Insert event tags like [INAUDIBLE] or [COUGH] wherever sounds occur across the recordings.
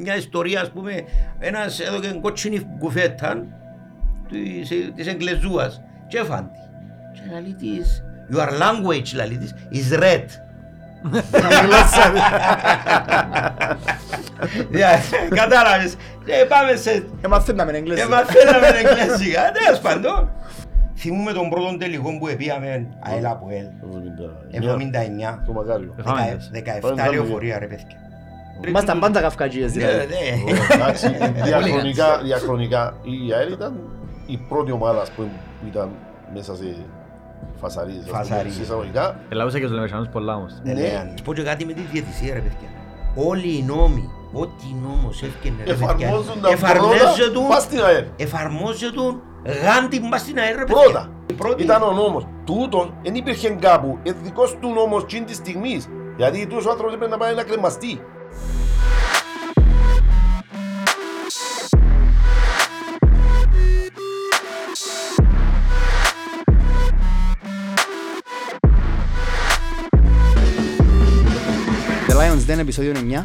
μια ιστορία, ας πούμε, ένας έδωκε κότσινη κουφέτα της, της Εγγλεζούας και έφαντη. Και λέει της, your language, λέει της, is red. Yeah, Κατάλαβες. Και πάμε σε... Εμαθαίναμε εγγλές. Και μαθαίναμε εγγλέζικα. Τέλος πάντων. Θυμούμε τον πρώτο τελικό που επίαμε ΑΕΛ από ΕΛ. 79. Το Μακάριο. Εφάμε. 17 λεωφορεία ρε παιδιά. Ήμασταν πάντα καυκατζίες Ναι, δηλαδή. ναι. Εντάξει, [LAUGHS] διαχρονικά, διαχρονικά η ΑΕΛ ήταν η πρώτη ομάδα ας πούμε, που ήταν μέσα σε φασαρίες, ας πούμε, Φασαρίες. σε εισαγωγικά. Ελάβουσα και τους Λεμεσανούς πολλά όμως. Ναι, Ναι. ναι. Σας πω και κάτι με τη διαιτησία ρε παιδιά. Όλοι οι νόμοι, ό,τι νόμος έφτιανε ρε παιδιά, Εφαρμόζουν τα εφαρμόζεται πρώτα πας στην ΑΕΛ. εφαρμόζεται γάντι μας στην ΑΕΛ ρε παιδιά. Πρώτα. Η πρώτη- Ήταν ο νόμος. Τούτον δεν υπήρχε κάπου. Ε, δικός του νόμος τσιν της στιγμής. Γιατί τούτος ο άνθρωπος έπρεπε να πάει να κρεμαστεί. The Lions Den, επεισόδιο 9.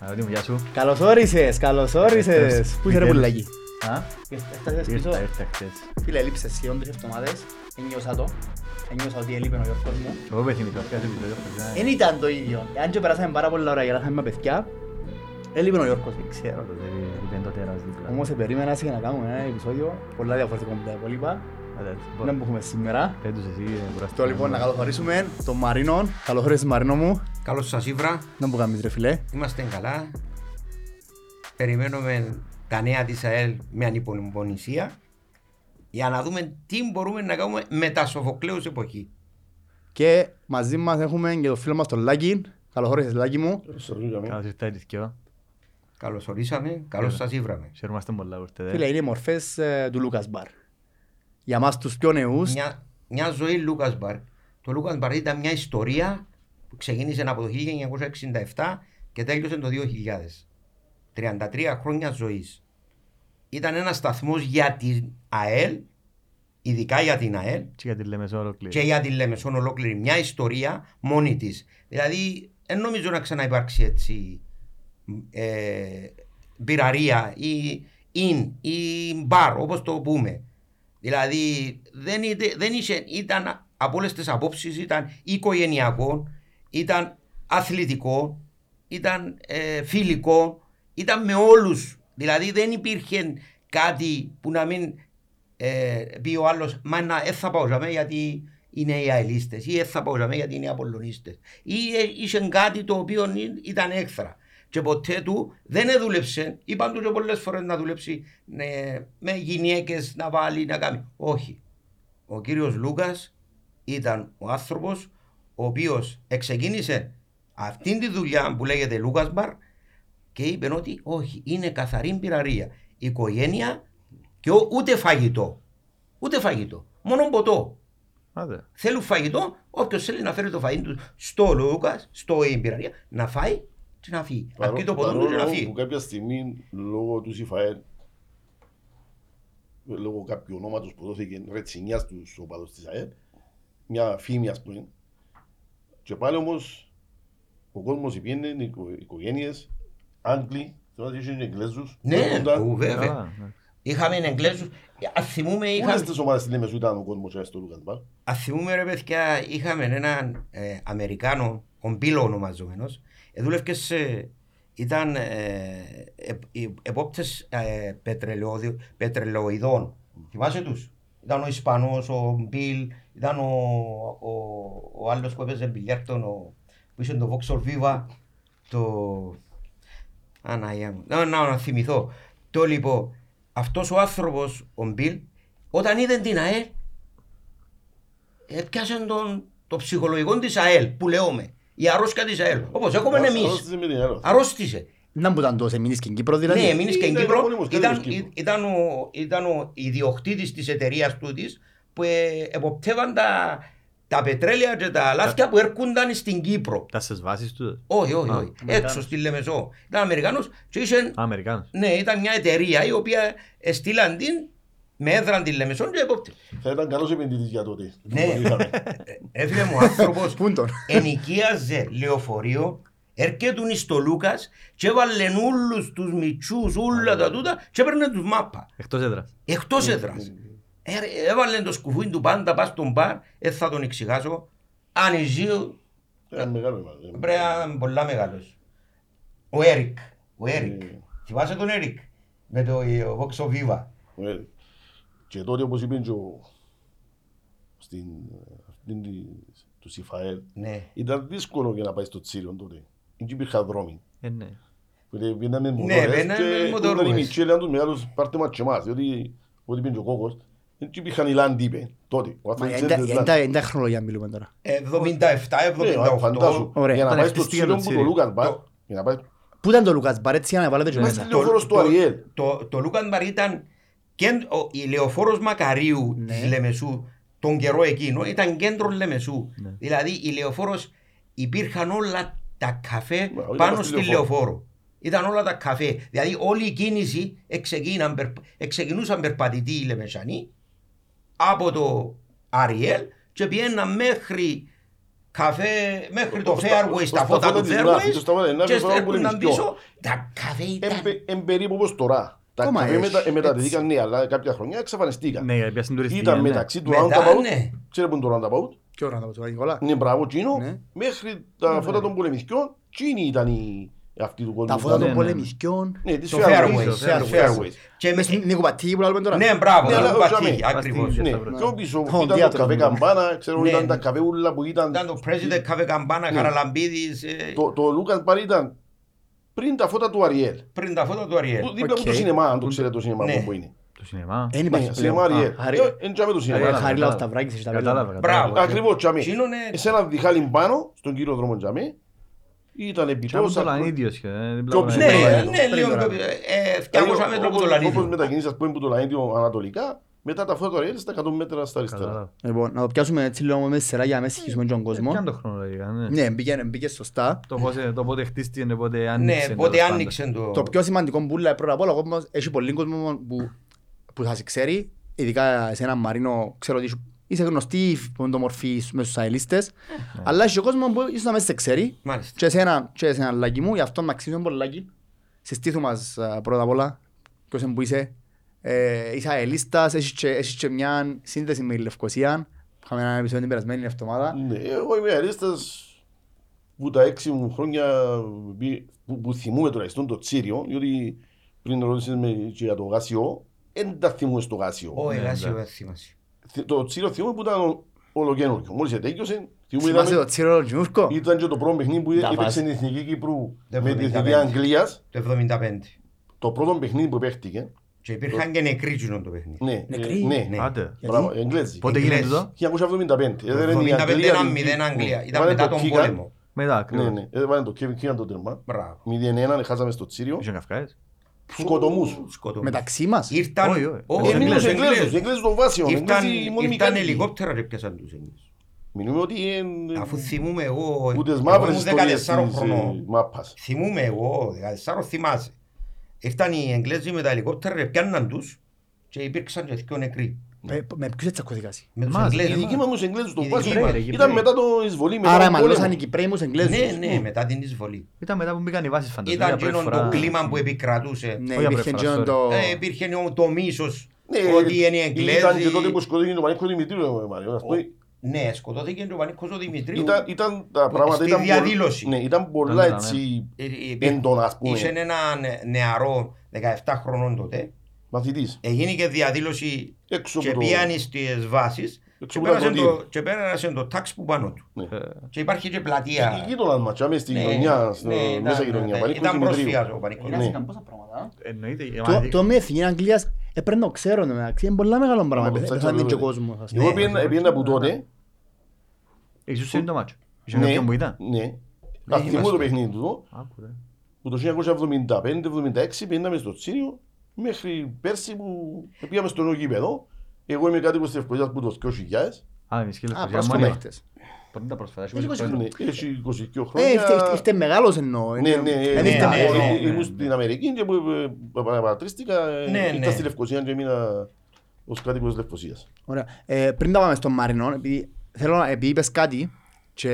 Αγάπη μου, γεια σου. Καλώς όρισες, καλώς όρισες. Πού είσαι ρε πουλάκι; Α, Έφτασες πίσω. ήρθα, ήρθα χτες. Φίλε, έλειψες σχεδόν τρεις εβδομάδες. Ένιωσα το. Ένιωσα ότι έλειπε ο Γιώργος μου. Εγώ πεθυμηθώ, κάθε επεισόδιο. παιδιά. Δεν ήταν το ίδιο. Αν και περάσαμε πάρα πολλά ώρα, γελάσαμε με παιδιά. Έλειπε ο Γιώργος, δεν ξέρω. Ξέρω, δεν είπε το τέρας δίπλα. Όμως περίμενα σε να κάνουμε ένα επεισόδιο πολλά διαφορετικό από τα υπόλοιπα. Άντε, Δεν που έχουμε σήμερα. πες τους εσύ, ε, κουραστικά. Το λοιπόν να καλωσορίσουμε τον Μαρίνο. Καλώς όρισες Μαρίνο μου. Καλώς σας ήβρα. Να που κάνεις ρε φίλε. Είμαστε καλά. Περιμένουμε τα νέα της ΑΕΛ με ανυπομονησία για να δούμε τι μπορούμε να κάνουμε με τα Σοφοκλέους εποχή. Και μαζί μας έχουμε και τον φίλο μας τον Λάκη. Καλώς όρισες Λάκη μου. Σωρίζαμε. Καλώς ήρθατε δυο. Καλώς ορίσαμε, καλώς σας ήβραμε. Χαίρομαστε πολλά που ήρθατε. Φίλε, είναι οι μορφές ε, του Λούκας Μπαρ. Για μας τους πιο νεούς, Μια, μια ζωή Λούκας Μπαρ. Το Λούκας Μπαρ ήταν μια ιστορία που ξεκίνησε από το 1967 και τέλειωσε το 2000. 33 χρόνια ζωής. Ήταν ένας σταθμός για την ΑΕΛ, ειδικά για την ΑΕΛ, Και για τη Λεμεσό ολόκληρη. και για τη Λεμεσόν ολόκληρη μια ιστορία μόνη της. Δηλαδή, δεν νομίζω να ξαναυπάρξει έτσι ε, μπειραρία ή in ή μπαρ, όπως το πούμε. Δηλαδή, δεν, είτε- δεν είχε, ήταν από όλες τις απόψεις, ήταν οικογενειακό, ήταν αθλητικό, ήταν ε, φιλικό, ήταν με όλους. Δηλαδή, δεν υπήρχε κάτι που να μην ε, πει ο άλλος, Μα να, δεν θα πάω για μέ γιατί είναι οι αελίστες, ή δεν θα πάω για μέ γιατί είναι οι απολωνίστε. Ή ε, είχε κάτι το οποίο ή- ήταν έξτρα. Και ποτέ του δεν δούλεψε, είπαν τους και πολλές φορές να δουλέψει ε, με γυναίκες να βάλει, να κάνει. Όχι. Ο κύριος Λούκας ήταν ο άνθρωπος ο οποίος εξεκίνησε αυτήν τη δουλειά που λέγεται Λούκας Μπαρ και είπε ότι όχι, είναι καθαρή πυραρία. Οικογένεια και ο- ούτε φαγητό. Ούτε φαγητό. Μόνο ποτό. Άντε. Θέλουν φαγητό, όποιος θέλει να φέρει το φαγητό του στο Λούκας, στο Ιμπειραρία, να φάει και να φύγει. Να πιει το ποτό του και να Παρόλο φύγει. που κάποια στιγμή λόγω του ΣΥΦΑΕΛ λόγω κάποιου ονόματος που δόθηκε ρετσινιάς στους οπαδούς της ΑΕΛ μια φήμη ας πούμε και πάλι όμως ο κόσμος πήγαινε οι οικο- οικογένειες Άγγλοι τώρα είχαν Εγγλέζους Ναι, έρχονταν. ου, βέβαια. Α, ναι. Είχαμε Εγγλέζους. Αν θυμούμε, Όλες είχαμε, τις ομάδες της Λέμεσου ήταν ο κόσμος και στο Λούκας Μπαρ αν θυμούμε ρε παιδιά, είχαμε έναν ε, Αμερικάνο, ο Μπίλο ονομαζόμενος, ε, δούλευκε σε, ήταν ε, ε, ε, επόπτες ε, πετρελαιόδη- πετρελαιοειδών. Θυμάσαι τους; Ήταν ο Ισπανός, ο Μπίλ, ήταν ο, ο, ο άλλος που έπαιζε μπιλιάρτον, ο, που είχε το Vauxhall Viva, το... Αναγία μου. Να, να, να θυμηθώ. Το λοιπόν, αυτός ο άνθρωπος, ο Μπιλ, όταν είδε την ΑΕΛ, έπιασε τον, το ψυχολογικό της ΑΕΛ που λέμε. Η αρρώσκια της ΑΕΛ. Όπως έχουμε εμείς. Αρρώστησε με την ΑΕΛ. Αρρώστησε. να που ήταν τόσο, έμεινες και στην Κύπρο δηλαδή. Ναι, έμεινε και στην Ήταν Κύπρο. μόνιμος Ήταν, κάτοικος Κύπρου. ήταν, ο, ήταν ο ιδιοκτήτης της εταιρείας τούτης που ε, εποπτεύαν τα, τα πετρέλαια και τα λάθια που έρχονταν στην Κύπρο. Τα στις βάσεις του. Όχι, όχι, Α, όχι. Έξω στη Λεμεσό. Ήταν Αμερικάνος και είχε, Α, Αμερικάνος. ναι, ήταν μια εταιρεία η οποία στείλαν την με έδρα τη Λεμεσό και επόπτε. Θα ήταν καλός επενδυτής για τότε. Ναι. Έφυγε μου άνθρωπος [LAUGHS] Πού είναι τον; ενοικίαζε λεωφορείο, Έρχεται στο Λούκας και έβαλε όλους τους μητσούς, όλα τα τούτα και έπαιρνε τους μάπα. Εκτός έδρας. Εκτός έδρας. Ε, ρε, Έβαλε το σκουφούι του πάντα πας στον μπαρ, δεν θα τον εξηγάσω. Ανιζίου, Ένα μεγάλο εμάς. πρέπει να είναι πολλά μεγάλος. Ο Έρικ, ο Έρικ. Θυμάσαι τον Έρικ; Με το ε, ο Vox Viva. Ε, Και τότε όπως είπε και ο στην αυτήν τη- του Σιφαέλ Ναι. ήταν δύσκολο για να πάει στο Τσίριον τότε. Δεν υπήρχαν δρόμοι. Ε, ναι. Οπότε Πήγαιναμε Ναι, μοτόρες πήγαιναμε με και μοτορούες. όταν οι μητσοί έλεγαν τους μεγάλους πάρτε μας και εμάς. Διότι ό,τι είπε και ο Κόκος δεν υπήρχαν οι Land είπε τότε. Ο Μα άνθρωπος είναι ξέρει τα- τις Land. είναι τα χρονολογία μιλούμε τώρα. 77, Ναι, φαντάσου, 78. Ωραία. για να πάει στο Στατιστική Τσίριον του που το Τσίριου. Λούκας Μπαρ, Το- για να πάει Πού ήταν το Λουκάς Μπαρ, έτσι για να βάλετε και Ναι. μέσα. Στη λεωφόρος του Αριέλ. Το, το Λούκαν Μπαρ ήταν κέντ- ο- η λεωφόρος Μακαρίου Ναι. της Λεμεσού τον καιρό εκείνο ήταν κέντρο Λεμεσού. Ναι. Δηλαδή η λεωφόρος υπήρχαν όλα τα καφέ Μα, όλοι πάνω ήταν στη στη λεωφόρο. λεωφόρο. Ήταν όλα τα καφέ. Δηλαδή όλη η κίνηση εξεκίναν, περπ- εξεκινούσαν περπατητοί οι Λεμεσανοί από το Αριέλ και πήγαιναν μέχρι καφέ, μέχρι το Ως τα- Fairway, ως στα τα φώτα φώτα του της Ναύης, Fairway στα φώτα της Ναύης, και τώρα που είναι έρχονταν νησιό. πίσω. Τα καφέ ήταν... Εν περίπου όπως τώρα. Τα Ακόμα καφέ έχει, μετα- έτσι. μετατεθήκαν ναι, αλλά κάποια χρονιά εξαφανιστήκαν. Ναι, γιατί πιάσουν τουριστική. Ήταν ναι. μεταξύ του Μετά, Roundabout, ναι. ξέρετε που είναι το Roundabout, Ποιο ώρα να το πω, Νικόλα. ναι μπράβο Τσίνο, Ναι. μέχρι τα φώτα των πολεμισκιών, Τσίνοι ήταν οι αυτοί του κόσμου. Τα φώτα ναι, των ναι. πολεμισκιών. Ναι, τις Το Fairways, Fairways, τις Fairways. Fairways. Και Μες με- στην Νίκο Πατή που λέμε τώρα. Ναι, μπράβο, Ναι, το αλλά πατήκι, όχι, ακριβώς. Παστίγια. Ναι, Σταύρος. πιο πίσω Ω, ήταν το διάτρο καφέ μου. καμπάνα, ξέρω Ναι, ήταν ναι. τα καφέουλα που ήταν... Ήταν το President Καφέ Καμπάνα, Ναι. Καραλαμπίδης, ε, Το- Το Λούκας Μπαρ ήταν πριν τα φώτα του Αριέλ. πριν τα φώτα του Αριέλ. Που Δίπλα από το Οκ. σινεμά, αν το ξέρετε το σινεμά Ναι. που είναι. Το σινεμά. Δεν Ναι, υπάρχει σινεμά πλέον. Αριέλ. Α, Χαρι- Ε, εν τζάμε το Ε, σινεμά. Κατάλαβα, Χαρίλα κατάλαβα. Σταυράκης, εσύ τα Κατάλαβα, πέλα. Μπράβο. κατάλαβα. Ακριβώς τζάμε. Εκείνο είναι... Σε ένα διχάλι πάνω, στον κύριο δρόμο τζάμε, ήταν επί Και από τόσα το χρόνια. Λανίδιο σχεδόν. Πιο Ναι, ψηλό. Ναι, Περίμενε, ναι, περίμενε. λίγο πιο- ε, 200 μέτρα από το Όπως Λανίδιο. μετακινήσεις ας πούμε που το Λανίδιο ανατολικά, μετά τα φώτα του Αριέλ στα 100 μέτρα στα αριστερά. Κατάλαβα. Λοιπόν, να το πιάσουμε έτσι λίγο με σειρά για να μην συγχύσουμε τον κόσμο. Πιάνε το χρονολογικά, ναι. Ναι, μπήκε, μπήκε σωστά. Το πώς- Το πότε χτίστηκε, πότε Ναι, άνοιξε. πότε τέλος πάντων. άνοιξε το... Το πιο σημαντικό που λέει πρώτα απ' όλα, ο κόσμος, έχει πολύ κόσμο που, που θα σε ξέρει, ειδικά σε έναν Μαρίνο, ξέρω ότι είσαι γνωστή ποντομορφή μες στους αελίστες, αλλά έχει ο κόσμος που ίσως να μην σε ξέρει Μάλιστα. και εσένα, και εσένα λάκι μου, γι' αυτό να αξίζουν πολύ λάκι. Συστήθου μας α, πρώτα απ' όλα, ποιος είναι που είσαι. Ε, είσαι αελίστας, έχεις και, έχεις και μια σύνδεση με η Λευκοσία. Είχαμε ένα επεισόδιο την περασμένη εβδομάδα. Ναι, εγώ είμαι αρίστας που τα έξι μου χρόνια μπη- που, που θυμούμαι τουλάχιστον το Τσίριο, διότι πριν ρωτήσεις με και για το Γάσιο, δεν τα θυμούμαι στο Γάσιο. Ω, Ναι, εγάσιο, ναι. δεν θυμάσαι. Θυ- Το Τσίριο θυμούμαι που ήταν ο- ολοκένουργιο. Μόλις ετέκειωσε, θυμούμαι Θυμάσαι ήταν, το Τσίρο Τζιούρκο. ήταν και το πρώτο παιχνίδι που Τα έπαιξε βάζει. η Εθνική Κύπρου Το με την 75. Εθνική Αγγλίας. Το 75. Το πρώτο παιχνίδι που παίχτηκε. Και υπήρχαν και νεκροί τζινόν το παιχνίδι. Ναι, Νεκροί; ε, ναι, Ναι. Άντε. Μπράβο, Εγγλέζοι. Πότε γίνεται Εγγλές. τούτο. 1975. Το Έδερε η 75 Αγγλία ήταν την- 0 Αγγλία. ναι. Ήταν Έβαλε μετά το τον Keegan. πόλεμο. Μετά, Ναι, ακριβώς. ναι. Έβαλε το Kevin Keegan το τέρμα. Μπράβο. 0-1, χάσαμε στο Τσίριο. Είχε καυκάες. Σκοτωμούς. Σκοτωμούς. Μεταξύ μας. Ήρθαν... Όχι, όχι. όχι, Ε, Εμείς Εγγλές, τους Εγγλέζους, Εγγλές. οι Εγγλέζοι των βάσεων, οι Ήρθαν, Εγγλέζοι οι μόνιμοι ήρθαν κάτοικοι. ελικόπτερα και πιάσαν τους Εγγλές. Μιλούμε ότι είναι Αφού θυμούμαι εγώ... που τις εγώ μαύρες ήμουν ιστορίες 14 της χρονών. ε, μάπας. Θυμούμαι εγώ, 14 θυμάσαι. Ήρθαν οι Εγγλέζοι με τα ελικόπτερα και πιάνναν τους και υπήρξαν και δύο νεκροί. Με, με ποιους έτσι ακουθηκάσαι. Με τους Εμάς, Οι Εγγλέζους. δικοί μας τους Εγγλέζους των Οι δικοί βάσεων μας, ρε, ήταν Κυπρέοι. μετά το εισβολή, μετά Άρα τον μαλλώσαν πόλεμο. οι Κυπρέοι μου Εγγλέζους. Ναι, ναι, μετά την εισβολή. Ήταν μετά που μπήκαν οι βάσεις φανταζόμαι. Ήταν για πρώτη εκείνο φορά. το κλίμα που επικρατούσε. Ναι, Όχι υπήρχε απλά εκείνο sorry. το... Ε, Υπήρχε όμως το μίσος Ναι, ότι είναι οι Ήταν και τότε που Εγγλέζοι. σκοτώθηκε το Πανίκο Δημητρίου, ε, Μάριο, ας πούμε. Ναι, σκοτώθηκε και ο Πανίκος ο Δημητρίου. Ήταν, ήταν τα πράγματα στη ήταν, διαδήλωση. πολλ- ναι, ήταν πολλά Ήταν, έτσι Ε, ε, έντονα, ας πούμε. Είχε έναν νεαρό 17 χρονών τότε. Μαθητής. Έγινε και διαδήλωση Έξω και από το... πήγαν στις βάσεις Έξω και από το πέρασε ακροτήρι. το, και πέρασε το τάξ που πάνω του. Ναι. Ε, Και υπάρχει και Η πλατεία. γείτονα μας, και στη Ναι, γειτονιά, στο- ναι, μέσα ήταν- γειτονιά. ναι, Πανίκος Ήταν Δημητρίου. πρόσφυγας ο Πανίκος. Ναι. Έγιναν πόσα πράγματα; Εννοείται. ε, Το- μα- Το με εθνική Αγγλίας ε, έπρεπε να το ξέρω μεταξύ. Είναι πολλά μεγάλο πράγμα. Μα, Πέθανε τσάτσο, και ο βέβαια. κόσμος. ας πούμε. Εγώ Ναι. πήγαινα- πήγαινα από τότε. Ήσουν σε το μάτσο. Είχε Ναι, κάποιον που ήταν; ναι. Ας θυμώ το είμαστε. παιχνίδι του. Άκου, ρε. που το 1975-76 πήγαμε στο Τσίριο μέχρι πέρσι που πήγαμε στο νέο γήπεδο. Εγώ είμαι κάτοικος της Ευκολίας που το 2000. Α, εμείς και Α, λευκοσία πρόσφατα μόνοι. έχτες. Πότε τα πρόσφατα, έχει Έχει 20 20 χρόνια. Ναι, Έχει 22 Ε, χρόνια. είστε- είστε- είστε μεγάλος εννοώ. Ναι, Είναι- ναι, δεν ναι, είστε ναι, νέος. ναι, ε, ναι, ήμουν ναι. στην Αμερική και που ε, παρατρίστηκα, ε, Ναι, ήρθα ναι. στη Λευκοσία και έμεινα ως κάτοικος της Λευκοσίας. Ωραία. Ε, πριν τα πάμε στον Μαρινό, επειδή, θέλω να, επειδή είπες κάτι και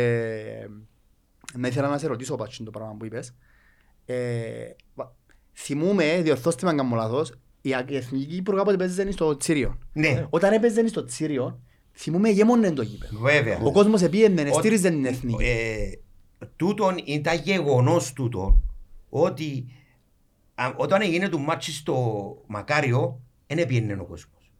να ήθελα να σε ρωτήσω πάτσιν το πράγμα που είπες. Ε, βα- θυμούμαι, διορθώστε με αν κάνω λάθος, η α- η Εθνική Κύπρο κάποτε παίζανε στο Τσίριο. Ναι, Όταν έπαιζε στο Τσίριο, θυμούμαι γέμονε το γήπεδο. βέβαια. Ο κόσμος επίενε, Ότι- στήριζε την Εθνική. Ε, τούτον ήταν γεγονός τούτο ότι α, όταν έγινε το μάτσι στο Μακάριο δεν έπιενε ο κόσμος.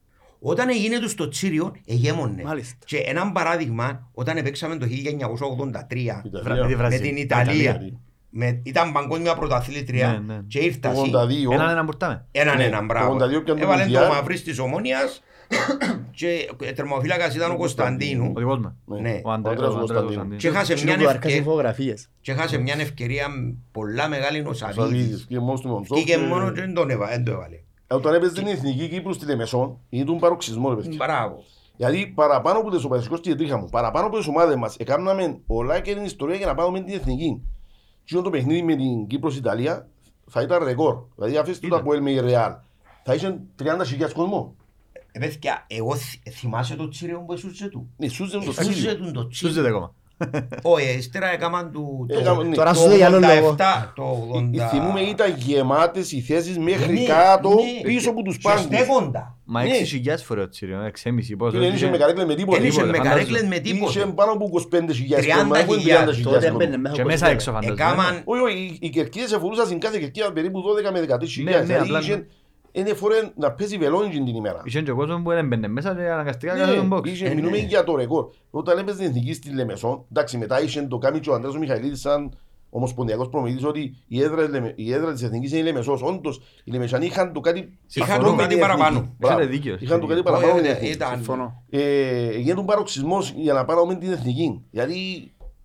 Όταν έγινε του στο Τσίριο, εγέμονε. Μάλιστα. Και ένα παράδειγμα, όταν παίξαμε το 1983 Ιταλία. Με τη με Βραζίλ. την Ιταλία. Ιταλία, με, ήταν παγκόσμια πρωταθλήτρια Ναι, ναι. και ήρθα Το εσύ. 82. Έναν έναν μπουρτάμε. Έναν Ναι, έναν, το μπράβο. 82 πιάνε το Έβαλε το Μουντιάλ. μαυρί της Ομόνιας [COUGHS] και τερμοφύλακας ήταν ο Κωνσταντίνου. Ο δικός μου. Ναι. Ο Αντρέ- Ο Αντρέας ο Αντρέας Κωνσταντίνου. Κωνσταντίνου. Και χάσε Σου μια του αρκάσει ευκαιρία. φωτογραφίες. Και χάσε μια ευκαιρία πολλά μεγάλη ο Σαββίδης, Σαββίδης. και μόνος του Μοντζόκ, Και και- μόνος και δεν τον έβα- δεν το έβαλε. Ε, Όταν έπαιζε την Εθνική Κύπρου στη Λεμεσόν, ήταν τον παροξισμό ρε παιδιά. Μπράβο. Γιατί παραπάνω από τις ομάδες, και τρίχα μου, παραπάνω από τις ομάδες μας, έκαναμε όλα και την ιστορία για να πάμε με την Εθνική. Και το παιχνίδι με την Κύπρος-Ιταλία θα ήταν ρεκόρ. Δηλαδή αφήστε το Ήταν. από με η Ρεάλ. Θα είχε 30.000 κόσμο. Ε, παιδιά, εγώ θυ- θυμάσαι το τσίριο που έσουσε του; Ναι, σούζε το Έσουσε τσίριο. του το Σούζεται τσίριο. ακόμα. [LAUGHS] Όχι, ύστερα έκαναν του... το- Έκαμε, ναι. Τώρα το σου λέει για άλλο λόγο. 87, Το 80... Θυμούμε ήταν γεμάτες οι θέσεις μέχρι Ναι, κάτω, ναι. πίσω από τους Και πάγκους. στέκοντα. Μα Ναι. 6.000 φορέ ο Τσίριο, 6,5 πόσο. Και δεν είχε με καρέκλες με τίποτα. Δεν είχε τίποτα, με φαντάζομαι. καρέκλες με Είχε τίποτα. πάνω από 25.000 κόσμο. 30.000. έχουν 30.000 Τότε κόσμο. έμπαινε μέσα Και ο μέσα κόσμος. έξω φαντάζομαι. Έκαναν... Όχι, όχι, οι- οι κερκίδες εφορούσαν στην κάθε κερκίδα περίπου 12 με 13.000. Ναι, ναι, απλά Δηλαδή είχε ένα φορέ να παίζει βελόνι την ημέρα. Είχε και ο κόσμος που έμπαινε μέσα και αναγκαστικά κάθε τον Ναι, box. είχε, Ε, μιλούμε ναι. για το ρεκόρ. Όταν έπαιζε την εθνική στη Λεμεσό, εντάξει, μετά είχε το κάνει και ο Αντρέας ο Μιχαηλίδης σαν ομοσπονδιακός προμηθευτής ότι η έδρα, η έδρα της εθνικής είναι η Λεμεσός. Όντως, οι Λεμεσανοί είχαν το κάτι Είχαν αυτό το με κάτι την εθνική. παραπάνω. Μπράβο. Έχετε δίκιο. Είχαν το κάτι Όχι, παραπάνω με την ε, εθνική. ήταν- Συμφωνώ. Ε, γίνεται τον παροξισμός για να πάρουμε με την εθνική. Γιατί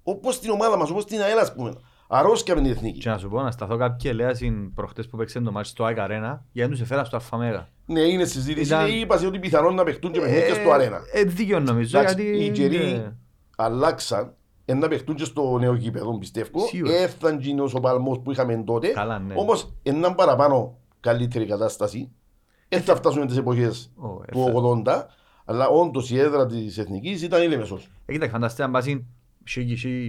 όπως την ομάδα μας, όπως την ΑΕΛ ας πούμε, αρρώσκια με την εθνική. Και να σου πω να σταθώ κάποιοι ελέασιν προχτές που παίξαν το μάτι στο ΑΕΚ Arena γιατί τους έφερα στο Αλφαμέγα. Ναι, είναι συζήτηση. Ήταν- Ήταν... Είπα ότι πιθανόν να παιχτούν και παιχνίδια στο αρένα. Ε, δίκιο νομίζω Εντάξει, γιατί... οι καιροί ε, αλλάξαν. Ε, να παιχτούν και στο νέο γήπεδο, πιστεύω. Σίγουρα. Έφταν γίνος ο παλμός που είχαμε τότε. Καλά, ναι. Όμως, έναν παραπάνω καλύτερη κατάσταση. Δεν θα φτάσουμε τις εποχές Ω, ε, του 80. Αλλά όντως η έδρα της Εθνικής ήταν η Λεμεσός. Ε, κοίταξε, φανταστείτε αν πάσουν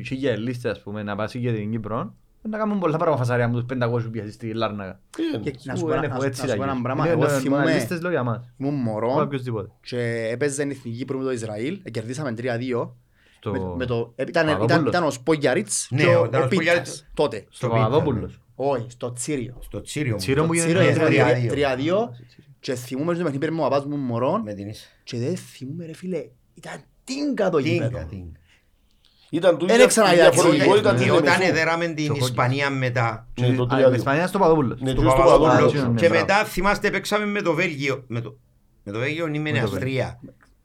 χίλια ελίστες, ας πούμε, να πάσει για την Κύπρο, να κάνουν πολλά πράγματα φασαρία με τους 500 που πιάσεις στη Λάρνακα. Ε, Και να Σου σου πω ένα- είναι να σου- έτσι να σου πω ραγί. ένα πράγμα. Ναι, Εγώ ναι, θυμούμαι, λίστες λέω για μας. ήμουν Ο μωρό οποιοσδήποτε. και έπαιζε η Εθνική Κύπρου με το Ισραήλ. Ε, Κερδίσαμε 3-2. Στο- Με- με το- ε, Ήταν ήταν- Παπαδόπουλος. ήταν ο Σπογιαρίτς Ναι, και ο- ήταν ο ο Σπογιαρίτς. Πίτσας. Τότε. Στο Πίτα, Παπαδόπουλος. Όχι, στο Τσίριο. Στο τσίριο. Τσίριο μου Τσίριο γίνεται... ναι, έγινε τρία-δύο. 3-2 και θυμούμαι στο παιχνίδι με ο παπάς μου μωρό Με την ίσα. και δεν θυμούμαι ρε φίλε, ήταν τίνκα το Τίνκα, γήπεδο. Τίνκα. Ήταν του Εν ίδια- ξαναείδα η έτσι. διαφορετικότητα της Και όταν Λεμεσού. εδέραμε την Σοκόκκι. Ισπανία μετά Ναι, το Α, 3-2. με Ισπανία στο Παπαδόπουλος. Ναι, στο του στο Παπαδόπουλο. Παπαδόπουλο. ναι, Και μπράβο. μετά θυμάστε παίξαμε με το Βέλγιο. Με το, με το Βέλγιο είμαι Με το Αυστρία.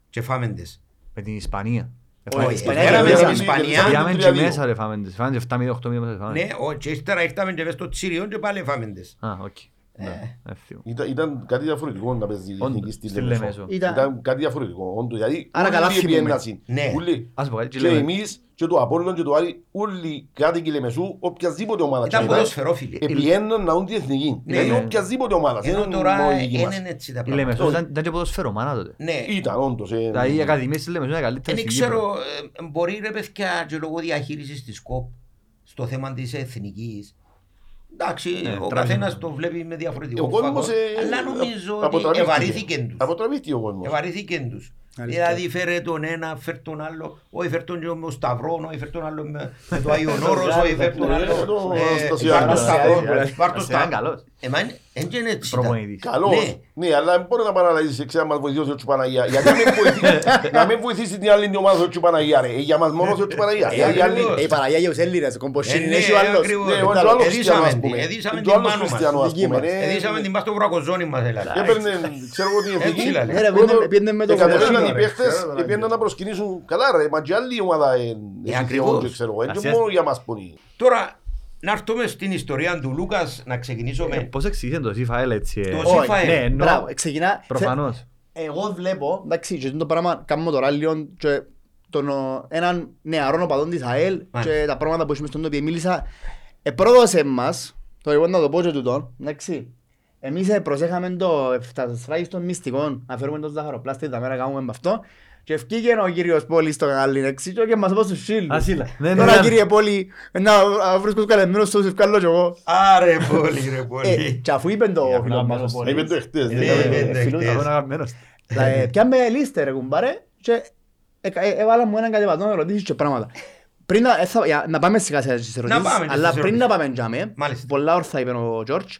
Και φάμε τις. Με την Ισπανία. Όχι, Όχι, η Ισπανία εδέραμε την κερδίσαμε. Ισπανία. Πήγαμε και 3-2. μέσα ρε φάμε τις. Φάμε 7-8 μήνες φάμε. Ναι, ο- και ύστερα ήρθαμε και μες στο τσίριο και πάλι φάμε τις. Α, οκ. Ναι, ευθύο. Ήταν, ήταν κάτι διαφορετικό να παίζει η Όντως, εθνική στη στη Λεμεσό. Λεμεσό. Ήταν- Ήταν κάτι διαφορετικό. Όντως, δηλαδή Άρα καλά όλοι θυμούμε. επιένασαν. Ναι. Όλοι. Ας πω κάτι και Και λέμε. εμείς και το Απόλλων και το Άρη, όλοι οι κάτοικοι Λεμεσού, οποιασδήποτε ομάδα Ήταν και να ποδοσφαιρόφιλοι. επιέναν να ούν την εθνική. Ναι, Δηλαδή ναι. οποιασδήποτε ομάδα. δεν Ενώ είναι τώρα μόνο η δική μας. είναι έτσι τα Η πράγματα. Λεμεσός ήταν ήταν και ποδοσφαιρομάνα τότε. Ναι, Ήταν όντως. ε, Δηλαδή οι ακαδημίες της Λεμεσός είναι καλύτερες δεν στην Κύπρο. ξέρω, ε, μπορεί ρε παιδιά και λόγω διαχείρισης της ΚΟΠ στο θέμα της εθνικής. Εντάξει, Ναι, ο τράβηξε καθένας το. το βλέπει με διαφορετικό Ο κόσμος φακό, ε, αλλά νομίζω ότι αποτραβήθηκε. ευαρύθηκε τους. Αποτραβήθηκε ο κόσμος. Ευαρύθηκε τους. Αλήθεια. Δηλαδή φέρε τον ένα, φέρ τον άλλο, όχι φέρ τον με τον Σταυρό, όχι φέρ τον άλλο με με το Άγιον Όρος, όχι φέρ τον Ναι, άλλο. το ε, Αναστασιάδη. Πάρ' το Σταυρό, Αναστασιάδη. πάρ' το Αναστασιάδη Σταυρό. καλός. Ε, μα είναι- εν και είναι έτσι ήταν. Προπονητής. Καλώς. Ναι. Ναι, αλλά δεν μπορεί να πάει να αλλαγήσεις εξής να μας βοηθήσει ο Θεός Παναγία. Γιατί να μην βοηθήσει- [LAUGHS] να μην βοηθήσει την άλλη την ομάδα ο Θεός Παναγία ρε. Ε, Για μας μόνος ο Θεός Παναγία. Ε, Για οι άλλοι- ακριβώς. Ε, η Παραγία για τους Έλληνες, ο Κομποσίνη Ε, είναι ναι, και ο άλλος. ακριβώς. Ναι, ο Εντάλ- άλλος εδίσαμε χριστιανός, ας την- πούμε. εδίσαμε Και την ο άλλος πάνω μας. χριστιανός, ας Δική πούμε. μας. ναι. Εδίσαμε την πας στο βρακοζόνι μας δηλαδή. Έπαιρνε, ξέρω εγώ την Έτσι εθνική. λένε. Ναι, ρε, πήγαινε- πήγαινε με το Εκατεβαίναν Κομποσίνη, οι ρε. παίχτες, Ξέρω, ρε. πήγαιναν να προσκυνήσουν. Καλά ρε, μα και άλλη ομάδα είναι ακριβώς. και ξέρω εγώ. Είναι Ασίας- μόνο για μας που είναι. Τώρα, να έρθουμε στην ιστορία του Λούκας, να ξεκινήσουμε. Ε, Πώς εξηγήσαν το ΣΥΦΑΕΛ έτσι. ε; Το Όχι, ΣΥΦΑΕΛ. Ναι, εννοώ. Μπράβο, ξεκινά. Προφανώς. Εγώ βλέπω, εντάξει, και το πράγμα κάνουμε τώρα λίγο και τον, ο, έναν νεαρό οπαδόν της ΑΕΛ και Μάλιστα. τα πράγματα που έχουμε στον οποίο μίλησα επρόδωσε μας, το εγώ να το πω και τούτο, εντάξει, εμείς ε, προσέχαμε το εφτασφράγιστο μυστικό να φέρουμε το ζαχαροπλάστη τα μέρα κάνουμε με αυτό Και ευκήγε ο κύριος Πόλης στο κανάλι έξι και και μας πω στους σύλλους. Ασύλα. Ναι, Τώρα ναι, κύριε Πόλη, να βρίσκω καλεσμένος στους ευκάλλω κι εγώ. Άρε πολύ ρε Ε, πολύ. Και αφού είπε το Για φίλο να μας ο μένω Πόλης. Είπε το εχθές. Ναι, δεν είπε έκαμε. το φίλος εχθές. Εγώ είναι αγαπημένος. Ε, Πιάμε λίστε ρε κουμπάρε και έκα- ε, έβαλα μου έναν κατεβατό ερωτήσεις και πράγματα. Πριν να, ε, θα- για- να πάμε σιγά σιγά στις ερωτήσεις, πάμε αλλά στις πριν να ερωτήσεις. πάμε τζάμε, Μάλιστα. πολλά όρθα είπε ο Τζόρτζ,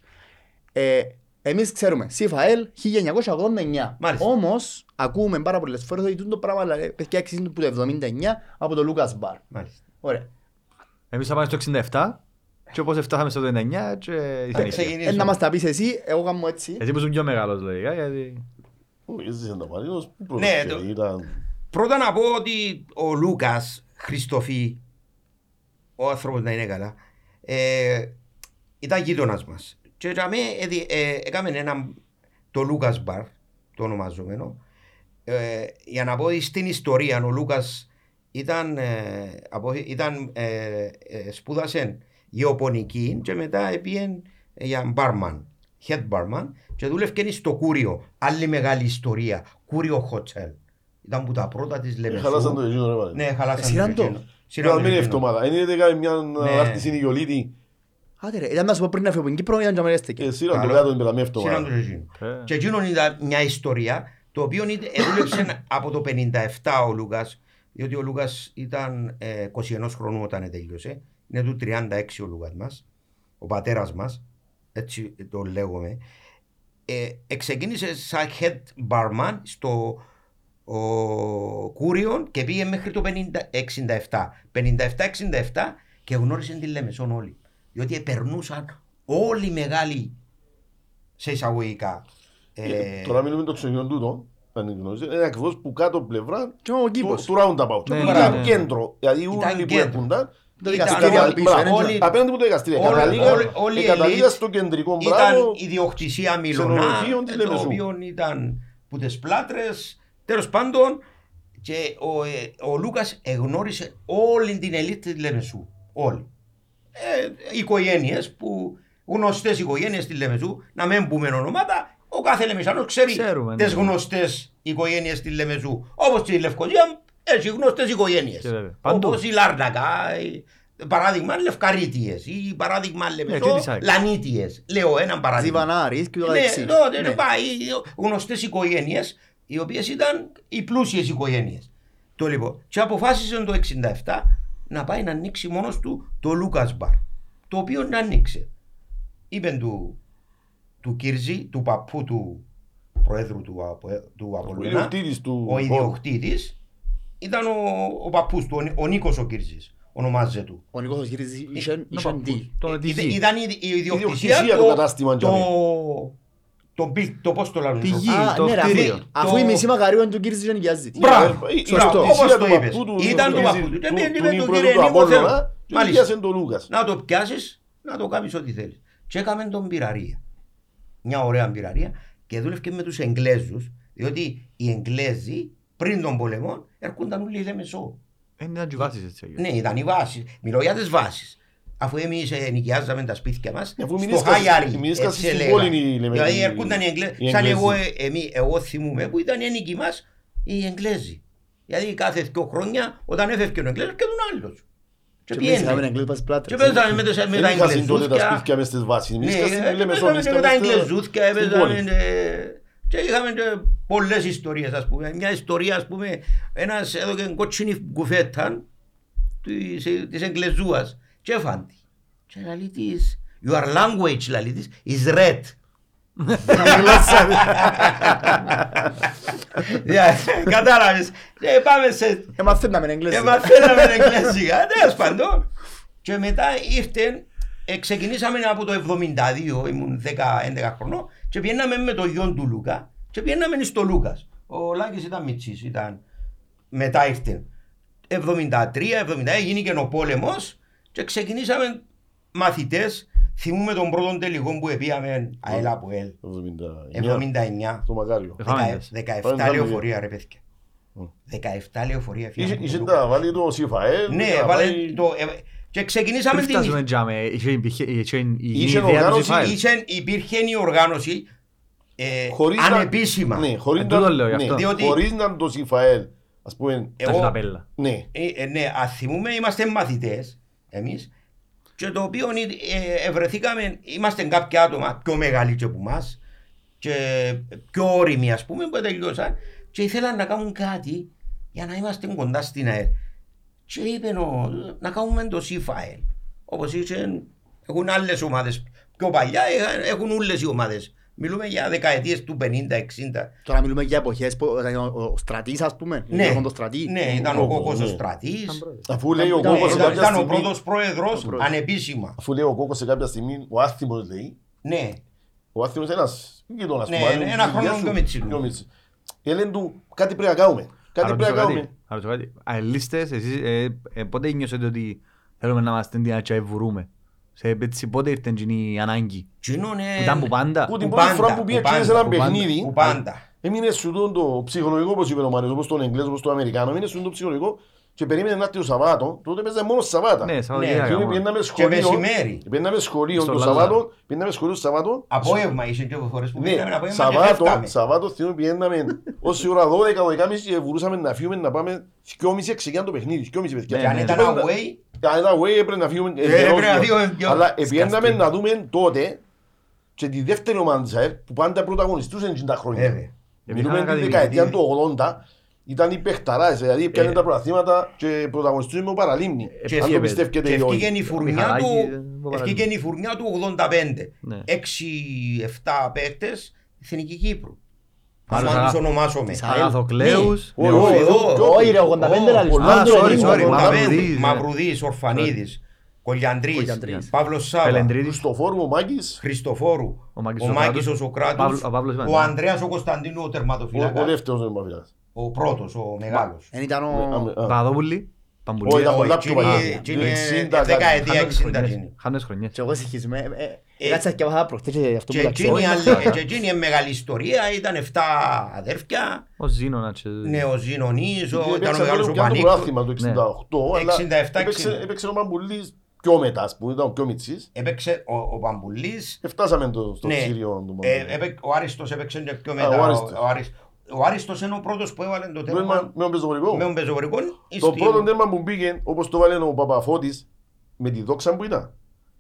ε, εμείς ξέρουμε, ΣΥΦΑΕΛ 1989. Μάλιστα. Όμως, ακούμε πάρα πολλές φορές ότι τούτο πράγμα δηλαδή, παιδιά εξήγησε το 79 από το Λούκας Μπαρ. Μάλιστα. Ωραία. Εμείς θα πάμε στο 67 και όπως φτάσαμε στο 99 και η Θα συνήθεια. Ε, ξεκινήσουμε. να μας τα πεις εσύ, εγώ κάνω έτσι. Εσύ που ήσουν πιο μεγάλος λογικά γιατί... Ω, έζησε τα Μαρίνος, πού Ναι, πρόσεχε, το- ήταν- Πρώτα να πω ότι ο Λούκας Χριστοφή, ο άνθρωπος να είναι καλά, ε, ήταν γείτονας μας. Και για μέ έδι- ε, έκαμε ένα, το Λούκας Μπαρ, το ονομαζόμενο, ε, για να πω στην ιστορία, ο Λούκας ήταν, ε, από, ήταν ε, ε, σπούδασε γεωπονική και μετά έπιεν για μπάρμαν, head barman και δούλευκε στο Κούριο, άλλη μεγάλη ιστορία, Κούριο Hotel. Ήταν που τα πρώτα της Ε, Λεμεσού. χαλάσαν το εκείνο, ρε, Μαρίνο. Ναι, χαλάσαν Εσύραν το. εκείνο. Ήταν Σύραν το μείνει εκείνο. εβδομάδα. Είναι ότι έκανε μια Ναι. άρτηση η Ιωλίτη. Άντε ρε, ήταν να σου πω πριν να φύγω από την Κύπρο, ήταν και με έστεκε. Ε, σύραν το Καλό. κάτω την πελαμία Σύραν το εβδομάδα. εκείνο. Ε. Και εκείνο ήταν μια ιστορία το οποίο είτε- δούλεψε [LAUGHS] από το 57 ο Λούκας διότι ο Λούκας ήταν ε, 21 χρονών όταν τέλειωσε. Είναι του 36 ο Λούκας μας, ο πατέρας μας, έτσι το λέγουμε. Ε, εξεκίνησε σαν head barman στο ο Κούριον και πήγε μέχρι το 50 67. 57-67 και γνώρισε τη Λεμεσόν όλοι. Διότι περνούσαν όλοι οι μεγάλοι σε εισαγωγικά. Ε, Ε, Τώρα μιλούμε το ξενιόν τούτο. αν γνωρίζετε, Είναι ακριβώς που κάτω πλευρά Και ο του κήπος. του roundabout. Ναι, Ήταν ναι, ναι. κέντρο. Δηλαδή Ήταν όλοι που κέντρο. έρχονταν Το Ήταν δικαστήριο όλοι- πίσω, μπράβο, είναι όλοι- Απέναντι από το δικαστήριο. Όλοι- Καταλήγαν- όλοι- όλοι ε, οι καταλήγαν elite στο κεντρικό ήταν μπράβο. ιδιοκτησία Μιλωνά, ξενοδοχείων της το Λεμεσού. οποίο ήταν που τις πλάτρες, τέλος πάντων και ο, ε, ο Λούκας εγνώρισε όλη την ελίτ της Λεμεσού. Όλοι. Ε, οικογένειες που γνωστές οικογένειες της Λεμεσού, να μην πούμε ονόματα, ο κάθε Λεμεσάνος ξέρει Ξέρουμε, τις ναι. γνωστές οικογένειες της Λεμεσού. Όπως στη Λευκοσία έχει γνωστές οικογένειες. Και βέβαια. Παντού. Όπως η Λάρνακα, η- παράδειγμα Λευκαρίτιες ή παράδειγμα Ναι, τι Λεμεσό, της ΑΕΚ. Λανίτιες. Λέω έναν παράδειγμα. Ζιβανάρης και το Ναι, καθεξής. τότε Ναι. πάει γνωστές οικογένειες οι οποίες ήταν οι πλούσιες οικογένειες. Το λοιπόν, και αποφάσισε το 67 να πάει να ανοίξει μόνος του το Λούκας Μπαρ. Το οποίο να ανοίξε. Είπε του, του Κύρζη, του παππού του προέδρου του, Απο- του Ο Απολωνά, ιδιοκτήτης του ο χώρου. ιδιοκτήτης, ήταν ο, ο παππούς του, ο, Νί- ο Νίκος ο Κύρζης, ονομάζεται του. Ο Νίκος ο Γυρίζης είχε Ο είχε παππούς. τι. Τον τη Ήταν γη. ήταν η, η ιδιοκτησία ιδιοκτησία του κατάστημα, το, Τζαμί. το, το, το πώς το λένε. Τη το- γη. Α, το ναι, ρε, αφού- κτίριο. Αφού η Το- μισή μαγαρίου είναι του Κύρζη και νοικιάζει. Μπράβο, Η- η σωστό, ιδιοκτησία όπως το του είπες. παππού του Ήταν του Νίκου παππού του. Κυρζή, Και του- πήγαινε του με τον Νίκου κύριο του Νίκο Απόλλωνα θέλω. και Μάλιστα. νοικιάσε τον Λούκας. Να το πιάσεις, να το κάνεις ό,τι θέλεις. Και έκαμε τον πυραρία. Μια ωραία πυραρία και δούλευε με τους Εγγλέζους, διότι οι Εγγλέζοι πριν τον πολεμό έρχονταν όλοι οι Λεμεσό. Ε, ήταν και βάσεις έτσι. Ναι, ήταν οι βάσεις. Μιλώ για τις βάσεις. Αφού εμείς ε, νοικιάζαμε τα σπίτια μας Αφού στο μείνεις Χάγιαρι, κας- μείνεις έτσι κας στην έλεγα. πόλη οι Λεμεσοί. Δηλαδή έρχονταν οι Εγγλέζοι. Οι Σαν Εγγλέζοι. εγώ, ε, εμεί, εγώ θυμούμαι που ήταν οι νοικοί μας οι Εγγλέζοι. Δηλαδή κάθε δύο χρόνια όταν έφευκε ο Εγγλέζος και τον άλλος. Και Και εμείς είχαμε πιένε. Εγγλές πας Και πλάτρες. παίζανε με τα- με Δεν τα είχαν τότε τα Εγγλεζούθια. σπίτια μες στις βάσεις. Εμείς Ναι, είχαν στην ε, Λεμεσό, παίζαμε εμείς με τα είχαμε στα- Εγγλεζούθια, στην έπαιζαμε, πόλη. ε, και είχαμε και πολλές ιστορίες ας πούμε. Μια ιστορία ας πούμε, ένας έδωκε κότσινη κουφέτα της, ε, της Εγγλεζούας και έφαν τη. Και λαλεί της, your language λαλεί της, is red. Yeah, Κατάλαβες. Και πάμε σε Ε, μαθαίναμε Εγγλές. και μαθαίναμε εγγλέζικα, τέλος πάντων. Και μετά ήρθε, ε, ξεκινήσαμε από το 72, ήμουν 10-11 χρονών, και πιέναμε με το γιο του Λούκα, και πιέναμε στο Λούκας. Ο Λάκης ήταν μητσής, ήταν, μετά ήρθε. 73-70 έγινε και ο πόλεμος και ξεκινήσαμε μαθητές. Θυμούμε τον πρώτο τελικό που επίαμε ΑΕΛ από ΕΛ. 79. 79. Στο Μακάριο. Εφάμε τες. 17 Πάμε λεωφορεία ρε παιδιά. Μμ. 17 λεωφορεία Είχε φύγαμε. είχε τα βάλει το ΣΥΦΑΕΛ. Ναι, τα βάλε βάλει- το... ε, Και ξεκινήσαμε Πριν φτάσουμε την... τζάμε, είχε υπήρχε- είχε η Είχε ιδέα του οργάνωση, Ζιφάελ. Είχε- Υπήρχε η οργάνωση ε, Χωρίς να- ανεπίσημα. Ναι, χωρίς Ε, να- τούτο λέω γι' ναι, αυτό. Διότι- Χωρίς να το ΣΥΦΑΕΛ Ας πούμε, Τα Εγώ, σλαπέλα. ναι, ε, ε, ναι, ας θυμούμε, είμαστε μαθητές εμείς και το οποίο ε, ευρεθήκαμε, είμαστε κάποια άτομα πιο μεγάλοι και από εμάς και πιο όριμοι ας πούμε που τελειώσαν και ήθελαν να κάνουν κάτι για να είμαστε κοντά στην ΑΕΛ. Και είπε ο, να κάνουμε το C-File. Όπως είχε, έχουν άλλες ομάδες πιο παλιά, ε, έχουν όλες οι ομάδες. Μιλούμε για δεκαετίες του 50-60. Τώρα μιλούμε για εποχές που ήταν ο- ο στρατής ας πούμε. Ναι, Έχουν το στρατή. ναι, ήταν ο Κόκκος, Κόκκος ο ναι. στρατής. αφού λέει ο Ήταν- Κόκκος σε Ήταν, κάποια ήταν ο στιγμή, πρώτος πρόεδρος πρόεδρος. ανεπίσημα. αφού λέει ο Κόκκος σε κάποια στιγμή, ο άθιμος λέει, Ναι, ο άθιμος είναι ένας γείτονας Ναι, του Μάριου, ένα της χρόνο ηλικίας πιο του, μίτσι. πιο μίτσι. Και λένε του, κάτι πρέπει να κάνουμε, κάτι Να πρέπει να ρωτήσω κάνουμε. κάτι. Να ρωτήσω κάτι. Αελίστες, εσείς ε, ε, πότε νιώσετε ότι θέλουμε να είμαστε την και βουρούμε. Σε έτσι πότε ήρθε εκείνη η ανάγκη; Τζινό Που είναι... Ήταν που πάντα. Που την Που πρώτη πάντα, φορά που που πήγε πάντα, σε ένα που πάντα, παιχνίδι, που πάντα. έμεινε σου τον το ψυχολογικό, όπως είπε ο Μάριος, όπως τον Εγγλέζο, όπως τον Αμερικάνο, έμεινε σου το ψυχολογικό και περίμενε να έρθει το Σαββάτο, τότε παίζανε μόνος Σαββάτα. Ναι, Ναι, Σαββατοκύριακα Διότι μόνο. πήγαιναμε Και σχολείο, μεσημέρι. πήγαιναμε σχολείο Στο το Λάζαρο. Σαββάτο, πήγαιναμε σχολείο το Σαββάτο, Απόγευμα είσαι και φορές που Ναι, πήγαμε απόγευμα και Σαββάτο, φεύγαμε. Σαββάτο θυμούμε πήγαιναμε ως η ώρα 12, 12.30 και βουρούσαμε να φύγουμε να πάμε 2.30 ξεκινάνε το παιχνίδι, 2.30 παιδιά. Και αν ναι, ήταν Και away, Αν ήταν away έπρεπε να φύγουμε έπρεπε εντελώς να δύο. φύγουμε πιο Αλλά πήγαιναμε σκαστοί. να δούμε τότε και τη δεύτερη ομάδα της ΑΕΛ που πάντα πρωταγωνιστούσαν εκείνα τα χρόνια. Βέβαια. Μιλούμε Υπήρχαν την ακαδημίες. δεκαετία του 80, ήταν οι παιχταράδες, δηλαδή πιάνε Ε, τα πρωταθλήματα και πρωταγωνιστούσαν με ο Παραλίμνη. Και Αν το έφυγε- πιστεύετε Και ή όχι. ευκήγεν η φουρνιά Μιχαλάκη, του, ε, μου ευκήγεν η φουρνιά του 85. Ναι. 6-7 παίκτες Εθνική Κύπρου. Άλλος Αν αγα- τους ονομάσουμε. Της ΑΕΛ. Αγαθοκλέους. Όχι, Ναι, όχι, εδώ, όχι, Όχι ρε, 85 λαλείς. πολλά, Άντρε, sorry, είναι, sorry, ο- Μαυρουδής, 85, ναι. Μαυρουδής, Ορφανίδης, Κολιαντρής, Κολιαντρής. Παύλος Σάβα, Πελεντρίδης. Χριστοφόρου, ο Μάκης, Χριστοφόρου, Ο Μάκης ο ο Μάκης Σοκράτης. ο Σοκράτης, Παύλο- ο Παύλος ο Ιβάνης. Ανδρέας ο Κωνσταντίνου ο ο- ο τερματοφύλακας, δεύτερος δεν μου αφήνας. ο πρώτος, ο μεγάλος. Εν ήταν Α, ο... α. Παπαδόπουλη. Παμπουλή. Όχι, ήταν πολλά Όχι, πιο παλιά. εκείνη- εκείνη Το είναι 60 κάτι. δεκαετία Χάνες 60 χρονιές. εκείνη. Χάνες χρονιές. Και εγώ συγχύζομαι. Ε, ε, Ε, Κάτσα και έβαλα προχτές και αυτό Και που τα εκείνη, ξέρω. άλλη- και εκείνη είναι μεγάλη ιστορία, ήταν 7 αδέρφια, Ο Ζήνωνα και... ναι, ο Ζήνονής, ο- Γιατί ήταν ο έπαιξε μεγάλος το ο πιάνο Πανίκος. πρωτάθλημα το 68, αλλά 67, έπαιξε- 60. έπαιξε ο Μαμπουλής πιο μετά, ας πούμε, ήταν ο πιο μιτσής. Έπαιξε ο, ο Παμπουλής, Και φτάσαμε το- στο Ναι. Σύριο του ε, Μαμπουλή. έπαι- ο Άριστος έπαιξε και πιο Α, μετά. ο Ο, Άριστος. ο, Άριστος. ο Άριστος είναι ο πρώτος που έβαλε το Με τέρμα με τον πεζοπορικό. με τον πεζοπορικό. Το πρώτο τέρμα που μπήκε, όπως το βάλε ο Παπαφώτης, με τη δόξα που ήταν,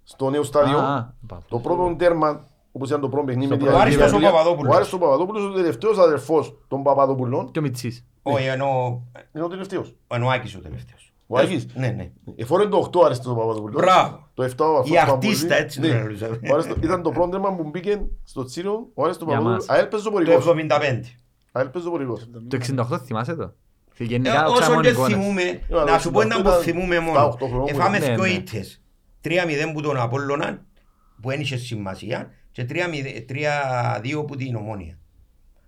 στο νέο στάδιο, Α, α, το πρώτο τέρμα, όπως ήταν το πρώτο παιχνίδι με Στο την πρώτο. Αγγλία, Ο Άριστος ο Παπαδόπουλος. Ο Άριστος ο Παπαδόπουλος, ο τελευταίος αδερφός των Παπαδόπουλων, Και ο Μιτσής. Όχι, ενώ είναι ο τελευταίος. ο Άκης ο τελευταίος. Ο Άκης. Ναι, ναι. Εφόρεν το 8 ο Άριστος ο Παπαδόπουλος. Μπράβο. Το 7 ο Η Αφός αρτίστα, έτσι Ναι. το λαλούσαμε. Ο Άριστος- Ήταν το πρώτο τέρμα που μπήκε στο Τσίριο, ο Άριστος Για Παπαδόπουλος, μας. ΑΕΛ παίζει ο Το πορικός. 75. ΑΕΛ παίζει ο πορικός. Το 68 θυμάσαι το; Και Ε, γενικά Όσον ξέραμε και εικόνες. θυμούμε, αλλά να σου πω αυτό ένα που ήταν θυμούμε 7-8 μόνο. χρόνια Εφάμε που ήταν. δυο Ναι, ναι. ήττες. 3-0 που τον Απόλλωνα, που δεν είχε σημασία, και 3-2 που την Ομόνια.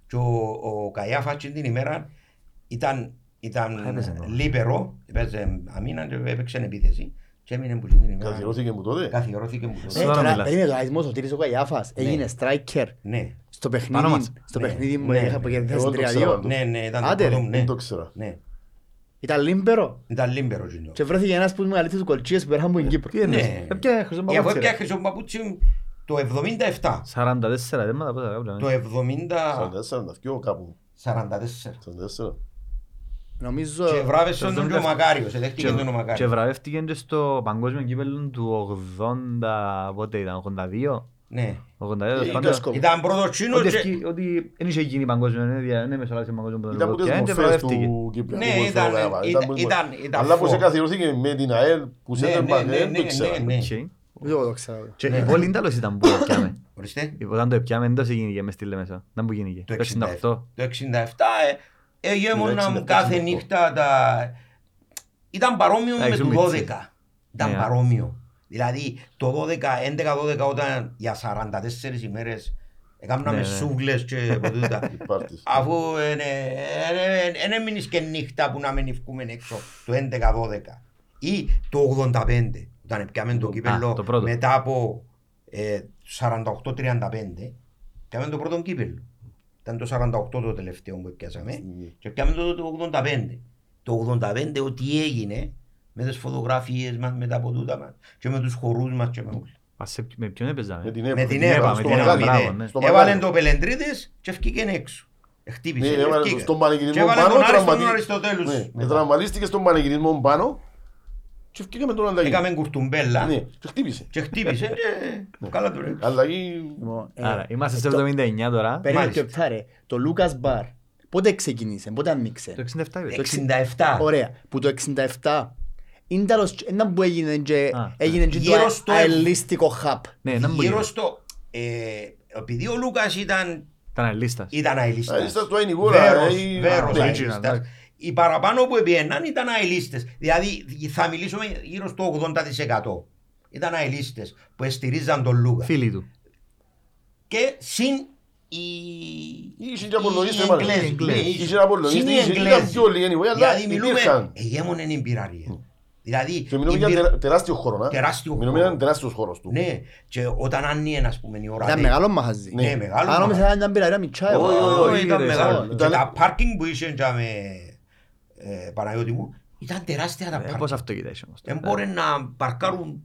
Και ο, ο Καϊάφας εκείνη την ημέρα ήταν, ήταν Έπαιζε τώρα. λίπερο, έπαιζε αμήνα και έπαιξε επίθεση. Και έμεινε που εκείνη την ημέρα. Καθιερώθηκε μου τότε. Καθιερώθηκε που Ε, τότε. Τώρα τώρα, μιλάς. περίμενε, ο Αισμός, ο Τύρης ο Καϊάφας, Ναι. έγινε striker Ναι, στο Πάνω παιχνίδι, μας. στο Ναι. παιχνίδι που Ναι. είχα που κερδίσει Εγώ το 3-2. ξέρω. ναι, ναι, ήταν το Άντε, ρε. πρώτο, ναι. Δεν το ξέρα. Ναι, Ήταν λίμπερο ήταν λίμπερο εκείνο. και βρέθηκε ένας που είναι μεγαλύτερος κολτσίες που πέρασαν από την Κύπρο. Τι εννοείς. Ναι. Έπια χρυσό Ε, Αφού παπούτσι, έπια ρε. χρυσό παπούτσι το 77. 44 δέρματα πόσα κάπου. Το 70... 44, 42 κάπου. 44. 44. Νομίζω... Και βράβευσε τον και ο 77. Μακάριος, εδέχτηκε τον ο Και Μακάριος. βραβεύτηκε και στο παγκόσμιο κύπελλο του 80, πότε ήταν, 82, Ναι. 82, Ε, τέλος ή πάντων. το Ήταν πρώτος τσίνος Ότι και... ευκεί- Ότι δεν είχε γίνει παγκόσμιο, δεν δια- δεν μεσολάβησε παγκόσμιο που τον Ήταν από τις Ευρωπαϊκό και μορφές βραβεύτηκε. του Κυπριακού Ναι, ποδοσφαίρου ήταν- Καραβά. ήταν- που- ήταν- ήταν Αλλά πως φω. καθιερώθηκε με την ΑΕΛ που σε Ναι, δεν ναι, πάνε, ναι, δεν ναι, το ξέρα. ναι, ναι. Οκ. Εγώ το ξέρω. Και η πόλη τέλος ήταν που έπιαμε. [COUGHS] Ορίστε. Όταν το έπιαμε, δεν γίνηκε μες στη Λεμεσό. Δεν που γίνηκε. Το Το 67. 68. Το 67 ε, εγέμοναν 67, κάθε 68. νύχτα τα... Ήταν παρόμοιο με Εντάξει, το ο 12. Μίτσης. Ήταν Ναι. παρόμοιο. Δηλαδή το 12, 11-12 όταν για 44 ημέρες έκαναμε Ναι, ναι. σούβλες και ποτούτα. [LAUGHS] Πάρτις. Αφού δεν έμεινες και νύχτα που να μην ευκούμε έξω το 11-12 ή το 85 όταν πιάμε το Α, κύπελο το πρώτο. μετά από ε, 48-35 πιάμε το πρώτο κύπελο. Ήταν το 48 το τελευταίο που πιάσαμε Ναι. και πιάμε το, το 85. Το 85 ό,τι έγινε με τις φωτογραφίες μας, με τα ποτούτα μας και με τους χορούς μας και με όλα. Ας σε- Με ποιον έπαιζαμε. Με την Με ΕΠΑ. την ΕΠΑ, ΕΠΑ, με στο την ΕΠΑ, Μαγάδι, μπράβο, ναι. ναι. Στο Έβαλε Μαγάδι. το Πελεντρίδης και ευκήκε έξω. Χτύπησε. Ναι, έβαλε ευκήκε. στον πανηγυρισμό Και έβαλε πάνω, τον Άριστον τραυματι- τον Αριστοτέλους. Ναι, μετά. τραυματίστηκε στον πανηγυρισμό πάνω και ευκήκαμε τον αλλαγή. Έκαμε κουρτουμπέλα Ναι, και χτύπησε. και χτύπησε και καλά του ρε. Αλλαγή... Λοιπόν, ε, Άρα, είμαστε στο το- 79 τώρα. Περίμενε Μάλιστα. και πτά, ρε. Το Λούκας Μπαρ, πότε ξεκίνησε, πότε άνοιξε; Το 67 είπε. 67. Ωραία, που το 67 είναι τέλος, ένα που έγινε και Α, έγινε και Γύρω το στο- αελίστικο χαπ. Ναι, να μου Γύρω γίνει. στο... ε, Επειδή ο Λούκας ήταν Ήταν αλίστας. ήταν αελίστας. Αελίστας του Αϊνιγούρα, Βέρος, ε, βέρος ναι. αελίστας. Original, Οι παραπάνω που επιέναν ήταν αελίστες. Δηλαδή θα μιλήσουμε γύρω στο 80%. Ήταν αελίστες που εστηρίζαν τον Λούκα. Φίλοι του. Και συν οι... Είχε και Απολλωνίστες, οι μάλλον. Εγγλέζοι. Εγγλέζοι. Ναι, Είχε Απολλωνίστες, συν οι είχε- Εγγλέζοι. ήταν πιο λίγοι anyway, αλλά Δηλαδή μιλούμε, υπήρχαν. εγέμονεν η πειραρία. Δηλαδή, Και μιλούμε η για πυρα- τερα- τεράστιο χώρο, να. Τεράστιο Μιλούμε χώρο. για έναν τεράστιος χώρος του. Ναι, και όταν άνοιγε, ας πούμε, η ώρα Ήταν δέκα- μεγάλο μαχαζί. Ναι, μεγάλο Αν νόμιζα μαχαζί. ήταν πειραρία μητσά, εγώ. Όχι, όχι, Ω, όχι, ήταν ρε, μεγάλο. σαν- Και ήταν- τα πάρκινγκ που είχε για με ε, Παναγιώτη μου, ήταν τεράστια τα Ε, Πώς πάρκινγκ. αυτοκίνητα είσαι όμως. Δεν μπορεί να παρκάρουν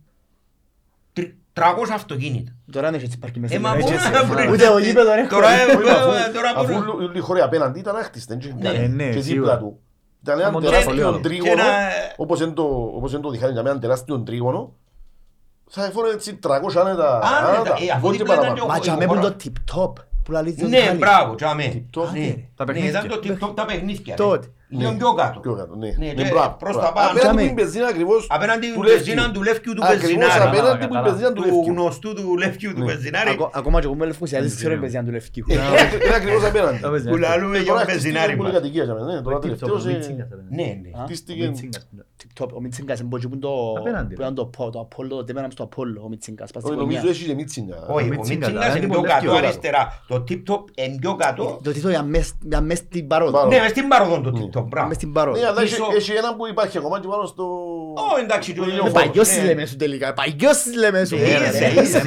τρι- 300 αυτοκίνητα. Τώρα δεν έχει έτσι πάρκι μέσα. Ε, μα στην πού Ελλάδα. να βρει- Ούτε ο γήπεδο δεν Τώρα, έχει. ε, Όχι, αφού- τώρα Αφού μπορούν- όλοι οι χώροι απέναντι ήταν άχτιστοι, δεν Ναι, είχε- ναι, και σίγουρα. Δίπλα του. Ήταν ένα Μόνο τεράστιο πολύ άλλο. Και τρίγωνο, ένα- όπως είναι το- όπως είναι το διχάρι, για μένα τριγώνο, τρίγωνο. Θα εφόρε έτσι 300 άνετα, Άνετα, άνετα, ε, αφού μπορεί και δίπλα ήταν παραπάνω. και ο- Μα τζαμέ που χώρο. είναι το tip-top που λαλείς τον Ναι, Μιχάλη. μπράβο, τσάμε. Τιπ-τόπ. Ναι. Τα Ναι, παιχνίδια. ήταν το τιπ-τόπ τα παιχνίδια. Τότε. Λίγο Ναι. πιο κάτω. Πιο κάτω, ναι. Ναι, Ναι, και μπράβο, προς μπράβο. τα πάνω. Απέναντι Τζαμέ. που η μπενζίνα ακριβώς Απέναντι του την Λεύκιου. πεζίνα του Λεύκιου του Ακριβώς Πεζινάρη. απέναντι που η Καλά. μπενζίνα του Του Λεύκιου. γνωστού του Λεύκιου του Ναι. Πεζινάρη. Ακο- Ακόμα και εγώ με λευκοσιάδες ξέρω την πεζιά του Λευκίου. Ε, Είναι ακριβώς απέναντι. Τα παιδιά. Που λαλούμε Ε, για τώρα τον Πεζινάρη χτίστηκε μας. πολυκατοικία για μένα, ναι, τώρα Ο τελευταίος, ε, Μίτσιγκας ήταν. Ναι, ναι. Α; χτίστηκε- Μίτσιγκας. Tip-top. Ο Μίτσιγκας είναι που το... Απέναντι. που ήταν το Πο- το Απόλλω, το τέμεναμε στο Απόλλω, ο Μίτσιγκας. πας στην Όχι, νομίζω γωνία. έχει και Μίτσιγκα. Όχι, ο Μίτσιγκας, Μίτσιγκας αλλά είναι είναι πιο πολύ κάτω πιο αριστερά. Το tip-top είναι πιο κάτω. Το τίτλο για μες- για μες στην παρόδο. Παρόδο. Ναι, μες στην παροδόν το tip-top, μπράβο. Μες στην παρόδο. Ναι, αλλά έχει- Πίσω- έχει έναν που υπάρχει ακόμα και πάνω στο... Ω, εντάξει, Το το- ίδιο Ε, χώρο. Παγιός Ναι. λέμε σου τελικά. Παγιός λέμε σου. Είσαι, είσαι, είσαι,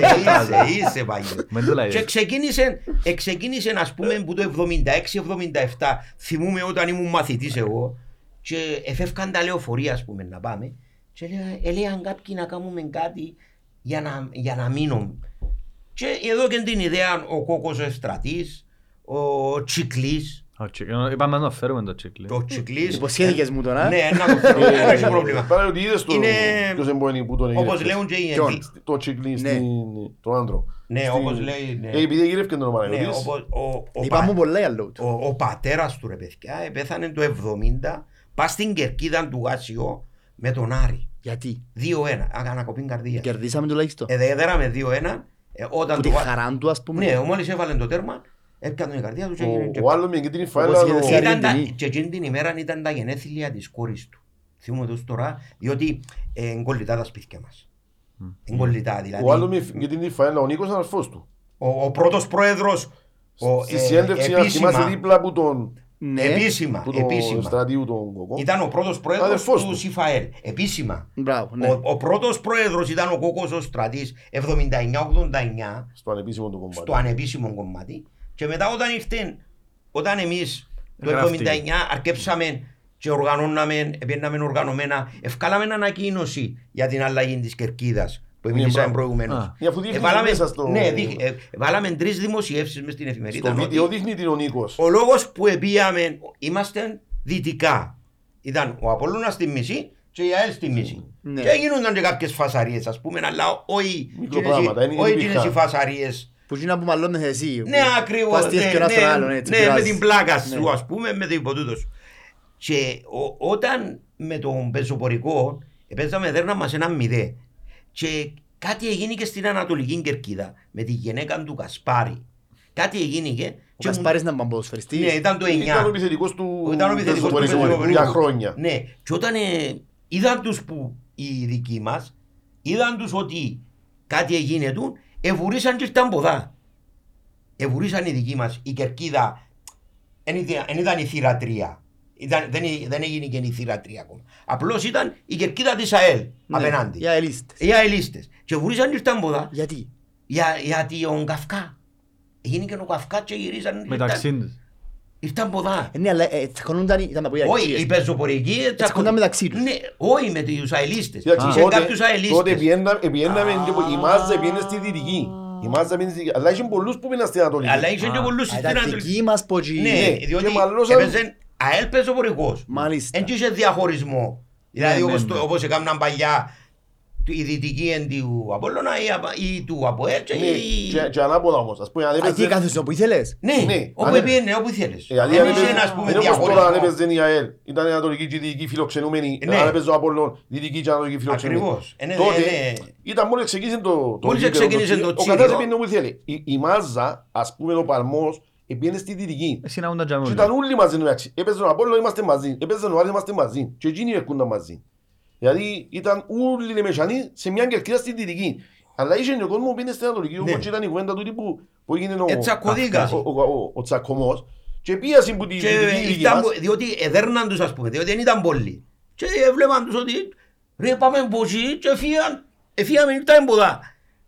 είσαι παγιός. Μεν το λέει. Και ξεκίνησε, εξεκίνησε ας πούμε που το 76-77 θυμούμαι όταν ήμουν μαθητής εγώ και εφεύκαν τα λεωφορεία ας πούμε να πάμε και έλεγα- έλεγαν κάποιοι να κάνουμε κάτι για να, για να μείνουμε. Και εδώ και την ιδέα ο Κόκος ο Στρατής, ο Τσικλής, Ο Τσικ- ε, Είπαμε να το φέρουμε το τσίκλι. το Τσικλής. Υποσχέθηκες μου τώρα. Ναι, να το φέρω, δεν έχει πρόβλημα. Πάρα ότι είδες το... Είναι- ποιος εμπονεί που τον Όπως έγιρευκες. λέουν και οι Ποιον; ενδύ- Το τσίκλι Ναι. στην... τον άντρο. Ναι, Στην- όπως λέει, ναι. Ε, επειδή έγιρευκε τον Ναι, Παναγιώτης. όπως ο- ο Είπα πα- μου πολλά για λόγου του. ο, ο πατέρας του ρε παιδιά ε, πέθανε το 70 πας στην κερκίδα του Γάσιο με τον Άρη. Γιατί; 2-1, ανακοπή καρδίας. Κερδίσαμε τουλάχιστον. Ε, δέδεραμε 2-1 ε, όταν Που το τη βα- χαρά του ας πούμε. Ναι, μόλις έβαλε το τέρμα έπιανε η καρδία τους και έγινε και Ο- Ο άλλος με εκείνη την φάιλα... Όπως είχε ο- σε ήταν τα- Αργεντινή. και εκείνη την ημέρα ήταν τα γενέθλια της κόρης του. Θυμούμαι το τώρα, διότι ε, εγκολλητά τα σπίτια μας. Εγκολλητά δηλαδή. Ο άλλος με εκείνη την φάιλα, ο Νίκος αδελφός του. Ο, ο πρώτος πρόεδρος ο, Στη ε, συνέντευξη να επίσημα, θυμάσαι δίπλα από τον... Ναι. επίσημα, που τον επίσημα. στρατίου τον Κοκό. Ήταν ο πρώτος πρόεδρος Αδερφός του του. ΣΥΦΑΕΛ. Επίσημα. Μπράβο, ναι. Ο, ο πρώτος πρόεδρος ήταν ο Κόκος ο Στρατής 79-89 Στο ανεπίσημο του κομμάτι. στο ανεπίσημο κομμάτι και μετά όταν ήρθε, όταν εμείς το Γράφτηκε. 79 αρκέψαμε και οργανώναμε, επέναμε οργανωμένα, ευκάλαμε ανακοίνωση για την αλλαγή της κερκίδας που Ναι, μιλήσαμε μπράβο. προηγουμένως. Α. Ναι, αφού δείχνει Εβάλαμε- μέσα στο- Ναι, δείχ- ε, βάλαμε τρεις δημοσιεύσεις μες στην εφημερίδα. Στο ότι- βίντεο δείχνει την ο Νίκος. ο λόγος που επίαμε, είμαστε δυτικά. Ήταν ο Απόλλωνας στη μισή και η ΑΕΛ στη μισή. Ναι. Και γίνονταν και κάποιες φασαρίες ας πούμε, αλλά όχι Μικροπράγματα, είναι- όχι είναι εκείνες οι υπήρχαν. φασαρίες. Που γίνα που μαλώνες εσύ. Ναι, ακριβώς. Πας τι Ναι, έχει ο ένας τον ναι, άλλον, έτσι, ναι, με πειράζει. την πλάκα Ναι. σου ας πούμε, με το υποτούτος σου. Και ο- όταν με τον πεζοπορικό παίζαμε δέρνα μας ένα μηδέ. Και κάτι έγινε και στην Ανατολική Κερκίδα με τη γυναίκα του Κασπάρη. Κάτι έγινε και... Ο και μου- Κασπάρης να μπαν ποδοσφαιριστής. Ναι, ήταν το 9. Ήταν ο επιθετικός του Ήταν ο επιθετικός του Πεζοπορικού Πεζοπορικού. για χρόνια. Ναι, και όταν ε, είδαν τους που οι δικοί μας, είδαν τους ότι κάτι έγινε του, ευουρήσαν και ήρθαν ποδά. Ευουρήσαν οι δικοί μας, η κερκίδα, δεν ήταν, εν ήταν η θύρα Ήταν, δεν, ε- δεν έγινε και η θύρα ακόμα. Απλώς ήταν η κερκίδα της ΑΕΛ Ναι, απέναντι. Για ελίστες. Οι αελίστες. Και βουρήσαν και ήρθαν ποδά Γιατί; για, γιατί ο Καυκά. Έγινε και ο Καυκά και γυρίσαν. Μεταξύ ήρθαν- τους. Ήρθαν ποδά. Ε, Ναι, αλλά ε, τσακωνούνταν, ήταν τα πόδια Όχι, αρχίες. οι πεζοπορικοί τσακωνταν μεταξύ τους. Ναι, όχι με τους αελίστες. Κοίταξε, Είχε τότε- κάποιους Τότε αελίστες. επιέννα- επιέναμε και που η Μάζα επιένε στη Δυτική. Η Μάζα μείνει στην- Αλλά είχε πολλούς που μείναν στην Ανατολική. Αλλά είχε και Α, πολλούς Α, στην Ήταν Ανατολική. δική μας που εκεί. Ναι, Ναι, διότι και μαλλώσαν- έπαιζε ΑΕΛ πεζοπορικός. Μάλιστα. Εν είχε διαχωρισμό. Δηλαδή ναι, όπως, ναι. το, όπως έκαναν παλιά η δυτική εν του Απόλλωνα ή, απα- ή του ΑΠΟΕΛ και Ναι, η... και- και ανάποδα όμως. Ας πούμε, αν Α, εκεί έπαιζε- κάθεσαι όπου ήθελες. Ναι, Ναι, όπου αν- έπαιρνε, όπου θέλεις. Ε, δηλαδή, Δεν αν είχε έπαιζε- ένα, ας πούμε, είναι όπως τώρα αν διαχωρισμό. έπαιζε η ΑΕΛ. Ήταν η Ανατολική και η Δυτική φιλοξενούμενη. Ναι. Αν έπαιζε ο Απόλλων, Δυτική και Ανατολική φιλοξενούμενη. Ακριβώς. Ε, ναι, Τότε ναι, ναι. ήταν μόλις ξεκίνησε το το Μόλις γήπεδο, ξεκίνησε το Ο τσίριο. καθένας έπαιρνε όπου θέλει. Η- Η Μάζα, ας πούμε, ο Παλμός, πήγαινε στη Δυτική. Εσύ να ούν τα τζαμί Και όλοι. ήταν όλοι μαζί εντάξει. Έπαιζε ο Απόλλων, είμαστε μαζί. Έπαιζε ο Άρης, είμαστε μαζί. Και εκείνοι έρχονταν μαζί. Δηλαδή ήταν όλοι οι μεσανοί σε μια κερκίδα στη Δυτική. Αλλά είχε και ο κόσμος που πήγαινε στην Ανατολική. Ναι. Όπως ήταν η κουβέντα τούτη που, που έγινε ο, Ε, τσακωδίκας. ο, ο, ο, ο τσακωμός. Και πίασε που τη Και Δυτική δική ήταν μας. πο- διότι εδέρναν τους ας πούμε, διότι δεν ήταν πολλοί. Και έβλεπαν τους ότι ρε πάμε μποσί και φύγαν, εφύγαμε ήρθαν εμποδά.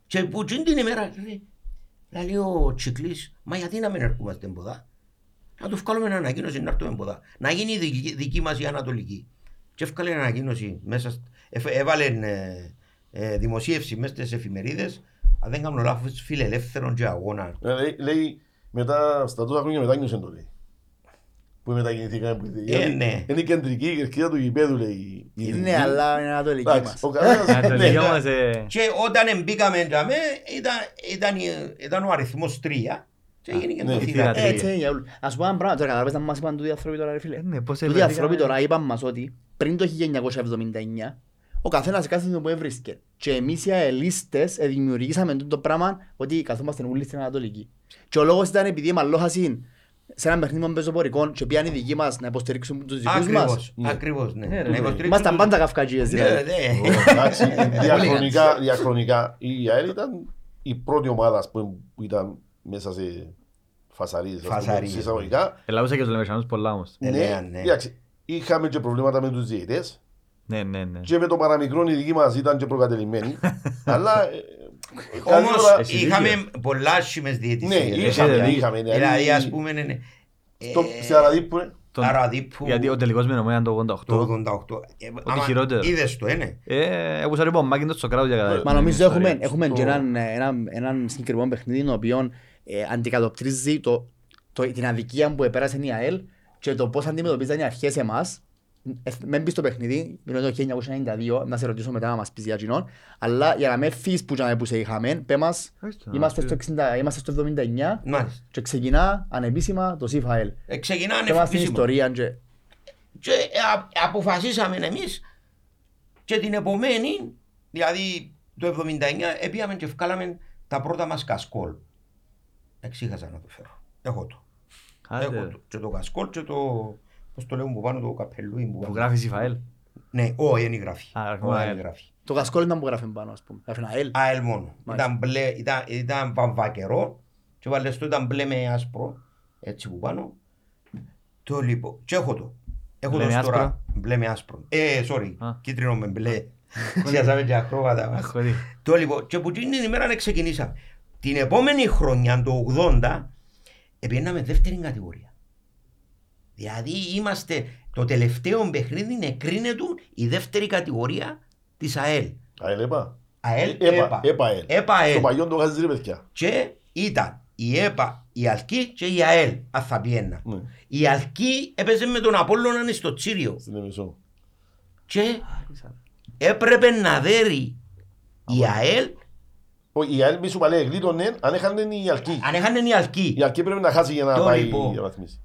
Και που εκείνη την ημέρα ρε, λέει ο Τσικλής, μα γιατί να μην έρχομαστε εμποδά. Να τους βγάλουμε ένα ανακοίνωση να έρθουμε εμποδά. Να γίνει η δική, δική μας η Ανατολική. Και έφκαλε ανακοίνωση μέσα, στ- εφ- έβαλε ε, ε, δημοσίευση μέσα στις εφημερίδες, αν δεν κάνω λάθος, φιλελεύθερον και αγώνα. Ε, λέει, λέει, μετά, στα τόσα χρόνια μετάνιωσε το λέει. Που μετακινηθήκαμε. που- γιατί ναι. Είναι η κεντρική κερκίδα του γηπέδου λέει. η Δυτική. Ναι, αλλά είναι ανατολική Εντάξει, μας. ο καθένας- [LAUGHS] Ανατολική ναι. όμως, ε, Και όταν μπήκαμε τζαμέ, ήταν, ήταν, η- ήταν ο αριθμός 3 και έγινε και ναι, το η θύρα. θύρα Ε, Έτσι είναι για όλους. Να σου πω ένα πράγμα τώρα, καταλαβαίνεις να μας είπαν τούτοι οι άνθρωποι τώρα ρε φίλε. ε, ναι, πώς Τούτοι οι ευρεθήκαμε. άνθρωποι τώρα είπαν μας ότι πριν το 1979 ο καθένας κάθε που έβρισκε. Και εμείς οι αελίστες δημιουργήσαμε τούτο το πράγμα ότι καθόμαστε όλοι στην Ανατολική. Και ο λόγος ήταν επειδή μαλλόχασαν σε ένα παιχνίδι με πεζοπορικών και πήγαν οι δικοί μας να υποστηρίξουν τους δικούς μας. Ακριβώς, ακριβώς, ναι. Ναι, ρε, Να ναι. υποστηρίξουν Ήμασταν τους- πάντα καυκατζίες Ναι, δηλαδή. ναι. Εντάξει, [LAUGHS] διαχρονικά, διαχρονικά η ΑΕΛ ήταν η πρώτη ομάδα ας πούμε, που ήταν μέσα σε φασαρίες, ας πούμε, Φασαρίες, σε εισαγωγικά. Ελάουσα και τους Λεμεσανούς πολλά όμως. Ε, Ναι, ναι, ναι. εντάξει, είχαμε και προβλήματα με τους διαιτητές Ναι, ναι, ναι. και με το παραμικρό οι δικοί μας ήταν και προκατελημένοι. [LAUGHS] αλλά ε, Όμως καλύτερα- εσύ είχαμε δίκιο. πολλά άσχημες διαιτησίες. Ναι, δηλαδή. είχαμε, δηλαδή. είχαμε. Δηλαδή, ας πούμε, ναι, ναι. Στο- Ε, Στην Αραδίππου, ε, Τον- Αραδίππου, Γιατί ο τελικός με νομέα ήταν το 88. το 88. Ε, άμα χειρότερο. Είδες το, ε, ναι. Ε, εγώ σαν είπα, ο Μάκιντος στο κράτος για κατά. Μα νομίζω ιστορία. έχουμε, έχουμε Στο- και έναν, έναν, έναν συγκεκριμένο παιχνίδι το οποίο ε, αντικατοπτρίζει το, το, την αδικία που επέρασε η ΑΕΛ και το πώς αντιμετωπίζαν οι αρχές εμάς. Ε, Μεν μπει στο παιχνίδι, μιλώ το 1992, να σε ρωτήσω μετά να μας πεις για κοινόν, αλλά για να με φύγεις που, τζάμε που σε είχαμε, πέ μας, Ευχαριστώ. είμαστε στο, 60, είμαστε στο 79 Μάλιστα. και ξεκινά ανεπίσημα το ΣΥΦΑΕΛ. Ε, Ξεκινάνε Πέ μας την επίσημα. ιστορία και... Και ε, α- αποφασίσαμε εμείς και την επομένη, δηλαδή το 79, έπιαμε και βγάλαμε τα πρώτα μας κασκόλ. Εξήχασα να το φέρω. Έχω το. Άντε, Έχω το. Και το κασκόλ και το, πώς το λέμε που πάνω, το καπελούι που Που πάνω. γράφει Σιφαέλ. Ναι, όχι, είναι η γράφη. Α, γράφει Όχι, ΑΕΛ. είναι η γράφη. Το κασκόλ ήταν που γράφει πάνω, ας πούμε. Γράφει ένα ΑΕΛ. ΑΕΛ μόνο. Μάλιστα. Ήταν, μπλε, ήταν, ήταν βαμβακερό και βάλες το ήταν μπλε με άσπρο, έτσι που πάνω. Το λοιπόν, και έχω το. Έχω Μπλε το με τώρα, άσπρο; μπλε με άσπρο. Ε, sorry, Α. κίτρινο με μπλε. Ξιάσαμε και ακρόβατα μας. Έχω δει. Το λοιπόν, και που την ημέρα να ξεκινήσαμε. Την επόμενη χρονιά, το 80, επήρναμε δεύτερη κατηγορία. Δηλαδή είμαστε, το τελευταίο παιχνίδι εκρίνεται η δεύτερη κατηγορία της ΑΕΛ. ΑΕΛ ΕΠΑ. ΑΕΛ, ΕΠΑ, ΕΠΑ. ΕΠΑ ΑΕΛ. ΕΠΑ ΑΕΛ. Στο παλιό το γάζεις ρε παιδιά. Και ήταν η ΕΠΑ, η Αλκή και η ΑΕΛ, αν θα πιένα. Ναι, Η Αλκή έπαιζε με τον Απόλλωνα στο Τσίριο στην Εμισό. και έπρεπε να δέρει η ΑΕΛ Ο- Η ΑΕΛ μη σου παλέ γλίτωνε αν έχανε η Αλκή. αν έχανε η Αλκή. Η Αλκή πρέπει να χάσει για να Το πάει λοιπόν. για βαθμίσει.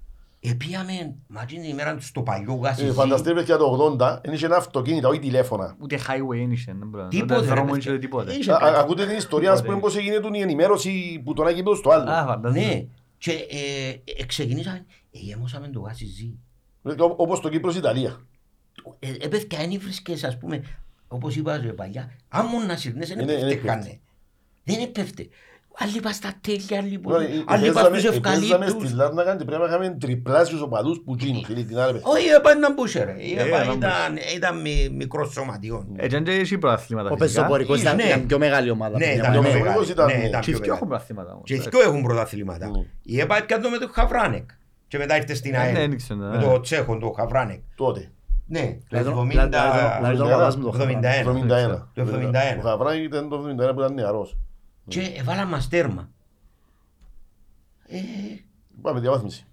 Επίαμε μαζί την ημέρα του στο παλιό Ε, γάσι. Φανταστείτε παιδιά το 80, δεν είχε ένα αυτοκίνητα, όχι τηλέφωνα. Ούτε highway δεν είχε. δεν μπορώ. Τίποτε, Ούτε ρε, δρόμο παιδιά. είχε τίποτε. Είχε Α- κάτι. α- Ακούτε την ιστορία, ας πούμε, πώς έγινε η ενημέρωση που τον άγγιπε στο άλλο. Α, φαντάζομαι. Ναι. Και ε, ε, ξεκινήσαμε, ε, γεμώσαμε το γάσι ζή. Δηλαδή, ό- Όπως το Κύπρος-Ιταλία. Ε, ε, παιδιά, δεν βρίσκες, ας πούμε, όπως είπα ρε παλιά, άμον να συρνές, δεν Είναι- είναι έπεφτε πέφτει. κάνε. Δεν έπεφτε. Άλλοι πας στα τέλεια, άλλοι που- Δηλαδή, άλλοι πας επέζαμε- στους επέζαμε ευκαλύπτους. στη Λάρνακα και πρέπει να είχαμε τριπλάσιους οπαδούς που γίνουν. Φίλοι, την άλλη. Όχι, η ΕΠΑ ήταν μπούσε ρε. Η Ε, ΕΠΑ ήταν ήταν, ήταν μι- μικρό σωματιό. Έτσι αν και έχει προαθλήματα Ο φυσικά. πεζοπορικός ήταν, Ναι. ήταν πιο μεγάλη ομάδα. Ναι, παιδιά, ήταν μας. πιο ο μεγάλη. Μευρικός ήταν- Ναι, ήταν Και πιο οι δυο έχουν μεγάλη. προαθλήματα όμως. Και οι δυο έχουν πρωταθλήματα. Ναι. Η ΕΠΑ έπιανε με το Χαβράνεκ. Και μετά ήρθε στην Ε, ναι, ΑΕΛ. ένοιξε, ναι. Με το Τσέχο, το Χαβράνεκ. Τότε. Ναι, το Δηλαδή, 70... δηλαδή, δηλαδή, το παπάς μου το 71. 71. 71. Ο Γαβράκη ήταν το 71 που ήταν νεαρός. Και έβαλα μας τέρμα. Ε, Πάμε διαβάθμιση.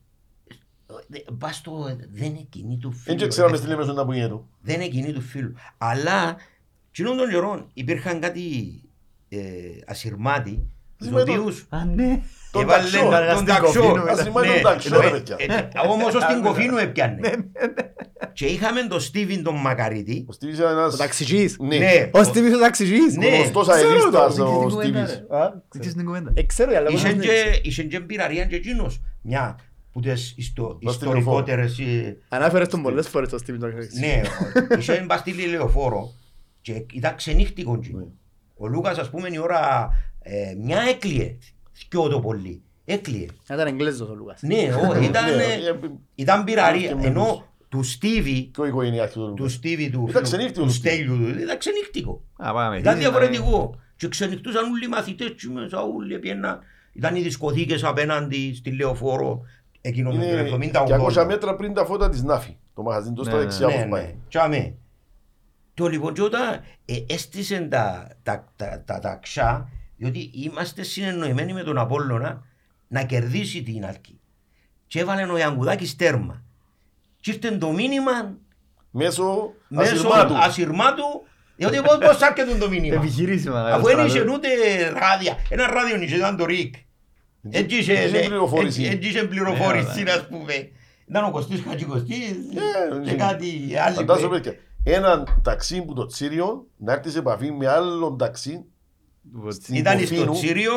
δε- πας στο, δεν είναι κοινή του φίλου. Δεν ξέραμε στη λέμε στον που γίνεται. Δεν είναι κοινή του φίλου. Αλλά, κοινών των καιρών υπήρχαν κάτι ε, ασυρμάτοι, τους Σημαίνει το- οποίους Α, ναι. Τον έβαλε ταξό. τον Στην ταξό. Κοφίνου, Ναι, ασυρμάτοι τον ταξό, ναι, ρε παιδιά. ε, ε, Όμως ως την Κοφίνου έπιανε. Και είχαμε τον Στίβιν τον Μακαρίτη. Ο Στίβης είναι ένας... Ο ταξιτζής. Ναι. Ναι, Ο Στίβης ο ταξιτζής. Ναι. Γνωστός Ξέρω αελίστας το. ο Στίβης. Α, Ξέρεις την κουβέντα. Ε, ξέρω, αλλά Είχε εγώ και- είχε και πειραρία και εκείνος. Μια που τις ιστο- Πας στη ιστορικότερες... ε, Ανάφερες τον πολλές φορές το Στίβης τον ταξιτζής. Ναι, ο- είχε μπας στη λεωφόρο και ήταν ξενύχτικο Ναι. εκείνο. Ο Λούκας ας πούμε η ώρα ε, μια έκλειε. Θκιό το πολύ. Έκλειε. Ήταν Εγγλέζος ο Λούκας. Ναι, ω, ήταν, Ναι, ε, ε, ήταν πειραρία. και με Ενώ του Στίβη, Και ο οικογενειάρχης του του Λούκας. Στίβη του, Ήταν φίλου- ξενύχτικο του το Στίβη. Στέλιου του, ήταν ξενύχτικο. Α, πάμε. Ήταν Τι, διαφορετικό. Και ξενυχτούσαν όλοι οι μαθητές και μέσα όλοι έπιαναν. Ήταν οι δισκοθήκες απέναντι στη λεωφόρο εκείνο το Είναι 200 70-80. μέτρα πριν τα φώτα της Νάφη. Το μαγαζίν του στα Ναι, δεξιά Ναι, όπως ναι. πάει. Τσάμε. Το λοιπόν και όταν ε, έστησε τα, τα, τα, τα ταξιά, διότι είμαστε συνεννοημένοι με τον Απόλλωνα να κερδίσει την Άλκη. Και έβαλε ο Ιαγκουδάκης τέρμα. Και ήρθε το μήνυμα Μέσω μέσω ασυρμάτου. ασυρμάτου, διότι πώς, πώς άρκεται το μήνυμα. Επιχειρήσιμα. Αφού δεν είχε ούτε ράδια. Ένα ράδιο είχε, ήταν το ΡΙΚ. Έτσι είχε Είχε λέ- πληροφόρηση. έτσι- έτσι είχε πληροφόρηση, ας πούμε. Ήταν ο Κωστής Χατζικοστής Ναι, και ναι. κάτι άλλο. Φαντάζομαι παιδιά. Έναν ταξί που το Τσίριο να έρθει σε επαφή με άλλον ταξί στην Ήταν στο Κοφίνου. Τσίριο,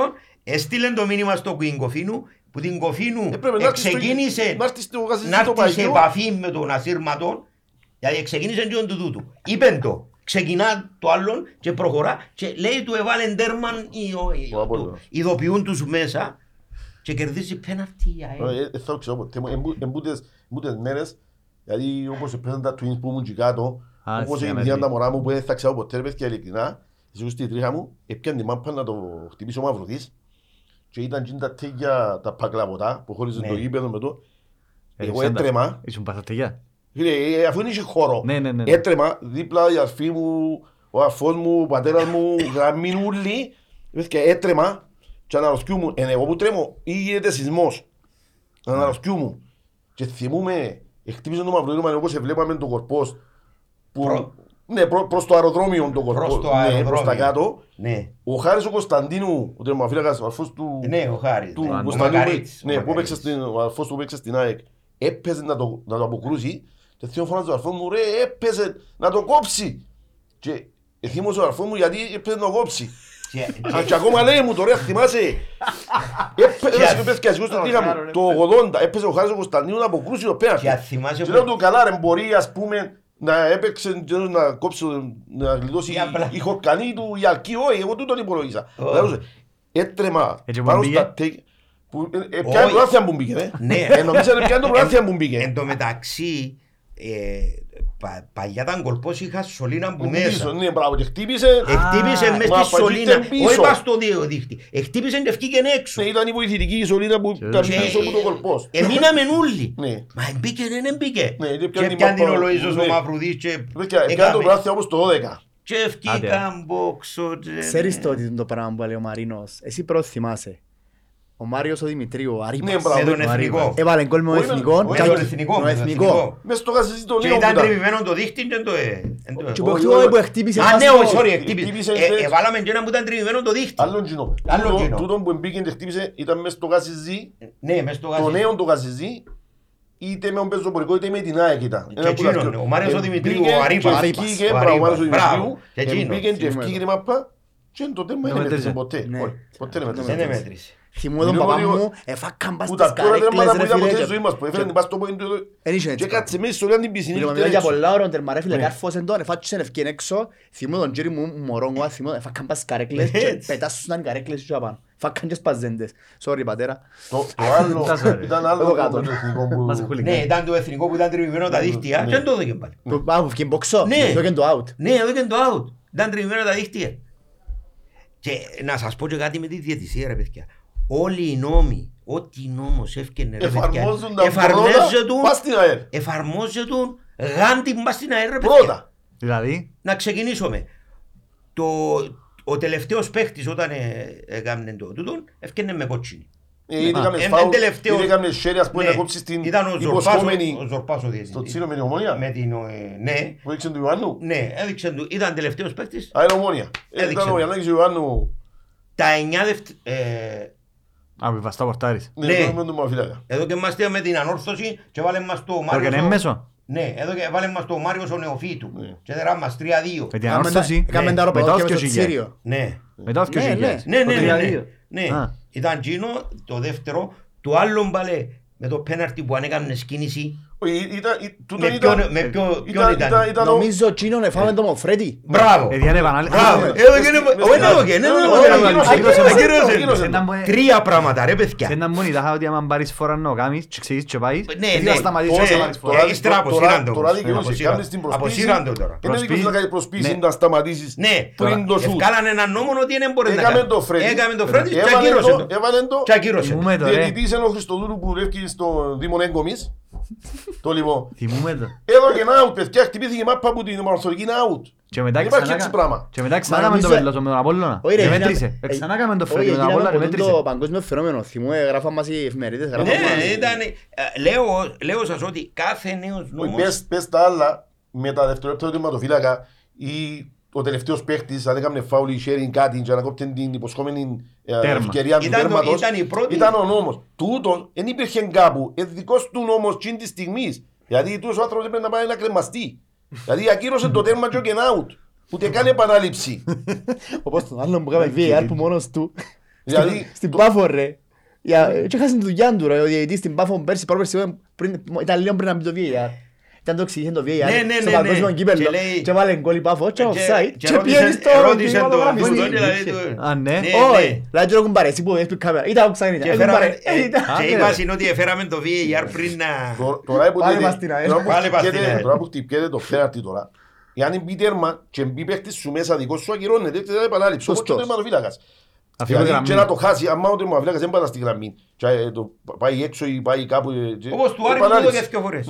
έστειλε το μήνυμα στο Κουίνκοφίνου, που την Κοφίνου Έπρεπε να έρθεις στο- ξεκίνησε να έρθεις στο γαζί να στο έρθεις σε παγιό. επαφή με τον ασύρματο, γιατί ξεκίνησε και του τούτου. Είπεν το, ξεκινά το άλλον και προχωρά και λέει του εβάλεν τέρμαν οι- ο- οι- Ο Απόλλωνας. του- ειδοποιούν τους μέσα και κερδίζει πέναρτη η ΑΕΛ. Ε, ε, θα το ξέρω ποτέ μου. Εμπού- εμπούτες- εμπούτες μέρες, δηλαδή όπως έπαιζαν τα twins που ήμουν και κάτω, Α, όπως στην έγιναν τα Αμερική. μωρά μου που δεν θα ξέρω ποτέ, ρε παιδιά, ειλικρινά, εσύ στη τρίχα μου, έπιαν τη μάπα να το χτυπήσω ο Μαυροδής και ήταν και τα τέγια, τα παγκλαβωτά που χώριζε Ναι. το γήπεδο με το. Εγώ Έριξαν τα. έτρεμα, Ήσουν παθατεγιά. Φίλε, ε, αφού δεν είχε χώρο. Ναι, ναι, ναι. Έτρεμα, δίπλα η αρφή μου, ο αφός μου, ο πατέρας μου, [LAUGHS] γραμμή ούλη. Και έτρεμα και αναρωτιούμουν, είναι εγώ που τρέμω ή γίνεται σεισμός. Αναρωτιούμουν. Και θυμούμαι, χτύπησε το μαυροδίωμα όπως βλέπαμε τον κορπός. Που, Προ- Ναι, προ, προς το αεροδρόμιο τον κορπό. Προς το ναι, αεροδρόμιο. προς τα κάτω. Ναι, Ο Χάρης ο Κωνσταντίνου, ο τρεμαφύλακας, ο αρφός του, ναι, ο Χάρης. του ναι, ο Κωνσταντίνου, Μακαρίτης, ο ναι, που Μακαρίτης. έπαιξε στην, ο αρφός του που έπαιξε στην ΑΕΚ, έπαιζε να το, να το αποκρούσει και θέλω φωνάζει ο αρφός μου, ρε, έπαιζε να το κόψει. Και εθίμωσε ο αρφός μου γιατί έπαιζε να το κόψει. Και- Α, Και ακόμα λέει μου τώρα, θυμάσαι. Έπαιζε και παιδιά, εγώ στην τρίχα μου, το 80, έπαιζε ο Χάρης ο Κωνσταντίνου να αποκρούσει το πέναρτι. Και αν θυμάσαι Και που- λέω του καλά ρε, μπορεί ας πούμε να έπαιξε και να κόψει, να γλιτώσει Ή απλά- η χορκανή του, η αλκή, όχι, εγώ τούτον υπολογίσα. Ω. Δηλαδή, Έτρεμα Έτσι που πάνω μπήκε. στα τέκ- που ε, ε, πιάνε Όχι. το λάθια που μπήκε, ε. Ναι. Ε, Νομίζανε πιάνε το λάθια που μπήκε. Εν τω μεταξύ, ε, πα- παλιά ήταν κολπός είχα σωλήνα που Που πίσω, μέσα. Ναι, μπράβο, και χτύπησε. Εχτύπησε Α, μες μα στη σωλήνα, παγίτε πίσω. όχι πας στο δύο δίχτυ. Εχτύπησε και ευκήκεν έξω. Ναι, ήταν η βοηθητική η σωλήνα που Και- ήταν Και- πίσω από το κολπός. Εμείναμε όλοι. Ναι. Μα εμπήκε, δεν εμπήκε. Ναι, και Και πιάνει πιάνει την μάπα, Ολοΐζος ο ναι. Μαυρουδής και Παιδιά, Πιάνε το έκαμε- λάθια όπως το 12. και ευκήκαν μπόξο. και- Ξέρεις το ότι είναι το πράγμα που λέει ο Μαρίνος. Εσύ πρώτα θυμάσαι. Ο Μάριος ο Δημητρίου, ο Ναι, Αρήπας. μπράβο. Με τον Μαρίβα. εθνικό. Έβαλε γκολ με τον Όχι με- εθνικό. όχι Με και- τον εθνικό. με μες τον τον εθνικό. Μες στο γασίζι το Και λίγο ήταν που ήταν. τριμημένο το δίχτυ και το... ε, εν το- Και Όχι, που όχι, χτύπησε- όχι. που χτύπησε Α, φάση ναι, το- όχι, sorry, χτύπησε χτύπησε. έτσι. Ε, Εβάλαμε και ένα που ήταν τριμημένο το δίχτυ. Άλλον κοινό. Άλλον Τούτο- κοινό. Τούτον που μπήκε και χτύπησε ήταν μες στο γασίζι Ναι, μες στο το γάζι. νέο το γαζιζί είτε με τον πεζοπορικό είτε με την ΑΕΚ ήταν. Και Ένα που τα εκείνον, δυο. ο Μάριος ο Ε, Δημητρίου, μπήκε ο Αρήπας. και Αρήπας, ευκήκε, ο μπράβο, ο Μάριος ο Αρήπας, Δημητρίου, μπράβο. Και ε, εκείνος. μπήκε και Θυμούμαι ευκήκε το. η μάπα και το τέρμα Δεν δεν μέτρησε. μέτρησε ποτέ. Ναι. Όχι, Ποτέ δεν Δεν μέτρησε. Δεν μέτρησε. Θυμούμαι τον Μιλώ παπά λίγο- μου, εφάκαν πας Που στις τα τώρα τέρματα καρέκλες που ρε είδαμε φίλε. ποτέ και- στη ζωή μας που έφεραν την πας στο πόντο Εν είχε και έτσι κάτσε μέσα στο λιάν την πισινή Μιλούμε και για έξω. πολλά ώρα, τερμαρέ φίλε, Ναι. κάρφωσεν τον, εφάτσισεν ευκαιρία έξω, θυμούμαι τον τζίρι μου μωρό, εγώ θυμούμαι, εφάκαν πας στις καρέκλες και Έτσι. πετάσσουσαν οι καρέκλες και απάνω. Φάκαν και σπαζέντες. Sorry πατέρα. Το το άλλο Τα sorry. ήταν άλλο Εγώ κάτω. με το εθνικό που- Μας χούλικα. Ναι, ήταν το εθνικό που ήταν τριμημένο τα δίχτυα Ναι. και δεν το έδωκε πάλι; Που- Α, που βγήκε μποξό, Ναι. το έκανε το out. Ναι, έδωκε το out. Ήταν τριμημένο τα δίχτυα. Και να σας πω και κάτι με τη διαιτησία ρε παιδιά. Όλοι οι νόμοι, ό,τι νόμος έφτιανε ρε παιδιά, Εφαρμόζουν τα εφαρμόζεται πρώτα πας στην ΑΕΛ. εφαρμόζεται γάντι μπας στην αέρα ρε παιδιά. Πρώτα. Δηλαδή, Να ξεκινήσουμε. Το, ο τελευταίος παίχτης όταν ε, έκανε το τούτο, ευκαινε με κότσινη. Ε, Είτε Α, έκαμες εν- φάουλ, εν τελευταίο- είτε έκαμες χέρι, ας πούμε, Ναι, να κόψεις την Ήταν ο Ζορπάς, υποσχόμενη ο Ζορπάς ο στο διευθυντής. τσίρο με την ομόνια. Με την, ε, ναι, Που έδειξε του Ιωάννου. ναι, έδειξε του, ήταν τελευταίος παίχτης. Α, είναι ομόνια. Ε, Έδειξε. Ήταν ο Γιαννάκης Ιωάννου. Τα εννιά δευτε... ε, Α, βαστά πορτάρις. Ναι, Ναι. το με τον Μαφυλάκα. εδώ και είμαστε με την ανόρθωση και βάλε μας το Τώρα και Μάριος... είναι ο- μέσο. Ναι, εδώ και βάλε μας το Μάριος ο Νεοφύτου. Ναι. Και δερά μας 3-2. Με την Έκαμε τα- ανόρθωση. έκαμε Ναι. τα Μετά αεροπλάνο και όφκιο με το χιλιάδες. Τσίριο. Ναι. Μετά όφκιο Ναι, χιλιάδες. Ναι, ναι, ναι, ναι. 3-2. ναι. Α. Ήταν Τζίνο το δεύτερο. Το άλλο μπαλέ με το πέναρτι που ανέκανε σκίνηση. Όχι, ήταν- ή- τούτο Με ήταν- ποιον, με ποιο, ποιον ήταν- ήταν. ήταν- ήταν ο- Νομίζω εκείνον εφάμε το Μοφρέτη. Μπράβο. Ε, διάνε επανάληψη. Μπράβο. Ε, Εδώ και είναι... Μες Όχι, στην- εδώ και είναι... Ναι, εδώ ναι, και ναι, είναι- ακύρωσε, ακύρωσε, ακύρωσε, ακύρωσε. ακύρωσε. Σε έναν που- Τρία πράγματα ρε σε παιδιά. έναν μόνη τάχα ότι άμα πάρεις φορά να το κάνεις και ξέρεις και πάεις, Ναι, γιατί ναι. θα σταματήσεις Τώρα- να πάρεις φορά. τώρα- ύστερα τώρα- αποσύραν το Τώρα όμως. δικαιούσε, Αποσύραν. κάνεις την προσποίηση. Αποσύραν το τώρα. Είναι δικαιούσε να κάνεις προσποίηση, Ναι. να σταματήσεις Ναι, πριν το σούτ. ευκάλανε έναν νόμο ότι δεν μπορεί να Έκαμε κάνει. το Φρέντι. Έκαμε το Φρέντι και Έβαλε ακύρωσε το- το. Έβαλε το. Και ακύρωσε. Θυμούμε το, ρε. Διαιτητής είναι ο Χριστοδούλου που ρεύκει στο Δήμο Έγκομης. Το λοιπόν. Θυμούμε το. Εδώ και ένα out, παιδιά, χτυπήθηκε η μάπα από την Μαρθορική είναι out. Και μετά Δεν υπάρχει ξανά έτσι κα- πράγμα. Και μετά ξανά Μα κάναμε το νομίζω- πελότο με τον Απόλλωνα. Όχι, ρε, Και έγιναμε- μέτρησε. Ε, Ξανά κάναμε το Όχι, Φρέντι με τον έγιναμε Απόλλωνα και από μέτρησε. το παγκόσμιο φαινόμενο. Θυμούμε, γράφαμε μας οι εφημερίδες. γράφαμε Ναι, μας- ήταν. ε, Λέω, λέω σας ότι κάθε νέος Όχι, νόμος. Πες, πες τα άλλα με τα δευτερόλεπτα του τερματοφύλακα ή ο τελευταίος παίχτης αν έκαμε φάουλ ή sharing κάτι και να κόπτει την υποσχόμενη ε, Τέρμα. ευκαιρία του Ήταν το- τέρματος ήταν η πρώτη. ήταν ο νόμος. Τούτος δεν υπήρχε κάπου. Είναι δικός του νόμος τσιν της στιγμής. Γιατί τούτος ο άνθρωπος έπρεπε να πάει να κρεμαστεί. Δηλαδή ακύρωσε το τέρμα και ο και out. Ούτε καν επανάληψη. [LAUGHS] Όπως τον άλλον που έκανε VAR που μόνος του. Δηλαδή, Στην- Στην το- Πάφο ρε. Για- Και έχασε τη δουλειά του ρε. Ο διαιτητής στην Πάφο πέρσι, πρόπερσι, πριν- ήταν λίγο πριν να μπει το VAR. Ήταν το εξηγήσε το VAR Ναι, ναι, στο ναι, παγκόσμιο ναι. κύπελλο. Και λέει- Και βάλε γκολ η Πάφο και offside. και Και ρώτησε- πιένεις στο ρώτησε το κινηματογράφο. αυτό, Ναι, δηλαδή, του- Α, ναι. Όχι, δηλαδή και έχουν παρέσει που έσπει κάμερα. Ήταν ξανά. Και Έχουν φέραμε- παρέσει. ε, Ήταν- Και Άντε, είπα ρε. είναι ότι έφεραμε το VAR πριν να... Τω- Τώρα που Πάλι λέτε- πας στην ΑΕΛ. τώρα που Πάλι πας στην χτυπιέται- ΑΕΛ. Τώρα που χτυπιέται το πέναρτι τώρα Εάν μπει τέρμα και μπει παίχτης σου μέσα δικός σου ακυρώνεται και δεν επανάληψη όπως και ο Σωστός. τερματοφύλακας. Αφήνω Δηλαδή γραμμή. και να το χάσει, αν ο τερματοφύλακας δεν πάει στη γραμμή και ε, το πάει έξω ή πάει κάπου ε, και- Όπως του Άρη που επανάληψη. το δυο φορές.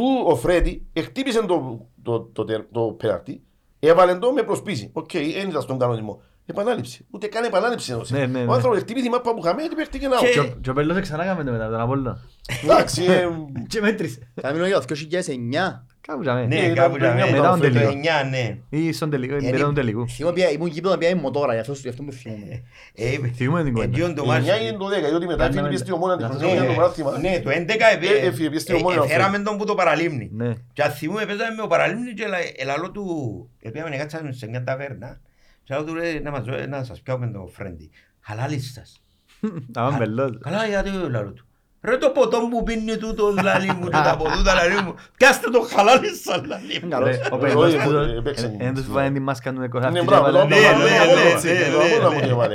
Ναι. Του ο Φρέτι χτύπησε το, το, το, το, το πέναρτι, έβαλε το με προσπίση. Οκ, δεν ήταν στον κανονισμό. Επανάληψη. Ούτε καν επανάληψη έδωσε. Ναι, ναι, Ο ναι. άνθρωπος χτύπησε η μάπα που χαμέ και παίχτηκε ένα Και- Και ο- Και ο Πελός ξανά κάναμε το μετά τον Απόλλωνα. Εντάξει, ε, Και μέτρησε. Θα μείνω για το 2009. Κάπου τζαμέ. Ναι, ήταν κάπου το εννιά τζαμέ. μετά τον Το τελικό. εννιά, ναι. Ή στον τελικό, Είναι- μετά τον τελικό. Θυμώ πια- ήμουν γήπεδο πια η μοτόρα, γι' αυτό γι' αυτό μου θυμούμαι. Ε, Θυμούμε την κουβέντα. εντύον το η μάτς- εννιά είναι το 10, διότι μετά Κάναμε- έφυγε στη ομόνα την Ναι, χρονιά για το μάθημα. Ναι, το 11 επέ- Ε, έφυγε, πήγε στη ε, Ομόνια, εφέραμε τον που το παραλίμνη. Ναι. Και αν θυμούμε παίζαμε με ο παραλίμνη και ελα- ελαλό του, πήγαμε κάτσαμε σε μια ταβέρνα και λέω του ρε να μας δω- να σας πιάμε το φρέντι. Χαλάλης σας. Άμαν Πελός. Καλά γιατί λαλό του. Ρε το ποτό που πίνει τούτος λαλί μου και τα ποτούτα λαλί μου. Πιάστε το χαλάλης σας λαλί μου. Καλός. Ρε, Ο Ε, Πελός όχι, που το- ε, παίξε. εν- εν τους βάζει την μάσκα του με Ναι, κοσάφτη και μπράβο, έβαλε- το ναι, έβαλε, ναι, το έβαλε, ναι, έτσι, ναι, το ναι, έβαλε, ναι. το έβαλε.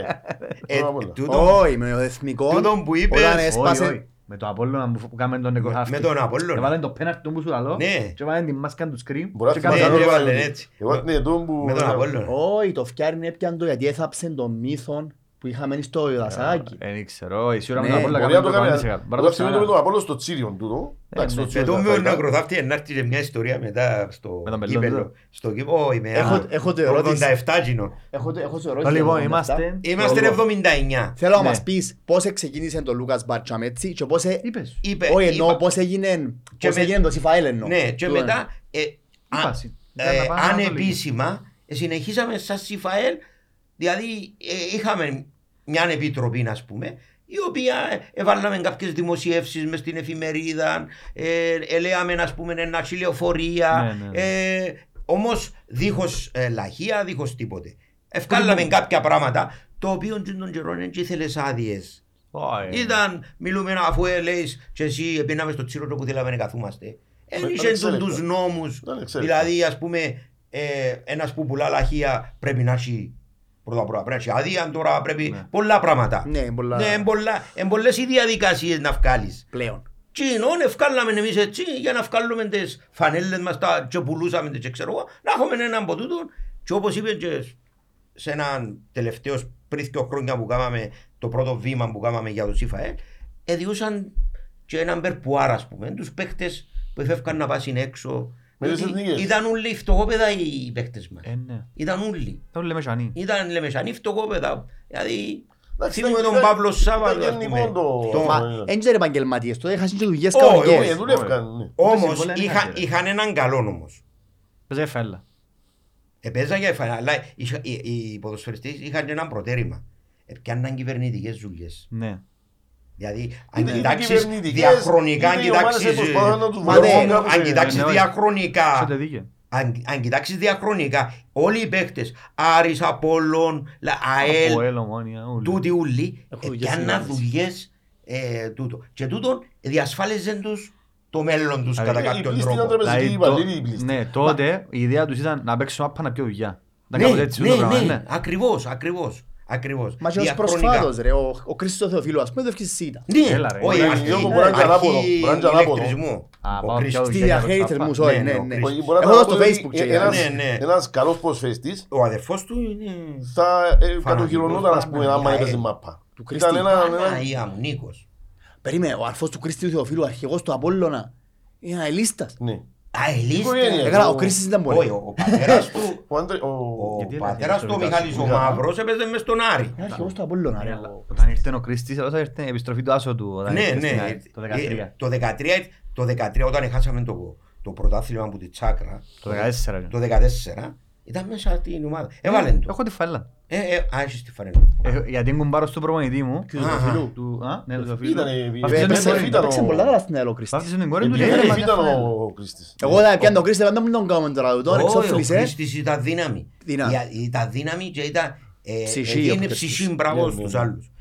Ε, Το έβαλε. τούτο- Όχι, με το εθνικό. Τούτον που είπες, Όταν όχι, Όχι, έσπασε... όχι. Με το Απόλλωνα που κάνουμε τον Νεκοσάφτη. με τον Απόλλωνα. Έβαλε το πέναρτι του που σου λαλώ Ναι. και έβαλε την μάσκα του σκριν Μπορεί να και θυμάσαι Ναι, κάτσε- άλλο έβαλε έβαλε. έτσι. Εγώ, ναι, τον που- Με τον Απόλλωνα. Όχι, το φτιάρνει έπιαν το γιατί έθαψε τον μύθο που είχαμε στο Ιωδασάκι. Ε, Δεν ξέρω, η σίγουρα με Ναι, τον Απόλλωνα Μπορεί να κάνουμε το το κάνει. 100%. Μπορεί να Εγώ το θυμάμαι με τον ξανακάνουμε. Απόλλω στο Τσίριον τούτο. Εντάξει, το Με Τσίριον το τα μείο φάγα. νεκροθάφτη να έρθει και μια ιστορία μετά στο Με τον Πελό κύπελλο. τούτο. Στο κύπελλο, όχι με Έχω- ένα- έχω το το ερώτηση. 87 γίνο. Έχω, έχω σε Το ερώτηση. Λοιπόν, για το είμαστε... Είμαστε στο- 79. Θέλω να Ναι. μας πεις πώς ξεκίνησε το Λούκας Μπάρτσαμ έτσι και πώς... ε- Είπες. Είπε, Όχι, εννοώ είπα- πώς έγινε... Και Πώς με- έγινε το Σιφαέλ εννοώ. Ναι, και Του- μετά ε, α- Είπαση. ε, Ήταν να πάμε να το ανεπίσημα ε, συνεχίσαμε σαν Σιφαέλ, δηλαδή ε, είχαμε μια επιτροπή, α πούμε, η οποία ε, έβαλαμε κάποιες δημοσιεύσεις μες στην εφημερίδα, ε, ελέαμε, α πούμε, ένα χιλιοφορία. Ναι, ναι, ναι. Ε, Όμως δίχως ε, λαχεία, δίχως τίποτε. Ευκάλαμε κάποια πράγματα, το οποίο τον καιρό δεν ήθελες άδειες. Όχι. Ήταν, μιλούμε αφού ε, λέεις και εσύ επίναμε στο τσίρο που θέλαμε να καθούμαστε. Εν Ήταν είχε εξέλικτο. τους νόμους, Ήταν εξέλικτο. δηλαδή ας πούμε ε, ένας που πουλά λαχεία πρέπει να έχει πρώτα πρώτα πρέπει να έχει άδεια τώρα πρέπει Ναι. πολλά πράγματα. Ναι, πολλά- Ναι, εν πολλά- εν πολλές οι διαδικασίες να βγάλεις. Πλέον. Τι εννοώ, ευκάλαμε εμείς έτσι για να βγάλουμε τις φανέλες μας τα, και πουλούσαμε τις και ξέρω εγώ, να έχουμε έναν από τούτον και όπως είπε και σε έναν τελευταίος πριν δύο χρόνια που κάναμε το πρώτο βήμα που κάναμε για το ΣΥΦΑΕ, εδιούσαν και έναν περπουάρα ας πούμε, τους παίχτες που εφεύκαν να πάσουν έξω, Με τις Ήταν- εθνικές. Ήταν όλοι φτωχόπεδα οι παίκτες μας. Ε, ναι. Ήταν όλοι. Τα λέμε σανί. Ήταν λεμεσανοί φτωχόπεδα. Δηλαδή, Εντάξει, θυμούμε ήταν- τον ήταν- Παύλο Σάββατο, ήταν ας γενικό πούμε. το- Το- Μα είναι. δεν είναι επαγγελματίες, τότε είχαν και δουλειές Όχι, κανονικές. Όχι, δουλεύκαν. ναι. Όμως συμβόλαια δεν είχα- είχατε, ρε. είχαν έναν καλό όμως. Παίζε φέλα. Επέζα για εφανά, αλλά είχα- οι, οι ποδοσφαιριστές είχαν και έναν προτέρημα. Επιάνναν κυβερνητικές δουλειές. Ναι. Δηλαδή, αν Είτε οι κοιτάξεις κυβερνητικές, διαχρονικά, αν είτε οι ομάδες κοιτάξεις, προσπαθούν να τους ε, βοηθήσουν όμως, κάπως, αν ε, κοιτάξεις ναι, όχι. διαχρονικά, Έχετε δίκιο. αν, αν κοιτάξεις διαχρονικά, όλοι οι παίκτες, Άρης, Απόλλων, Λα- ΑΕΛ, Από έλο, μόνια, ούλοι. τούτοι ούλοι, Έχουν δουλειές πιάνναν συνήθως. δουλειές ε, τούτο. Και τούτον διασφάλιζαν τους το μέλλον τους Δηλαδή, κατά οι κάποιον πλήστοι τρόπο. ήταν τραπεζικοί Δηλαδή, υπαλλήλοι, οι το- πλήστοι. Ναι, τότε η ιδέα τους ήταν να παίξουν άπα να πιω δουλειά. Ήταν Ναι, κάπως έτσι ναι, το πράγμα, ναι, ναι. ακριβώς, ακριβώς, ακριβώς. Μα και ως Διαχρονικά. προσφάτως ρε, ο, ο Χρήστος Θεοφίλου ας πούμε δεν έφυγε σίτα. Ναι, Έλα, ρε. όχι, Ε, αρχή- Γιώργο, μπορεί να είναι ανάποδο, αρχή μπορεί να είναι ανάποδο. ηλεκτρισμού. Α, Ο πάω Χρήστος. Στη Στη διαχέριτε διαχέριτε μου, Ναι, sorry, ναι, ναι, ο ναι. Χρήστος. Όχι, μπορεί να Έχω τα δω στο πω ότι facebook και ένας- Ναι, ναι. Ένας καλός προσφεστής Ο αδερφός του είναι... θα ε, κατοχυρωνόταν ας πούμε άμα Παναγία, έπαιζε ε. μάπα. Του Κρίστη. Ήταν ένα... ένα- Παναγία μου, Νίκος. Περίμενε, ο αρφός του Κρίστη του Θεοφίλου, αρχηγός του Απόλλωνα, είναι ένα ελίστας. Ναι. Α, ελίστε. Οικογένεια. Έκανα, ο ο- Κρίστης ήταν Όχι, πολύ. ο ο πατέρας του... Ο Άντρε... ο- Ο Γιατί είναι πατέρας του, ο αρχηγός Μιχάλης ο του Μιχάλη. Μαύρος, έπαιζε μες στον Άρη. Είναι αρχηγός του Απόλλωνα, ρε. Ναι, αλλά ο- Όταν ήρθε ο Κρίστης, εδώ ήρθε η επιστροφή του Άσο του. όταν Ναι, ήρθε ναι. στην ΑΕΚ, Το Ε, 13. Το 13, το 13 όταν χάσαμε το, το πρωτάθλημα από τη Τσάκρα, Το 14. το 14, ήταν μέσα στην ομάδα. Έβαλε το. Έχω τη φάλα. Ε, ε, α, έχεις τη φαρένα. Ε, Γιατί είναι κουμπάρος του προπονητή μου. Και του Αχα. Θεοφίλου. Του, α, ναι, του Σοφίλου. Ήτανε- Βαφτίζουν έπαιξε- την Έπαιξε κόρη του. ήταν έπαιξε ο- πολλά καλά στην ΑΕΛ ο Κρίστης. Βαφτίζουν την κόρη του. Επειδή και δεν έφερε ήταν μάτια ο Κρίστης. Εγώ δεν πιάνω τον Κρίστη, δεν τον κάνουμε τώρα, τον Όχι, ο εξόφλησε. Χρήστης ήταν δύναμη. Δύναμη. Ή- Ήταν δύναμη και ήταν... ε, Ψυχή, ε, ο Είναι Χρήστης. ψυχή μπράβο Ναι, στους ναι. άλλους.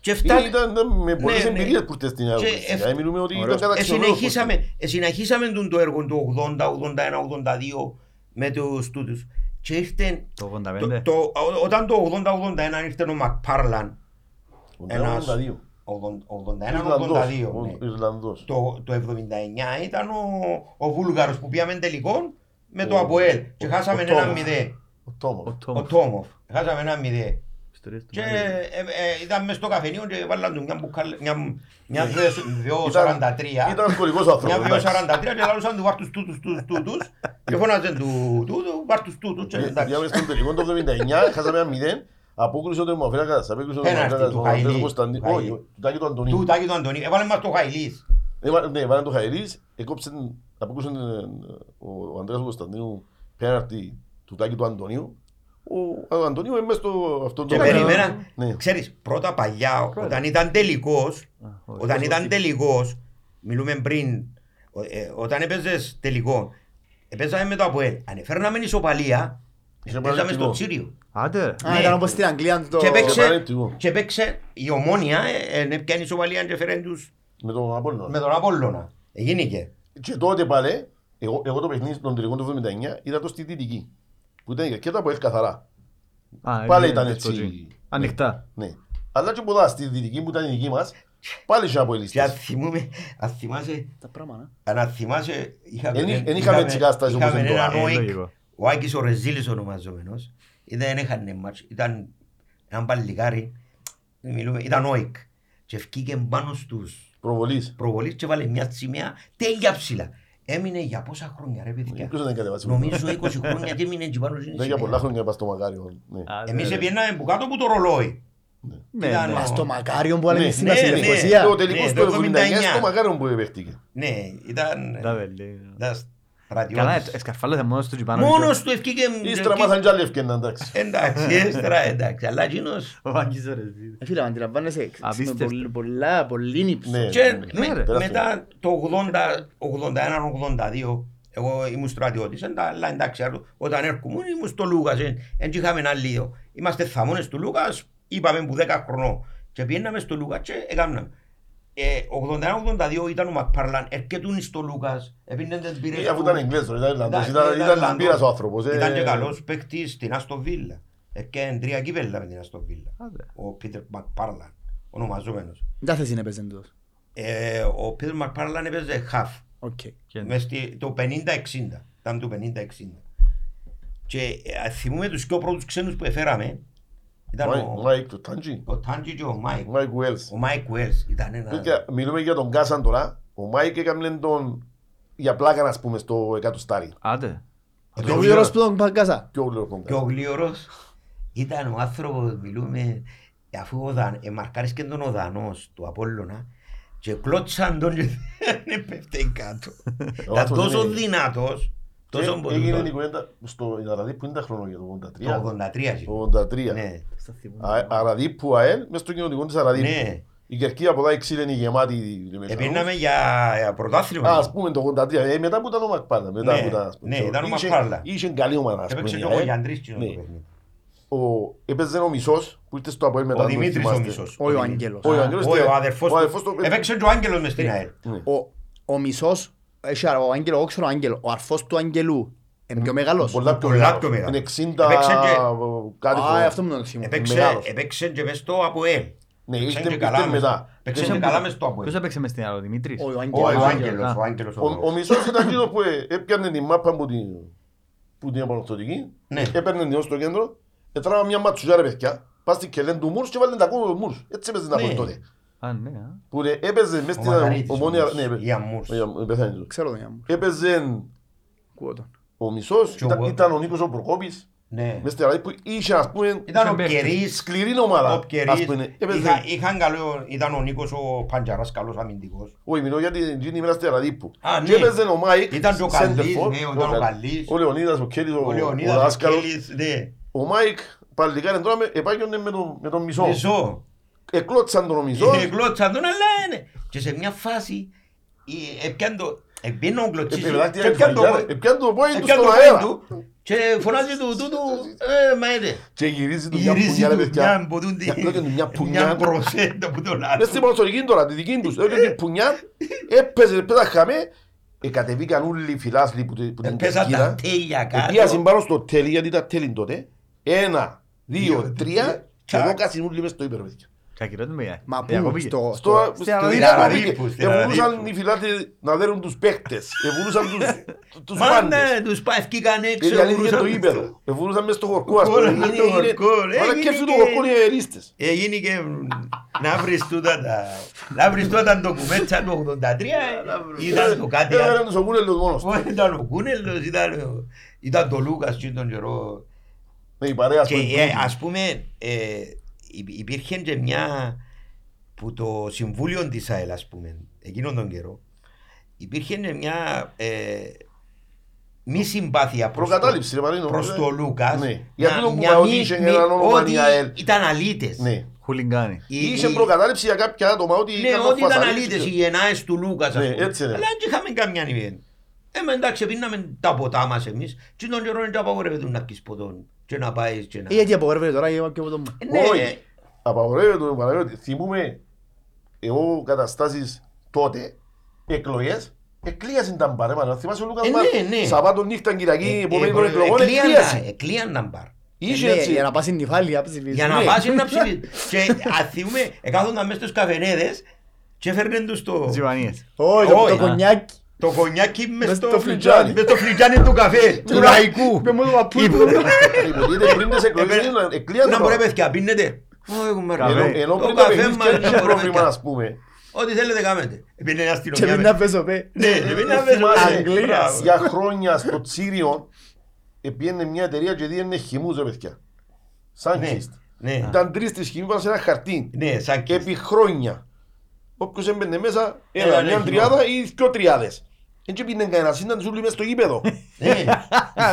Και Ήταν- φτάνει... Ήταν ήταν με πολλές Ναι, ναι. εμπειρίες που ήρθε στην Και Αύγουστο. εφ- Δηλαδή μιλούμε ότι ήταν Ωραίος. Ε, καταξιολόγος. συνεχίσαμε, ε, συνεχίσαμε τον το έργο του 80, 81, 82 με τους τούτους. Και ήρθε... Το Το, 85. το, ο- όταν το 80-81 ήρθε ο Μακπάρλαν, ένας 82. 81-82, Ο ναι. Ιρλανδός. το, το 79 ήταν ο, ο Βούλγαρος που πήγαμε τελικό με το Ο- Αποέλ και ο- χάσαμε ο ένα Τόμοφ. μηδέ. Ο Τόμοφ. Ο Ο Τόμοφ. Τόμοφ. Χάσαμε ένα μηδέ. Ιστορίες του Και Μάριου. ε, ε, ήταν μες στο καφενείο και βάλαν του μια μπουκάλ, μια, μια Ναι. δυο- Ήταν- 2.43. Ήταν αλκοολικός Μια άνθρωπος. εντάξει. 2.43 και λαλούσαν του βάρ τους τούτους, τούτους, τούτους και φώναζαν του τούτου, βάρ τους τούτους και εντάξει. Πήγαμε στον τελικό το 79, χάσαμε ένα μηδέν. Απόκρισε ο τερμοφύλακας, απέκρισε ο Πέναλτι τερμοφύλακας, του ο Ανδρέας Χαϊλής. Κωνσταντίνου. Χαϊλή. Όχι, του Τάκη του Αντωνίου. Του Τάκη του Αντωνίου. Έβαλε μας το Χαϊλής. Έβα- Ναι, βάλαν το Χαϊρής, εκόψε, αποκούσε ο Ανδρέας Κωνσταντίνου πέναρτη του Τάκη του Αντωνίου. Ο ο Αντωνίου είναι μες στο αυτό Και το... περίμενα, Ναι. ξέρεις, πρώτα παλιά, όταν ήταν τελικός, Α, όχι. όταν ήταν τελικός, μιλούμε πριν, ο- ε, όταν έπαιζες τελικό, έπαιζαμε με το Αποέλ. Αν έφερναμε ισοπαλία, Είχε παίζαμε στο παραλυτικό. Τσίριο. Άντε ρε. Α, Ναι. ήταν όπως στην Αγγλία το... Και Και παίξε, παραλυτικό. και παίξε η ομόνια, ε, ε, πιάνει ισοπαλία και φέρεν τους Με τον Απόλλωνα. με τον Απόλλωνα. Εγίνηκε. Και τότε πάλι, εγώ, εγώ το παιχνίδι των τελικών του 79 είδα το στη Δυτική. Που ήταν και το Αποέλ καθαρά. Α, Πάλι είναι ήταν έτσι. έτσι. Ανοιχτά. Ναι. Αλλά και ποδά στη Δυτική που ήταν η δική μας, πάλι είχε Και αν Αποελίστες. θυμούμε, αν θυμάσαι, Τα πράγματα. αν αν θυμάσαι, είχαμε, Εν- εν είχαμε έτσι κατάσταση όπως είχαμε είναι τώρα. έναν Ε, όικ, λογικό. ο Άκης ο Ρεζίλης ονομαζόμενος, ήταν, έχανε μάτς, ήταν έναν παλικάρι, μιλούμε, ήταν όικ. Και ευκήκε πάνω στους Προβολής. προβολείς και βάλε μια σημαία τέλεια ψηλά. Έμεινε για πόσα χρόνια ρε παιδιά. Ποιος δεν κατεβάσει; Νομίζω 20 χρόνια και έμεινε και πάνω στην Δεν για πολλά σημαία. χρόνια πας στο Μακάριο. Ναι. Άντε, Εμείς ρε. επιέναμε που κάτω από το ρολόι. Ναι, Ήταν ναι. ο- Στο Μακάριον που έλεγες Ναι, στην ναι, στην ναι. Λευκοσία. Το τελικό ναι, στο το 79 στο 79. Μακάριο που παίχτηκε. Ναι, ήταν... Τα βελή. ήταν Καλά, στρατιώτης. ε, σκαρφάλεσε μόνος του και πάνω. Μόνος του ευκήκε... Ύστερα μάθαν κι άλλοι ευκαιρνά, εντάξει. Εντάξει, ύστερα εντάξει, αλλά εκείνος... Ο Βάγκης ο Ρεζίλης. Ε, Φίλε, με αντιλαμβάνεσαι, με Απίστευτο. πολύ- πολλά, πολύ νύψο. Ναι. Και Ναι, με- ρε. μετά το 80-81-82, εγώ ήμουν στρατιώτης, εντα- αλλά εντάξει, άλλο, όταν έρχομαι ήμουν στο Λούκας, δεν είχαμε ένα λίγο. Είμαστε θαμώνες του Λούκας, είπαμε που 10 χρονών και πήγαιναμε στο Λούκας και έκαναμε. Ε, 81-82 ήταν ο Μακπάρλαν, έρχεται στο Λούκας, έπινε τις μπύρες Ε, Αφού του. ήταν Εγγλέζος, ήταν Ιρλανδός, Ήταν- ήταν ήταν ήταν Ιρλανδός. πήρας ο άνθρωπος. ε. Ήταν και καλός παίκτης στην Αστον Βίλα. Έρχεται τρία κύπελα με την Αστον Βίλα. Άντε. Ο Πίτερ Μακπάρλαν, ονομαζόμενος. Δεν θέση είναι παίζεν τούτος; Ε, ο Πίτερ Μακπάρλαν έπαιζε half. OK. Και- Μες στη- το 50-60. Ήταν το 50-60. Και ε, θυμούμε τους πιο πρώτους ξένους που έφεραμε. Ήταν Μάικ- ο, Μάικ του Τάντζι. ο Τάντζι και ο Μάικ. Μάικ Ουέλς. Ο Μάικ Βέλς ήταν ένα... Παιδιά, Μιλούμε για τον Κάσαν τώρα. Ο Μάικ έκαμε τον για πλάκα, ας πούμε, στο εκατοστάρι. Άντε. Και ο Βίωρος που τον παγκάσα. Πιο γλυκό κόμπα. Και ο Γλίωρος ήταν ο άνθρωπος, μιλούμε, αφού ο Δαν, εμαρκάρισκε τον ο Δανός του Απόλλωνα και κλώτσαν τον και δεν πέφτει κάτω. Ήταν άνθρωπος τόσο είναι- δυνατός, τόσο Ε, Έγινε η μπορούσε. κουβέντα στο Αραδί που είναι τα χρόνια, το 83. Το 83 Το ζει. 83. Ναι, Α- Αραδί που ΑΕΛ, μες στο κοινωνικό της Αραδί. ναι. Η Κερκίδα από τα είναι γεμάτη. με Επίναμε για για Α, πρωτάθλημα. ας πούμε το 83, ε, μετά που ήταν ο Μακπάρλα. Μετά Ναι, που ήταν, ας πούμε, ναι, ξέρω, ήταν ο είχε- Μακπάρλα. Είχε καλή ομάδα, ας πούμε. Έπαιξε η και ο ΑΕΛ. Γιαντρής και Ναι. το παιχνίδι. Ο- Έπαιζε ο Μισός που ήρθε στο Αποέλ μετά. Ο αν το Δημήτρης ο θυμάστε. Μισός. Όχι ο Άγγελος. Όχι, ο Άγγελος Όχι, τε- ο αδερφός ο αδερφός του. του- Έπαιξε και ο Άγγελος μες στην ΑΕΛ. Ναι. Ο- Ο μισός, έχει ο Άγγελο, εγώ ξέρω ο Άγγελο, ο αρφός του Αγγελού, είναι πιο μεγάλος. Πολλά πιο Πολλά μεγάλος. πιο μεγάλος. Είναι 60 Έπαιξε και- κάτι Α, χρόνο. αυτό μου τον θυμώ. Έπαιξε Μεγάλος. έπαιξε και μες στο ΑΠΟΕΛ. Ναι, Έπαιξε ήρθε- και ήρθε καλά μες- μετά. Έπαιξε και καλά μες στο ΑΠΟΕΛ. Ποιος έπαιξε μες στην άλλο, Δημήτρης; Ο Ο Άγγελος. ο Άγγελος, Άγγελος, α. ο Άγγελος. Ο, ο Μισός ήταν εκείνος που ε, έπιανε την μάπα που την, που την επανορθωτική, Ναι. έπαιρνε την ως στο κέντρο, έτραβα μια ματσουζιά ρε παιδιά, πας στην κελέν του Μούρς και βάλει τα κόμμα του Μούρς. Έτσι έπαιζε τα Ναι. πόλη τότε. Α, ναι, α. Που ρε, έπαιζε μες Ο στην Μαγαρίτης, ομόνια, όμως, ναι, ή Αμούρς. ε, ε, πεθάνει του. Ξέρω τον Ιάμου. Έπαιζε Ακούω τον. ο Μισός, Και ο ήταν, Γουα- ήταν ο Νίκος ο Προκόπης, Ναι. μες στην Αραδί που είχε ας πούμε Ήταν ο παίχτες. Κερίς, σκληρή ομάδα. ο Ας Κερίς. πούμε, έπαιζε, Είχα- Είχαν καλό, ήταν ο Νίκος ο Παντζαράς καλός αμυντικός. όχι μιλώ για την την ημέρα στη Αραδί που. Α, Και ναι. έπαιζε ο Μάικ, Ήταν και ο Καλής, center for, ναι, ήταν ο Κα- Καλής. ο Λεωνίδας, ο Κέλλης, ο- Ο ο Λεωνίδας, ο δάσκαλος. Κέλλης, ναι. Ο Μάικ παλικάρι τώρα με- επάγγιονε με τον με τον μισό. Μισό. Εκλώτσαν τον μισό. [LAUGHS] Ε, Γλώτσα τον, αλλά είναι. Και σε μια φάση, ε, έπιαν το, έπιαν ο γλωτσίσι, Επιδάκτη και έπιαν το πόη- Επιάνε το πόη του έπιαν το στον πόη αέρα. του και φωνάζει του τούτου, ε, μα είναι. Και γυρίζει του μια Γυρίζει πουνιά ρε του παιδιά. μια μποτούντι, Απλά και του μια μια πουνιά. προσέντα που τον Μες άλλο. στην ποδοσφαιρική τώρα, τη δική τους. Έκανε την πουνιά, έπαιζε, πέταχαμε. Ε, κατεβήκαν όλοι οι φιλάθλοι που την που την Έπαιζαν τα κερκίδα. τέλεια Επίασαν κάτω. πάνω στο τέλει, γιατί ήταν τέλει τότε. Ένα, Δύο, δύο, τρία. Και τσακ. εδώ κάσουν όλοι μες στο ύπερο, παιδιά. Κακυρό του με Μα πού, διακοπήκε. στο... Στο, στο- στην Αραδίπου. Αραδίπου, στην Εβολούσαν Αραδίπου. οι φιλάθλοι να δέρουν τους παίκτες. Εβολούσαν τους- [LAUGHS] τους Μα πάντες. ναι, τους πάευκηκαν έξω. Είναι αλήθεια ουρούσαν το στο- ύπεδο. Εβολούσαν μες στο χορκό, ας πούμε. Χορκό, Είναι- το είναι- χορκό, ρε, Αλλά έγινε και αυτό το και- χορκό είναι οι ελίστες. Έγινε και να βρεις τούτα τα... Να βρεις τούτα τα ντοκουμέντσα του 83, ήταν το κάτι άλλο. Έβαλαν τους ο Κούνελος μόνος του. Όχι, Ήταν ο Κούνελος, ήταν, ο- ήταν το Λούκας και τον καιρό. Ναι, η παρέα, ας Και πούμε, ε, ας πούμε, ε, υ- υπήρχε και μια που το συμβούλιο της ΑΕΛ, ας πούμε, εκείνον τον καιρό, υπήρχε και μια ε, μη συμπάθεια προς Προκατάληψη, ρε το, Μαρίνο. προς Ε, το Λούκας. Ναι. Μια- Γιατί τον μια που ότι μη- είχε μη- έναν όνομα ότι η ΑΕΛ. Ήταν αλήτες. Ναι. Χουλιγκάνι. Η- Είχε η- προκατάληψη για κάποια άτομα ότι Ναι, έκαναν ότι ήταν φασαρίες αλήτες και- οι γεννάες του Λούκας, ας Ναι, πούμε. έτσι είναι. Αλλά δεν είχαμε καμιά νηβέν. Ε, μα εντάξει, πίναμε τα ποτά μας εμείς και τον καιρό δεν απαγορεύεται να πεις ποτόν και να πάεις και να... Ε, γιατί απογορεύεται τώρα, γιατί και από τον... Ε, Ναι, Όχι. Απαγορεύεται το Παναγιώτη. Θυμούμε εγώ καταστάσεις τότε, εκλογές, εκλείασαν τα μπαρ. εμένα. Θυμάσαι ο Λούκας Ε, Μπαρ, ναι, ναι. Σαββάτο νύχτα Κυριακή, Ε, επομένη ε, των ε, εκλογών, εκλείαν εκλείασαν. τα- Εκλείαν τα μπαρ. Είχε Ναι, έτσι. Για να πας στην νυφάλια, ψηφίσεις. Για να Ναι. πας να ψηφίσεις. [LAUGHS] Και αν θυμούμε, εκάθονταν μες στους καφενέδες και έφερναν τους το... Τζιβανίες. Όχι, το- Όχι. το κονιάκι. Το κονιάκι μες Μες στο στο φλιτζάνι. φλιτζάνι. Μες στο φλιτζάνι του καφέ, του λαϊκού. Με μόνο το παππούι του. Υποτίθεται πριν τις εκλογές, Έπαιρνε- εκλείαν Να τα μπορεί μπαρ. παιδιά, πίνετε. Όχι, έχουμε Καφέ. ρε. Ενώ- Ενώ Το πριν τα καφέ παιχνίδια μας, είχε να μπορεί πρόβλημα, παιδιά. ας πούμε. Ό,τι θέλετε κάνετε. Πήγαινε η Και αστυνομία. μην να πέσω πέ. Ναι, και πήγαινε να Θυμάσαι, πέσω. Αγγλίας. Μπράβο. Για χρόνια στο Τσίριο επίενε μια εταιρεία και διένε χυμούς ρε παιδιά. Σαν Ναι, χίστ. ναι. Ήταν τρεις τις χυμούς σε ένα χαρτί. Ναι, σαν Και επί χρόνια. Όποιος έμπαινε μέσα, Έλα, ένα, ναι, μια χυμό. τριάδα ή δυο τριάδες. Δεν πήγαινε κανένας, ήταν τους όλοι μες στο γήπεδο. Ναι.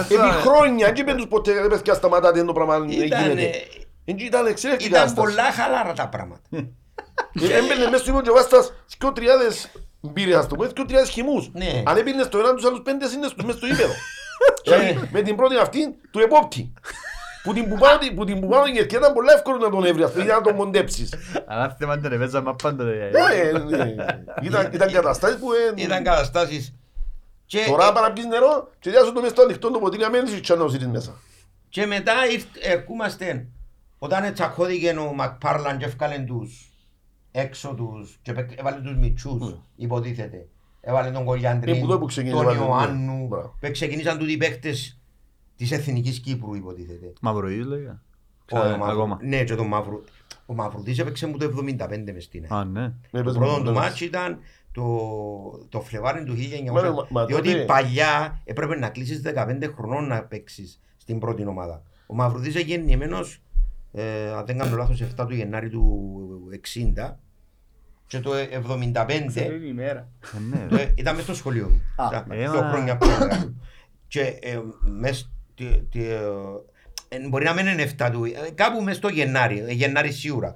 Επί χρόνια, δεν πήγαινε τους ποτέ, ρε παιδιά, σταματάτε, δεν το πράγμα Ήταν, γίνεται. ε, Δεν ήταν εξαιρετική Ήταν κατάσταση. πολλά χαλάρα τα πράγματα. Ε, Έμπαινε μέσα στο γήπεδο και βάστας δυο τριάδες μπύρες, ας το πούμε, δυο τριάδες χυμούς. Ναι. Αν έπινες το έναν, τους άλλους πέντε είναι στο- μες στο γήπεδο. Δηλαδή, με την πρώτη αυτή του επόπτη. Που την που πάνω, που την που πάνω η κερκίδα ήταν πολλά εύκολο να τον έβρει, ας πούμε, για να τον μοντέψεις. Αλλά θυμάται τον επέζαμε πάντοτε. Ε, ναι. Ήταν- Ήταν καταστάσεις που... ε, Ήταν καταστάσεις. Και, Τώρα πάνε να πεις νερό και διάσου το μες στο ανοιχτό το ποτήρι αμένεις και να ζητήσεις μέσα. και μετά ήρθ- ερχόμαστε όταν τσακώθηκε ο Μακπάρλαν και έφκαλε τους έξω τους και πε- έβαλε τους μητσούς υποτίθεται. Έβαλε τον Κολιάντρη, Ε, που εδώ που ξεκίνησε, τον έβαλε, ναι. Ιωάννου, Μπράβο. που ξεκινήσαν τούτοι οι παίκτες της Εθνικής Κύπρου υποτίθεται. Μαυροίδης λέγα. Ο Μαύρο- Ακόμα. Ναι, και τον Μαύρο. Ο Μαυρουδής έπαιξε μου το 75 μες στην ΑΕΛ. Α, ναι. Με Το έπαιζε πρώτο με του τον μάτς ήταν το, το Φλεβάρι του 1900. Μα, μα, μα διότι τότε- παλιά έπρεπε να κλείσεις 15 χρονών να παίξεις στην πρώτη ομάδα. Ο Μαυρουδής έγινε γεννημένος, ε, αν δεν κάνω λάθος, 7 του Γενάρη του 60 και το 75 Την ημέρα. Ε, ναι. το- ε, ήταν μέσα στο σχολείο μου. Α, Ήταν ε, δύο μα. χρόνια πριν. Και ε, μες τη- τη- ε, ε, μπορεί να μην είναι 7 του, ε, κάπου μέσα στο Γενάρη, ε, Γενάρη σίγουρα.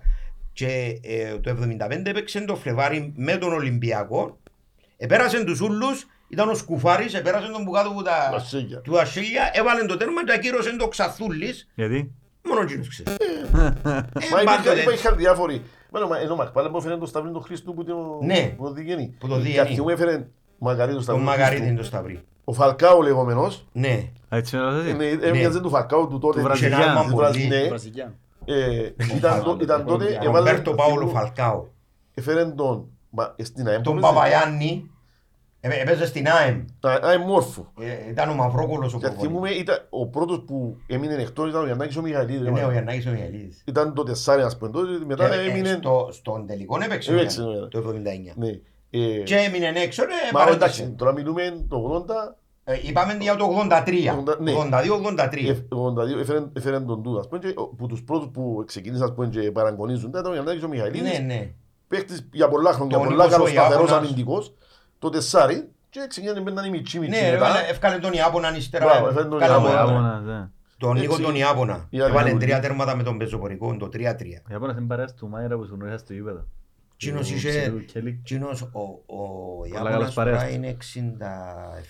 Και ε, το 75 έπαιξε το Φλεβάρι με τον Ολυμπιακό. Επέρασε τους ούλους, ήταν ο Σκουφάρης, επέρασε τον που κάτω από τα, Βασίλια. του Ασίλια, έβαλε το τέρμα και ακύρωσε το Ξαθούλης. Γιατί; Μόνο εκείνος ξέρει. Μα Ε, υπήρχαν- πάντοτε. υπήρχαν διάφοροι. Μένο, μα- ενώ Μακπάλα μου έφερε το Σταυρί του Χριστού που το Ναι. που το Διγέννη. Που το Και Διγέννη. αρχή μου έφερε Μαγαρίτο Τον Σταυρί του Μαγαρίτη Χριστού. είναι το Σταυρί. Ο Φαλκάο λεγόμενος, Ναι. Έτσι είναι αυτό. είναι- έμοιαζε του Φαλκάου του τότε. Του της- Βραζιλιάνου. της Πολύ. Βραζι- ναι. Βραζιλιάν. Ε, ήταν το- Ήταν τότε, έβαλε- Ρομπέρτο Πάολο Φαλκάο. έφερε τον μα, στην ΑΕΜ. Τον έπαιζε. Παπαγιάννη, ε, έπαιζε στην ΑΕΜ. Τα- ΑΕΜ Μόρφου. Ε, Ήταν ο Μαυρόκολος ο Και προπονητής. θυμούμαι, ήταν ο πρώτος που έμεινε εκτός ήταν ο Γιαννάκης ο Μιχαηλίδης. Ναι, ο Γιαννάκης ο Μιχαηλίδης. Ήταν το τεσσάρι, ας πούμε. τότε Μετά Και, ε, έμεινε... στο- Στον τελικό έπαιξε ο Έπαιξε, Γιάννης, ναι. το 79. Ναι. Ε, Και έμεινε έξω, ναι, Μα παρέντασε. εντάξει, τώρα μιλούμε το 80, Ε, Είπαμε για το 83, Ογδόντα- ναι. 82-83. ε, 82 έφερε- έφερε τον Τούδα. Ας πούμε, και ο- που τους πρώτους που ξεκίνησαν ας πούμε, και παραγωνίζουν ήταν ο Γιαννάκης ο Μιχαηλίδης. Ναι, ναι. Παίχτης για πολλά χρόνια, Τον πολλά Νίκος ο καλός σταθερός Ιάπωνας. αμυντικός. Το τεσσάρι και ξεκίνησε να είναι μιτσί μιτσί Ναι, μετά. έβαλε- εύκαλε τον Ιάπωνα ύστερα. Μπράβο, έφερε τον Καλά Ιάπωνα. μόνα. Ιάπωνας, ναι. Τον Νίκο Έτσι. τον Ιάπωνα. Η άλλη Έβαλε δουλειά. τρία τέρματα με τον πεζοπορικό, το 3-3. Ο Ιάπωνας είναι παρέας του Μάιρα που σου γνώρισα στο γήπεδο. Τσίνος Του είχε... ξηρού Κέλλη. Τσίνος, ο, ο καλός Ιάπωνας παρέας τώρα του. είναι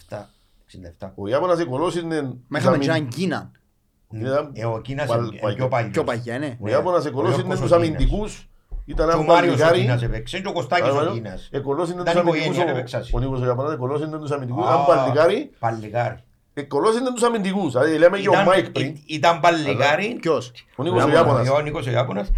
67. 67. Ο Ιάπωνας εκολός είναι... Μα είχαμε και έναν Κίνα. Ήταν Ε, ο Κίνας παλ- είναι πιο παλιός. Πιο παγιά, ναι. Ο Ιάπωνας εκολός ο είναι Γιώργος τους ο Κίνας. αμυντικούς. Ήταν Και ο ένα Μάριος ο παλικάρι. Κίνας έπαιξε και ο Κωστάκης ο Κίνας. Εκολός είναι Ήταν τους αμυντικούς. οικογένεια, ο- έπαιξα. Ο Νίκος ο Ιαπωνάς εκολός είναι τους αμυντικούς. Α, Ήταν παλικάρι. Παλικάρι. Εκολός είναι τους αμυντικούς. Δηλαδή λέμε και ο Ήταν- Μάικ πριν. ή- Ήταν παλικάρι. Ποιος; Ο Νίκος ο Ιάπωνας. Ιάπωνας. Ο Νίκος ο Ιάπωνας.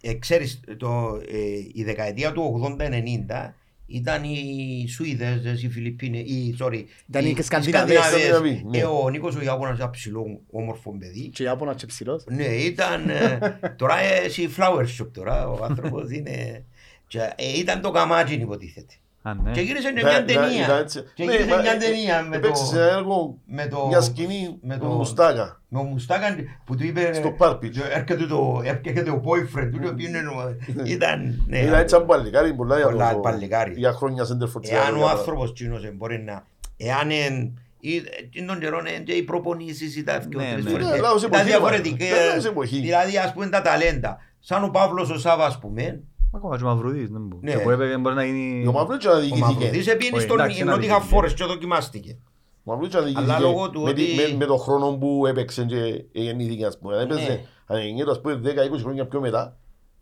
Ε, ξέρεις, το, ε, η δεκαετία του 80-90 ήταν οι Σουηδές, οι Φιλιππίνες, οι, sorry, Ήταν οι οι Σκανδιναβίες. Σκανδιναβοί, ναι. Ε, ο Νίκος ο Ιάπωνας ήταν ψηλό, όμορφο παιδί. Και Ιάπωνας και ψηλός. Ναι, ήταν. ε, τώρα εσύ flower shop τώρα, ο άνθρωπος είναι. και, ε, ήταν το καμάτζιν υποτίθεται. Α, ναι. Και γύρισε και Ήταν- μια ήταν- ήταν ταινία. έτσι. Και Ναι, γύρισε μα, μια ε, ταινία με Έπαιξες σε το. ένα έργο, Με το. μια σκηνή με με το- τον Μουστάκα. Με ο Μουστάκαν που του είπε. Στο πάρπιτ. και Έρχεται το, έρχεται ο boyfriend του, ο οποίος είναι. ο- Ήταν. ναι, Ήταν έτσι σαν παλικάρι, πολλά για Πολλά το- παλικάρι. για χρόνια center for Εάν ο Τσιάδο, άνθρωπος τσίνος ε, μπορεί να... Εάν εν... ή- τον καιρό ε, και οι προπονήσεις ήταν δύο Ναι, τρεις ναι. φορές. Ναι, λάθος Ήταν εποχή, διαφορετικές. μα. Λάθος εποχή. Δηλαδή ας πούμε τα ταλέντα. Σαν ο Παύλος ο Σάβα ας πούμε. Ακόμα και ο Μαυρουδής, δεν μπορεί. Ναι. Και που έπαιζε μπορεί να γίνει... Ο Μαυρίτς να Ο διοικηθήκε. Μαυρουδής επίνει Όχι, στον εντάξει, να Νότιχα διοικηθεί. Φόρες και δοκιμάστηκε. Ο Μαυρίτς να διοικηθήκε. Αλλά λόγω του με τη- ότι- με- Με τον χρόνο που έπαιξε και γεννήθηκε ας πούμε. Αν έπαιζε, Ναι. αν γεννιέται ας πούμε 10-20 χρόνια πιο μετά,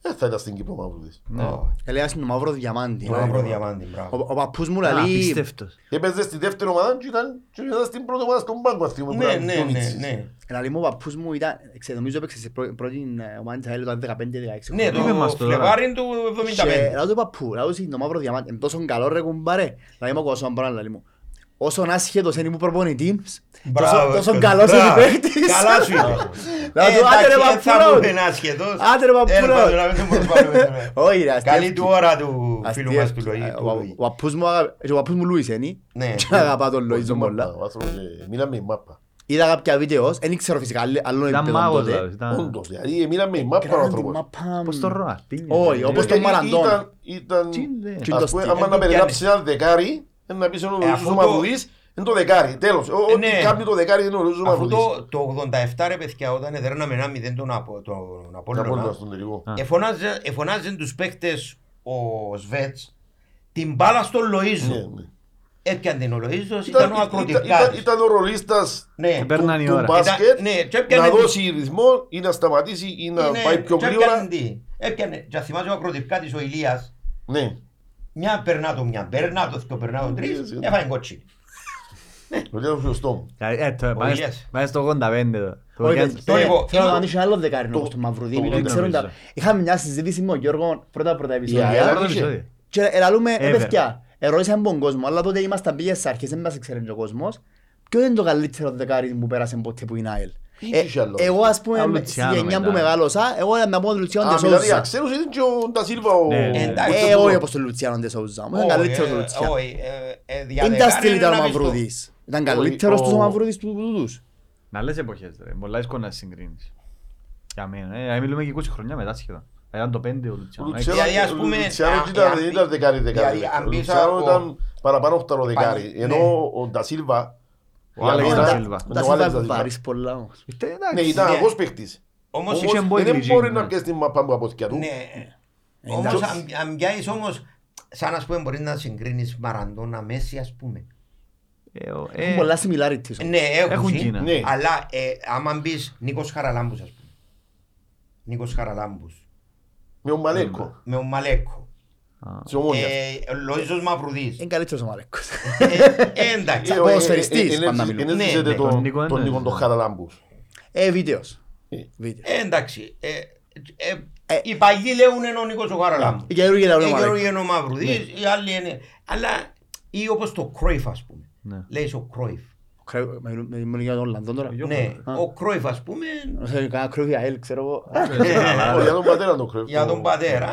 δεν θα ήταν στην Κύπρο ο Μαυρίτης. Ναι. Ω, Έλεγα είναι το μαύρο διαμάντι. Το μαύρο διαμάντι, μπράβο. Ο, ο παππούς μου Α, λαλεί... Απίστευτος. Έπαιζε στη δεύτερη ομάδα και ήταν και ήταν στην πρώτη ομάδα στον πάγκο ας πούμε. που Ναι, ήταν ναι, πιο ναι, μίτσις. ναι. Λαλεί μου ο παππούς μου ήταν... ξέρω, Νομίζω έπαιξε σε πρω- πρώτη ε, ομάδα της ΑΕΛ όταν 15-16. Ναι, Είπε μας το το τώρα. Φλεβάριν του Και 75. λαλό του παππού, λαλό του το μαύρος διαμάντι. Είναι τόσο καλό ρε κουμπάρε. Λαλεί μου ο Κώσον Μπραν, λαλεί μου. Όσον άσχετος είναι που προπονητή, τόσο- τόσο Έσκος, καλός είναι μπράβο. παίχτης. Καλά σου είπε. Λαλό του, Ε, άντε ρε εντάξει, θα παππούλα. πούμε ένα σχεδόν. Άντε ρε παππούλα. Έλα, πάντων, να μην το προσπαθούμε τώρα. [LAUGHS] Όχι ρε, Καλή αστεία. του ώρα του φίλου μας Αστεία. του Λοή. Ε, του ο- Λοή. Ο παππούς μου αγα- και ο παππούς μου Λούις είναι. Ναι. Και αγαπά τον Λοΐζο Ο πολλά. άνθρωπος, ε, Μίλαμε η μάπα. Είδα κάποια βίντεο, δεν ήξερα φυσικά άλλο- άλλο Ήταν επίπεδο μάγος τότε. δηλαδή. ήταν- Όντως, δηλαδή μίλαμε η μάπα ο Κράνε την άνθρωπος. μάπα. Πώς το Ροναλντίνιο. Όχι, δηλαδή. όπως το Ε, Μαραντόνα. ήταν- Ήταν, Τι είναι. Τι ας το πούμε, στυλ. άμα Ε, να το περιγράψεις ένα δεκάρι, είναι να πεις ο Ε, Λουίζος αφού ο το- Μαυρουδής, είναι το δεκάρι, τέλος. Ο- Ό,τι ναι. κάνει το δεκάρι είναι ο Λουίζος ο Αφού Μαυρουδής. το, το 87 ρε παιδιά όταν έδερναμε ένα μηδέν τον, Απο, τον Να πω τώρα Απόλλωνα στον τελικό. Α. εφωνάζε, εφωνάζε τους παίκτες ο Σβέτς την μπάλα στον Ναι, Λοΐζο. ναι. Έπιαν την ο Λοΐζος, Ήταν- ήταν ο ήταν- ήταν- ακροτικάτης. Ήταν ο ρολίστας Ναι, Και παίρναν η του ώρα. μπάσκετ ναι, και να έπιανε την- δώσει ρυθμό ή να σταματήσει ή να είναι- πάει πιο και γρήγορα. έπιανε τι. Έπιανε, και θυμάσαι ο ακροτικάτης ο Ηλίας, Ναι. Μια περνά το, μια περνά το, δυο περνά το τρεις, Ναι, ναι. έφαγε κότσι. Το λέω στο σωστό μου. Δηλαδή, ε, το- Ο πάμε- Ηλίας. Πάμε στο 85 εδώ. Το Όχι, Γιάννη- θέλω- λοιπόν, θέλω να είμαι- ανοίξω ένα άλλο δεκάρι το- όμως του Μαυρουδί. το- επειδή το ξέρουν τα- νομίζω. Είχαμε μια συζήτηση με τον Γιώργο πρώτα πρώτα Η επεισόδια. ΑΕΛ Πρώτο είχε. επεισόδιο. Και ελαλούμε, Ever. ε παιδιά, ερώτησαν τον κόσμο, αλλά τότε ήμασταν πήγες στις αρχές, δεν μας ξέρει και ο κόσμος. Ποιο είναι το καλύτερο δεκάρι που πέρασε ποτέ που είναι ΑΕΛ. Ή είχε άλλο. Ε, Εγώ ας πούμε Α, στη Λουτσιάνο γενιά μετά. που μεγάλωσα, εγώ να πω τον Λουτσιάνο Α, Ντε δηλαδή Σόουζα. αξένους ήταν και ο Ντασίλβα ο... Ναι, εντάξει. Ε, όχι όπως τον Λουτσιάνο Ντε Σόουζα. Μου ήταν καλύτερος ο Λουτσιάνο. Όχι, ε, ε, Δεν διαδεκάρι τα στυλ είναι ήταν ο να πεις το- Μαυρούδης. Ήταν Όχι, καλύτερος ο- τους ο Μαυρούδης τους τούτους. Είναι άλλες εποχές ρε, πολλά δύσκολο να συγκρίνεις. Για μένα, ε, μιλούμε και 20 χρόνια μετά σχεδόν. Ήταν το 5 ο Ο Λουτσιάνο. Λουτσιάνο Δηλαδή, ας πούμε, Λουτσιάνο α, ήταν- αν δεν πει- ήταν δεκάρι δεκάρι. δηλαδή, αν Ο πεις Λουτσιάνο ο- ήταν παραπάνω οχτάρο δεκάρι. Πανι- Ενώ ναι. ο Ντασίλβα... Ο Άλεξ Ήταν- Ντασίλβα. Ναι, Τα ο Άλεξ σύμβα Ντασίλβα. βαρύς πολλά όμως. Είτε, Ναι, εντάξει. ήταν Ναι. αγός παίχτης. Όμως, Όμως είχε μπόι δεν γλυκή, μπορεί ναι. να πιέσει την μαπά από αυτιά του. ναι. Όμως, αν- αν πιάσεις όμως, σαν να πούμε μπορείς να συγκρίνεις Μαραντώνα, Μέση ας πούμε. Ε, ο- Έχουν ε, πολλά similarities. όμως. Ναι, έχουν, Έχουν συ, Κίνα. Ναι. αλλά ε, άμα μπεις Νίκος Χαραλάμπους ας πούμε. Νίκος Χαραλάμπους. Με ο Μαλέκο. Με ο Μαλέκο. Α, Της Ομόνιας. Ε, Λοΐζος Μαυρουδής. Είναι καλύτερος ο Μαλέκος. Ε, εντάξει. Σαν ποδοσφαιριστής, πάντα μιλούμε. Ναι, Ενέζησετε ναι. Τον τον Νίκο τον εννοείς, Νίκο τον ναι. Χαραλάμπους. Ε, βίντεος. Ε. Βίντεο. Ε, εντάξει. Ε, ε, Ε. οι παλιοί λέγουν είναι ο Νίκος ο Χαραλάμπους. Οι καινούργοι λαούν ο Οι Μαλέκος. καινούργοι είναι ο Μαυρουδής, οι άλλοι είναι... Αλλά ή όπως το Κρόιφ ας πούμε. ναι. Λέει ο Κρόιφ. Κρέ- με- με- Μιλούμε για τον Ολλανδό τώρα. Γιώργο, Ναι, Α. ο Κρόιφ ας πούμε Να σε κάνα κρούβι ΑΕΛ, ξέρω εγώ. Ω, Για τον πατέρα τον κρέω. για τον πατέρα.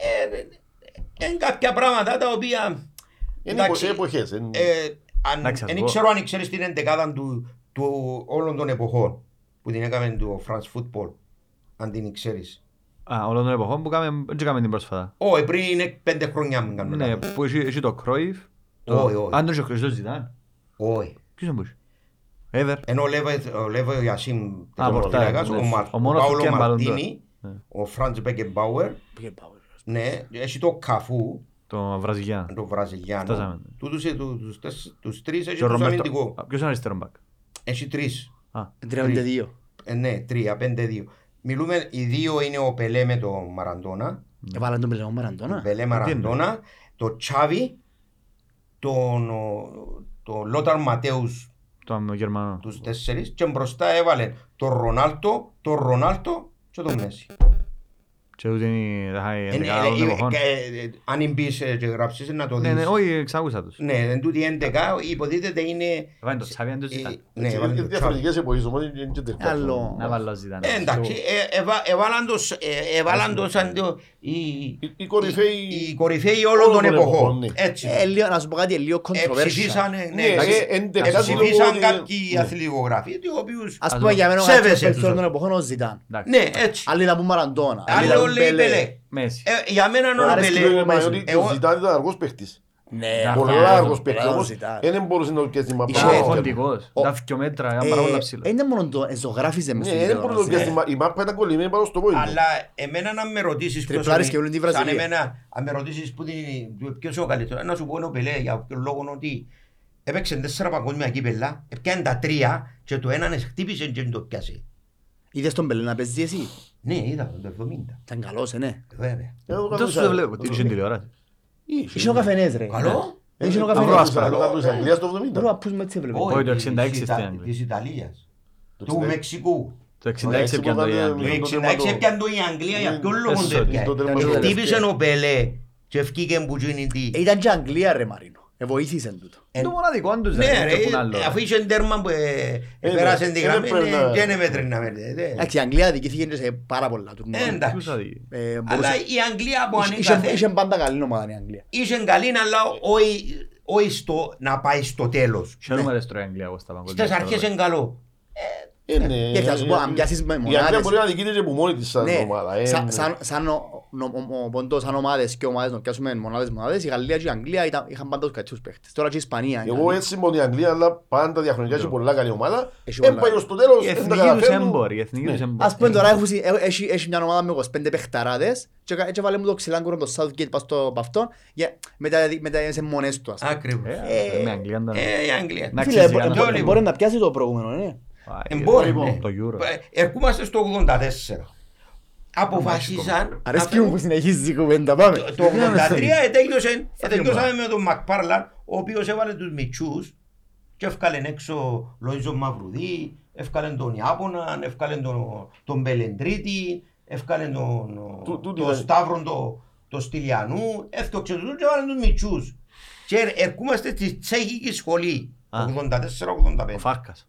Το ε, Μαγαρίτης. ναι. Ε, ε, Είναι κάποια πράγματα τα οποία... Είναι εντάξει, επο- εποχές. εν- ε, αν- Εντάξει, Δεν εγώ- ξέρω αν ξέρεις την εντεκάδα του, του όλων των εποχών που την έκαμε του France Football, αν την ξέρεις. Α, όλων των εποχών που κάμε, δεν κάμε την πρόσφατα. Όχι, πριν είναι πέντε χρόνια μου κάνουμε. Ναι, λάθος. που έχει έχει το Κρόιφ. το- Όχι, όχι. Αν δεν έχει ο Χριστός Ζητάν. Όχι. Ποιος είναι που έχει. Εύερ. Ενώ λέβε- ο Λέβε ο Ιασίμ Α, πορτάρι, ο, ναι. Μαρ- Ο ο μόνος που Παύλο πιάνει μπαλόν Μαρτίνι, τώρα. Ναι. ο Φραντς Μπέκεμπάουερ, Πήγε πάω. Ναι, έχει το Καφού, Το Βραζιλιάν. το Βραζιλιάνο. Φτάσαμε. Τούτους, ε, του- τους, τεσ- τους τρεις έχει Και ο τους Ρομπέρτο- αμυντικό. Α, Ποιος είναι αριστερό μπακ; Έχει τρεις. Α, 32. Ε, ναι, τρία, πέντε, δύο. Μιλούμε, οι δύο είναι ο Πελέ με τον Μαραντόνα. Έβαλαν τον Πελεό Μαραντώνα. Πελέ Μαραντόνα. Το Τσάβι, τον, ο- τον Λόταρ Ματέους, το Γερμανό. τους τέσσερις. Και μπροστά έβαλε τον Ρονάλτο, τον Ρονάλτο και τον Μέση. Και ούτε είναι τα χάει Ε, ναι, εντεκάδα των ε, εποχών. ε, ε, Αν μπεις ε, και γράψεις να το Ναι, δεις. ναι, όχι, εξάγουσα τους. Ναι, εν τούτη 11 υποτίθεται είναι... Βάλει το Τσάβι, αν το ε, Ζητάν. Ναι, Έτσι, έβαλε είναι το Τσάβι. διαφορετικές εποχές, οπότε είναι και τερκά. Άλλο. Να βάλω Ζητάν. Ε, Εντάξει, ε, εβα- εβάλαν το σ- ε, εβάλαν το σαν το... οι- Οι- οι κορυφαίοι- οι κορυφαίοι όλων των εποχών. ναι. Έτσι. Ε, λίγο- Να σου πω κάτι, λίγο Ε, controversial. ψηφίσανε, ναι, Ναι, εντάξει, ε, εντεκάτη ψηφίσαν λόγω ότι- κάποιοι ναι. αθλητικογράφοι, οι οποίους... Ας Ας πούμε το- για μένα ο σέβεσαι καλύτερος τους παίκτης των άλλους. εποχών ο Ζητάν. Εντάξει. Ναι, έτσι. Άλλοι να πούν Μαραντώνα. άλλοι να Άλλο πούν λέει Πελέ. Πελέ. Μέση. Ε, Για μένα είναι ο Άρεσε Πελέ. και Λέμε Μέση. ότι Εγώ- ο Ζητάν ήταν αργός παίχτης. Ναι, Να Πολλά φάει, αργός το- παίχτης, πολλά όμως Ζητάν. δεν μπορούσε να το πιάσει την Είχε- μαπά. Ο ο- χοντικός. ο- Τα δυο μέτρα, ήταν Ε, πάρα πολλά ψηλά. Είναι μόνο το εζωγράφιζε μες Ναι, στην δεν μπορεί να το πιάσει τηλεόραση. την μαπά. Η μάπα ήταν κολλημένη πάνω στο πόδι. του. Αλλά εμένα να με ρωτήσεις ποιος Τριπλάρες είναι- και όλη τη σαν Βραζιλία. εμένα, αν με ρωτήσεις που την- ποιος είναι ο καλύτερος, να σου πω είναι ο Πελέ για ποιο λόγο ότι έπαιξε τέσσερα παγκόσμια κύπελα, έπιανε τα τρία και το έναν χτύπησε και δεν το πιάσε. Είδες τον Πελέ να παίζει εσύ. Ναι, είδα το 70. Ήταν καλός, ε, ναι. Βέβαια. Ε, το Δεν κρατούσα. σου το βλέπω. Τι είχε τηλεόραση. Είχε. Είχε ο καφενές ρε. Καλό. Ε, Είχε ο το καφενές. κρατούσα, Καλό. το κρατούσα. Αγγλία στο 70. Μπορώ να πούς με έτσι έβλεπε. Όχι, το της 66 Ιτα- στην Αγγλία. Της Ιταλίας. Το Του 66. Μεξικού. Το 66 που έπιαν το η κάνετε- Το Αγγλία. το 66 τερματο- έπιανε το η Αγγλία, για ποιον λόγο Έσω, το έπιανε. το τερματο- το Χτύπησε ο Πελέ και ευκήκε που γίνει τι. Ε, Ήταν και Αγγλία ρε Μαρίνο. Ε, βοήθησαν τούτο. Ε, Το μοναδικό τους Ναι δεν ρε, έχουν άλλο. αφού είχε τέρμα που ε, Ε, πέρασε ναι, την ε, γραμμή δεν πρέπει να- και δεν μέτρε να μέρε. Εντάξει, η Αγγλία δικήθηκε και σε πάρα πολλά τουρνουά. Ε, εντάξει. Ποιος θα δει. Ε, Αλλά μπορούσε- η Αγγλία που είχε- είχε- ανήκαθε Είχε πάντα καλή ομάδα η Αγγλία. είχε καλή αλλά όχι- όχι στο- να πάει στο τέλος. Χαίρομαι δεν στρώει η Αγγλία εγώ στα παγκόσμια. Στις αρχές είναι καλό. Ε, ναι. Και θα σου πω, αν πιάσεις με Η Αγγλία μονάδες- μπορεί να νικείται και από μόνη της σαν Ναι, ομάδα. ε, σαν- ναι. σαν- σαν ο- ο- ο- ο πόντος, σαν ομάδες και ομάδες να πιάσουμε μονάδες μονάδες, η Γαλλία και η Αγγλία ήταν- είχαν πάντα τους κατσούς παίχτες. Τώρα και η Ισπανία. είναι Εγώ καλή. έτσι μόνο η Αγγλία, αλλά πάντα διαχρονικά έχει πολλά καλή ομάδα. Έχει Δεν πολλά. πάει ως το τέλος, Η δεν τα εθνική τους καταφέρνουν. έμποροι, η εθνική Ναι. τους έμποροι. Ας πούμε τώρα έχουν- ε- έχει, έχει μια ομάδα με 25 παιχταράδες και κα- και βάλε μου το ξυλάγκουρο το Southgate πας στο παυτόν για- με τα- με τα σε μονές του. ας πούμε. Ακριβώς. Ε, με Αγγλία ήταν- Ε, η Αγγλία. Να Φίλε, ξέρεις, μπο- για να μπο- το λίγο. μπορεί να πιάσει το προηγούμενο, ναι. Πάει, Ε, μπορεί, λοιπόν, ναι. Το Euro. Ε, Ερχόμαστε στο 84. Αποφάσισαν Αρέσκει μου που συνεχίζει η κουβέντα, πάμε. Το- Το 83 ετέλειωσε, ετέλειωσαμε με τον Μακπάρλαν, ο οποίος έβαλε τους μητσούς και έφκαλε έξω Λοΐζο Μαυρουδί, έφκαλε τον Ιάπωνα, έφκαλε τον, τον Μπελεντρίτη, έφκαλε τον, Του- τούτη τον ήταν- Σταύρον το, το Στυλιανού, έφτιαξε τους και έβαλε τους μητσούς. Και ερ- ερχόμαστε στη τσέχικη σχολή, Α. 84-85. Ο Φάρκας.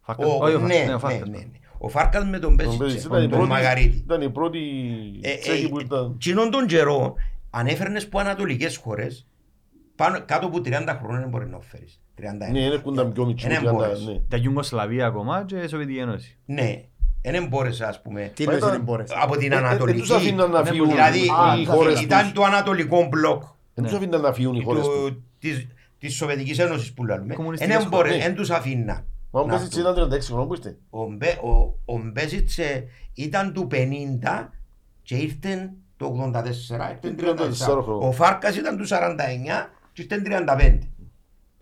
Φάρκας. Ο- Όχι, ο ναι, Φάρκας, ναι, ο ναι, Φάρκας. ναι, ναι. Ο Φάρκας με τον Τον Πέσιτσε, Ήταν η τον πρώτη- Μαγαρίτη. Ήταν η πρώτη Ε, τσέχη που ε, ήταν. Κοινών των καιρών, αν έφερνες από ανατολικές χώρες, πάνω, κάτω από 30 χρόνια δεν μπορεί να φέρεις. 31. Ναι, είναι κούνταν πιο μικροί, Ε, δεν 30, μπορείς. ναι. Τα Ιουγκοσλαβία ακόμα και η Σοβιετική Ένωση. Ναι, δεν μπόρεσα ας πούμε Τι Μα εννοείς ήταν- δεν μπορείς. από την Ε, ε, Δεν Ανατολική. τους αφήναν να Ναι, φύγουν Δηλαδή Α, οι τα χώρες ήταν τους. το ανατολικό μπλοκ Δεν τους αφήναν να φύγουν οι χώρες τους. του- της, της Σοβιετικής Ένωσης που λέμε. Κομμουνιστικές Δεν μπορείς, χώρες. δεν τους αφήναν. Μα ο να Μπέσιτς έρθουν. ήταν 36 χρονών που είστε. Ο, Μπέ, ο, ο Μπέζιτσε ήταν του 50 και ήρθε το 84, ήρθε 34 34. χρόνο. Ο Φάρκας ήταν του 49 και ήρθε 35.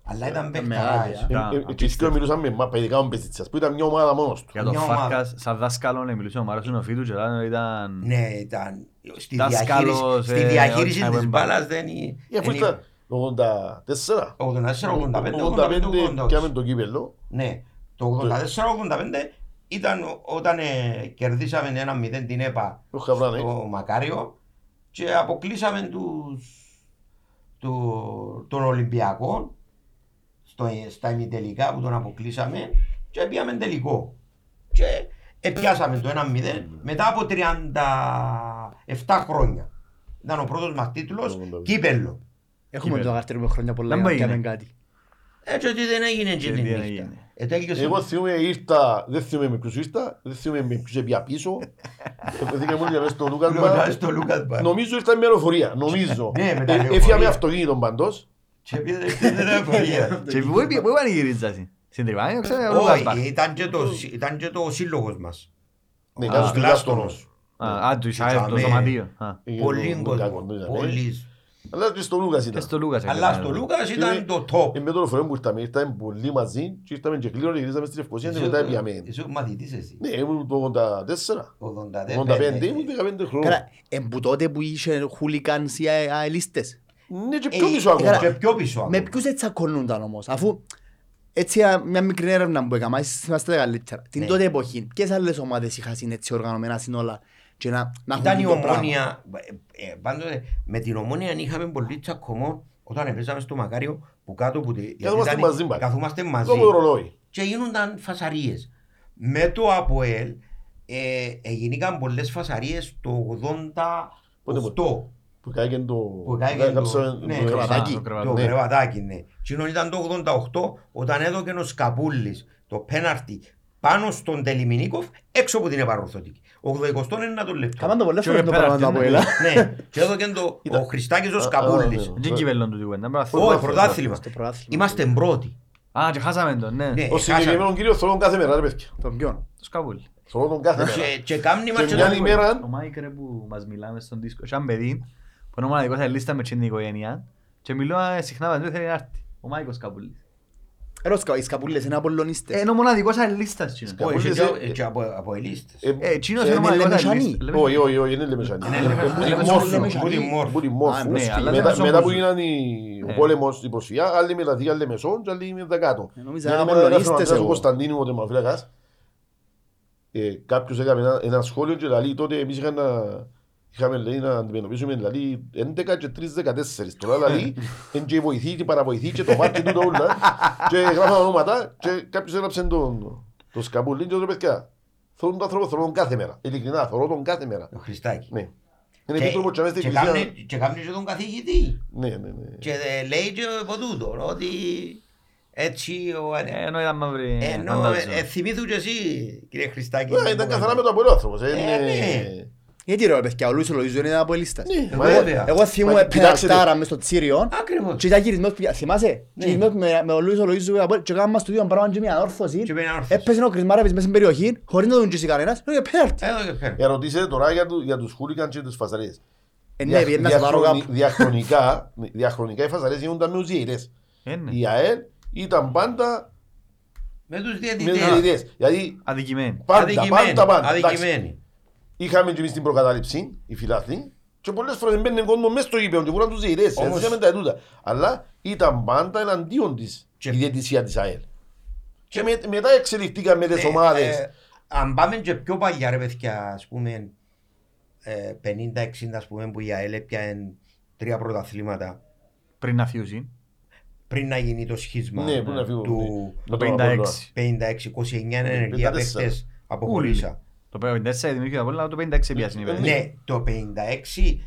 Αλλά ήταν μεγάλη, παιχταράς. α. Ήταν Ε, ε, Και οι δυο μιλούσαν με μα- παιδικά ο Μπέσιτσας που ήταν μια ομάδα μόνος του. Για τον Μια ομάδα. Φάρκας, σαν δάσκαλο, ναι, μιλούσε ο Μάρος Συνοφίτου και ήταν- ήταν... Ναι, ήταν στη Δάσκαλος, διαχείριση, στη ε, διαχείριση όχι, της δεν μπάλας δεν είναι... Ε, Αφού ήταν 84. 84, 85, 85 85, πιάμε το κύπελλο. Ναι, το 84-85 ήταν όταν ε, κερδίσαμε ένα 0 την ΕΠΑ Το Χαβράνε. στο Μακάριο και αποκλείσαμε τους, του, τον Ολυμπιακό στο, στα ημιτελικά που τον αποκλείσαμε και πήγαμε τελικό. Και επιάσαμε το 1-0 μετά από 37 χρόνια. Ήταν ο πρώτος μας τίτλος, 82. Κύπελλο. Έχουμε Κύπελλο. το αγαρτήρι με χρόνια πολλά Δεν για να μπορεί, κάνουμε ναι. κάτι. Έτσι ότι δεν έγινε και Και την δεν νύχτα. έγινε. Ε, τέλειωσε. Εγώ θυμούμαι ήρθα, δεν θυμούμαι με ποιους ήρθα, δεν θυμούμαι με ποιους έπια πίσω. [LAUGHS] Επειδή μου για μέσα στο Λούκας Λέω, Μπα. στο Λούκας Μπα. Νομίζω ήρθα με λεωφορεία, νομίζω. Ναι, με τα Ε, λεωφορεία. Έφυγα με αυτοκίνητο παντός. Και πήγε στην λεωφορεία. Και πού είπε- πού είπαν οι γυρίζασοι; Στην Τριβάνια, ξέρω, ο Λούκας Μπαρ. Όχι, ήταν και το- ήταν και το σύλλογος μας. Ναι, Ο κάτω στην Γλάστονος. Λάστονος. Α, Α, του Ισαέφ, το Είχαμε- σωματείο. Α. Ε, Πολύ τον κόσμο. Κακό, ναι, ναι. Πολύς. Αλλά και στο Λούκας Και ήταν. στο Λούκας. Αλλά έκανε. στο Λούκας Και ήταν με- το top. Ε, Με το λεωφορείο που ήρθαμε, ήρθαμε πολύ μαζί και ήρθαμε και κλήρω και γυρίσαμε στη Λευκοσία και μετά έπιαμε. Είσαι μαθητής εσύ. Ναι, ήμουν το 84. 85. 85 ήμουν 15 χρόνια. Καλά, εμπού τότε που είχε χούλικανς οι α- αελίστες. Ναι, και Ε, πιο πίσω ε, ακόμα. Και πιο πίσω Με ακόμα. ποιους έτσι τσακωνούνταν όμως, αφού έτσι α, μια μικρή έρευνα που έκανα, εσείς θυμάστε τα καλύτερα. Την Ναι. τότε εποχή, ποιες άλλες ομάδες είχαν είναι έτσι οργανωμένα συνόλα και να, να Ήταν η έχουν το πράγμα. ομόνια. ε, ε, πάντοτε, Με την ομόνια είχαμε πολύ τσακωμό όταν έπαιζαμε στο Μακάριο που κάτω που. γιατί Καθόμαστε ήταν- μαζί, πάλι. Καθόμαστε μαζί. Το μου ρολόι. και γίνονταν φασαρίες. Με το ΑΠΟΕΛ ε, έγιναν πολλές φασαρίες το 88 Που κάγεν το... Που κάγεν το- κάψαμε- ναι, το- το κρεβατάκι. Α, το το κρεβατάκι. Ναι. κρεβατάκι, ναι. Κοινό ήταν το 88 όταν έδωκε ο Σκαπούλης το πέναρτι πάνω στον Τελιμινίκοφ έξω από την επαρορθωτική. Ο 80 είναι το λεπτό. Κάμαν το πολλές Και φορές το πέρα πράγμα αυτή, από ναι. ελά. Ναι, και έδωκε το, [LAUGHS] ο Χριστάκης ο Α, Σκαπούλης. α, ναι. Δεν κυβερνών του την κουβέντα, πρέπει να Όχι, θυμάσαι. πρωτάθλημα. Στο πρωτάθλημα. Είμαστε πρώτοι. Α, και χάσαμε τον, ναι. Ναι, Ο συγκεκριμένο κύριο θέλω τον κάθε μέρα, ρε παιδιά. Τον ποιον; Το σκαβούλι. Θέλω τον κάθε μέρα. Και- Και κάμνη Και μας και μια το- Ο ημέρα, Μάικ ρε που μας μιλάμε στον δίσκο, σαν παιδί, που είναι ο μοναδικός ελίστα με την οικογένεια και μιλούμε συχνά μαζί του θέλει να έρθει. Ο Μάικος Καπούλης. Ρε, ο Σκα- οι σκαπούλες είναι απολωνίστες. Ε, Είναι ο μοναδικός ελίστας τσίνος. Σκα- Όχι, Σκαπούλης, και- ε, και από- από ελίστες. ε, Ε, τσίνος ε, είναι ο είναι μοναδικός Λεμεσανή. ελίστας. όχι, όχι, όχι, είναι λεμεσανή. Είναι Ε, Λεμεσανή. που την Λεμεσανή. μόρφου. Λεμεσανή. Που την- Μόρφου. που την Α, μόρφου. ναι, αλλά Μετά- Λεμεσόν Μετά που που- έγιναν οι- ο Ε. πόλεμος στην προσφυγιά, άλλοι μεταθήκαν Λεμεσόν και άλλοι μετά κάτω. Ε, νόμιζα Μια είναι ημέρα απολωνίστες έγραφε ο εγώ. Κωνσταντίνου ο τερμαφύλακας, ε, κάποιος έκαμε ένα- ένα σχόλιο και λέει τότε εμείς είχαμε να, είχαμε λέει, να αντιμετωπίσουμε δηλαδή 11 και 3 14. Τώρα δηλαδή [LAUGHS] είναι και βοηθή και παραβοηθή και το μάτι του το ούλα και γράφαμε ονόματα και κάποιος έγραψε τον, το σκαπούλι και το παιδιά. Θέλω τον άνθρωπο, θέλω τον κάθε μέρα. Ειλικρινά, θέλω τον κάθε μέρα. Ο Χριστάκη. Ναι. Είναι Και- επίτροπος και μέσα στην και εκκλησία. κάμνει- Και κάνει και τον καθηγητή. Ναι, ναι, ναι. Και ε, λέει και από τούτο ότι έτσι ο... Ε, Ενώ ήταν μαύρη. Ενώ φαντάζομαι. ε, ε, θυμήθου και εσύ κύριε Χριστάκη. Ναι, ήταν καθαρά με το απολύτως άνθρωπος. Ε, Ε, είναι- ναι. Γιατί ρε παιδιά, ο Λούις ο Λοΐζου είναι απολύστας. Ναι, Ε, μα- βέβαια. Εγώ θυμούμαι Μα κοιτάξτε, πεναλτάρα μες στο Τσίριο Ακριβώς. και ήταν γυρισμός που θυμάσαι; Ναι. Γυρισμός με με ο Λούις ο Λοΐζου από- και κάναμε μας το ίδιο πράγμα και μια όρθωση. Και με ένα όρθωση. Έπαιζε ο Κρισμάραβης μέσα στην περιοχή χωρίς να τον τζίσει κανένας. Έλεγε πέναλτι. Εδώ και φέρνει. Ερωτήσετε τώρα για, του, για τους χούλικαν και τις φασαρίες. Ε, ναι, πήγαινε να σε πάρω Διαχρονι- κάπου. Διαχρονικά, διαχρονικά οι φασαρίες γίνονταν με ουσιαίτες. Ε, ναι. Η ΑΕΛ ήταν πάντα Με τους με διαιτητές. ουσιαίτες. Δηλαδή Αδικημένη. πάντα, Αδικημένοι. πάντα, πάντα. Εντάξει, Αδικημένοι. Είχαμε και εμείς την προκατάληψη, οι φιλάθλοι, και πολλές φορές μπαίνουν κόσμο μέσα στο γήπεδο και βουραν τους διαιτητές. Όμως- Έτσι είχαμε τα ετούτα. Αλλά ήταν πάντα εναντίον της Και- η διαιτησία της ΑΕΛ. Και με- μετά εξελιχθήκαν με τις Ε, ομάδες. ε, Αν πάμε και πιο παλιά ρε παιδιά, ας πούμε, ε, 50-60 ας πούμε που η ΑΕΛ έπιανε τρία πρωταθλήματα. Πριν να φιούσει. πριν να γίνει το σχίσμα Ναι, πριν να φύγω. του ναι. Το Με 56. 56-29 ενεργεία 54. παίχτες αποχωρήσα. Το 54 δημιουργήθηκε από το 56 πιάσουν οι Ναι. παίκτες. Ναι, το 56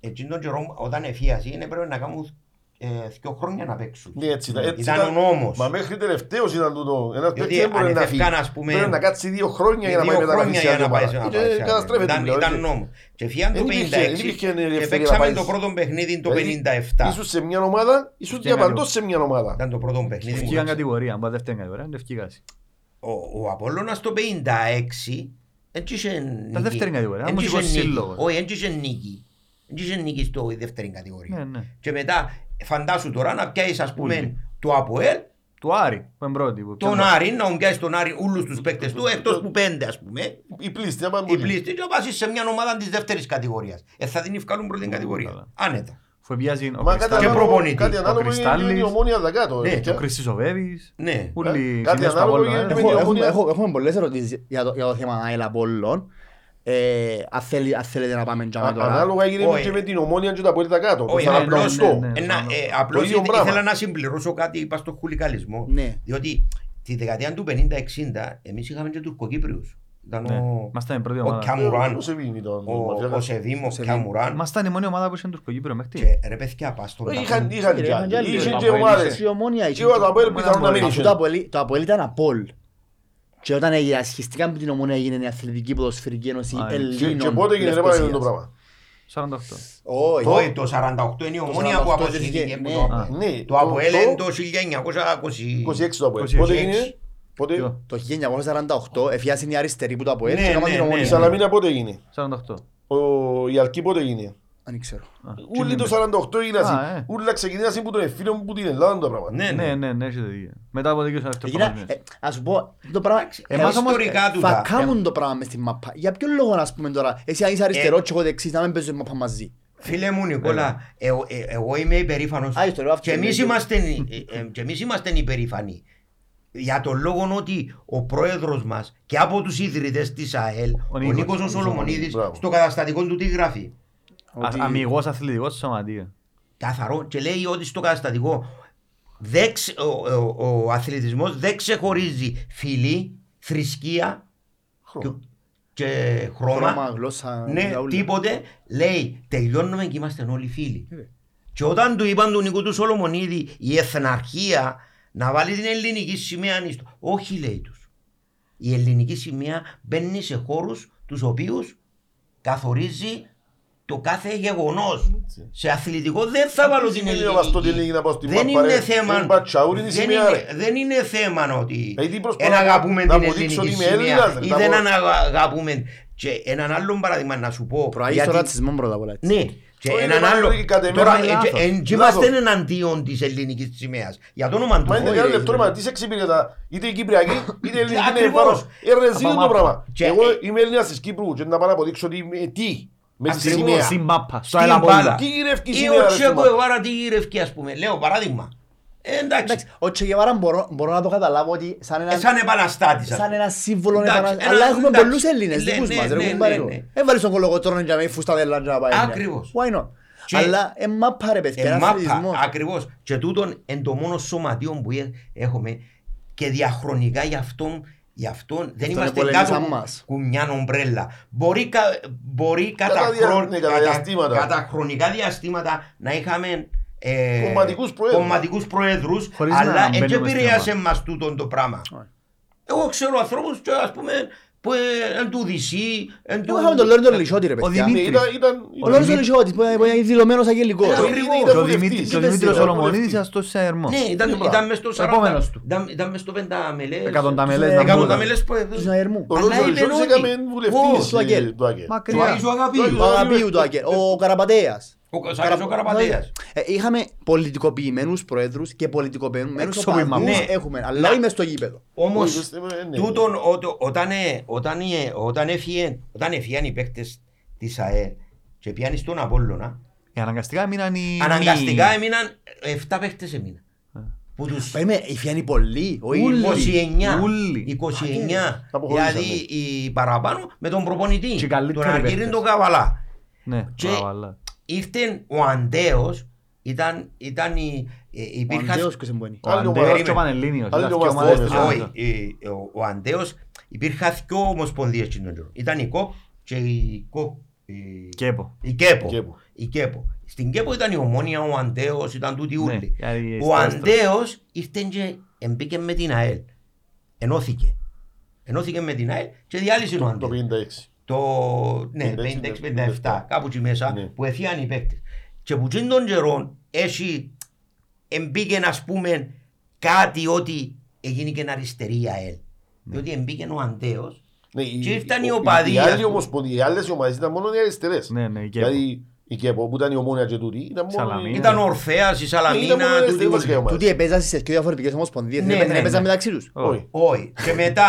εκείνον τον καιρό όταν εφίασε είναι πρέπει να κάνουν ε, δύο χρόνια να παίξουν. Ναι, έτσι ήταν. Έτσι Ήταν ο νόμος. Μα μέχρι τελευταίος ήταν τούτο. Ένας Διότι παίκτης δεν μπορεί να φύγει. ανεφεύκαν, ας πούμε, Πρέπει να κάτσει δύο χρόνια για να Δύο πάει χρόνια μεταγραφή σε για άλλη να πάει ομάδα. σε Και ένα πάει. καταστρέφεται. Ήταν, δηλαδή. ήταν νόμος. Και φύγαν το Δεν υπήρχε- 56 δεν υπήρχε και ελευθερία παίξαμε να το πάεις. πρώτο παιχνίδι το Δηλαδή, 57. Ήσουν σε μια ομάδα, ήσουν Και διαπαντός σε μια ομάδα. Ήταν το πρώτο παιχνίδι. που Ευκήγαν παίξαμε. κατηγορία, αν πάει δεύτερη κατηγορία, δεν ευκήγασαι. Ο, ο Απόλλωνας το 56 έτσι είχε νίκη. δεύτερη κατηγορία, Έτσι μουσικός είχε νίκη. σύλλογος. Όχι, έτσι είχε νίκη. Έτσι είχε νίκη στο δεύτερη Ναι, κατηγορία. ναι. Και μετά φαντάσου τώρα να πιάσεις ας πούμε Ούλοι. το Αποέλ, Του Άρη, που είναι πρώτη. που τον πιάνε- Άρη, να πιάσεις τον Άρη όλους τους παίκτες του, εκτός που πέντε ας πούμε, Η πλήστη, άμα οι μπορεί. πλήστοι και να πάσεις σε μια ομάδα της δεύτερης κατηγορίας. Ε, θα την ευκάλουν πρώτη κατηγορία. καλά. Άνετα. Αφού πιάζει ο Μα κάτι Κρυστάλλης, Και ανάλογο- προπονητή. Κάτι Ο ανάλογο είναι Κρυστάλλης. η ομόνια δακάτω. Ναι, ε, ο Χρήστης ο Βέβης, Ναι. όλοι οι κάτι συνδέσεις του ανάλογο Απόλλωνα, γίνεται ε. με Έχω- την Έχουμε Ομόνια- έχω- έχουμε πολλές ερωτήσεις για το, για το θέμα ΑΕΛ Απόλλων. Ε, αν θέλει- αν θέλετε να πάμε τζάμε Α- τώρα. Ανάλογα έγινε Όχι. και με την ομόνια και τα πόλη κάτω. Όχι, Το ναι, απλώς, ναι, 48. ναι. ένα, σωστό. ε, απλώς Το ίδιο ήθε- πράγμα. ήθελα να συμπληρώσω κάτι είπα στο χουλικαλισμό. Ναι. Διότι τη δεκαετία του 50-60 εμείς είχαμε και Τουρκοκύπριους. Ήταν Ναι. ο, Ήμασταν η πρώτη ο ομάδα. Κιαμουράν, Ο Σεβίν ήταν. ο, μαφιάκας. ο Σεβίμ, ο Σεβίμ. Κιαμουράν. Ήμασταν η μόνη ομάδα που είχε Τουρκοκύπριο μέχρι Και ρε παιδιά πας στον Είχαν ταπών. είχαν Ρε, κι είχαν άλλοι. κι άλλοι. Είχαν Το και Αποέλ ομάδες. Και η Ομόνια είχε. Και ο Αποέλ πιθανόν να μην Αφού είχε. το Αποέλ- το Αποέλ ήταν Απόλ. Και όταν έγινε- ασχιστήκαν με την Ομόνια έγινε η Αθλητική Ποδοσφαιρική Ένωση Α, Και- Ελλήνων. Και πότε έγινε ρε πάλι Λευκοσίας. το πράγμα. 48. Όχι. Όχι, το 48 είναι η ομόνια 48 που αποσχέθηκε είχε- που ναι. το Αποέλ. Ναι, Το Αποέλ είναι το 26 1920. το Αποέλ. 26. Πότε έγινε; Πότε; Ποιο; Το 1948 εφιάσαν οι αριστεροί που το Αποέλ Ναι, και έκαναν ναι, την ναι. Η Ομόνια. Σαλαμίνα πότε έγινε. 48. Ο- Η Αλκή πότε έγινε. Αν ξέρω. Α, Ούλοι το τι 48 έγινε Α, ασύ. ε. Ούλα ξεκινήσαν που τον εφήλων που την Ελλάδα το πράγμα. Ναι, Ναι, ναι. ναι, ναι, έχετε δίκιο. Μετά από δίκιο στο Έγινα- δεύτερο ε, Ας σου πω, το πράγμα... Εμάς ε, όμως, ιστορικά θα τούτα. κάνουν το πράγμα μες στη μαπά. Για ποιο λόγο να πούμε τώρα, εσύ αν είσαι αριστερό και εγώ δεξής, να μην παίζουμε μαπά μαζί. Φίλε μου Νικόλα, ε- ε- εγώ είμαι υπερήφανος Α, ιστορία, αυτό και εμείς είναι. είμαστε, ε, ε, και εμείς είμαστε υπερήφανοι. Για τον λόγο ότι ο πρόεδρος μας και από τους ίδρυτες της ΑΕΛ, ο, Νίκος. Νίκος ο Σολομονίδης, Μπράβο. στο καταστατικό του τι γράφει; Ότι- Αμυγός αθλητικός σωματείο. Καθαρό και λέει ότι στο καταστατικό δεν ξε- ο, ο, ο αθλητισμός δεν ξεχωρίζει φυλή, θρησκεία και, και χρώμα. Χρώμα, γλώσσα, Ναι, ούλα. τίποτε. Λέει, τελειώνουμε και είμαστε όλοι φίλοι. Ε. Και όταν του είπαν του Νικού του Σολομονίδη η εθναρχία να βάλεις την ελληνική σημαία ανίστο. Όχι λέει τους. Η ελληνική σημαία μπαίνει σε χώρους τους οποίους καθορίζει το κάθε γεγονός. Σε αθλητικό δεν θα βάλω την σημαίνει ο Βαστό την ελληνική. Λίγη να πάω στη Δεν μάπα, είναι ρε. θέμα. Είναι μπατσαούρη τη Δεν σημαία, είναι, ρε. δεν είναι θέμα ότι Ε, τι προσπαθώ ένα να- αγαπούμε να την αποδείξω ελληνική ότι είμαι σημαία Έλληνας, ρε. ή Να δεν πω- ανα- αγαπούμε. Και έναν άλλο παράδειγμα να σου πω. Προάγει το γιατί- ρατσισμό πρώτα απ' όλα. έτσι. ναι. Και Όχι, έναν ρε, άλλο. μα, κατ' εμέ, Τώρα, είναι ε, λάθος. και- εν- και Λάθος. είμαστε εναντίον της ελληνικής σημαίας. Για το όνομα του. Μα είναι Όχι, κανένα ρε, λεπτό, ρε. μα τι σε εξυπηρετά. Είτε η Κυπριακή, είτε η [LAUGHS] Ελληνική είναι Ακριβώς. βάρος. Ε, ρε, ζήτω το μάπα. πράγμα. Και- Εγώ ε- είμαι Έλληνας της Κύπρου και να πάω να αποδείξω ότι είμαι τι. Μες στη Ακριβώς. σημαία. Στην μάπα, στο Στην Ελαπόλα. μπάλα. Τι γυρεύκει η Ή σημαία, ο ρε, Τσέκο στο Εβάρα τι γυρεύκει ας πούμε. Λέω παράδειγμα. Ε, εντάξει. Εντάξει, ο Τσεγεβάρα μπορώ, μπορώ να το καταλάβω ότι σαν ένα, Ε, Σαν επαναστάτης. ας σαν πούμε. ένα σύμβολο Εντάξει, επανα... ένα- Αλλά έχουμε εντάξει. πολλούς Έλληνες Ναι, δικούς ναι, μας. ναι, ρε, ναι, κουμπάρε. ναι. Έβαλες τον κολοκοτρώνο για να μην φουσταδέλα να πάει. ναι. Ακριβώς. Why not; Και- Αλλά ε, μάπα ρε παιδιά, Ε, ένας μάπα, αθλητισμός. ακριβώς. Και τούτον εν το μόνο σωματείο που ε- έχουμε και διαχρονικά γι' αυτόν Γι' αυτό δεν είναι είμαστε πολεμήσαν κάτω μας. που μια ομπρέλα. Μπορεί, κα- μπορεί κατά, Κατά δια- χρον- ναι, κατά κατά- διαστήματα. κατά χρονικά διαστήματα να είχαμε ε, Κομματικούς προέδρους. κομματικούς προέδρους, Χωρίς να αλλά δεν μπαίνουμε στην επηρέασε ομάδα. μας τούτον το πράγμα. Όχι. Εγώ ξέρω ανθρώπους και ας πούμε που ε, εν του Δυσί, εν του... Εγώ είχαμε τον Λόρντο Λισότη ρε Ο παιδιά. Ναι, Δημήτρης. ήταν- ήταν- Ο Λόρντο Λισότη που είναι δηλωμένος αγγελικός. Ε, Ήταν- ακριβώς. ήταν Και ο βουλευτής. Δημήτρης- και ο Ήταν Δημήτρης βουλευτής. Σολομονίδης ήταν στο Σέρμο. Ναι, ήταν, Ναι, ήταν μες στο Ο 40, επόμενος του. ήταν, ήταν μες στο πενταμελές. Εκατονταμελές Ε, να Εκατονταμελές μπουν. πρόεδρος. Του Ναϊερμού. Ο Αλλά Λόρντος είπε Λισόντης ότι- έκαμε Ω, βουλευτής, του Αγγέλ. ε, του Αγγέλ. Του Μακριά. Άγιου Αγαπίου. Ο Αγαπίου του Αγγέλ. Ο Καραπατέας. Ο Κασάρης ο Καραπατέας. Ε, Είχαμε πολιτικοποιημένους προέδρους και πολιτικοποιημένους Έξω από η οπαδούς μαμά. έχουμε, αλλά Να. είμαι στο γήπεδο. Όμως, Όχι, ε, ναι. τούτον, ο- όταν, ε, όταν, ε, όταν έφυγε- όταν έφυγαν οι παίκτες της ΑΕ και πιάνει στον Απόλλωνα, Ε, Αναγκαστικά έμειναν οι... αναγκαστικά έμειναν 7 παίκτες έμειναν. Ε. Που τους Είμαι, υφιάνει πολύ. όχι Ούλοι. λίγοι. 29, Ούλοι. 29, Αποχωρήσανε. δηλαδή οι παραπάνω με τον προπονητή, Και τον καλύτεροι Αργύριν παίκτες. τον Καβαλά. Ναι, Και μπράβο, αλλά. Ήρθε ο Αντέος, ήταν, ήταν η, ε, Ο υπήρχαν... Αντέος ποιος είναι που είναι; Ο Άλλη Αντέος ομάδα. και ο Πανελλήνιος. Άλλη ήταν δύο ομάδα. ομάδες Όχι, της Όχι, Ελλάδας. ε, ο, ο Αντέος υπήρχαν δυο ομοσπονδίες εκείνον τον καιρό. Ήταν η ΚΟΠ και η ΚΟΠ. η- Κέπο. Η ΚΕΠΟ. Κέπο. Η ΚΕΠΟ. Στην ΚΕΠΟ ήταν η Ομόνια, ο Αντέος, ήταν τούτοι Ναι, ούλοι. δηλαδή, Ο στα- Αντέος ήρθε και εμπήκε με την ΑΕΛ. Ενώθηκε. Ενώθηκε με την ΑΕΛ και διάλυσε ο Το Αντέος. 56. Το, ναι, 56, 56-57, κάπου εκεί μέσα, Ναι. που έφυγαν οι παίκτες. Και που εκείνον τον καιρό έχει εμπήκε ας πούμε κάτι ότι έγινε και αριστερή η ΑΕΛ. Διότι εμπήκε ο Αντέος Ναι, η- Και ήρθαν οι η- οπαδοί, Οι ας άλλοι πούμε. ομοσπονδοί, οι άλλες ομάδες ήταν μόνο οι αριστερές. Ναι, ναι, η Κέπο. Δηλαδή η Κέπο που ήταν η ομόνια και τούτη ήταν μόνο... Σαλαμίνα. οι- Ήταν ο Ορφέας, η ήταν μόνο Σαλαμίνα, οι τούτοι αριστερές βασικά ούλοι. ομάδες. Τούτοι έπαιζαν στις δύο διαφορετικές ομοσπονδίες. Ναι, Δεν ναι, έπαιζαν ναι. μεταξύ τους. Όχι. Όχι. Και μετά,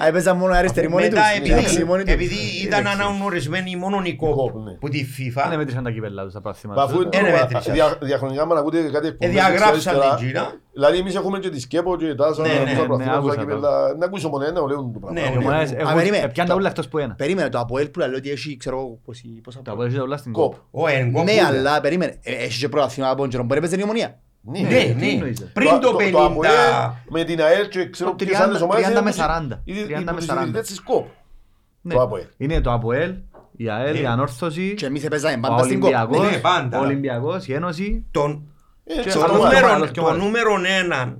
ε, Α, έπαιζαν μόνο αριστεροί μόνοι τους. μετά οι δεξιοί επειδή, μόνοι τους. επειδή ήταν αναγνωρισμένοι μόνο οι κόπ κόπ, ναι. που τη Δεν FIFA, μέτρησαν τα κύπελα τους τα Μα παθήματα αφού τους. Ένα είναι μέτρησα. δια- διαχρονικά μα ακούτε κάτι ε, εκπομπές διαγράψαν δεξιά-αριστερά. την Κίνα. Δηλαδή εμείς έχουμε και τη Σκέπο και τα Ναι, ναι, σαν ναι, πρωταθλήματα άκουσα στα το. κύπελλα. Να ακούσω μόνο ένα, λέω το πράγμα. Ναι, Οι ναι. ομάδες Α, έχουν- περίμενε. έπιαν τα ούλα εκτός που ένα. Περίμενε, το Αποέλ που λέει ότι έχει, ξέρω εγώ, πόσοι- πόσα Τα Αποέλ έχει τα ούλα στην Κόπ. κόπ. Ο Εγκόπ. Ναι, αλλά περίμενε. Ε, Έχεις και πρωταθλήματα από τον καιρό. Μπορεί να παίζεις η ομονία. Ναι, τι ναι. εννοείς, ε; Πριν το Αποέλ 50. Με την ΑΕΛ και ξέρω Το ποιες 30 άλλες ομάδες 30 με είναι 40. οι- οι- 30 με οι 40. ιδρυτές της ΚΟΠ. Ναι. Το Αποέλ. Είναι το Αποέλ, η ΑΕΛ, η Ναι. Ανόρθωση, Και εμείς έπαιζαμε ο πάντα στην κόπ. Ολυμπιακός, Ναι, πάντα. ο Ολυμπιακός, η Ένωση. Τον, Ε, Και ξέρω το, άλλο το νούμερο- νούμερο, άλλος και το άλλος. νούμερο ένα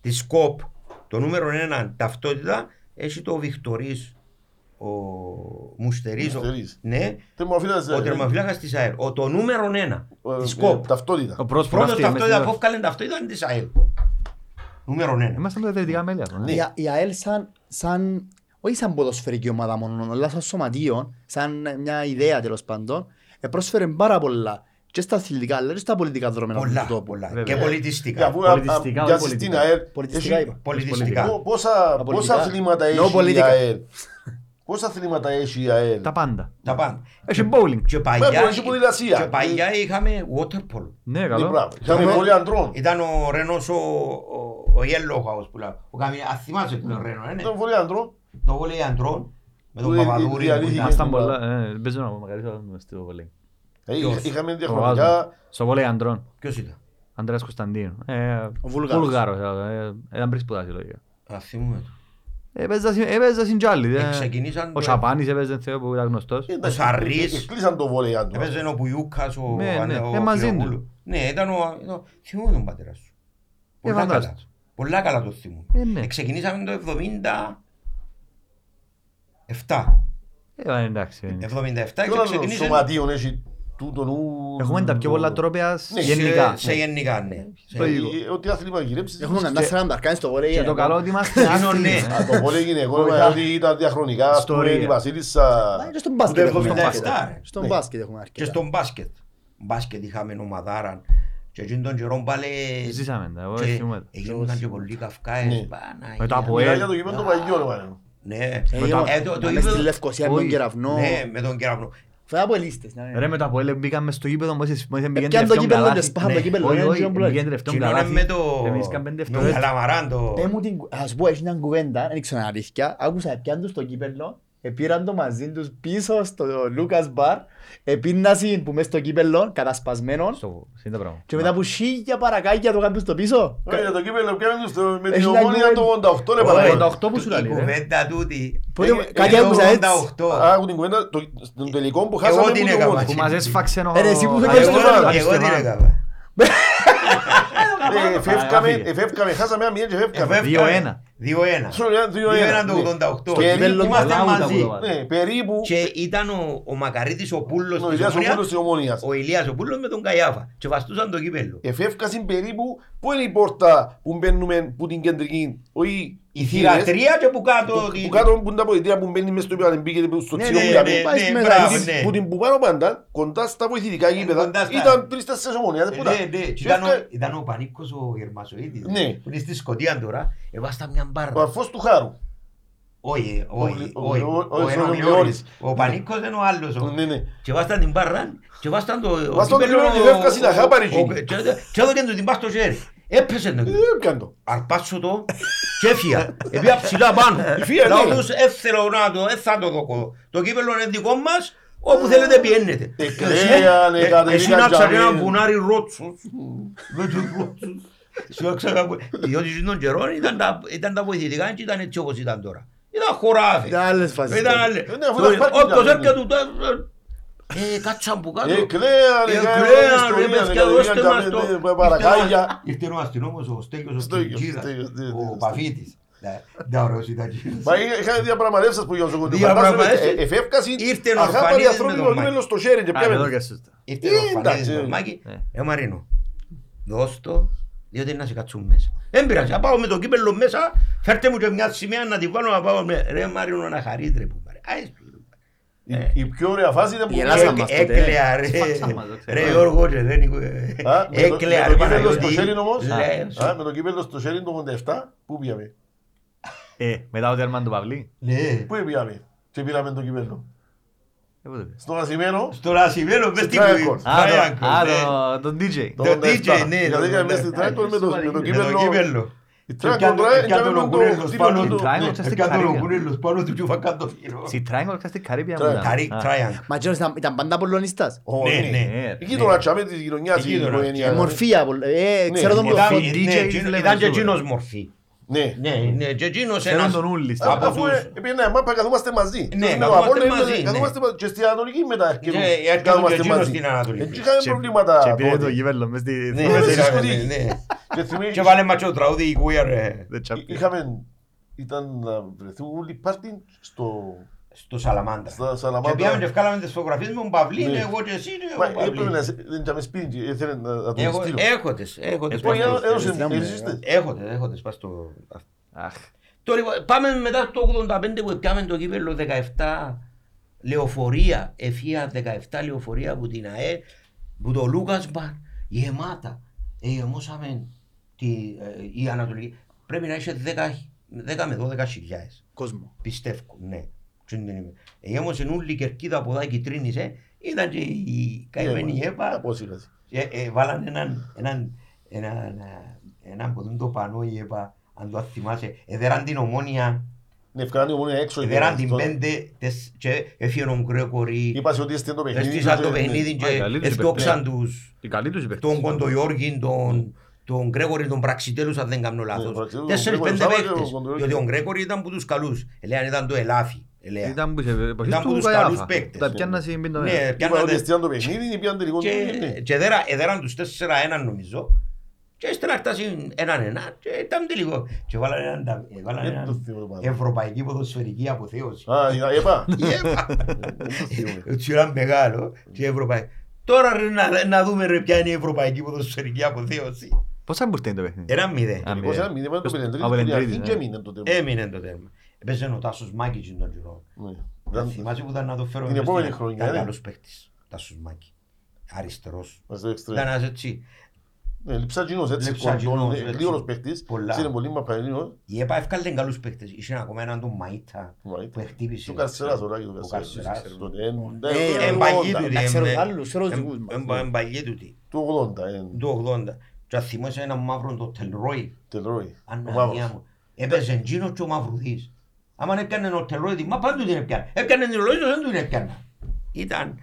της ΚΟΠ, το νούμερο ένα ταυτότητα, έχει το Βικτορίς, ο Μουστερής, ο- Μουστερής. ναι, Τερμοφύλακας, ο ε, τερμαφυλάκας της ΑΕΛ. Ο, το νούμερο ένα ε, της ε, ΚΟΠ. Ταυτότητα. Ο πρώτος που Πρώτος γράφτηκε μες ταυτότητα στην που ώρα. έφκαλε ταυτότητα είναι της ΑΕΛ. Νούμερο ένα. Είμαστε τα ιδρυτικά μέλη αυτό. ναι. Η Α- Η ΑΕΛ σαν, σαν, όχι σαν ποδοσφαιρική ομάδα μόνο, αλλά σαν σωματείο, σαν μια ιδέα τέλος πάντων, ε, πρόσφερε πάρα πολλά και στα αθλητικά, αλλά και στα πολιτικά δρόμενα Πολλά, του τόπου. πολλά. Βέβαια. Και Και πολιτιστικά. αφού, α, α, Πολιτιστικά, για όχι στην πολιτικά. ΑΕΛ, Πολιτιστικά έχει- είπα. Πολιτιστικά. Πο- Πόσα, πολιτικά. πόσα αθλήματα No έχει η πολιτικά. ΑΕΛ; Πόσα αθλήματα έχει η ΑΕΛ; Τα πάντα. Τα πάντα. Έχει bowling. Και Μα, παλιά, μπορεί, έχει ποδηλασία. και παλιά είχαμε water polo. Ναι, Ναι, καλό. μπράβο. Είχαμε πολύ αντρών. Ήταν ο Ρένος ο, ο, ο Yellow House που λέω. Ο Καμι... ας θυμάσαι τον Ρένος, ε, ναι. Ήταν πολύ αντρών. Το βόλεϊ αντρών με τον Που, ε, Παπαδούρη. διαλύθηκε. που Ας ήταν- ήταν πολλά. ε, Παίζουν να μεγαλύτερο μες στο βολέι. Ε, Ποιος; Είχαμε Το διαχρονικά. βάζουμε. Στο βολέι αντρών. Ποιος ήταν; Ανδρέας Κωνσταντίνου. Ε, Ο Βούλγαρος. Βούλγαρος, ε, ε, Ήταν πριν σπουδάσει λογικά. Α, θυμούμαι το. Έπαιζα συ- Έπαιζα στην Τζάλι. ε. Ε, ξεκινήσαν Ο το- Σαπάνης έπαιζε Θεό που ήταν γνωστός. Ε, εντάξει, Σαρρής. ε, ε, Κλείσαν το βόλεϊ αντρών. Έπαιζε ο Πουγιούκας, ο Ναι, ναι, ο ε, μαζί του. Φιλοπούλου. Ναι, ήταν ο... ήταν ο- Θυμούμαι τον πατέρα σου. Πολλά καλά. φαντάζομαι. Πολλά καλά το θυμούμαι. Ε, ναι. Ε, Ξεκινήσαμε το 77. Ε, εντάξει. ε. 77 Ποιο και άλλο ξεκινήσαμε σωματείο έχει τούτο νου. Έχουμε τα πιο πολλά τρόπια Ναι, γενικά. σε, σε γενικά, ναι. Σε- Το ίδιο. Ε, Ό,τι άθλημα γυρέψεις. Έχουμε και- κανένα σειρά μπαρκάνι στο βόλεϊ. Και ε, το καλό ότι είμαστε Είναι άθλοι. ναι. ε. Α, Το βόλεϊ γυναικών, Βοηθά. μα, ότι ήταν διαχρονικά, ας πούμε, Ιστορία. η Βασίλισσα. Α, και στον μπάσκετ Ούτε έχουμε 77, αρκετά. ρε. Στον Ναι. μπάσκετ έχουμε Και αρκετά. στον μπάσκετ. Μπάσκετ είχαμε ομαδάρα. Και εκείνον τον καιρό πάλι... Ζήσαμε τα, εγώ και θυμούμαι. Έγιναν και πολλοί καυκάες. Ναι. Παναγία. Με το Αποέλ. Μιλάει για το γήπεδο του Παγιού, ρε, μάνα. Ναι. Ε, Ε, είμαστε- το- το πάμε γήπεδο- στη Λευκοσία με τον Όχι. κεραυνό. Ναι, με τον κεραυνό. Φάει από ελίστες. ναι. Ρε με το Αποέλ μπήκαμε στο γήπεδο μόλις μόλις μπήκαν Επιάνε το τελευταίο κύπελλο καλάθι. και σπάμε Ναι. το κύπελλο, Όχι, είναι όχι, εκείνο που λέει. μπήκαν τελευταίο Κοινό είναι καλάθι. με το... Και εμείς κάνουμε με τον δευτερόλεπτα. Καλαμαράν το... Πες μου την- Ας πω, έχει μια κουβέντα, δεν ξέρω αν είναι αλήθεια. Άκουσα πιάν τους στο κύπελλο, επήραν το μαζί τους πίσω στο Λούκας Μπαρ, επίνασαν που μες στο κύπελλο, κατασπασμένον, Στο- είναι το πράγμα. και μετά που σίγια παρακάγια το κάνουν στο πίσω. Ε, για το κύπελλο πιάνουν τους στο- με την Έχει μια ομόνια το κουβέντα. 88, ρε, Ωραία, παρακαλώ. το 88 που σου Η λέει, ρε. κουβέντα τούτη. Πότε- Ε, κάτι ε, άκουσα έτσι. 88. Άκου την κουβέντα, το- στον τελικό που χάσαμε Εγώ που την το έκανα. μόνοι. Που μας έσφαξε ο... Ε, ρε, εσύ που ο- φεύγεις Εγώ στο ο- Στεφάν. την- εγώ την Στεφάν. έκανα. Ε, Εφεύκαμε, Άφηγε. εφεύκαμε, χάσαμε ένα μηδέν και εφεύκαμε. Εφεύκαμε. 2-1. 2-1. Σου λέω, 2-1, 2-1 το ναι. 88. Στο Και κύπελλο Είμαστε του Λάουτα μαζί. που το βάλε. Ναι, περίπου Και ήταν ο, ο Μακαρίτης ο Πούλος ο της Ηλιάς ο Ομόνιας, Πούλος της Ομόνιας. ο Ηλίας ο Πούλος με τον Καϊάφα και βαστούσαν το κύπελλο. Εφεύκασαν περίπου, πού είναι η πόρτα που μπαίνουμε που την κεντρική, όχι Η θηρατρία και που κάτω... Που την- που κάτω που είναι τα πολιτεία που μπαίνει μες στο υπηρεσία, μπήκε στο Ναι, τσιό ναι, που ναι, πάει ναι, στη μπράβο, μεταξύ. ναι. Που την που πάνω πάντα, κοντά στα βοηθητικά γήπεδα, κοντά στα- ήταν τρεις τέσσερις ομονιάδες που Ναι, ήταν. ναι, και Και ήταν ο- έφκα- Ήταν ο Πανίκος ο Γερμασοίτης. Ναι. Που είναι στη Σκωτία τώρα. Εβάστα μια Ο μπάρρα. αρφός του Χάρου. Όχι, όχι, ο- όχι. ο- ο- Ο ο- Ενομιλιώρης. ο- Ο Πανίκος είναι ο άλλος. ο- Ναι, ναι. Και βάσταν την μπάρρα και βάσταν το... ο Βάσταν το κύπελλο, κύπελλο και φεύγασαν τα ο- χάπαρη ο- εκείνη. και- Και έδωκαν του την πας στο χέρι. Έπεσε το Ε, κύπελλο. έπιαν το. Αρπάσω το και έφυγα. Επία ψηλά πάνω. Φύγα, Λάω ναι. τους, «Ε, θέλω να το, ε, θα το δω. Το κύπελλο είναι δικό μας, Όπου θέλετε πιένετε. Εκλέαν, Ε, Εκατερίνα Εσύ να ξέρει ένα Τζαμίλ. βουνάρι ρότσος. [LAUGHS] Με τους ρότσους. Σου έξερα που- Διότι στον καιρό ήταν τα- ήταν τα βοηθητικά και ήταν έτσι όπως ήταν τώρα. Ήταν χωράφι. Ήταν άλλες φάσεις. Ήταν άλλες. Ναι, αφού τα πάρκινγκ Όποιος ήταν. έρχεται του ε, κάτσαν που κάτω. Εκλέαν, Ε, Εκατερίνα κλαίαν, ρε ιστορία, παιδιά, δώστε Εκατερίνα μας το. Τζαμίλ, Παρακάγια. Ήρθε ο αστυνόμος ο Στέλιος ο Στέλιος, Κυρκύρας, Στέλιος, ναι, ναι, ο ναι. Παφίτης. Ναι, Ναι, ωραίος ήταν κύριος. Μα είχα- είχαν διαπραγματεύσεις που για το σωκοντή. Διαπραγματεύσεις; Φαντάζομαι, ε, εφεύκασαν, Ήρθε ο αγάπαν οι Ορφανίδης άνθρωποι με το τον κύπελλο Μάκη. στο χέρι και Α, πιάμε. εδώ και σωστά. Ήρθε Ε, ο Φανίδης εντάξει. με τον Μάκη. Ε. Ε, Μαρίνο, δώσ' το, διότι να σε κάτσουν μέσα. Δεν πειράζει, να πάω με το κύπελλο μέσα, φέρτε μου και μια σημαία να τη βάλω να πάω με... Ρε Μαρίνο να χαρείς ρε που πάρε. Άι, σου, ρε. Η- Η πιο ωραία φάση ήταν που... Γελάσαμε. Έκ- μας τότε, Έκλαια ρε. Σφάξαμε μας, δεν ξέρω. Ρε Γιώργο και δεν Α, με το- Έκλαια με ρε το κύπελλο στο Παναγιώτη. χέρι όμως. Λέω, Α, Με το κύπελλο στο χέρι το 87, πού πήγαμε; Ε, μετά το τέρμα του Παυλή. Ναι. Πού πήγαμε; Και πήραμε το κύπελλο. Ε, πού το πες. Στο Νασιμένο, Στο Ρασιμένο μες στην Triangle. κουβί- Α, Triangle, το- α, ναι. το- τον DJ. το Το 87. DJ, ναι, το Γιατί είχαμε 87. μέσα στην Triangle με το- με το Με το κύπελλο. κύπελλο. Η Και Triangle κάτω- τώρα και κάτω έκαμε ο το κουνέλος χτύπημα πάνω του- του. Triangle ναι. στα Ε, στην κάτω ο Καρύβια. κουνέλος πάνω του και φαν κάτω φύρο. Στη Triangle και στην Καρύβια. Triangle. μου ήταν. Καρύ- Α. Triangle. Μα εκείνος ήταν- ήταν πάντα πολωνιστάς. Ω, Ναι, ναι. ναι. Εκεί το ρατσάμε της γειτονιάς η Εκεί το οικογένεια. Ε, Μορφία, πολ- ε, ξέρω τον Ναι, Ήταν- μορφή. DJ ναι, της λέμε Ήταν και σίγουρα. εκείνος μορφή. Ναι. Ναι, ναι, και εκείνος Θέλουν ένας... τον ούλη στην από Αφού τους- ε, επειδή ναι, μάπα καθόμαστε μαζί. Ναι, Με το καθόμαστε Απόλλωνα μαζί, είμαστε- ναι. καθόμαστε μαζί. Και στην Ανατολική μετά Και έρχεται- έρχεται καθόμαστε και εκείνος μαζί. στην Ανατολική. Έτσι είχαμε Και- προβλήματα Και πήρε το τότε. γήπεδο μες στη... Ναι, Ναι, ναι, ναι, ναι, ναι. ναι. Και θυμί- Και βάλε μας και το τραγούδι η Queer ε, The Champions. Είχαμε, ήταν να βρεθούν όλοι πάρτι στο στο Σαλαμάντα. στα Και Σαλαμάντα. πήγαμε και βγάλαμε τις φωτογραφίες με τον Παυλίν, Ναι. εγώ και εσύ και Μα ο έπρεπε να Παυλίν. σε- δεν ήταν σπίτι και ήθελε να να τον Έχω- στείλω. Έχω τις, έχω τις. Ε, όχι, πας στο- έδωσε- Στείλαμε, εσείς είστε. Έχω τις, έχω τις, πας στο... Αχ. Τώρα λοιπόν, πάμε μετά το 85 που πιάμε το κύπελλο 17 λεωφορεία, εφία 17 λεωφορεία από την ΑΕ, που το Λούκας Μπαρ, γεμάτα. Ε, γεμώσαμε τη, ε, η Ανατολική. Πρέπει να είσαι 10, 10 με 12 χιλιάδες. Κόσμο. Πιστεύω, ναι. Τι είναι είμαι. Ε, Γέμωσε όλη η κερκίδα από εδώ και τρίνησε. Ήταν και η καημένη ΕΠΑ. Απόσυραση. Ε, ε, βάλαν έναν, έναν, έναν, ε, έναν που δεν το πανώ η ΕΠΑ, αν το θυμάσαι. Εδέραν την ομόνια, Ναι, ευκαιράνει μόνο έξω. εδέραν την πέντε τεσ- και έφυγε ο Γκρέκορη. Είπα ότι είστε το παιχνίδι. Έστησαν το και- παιχνίδι Α, η καλή και τους έφτιαξαν υπερπαίδευση. τους Η καλή τους υπερπαίδευση. τον Κοντογιώργη, τον, τον Γκρέκορη, τον Πραξιτέλους αν δεν κάνω λάθος. Πραξιτέλους, Τέσσερις τον πέντε Γκρέκορη, Σάβα και παίχτες. τον Κοντογιώργη. Διότι ο Γκρέκορη ήταν που τους καλούς. Ελέαν ήταν το ελάφι. Ελέα. Ήταν που σε εποχής Ήταν που του τους Καϊάφα. καλούς παίκτες. Τα πιάννα στην πίντο Ναι, μέρα. Είπα πιάννατε- ότι έστειλαν το παιχνίδι ή πιάνε τελικό του. και, ναι. και εδέρα, εδέραν τους 4-1 νομίζω και ύστερα φτάσει έναν ένα και ήταν τελικό και βάλανε έναν, τα- ε, βάλανε Δεν το έναν θυμώ το πάνω. ευρωπαϊκή ποδοσφαιρική αποθέωση. Α, είδα, είπα. Η ΕΠΑ. [LAUGHS] Δεν το θυμούμαι. Έτσι ήταν μεγάλο και ευρωπαϊκή. Τώρα ρε, να, να δούμε ρε, ποια είναι η ευρωπαϊκή ποδοσφαιρική αποθέωση. Πόσα μπουρτέ είναι το παιχνίδι; Ένα μηδέν. Α, Τελικώς μηδέν. ένα μηδέν, το Ποιος- πενεντρίτης, Α, που Πενεντρίτης, αρχήν ναι. και έμεινε το τέρμα. Έμεινε το τέρμα. Έπαιζε ο Τάσος Μάκης τον καιρό. Ναι. Δεν Ήταν- Θυμάσαι που ήταν να το φέρω Την μες επόμενη στην- χρονιά, Ήταν ναι. καλός παίχτης. Τάσος Μάκη. Αριστερός. Μας το εξτρέμ. Ήταν ένας έτσι. Ναι, Λειψάτζινος έτσι, Λειψάτζινος, κοντών, έτσι. γλύωρος παίχτης. Πολλά. Είναι πολύ μαπαρίνος. Η ΕΠΑ έφκαλε καλούς παίχτες. Είχε ακόμα έναν τον Μαΐτα που χτύπησε. Του Καρσεράς, ωραία, και του Ο Καρσεράς. Καρσεράς. Τότε, εν- Ε, εν- Εν παγί ογδόντα. του. Τα ξέρω ε, άλλους, ξέρω τους Εν- δικούς μας. εν- εν παγί του τι. Του 80, εν- Του 80. Και αν θυμάσαι έναν μαύρο το Τελρόι. Τελρόι. Ο Αναγία Μαύρος. μου. Έπαιζε εκείνος και ο Μαυρουδής. Άμα έπιανε ο Τελρόι, τη μα πάντου την έπιανε. Έπιανε την Λοίζο, δεν την έπιανε. Ήταν...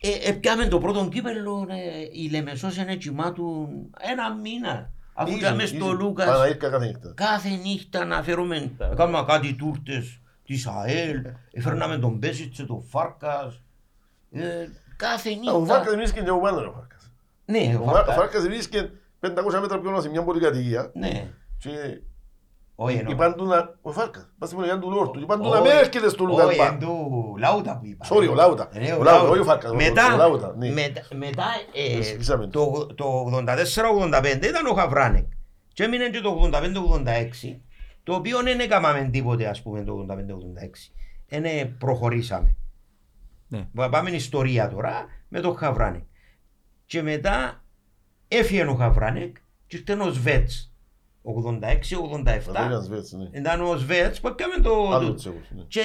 Ε, έπιαμε το πρώτο κύπελλο, ε, οι Λεμεσός είναι κοιμάτουν ένα μήνα. Αφού Ίσον, ήταν μες στο ίσον. Λούκας. Παναήρκα κάθε νύχτα. κάθε νύχτα να φέρουμε, κάνουμε κάτι τούρτες της ΑΕΛ, έφερναμε τον Πέσιτσε, τον Φάρκας, ε, κάθε Α, Ο νύχτα. Φάρκας βρίσκεται και ο πάνω ο Φάρκας. Ναι, ο Ο Φα- ο Φάρκας. Φάρκας βρίσκεται 500 μέτρα πιο σε μια πολυκατοικία Ναι, και όχι εννοώ. είπαν του να... Ο Φάρκας, πας στην πολυκατοικία του Λόρτου. Είπαν του να Όχι, μην έρχεται στο Λούκας Όχι, Μπαρ. εν του Λάουτα που είπα. Sorry, ο Λάουτα. Ε, Ο Λάουτα, όχι ο Φάρκας, ο- Μετά, ο Λάουτα, ναι. μετά, μετά ε, Σβήσαμε. το, το 84-85 ήταν ο Χαβράνεκ. Και έμεινε και το 85-86, το οποίο δεν έκαναμε τίποτε ας πούμε το 85-86. Δεν προχωρήσαμε. Ναι. Πάμε ιστορία τώρα με τον Χαβράνεκ. Και μετά έφυγε ο Χαβράνεκ και ήρθε ο Σβέτς. 86-87 Ανατολίας Σβέτς, ναι. ήταν ο Σβέτς που έκαμε το... Άλλο το- τσέκος, ναι. και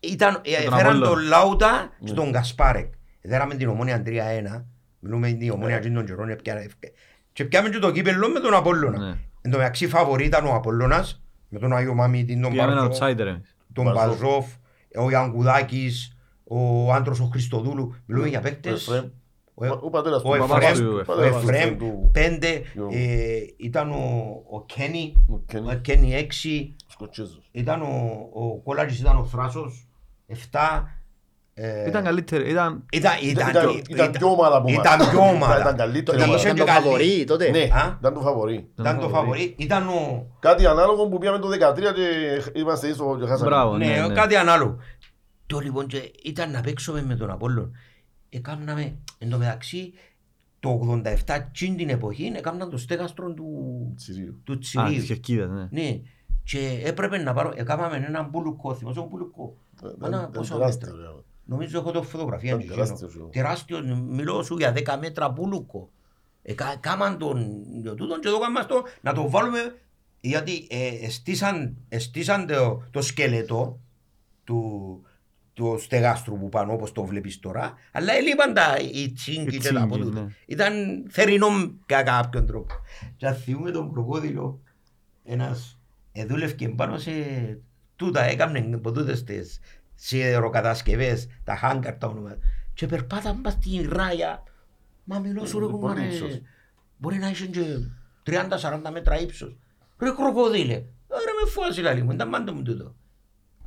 ήταν, τον έφεραν Απόλλωνα. τον Λάουτα Ναι. στον Κασπάρεκ. Δέραμε την ομόνια 3-1. Μιλούμε την ομόνια και των καιρών. έπιανε- έφκε- Και πιάμε και το κύπελλο με τον Απόλλωνα. Ναι. Εν τω μεταξύ φαβορή ήταν ο Απόλλωνας με τον Άγιο Μαμίτη, τον Πήγαμε ένα Μπαρζόφ, outsider εμείς. τον Μπαρζόφ. Μπαζόφ, ο Ιανκουδάκης, ο άντρος ο Χριστοδούλου, μιλούμε για Ο παίκτες. Εφραίμ. Ο- Ο πατέρας του. Ο παπάς Εφραίμ, του, ο πατέρας του Εφραίμ, του- πέντε, Yo. ε, ήταν ο, ο Κένι, Ο Κένι. ο Κένι έξι, Σκοτσέζος. ήταν ο, ο Κολάρης ήταν ο Θράσος, εφτά. ε, Ήταν καλύτερο, ήταν... Ήταν, ήταν, Ήταν- ήταν πιο ομάδα από Ήταν εμάς. πιο ομάδα. Ήταν καλύτερη Ήταν ομάδα. είχε Ήταν και το καλή. φαβορί τότε. Ναι, Α; ήταν το φαβορί. Ήταν το φαβορί. Ήταν ο... Κάτι ανάλογο που πήγαμε το 13 και είμαστε ίσο και χάσαμε. Μπράβο, Ναι, ναι, ναι. κάτι ανάλογο. Το λοιπόν και ήταν να παίξουμε με τον Απόλλων. Έκαναμε, εν τω μεταξύ, το 87 τσιν την εποχή, έκαναν το στέγαστρο του, Τσιρίου. του Α, Τσιρίου. της Κερκίδας, ναι. Ναι. Και έπρεπε να πάρω, έκαναμε έναν μπουλουκό, θυμάσαι τον μπουλουκό. Ένα Ήταν πόσο τεράστιο, μέτρα. ρε. Νομίζω έχω το φωτογραφία. Ήταν εκείνο. τεράστιος, εγώ. Τεράστιο, μιλώ σου για 10 μέτρα μπουλουκό. Εκα- Κάμαν τον για τούτον και εδώ κάμαν στο να το βάλουμε γιατί ε, εστίσαν, εστίσαν το, το σκελετό του, του στεγάστρου που πάνω όπως το βλέπεις τώρα αλλά έλειπαν τα οι τσίγκοι Οι και τα από τσίγκοι, τούτο. ναι. Ήταν θερινό κατά κάποιον τρόπο. Και αν θυμούμε τον κροκόδιλο ένας εδούλευκε πάνω σε τούτα, έκαμε από τούτες τις σιδεροκατασκευές, τα χάγκαρ τα ονόματα. Και περπάταν πας στην ράγια. Μα μιλώ σου ρε Πολύ κουμάρε, ύψος. μπορεί να είσαι και 30-40 μέτρα ύψος. Ρε κροκόδιλε, ρε με φόασε λαλί μου, ήταν μάντο μου τούτο.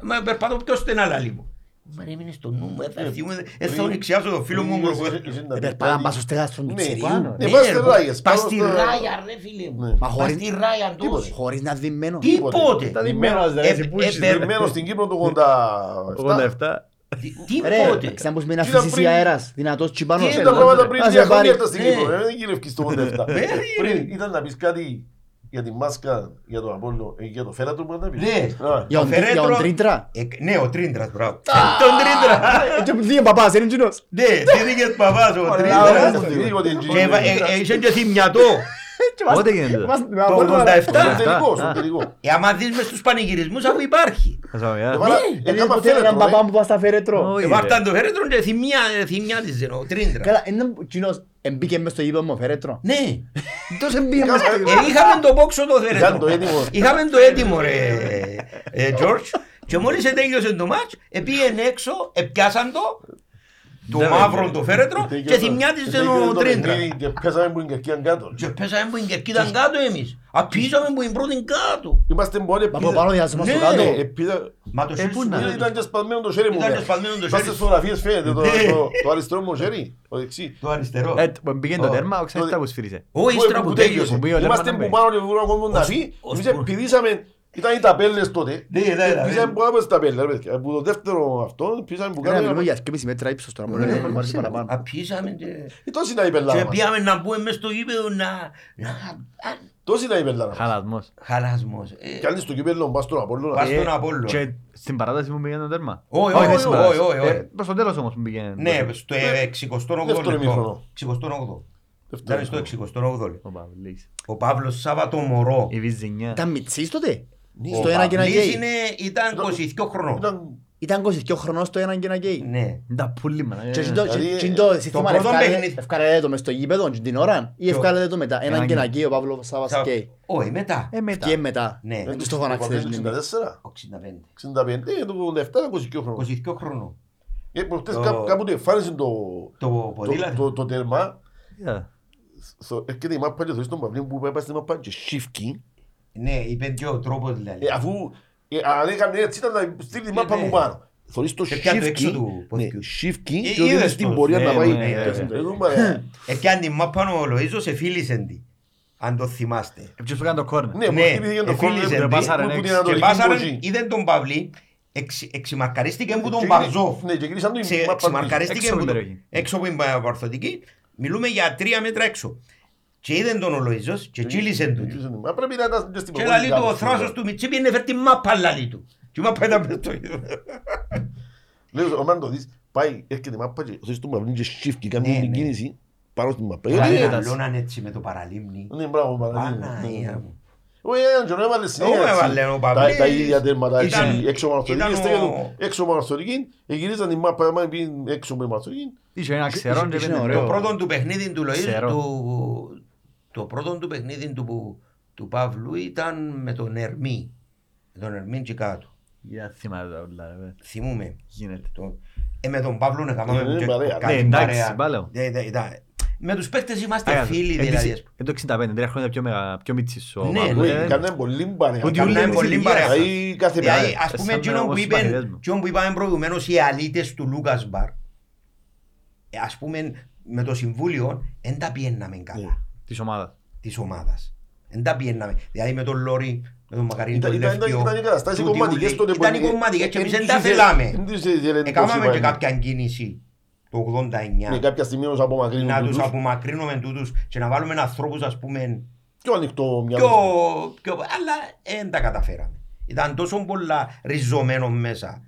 Μα περπάτω πιο στενά λαλί μου. Μα ρε έμεινε στο νου μου, ε, θα θυμούμε, ε, θα ονεξιάσω το φίλο μου Πριν κροκόδιλο. είσαι- είσαι να Ε, πεις περπάταν κάτι- πας στο στεγάστρο του Ναι, Τσιρίου. πάνω. Ναι, Ναι, πας ρε, στη ράγες, Πας πάνω στη στο- ράγια ρε φίλε μου. Ναι. Μα Πας χωρίς- στη ράγια τους. Χωρίς να δει Τίποτε. Ήταν δημένος, ρε, Ε, εσύ που ε, είσαι, ε, ρε. Δεμένο στην Κύπρο το 87. 87. Τι- Ρε, Τίποτε. ξέρεις που σημαίνει Τι ήταν αφήσεις πριν- αέρας, δυνατός τσιμπάνος. Τι Ήταν τα πράγματα πριν Να σε δύο χρόνια πάρει. έρθα στην Ναι. Κύπρο. ε, Δεν γύρευκες το 87. Ναι, ρε. Πριν ήταν να πεις κάτι για τη μάσκα, για τον Απόλλω, ε, για το φέρατο που να πεις. Ναι. Α, Για τον- Φερέτρο- για τον Τρίντρα. Ε, Ναι, ο Τρίντρας, μπράβο. Τον Τρίντρα. Ε, και δύο παπάς, είναι εκείνος. Ναι, τι δίκες παπάς ο Ωραία, Τρίντρας. ωραία, δίκιο ότι είναι Και τζι- έβα- ε, ε, Είσαι και θυμιατό. Και μας- Πότε γίνεται; μας- με Το απόλυτα- 87. Στον τελικό, στον Α. τελικό. Ε, άμα δεις μες στους πανηγυρισμούς αφού υπάρχει. Ας πάμε, α. Έβαλα- Ε, έκαμα ποτέ έναν φέρετρο, παπά ε. που πάει στα φέρετρο. Όχι, Ε, ρε. Βάρταν το φέρετρο και θυμιά- θυμιάτιζε ο Τρίντρας. Καλά, είναι εκείνος εμπήκε μες στο γήπεδο μου φέρετρο. Ναι. Τόσο εμπήκε μες στο Κάμα- Ε, είχαμε το πόξο το Ήταν φέρετρο. το έτοιμο. Είχαμε το έτοιμο ρε ε, George. Και μόλις τέλειωσε το μάτς, επήγαινε έξω, επιάσαν το, το Ναι, μαύρο ναι. το φέρετρο και θυμιάτιζε ο Τρίντρας. Και πέσαμε που είναι κερκίαν κάτω. Και πέσαμε που την κερκίδα κάτω εμείς. Απίσαμε που την πρώτη κάτω. Είμαστε μόνοι Μα από πάνω διάσουμε στο Ναι. κάτω. Ε, πήρα- Μα το Ε, χέρι πού σου να- δεν Ήταν και σπασμένο το χέρι μου. Ήταν ναι. και σπασμένο το Πας χέρι στις σου. φωτογραφίες φαίνεται το- Ναι. το- το αριστερό μου χέρι, το δεξί. Το αριστερό. Ε, που μπήκε το Ω. τέρμα, ο ξέρεις Το- τα που σφύρισε. Ω, ύστερα Που- που που τέλειωσε. τέλειωσε. Που πήγε ο Είμαστε Λέρμαν που να πάνω και βρούμε ο κόσμος να Ως- φύγει. ως Εμείς που- πηδήσαμε, ήταν οι ταπέλες τότε. Ναι, ναι, ναι. Πηδήσαμε που άπες ταπέλες, ρε παιδιά. Από το δεύτερο αυτό, πηδήσαμε που Ένα κάτω. μιλούμε για 2,5 μέτρα ύψος τώρα, μπορεί να Ναι, είναι πάρει παραπάνω. Απίσαμε και... Ε, Τόση είναι η πελάρα Και μας. πήγαμε να μπούμε μες στο γήπεδο να... να... α, Τόση είναι η πελάρα μας. Χαλασμός. Χαλασμός. Ε, Κι άλλοι στο κύπελλο πας στον Απόλλωνα. Πας- στον Ε, Απόλλωνα. Και στην παράταση που πήγαινε το τέρμα. Όχι, δεν όχι, στην παράταση. όχι, όχι, όχι. Ε, Προς το τέλος όμως που πήγαινε. Ναι, στο 68ο Δεύτερο λεπτό. ημίχρονο. 68ο. Δεύτερο Ήταν στο 68ο λεπτό. Ο Παυλής. Ο Παύλος Σάββατο Μωρό. Η Βυζινιά. Ήταν μητσής τότε; Ναι, Στο ο ένα και ένα Παυλής γκέι. είναι- Ήταν 22 χρονών. Ήταν Ήταν 22 χρονών στο ένα και ένα γκέι. Ναι. Τα πουλί μας. ε. Και εκείνο- δηλαδή, και εκείνο το σύστημα πρώτο ευκάλε- παιχνίδι. ευκάλε το μες στο γήπεδο και την ώρα ή Ποιο; ευκάλε το μετά. Έναν Έναν και ένα γκέι. γκέι ο Παύλος Σάβας Σα- γκέι. Όχι, μετά. Ε, μετά. Και μετά. Ναι. Δεν τους το φωνάξει. το δεν είναι. 64, 65. 65, ε, το 87, 22 χρόνων. 22 χρονών. Ε, προχτές Το- κάπου- κάποτε εμφάνισε το, Το το, ποδήλατο. το, το τέρμα. Είδα. Στο- Έρχεται η μάπα και θωρείς τον Παυλίν που έπασε στη μάπα και σίφκι. Ναι, είπε και ο τρόπος δηλαδή. Ε, αφού ε, αν έκανε έτσι ήταν να στείλει τη Ε, μάπα ναι. μου πάνω. Θωρείς το Και πιάνει το σίφκι, έξω του ναι, ποδιού. σίφκι Ε, και οδηγείς είδες στην το, πορεία ναι, να πάει. ναι, ναι, Ε, ναι. ε, δούμε, Ε, και αν την μάπα ο Λοΐζος εφίλησε τη. Αν το θυμάστε. Ε, ποιος που έκανε το κόρνερ. Ναι, που Ναι, χτύπησε το εφίλησε κόρνερ τη. που- Πάσαρε που την έξω. Και Ανατολική πάσαραν, Μποτζή. είδε τον Παυλή, εξ- εξημαρκαρίστηκε που τον Και- Μπαρζόφ. Ναι, και γύρισαν του η Ξε- μάπα του. Εξημαρκαρίστηκε Έξω που από τον- την περιοχή. έξω από την παρθωτική. Μιλούμε για τρία μέτρα έξω. Και είδε τον ο Λοΐζος και τσίλησε του. Μα πρέπει να ήταν και στην Και προπόνηση λαλεί του ο κάπου. θράσος του Μιτσίπη είναι φέρει τη μάπα λαλεί του. Και η μάπα ήταν μες στο ίδιο. Λέω, όταν το δεις, πάει, έρχεται η μάπα και θωρείς τον Παυλίν και σίφκι, κάνει Ναι, την ναι. κίνηση πάνω στην μάπα. Δηλαδή Ε, αλώναν έτσι με το παραλίμνη. Ναι, μπράβο, Παναγία. Παναγία μου. Όχι, έναν και έβαλε συνέχεια. Όχι, έτσι. έβαλε ο Τα- Παυλής. Τα ίδια τέρματα, Ήταν- έτσι, έξω από ήταν μαρθωτική, ο- στέκεται του έξω από μαρθωτική, γυρίζαν την μάπα, άμα πήγαινε έξω από μαρθωτική. Είχε ένα ξερόν και είχε πήγαινε. ωραίο. Το πρώτο του παιχνίδι του Λοΐζ, Ξέρω. του, το πρώτο του παιχνίδι του, που- του Παύλου ήταν με τον Ερμή. Με τον Ερμή και κάτω. Για θυμάται τα όλα, ρε. Θυμούμε. Γίνεται. Το, Ε, με τον Παύλο να κάνουμε Είναι και παρέα. καλή Ναι, εντάξει, παρέα. πάλαιο. Ε, ε, ήταν- Με τους παίκτες είμαστε Άρα, φίλοι εν δηλαδή. της- εν το 65, τρία χρόνια πιο, μεγα, πιο μίτσις ο Ναι, Παύλος. ναι. Ε, Κάνε πολύ παρέα. Που Κάναμε Διούλια πολύ της παρέα. ηλικίας. Δηλαδή κάθε Δηλαδή, μέρα. ας πούμε, σαν εκείνο εγώ που στους είπε- μαθητές μου. εκείνο που είπαμε προηγουμένως οι αλήτες του Λούκας Μπαρ, ε, ας πούμε, με το Συμβούλιο, δεν τα πιέναμε Ναι. καλά Της ομάδας. της ομάδας. Δεν τα πιέναμε. Δηλαδή με τον Λόρι, με τον Μακαρίνη, Ήταν- τον ήταν- ήταν- Λεύκιο, ήταν οι καταστάσεις τούτοι κομματικές ούλοι. τότε που Ήταν οι είναι- κομματικές και εν εμείς δεν τους τα ήθελε- θέλαμε. εν τους ήθελε το Έκαναμε και σύμπαν. κάποια κίνηση το 89 Ναι, κάποια στιγμή όμως απομακρύνουν να τους τούτους. απομακρύνουμε τούτους και να βάλουμε ανθρώπους ας πούμε Πιο ανοιχτό πιο, μυαλό. πιο, αλλά δεν τα καταφέραμε. Ήταν τόσο πολλά ριζωμένο μέσα.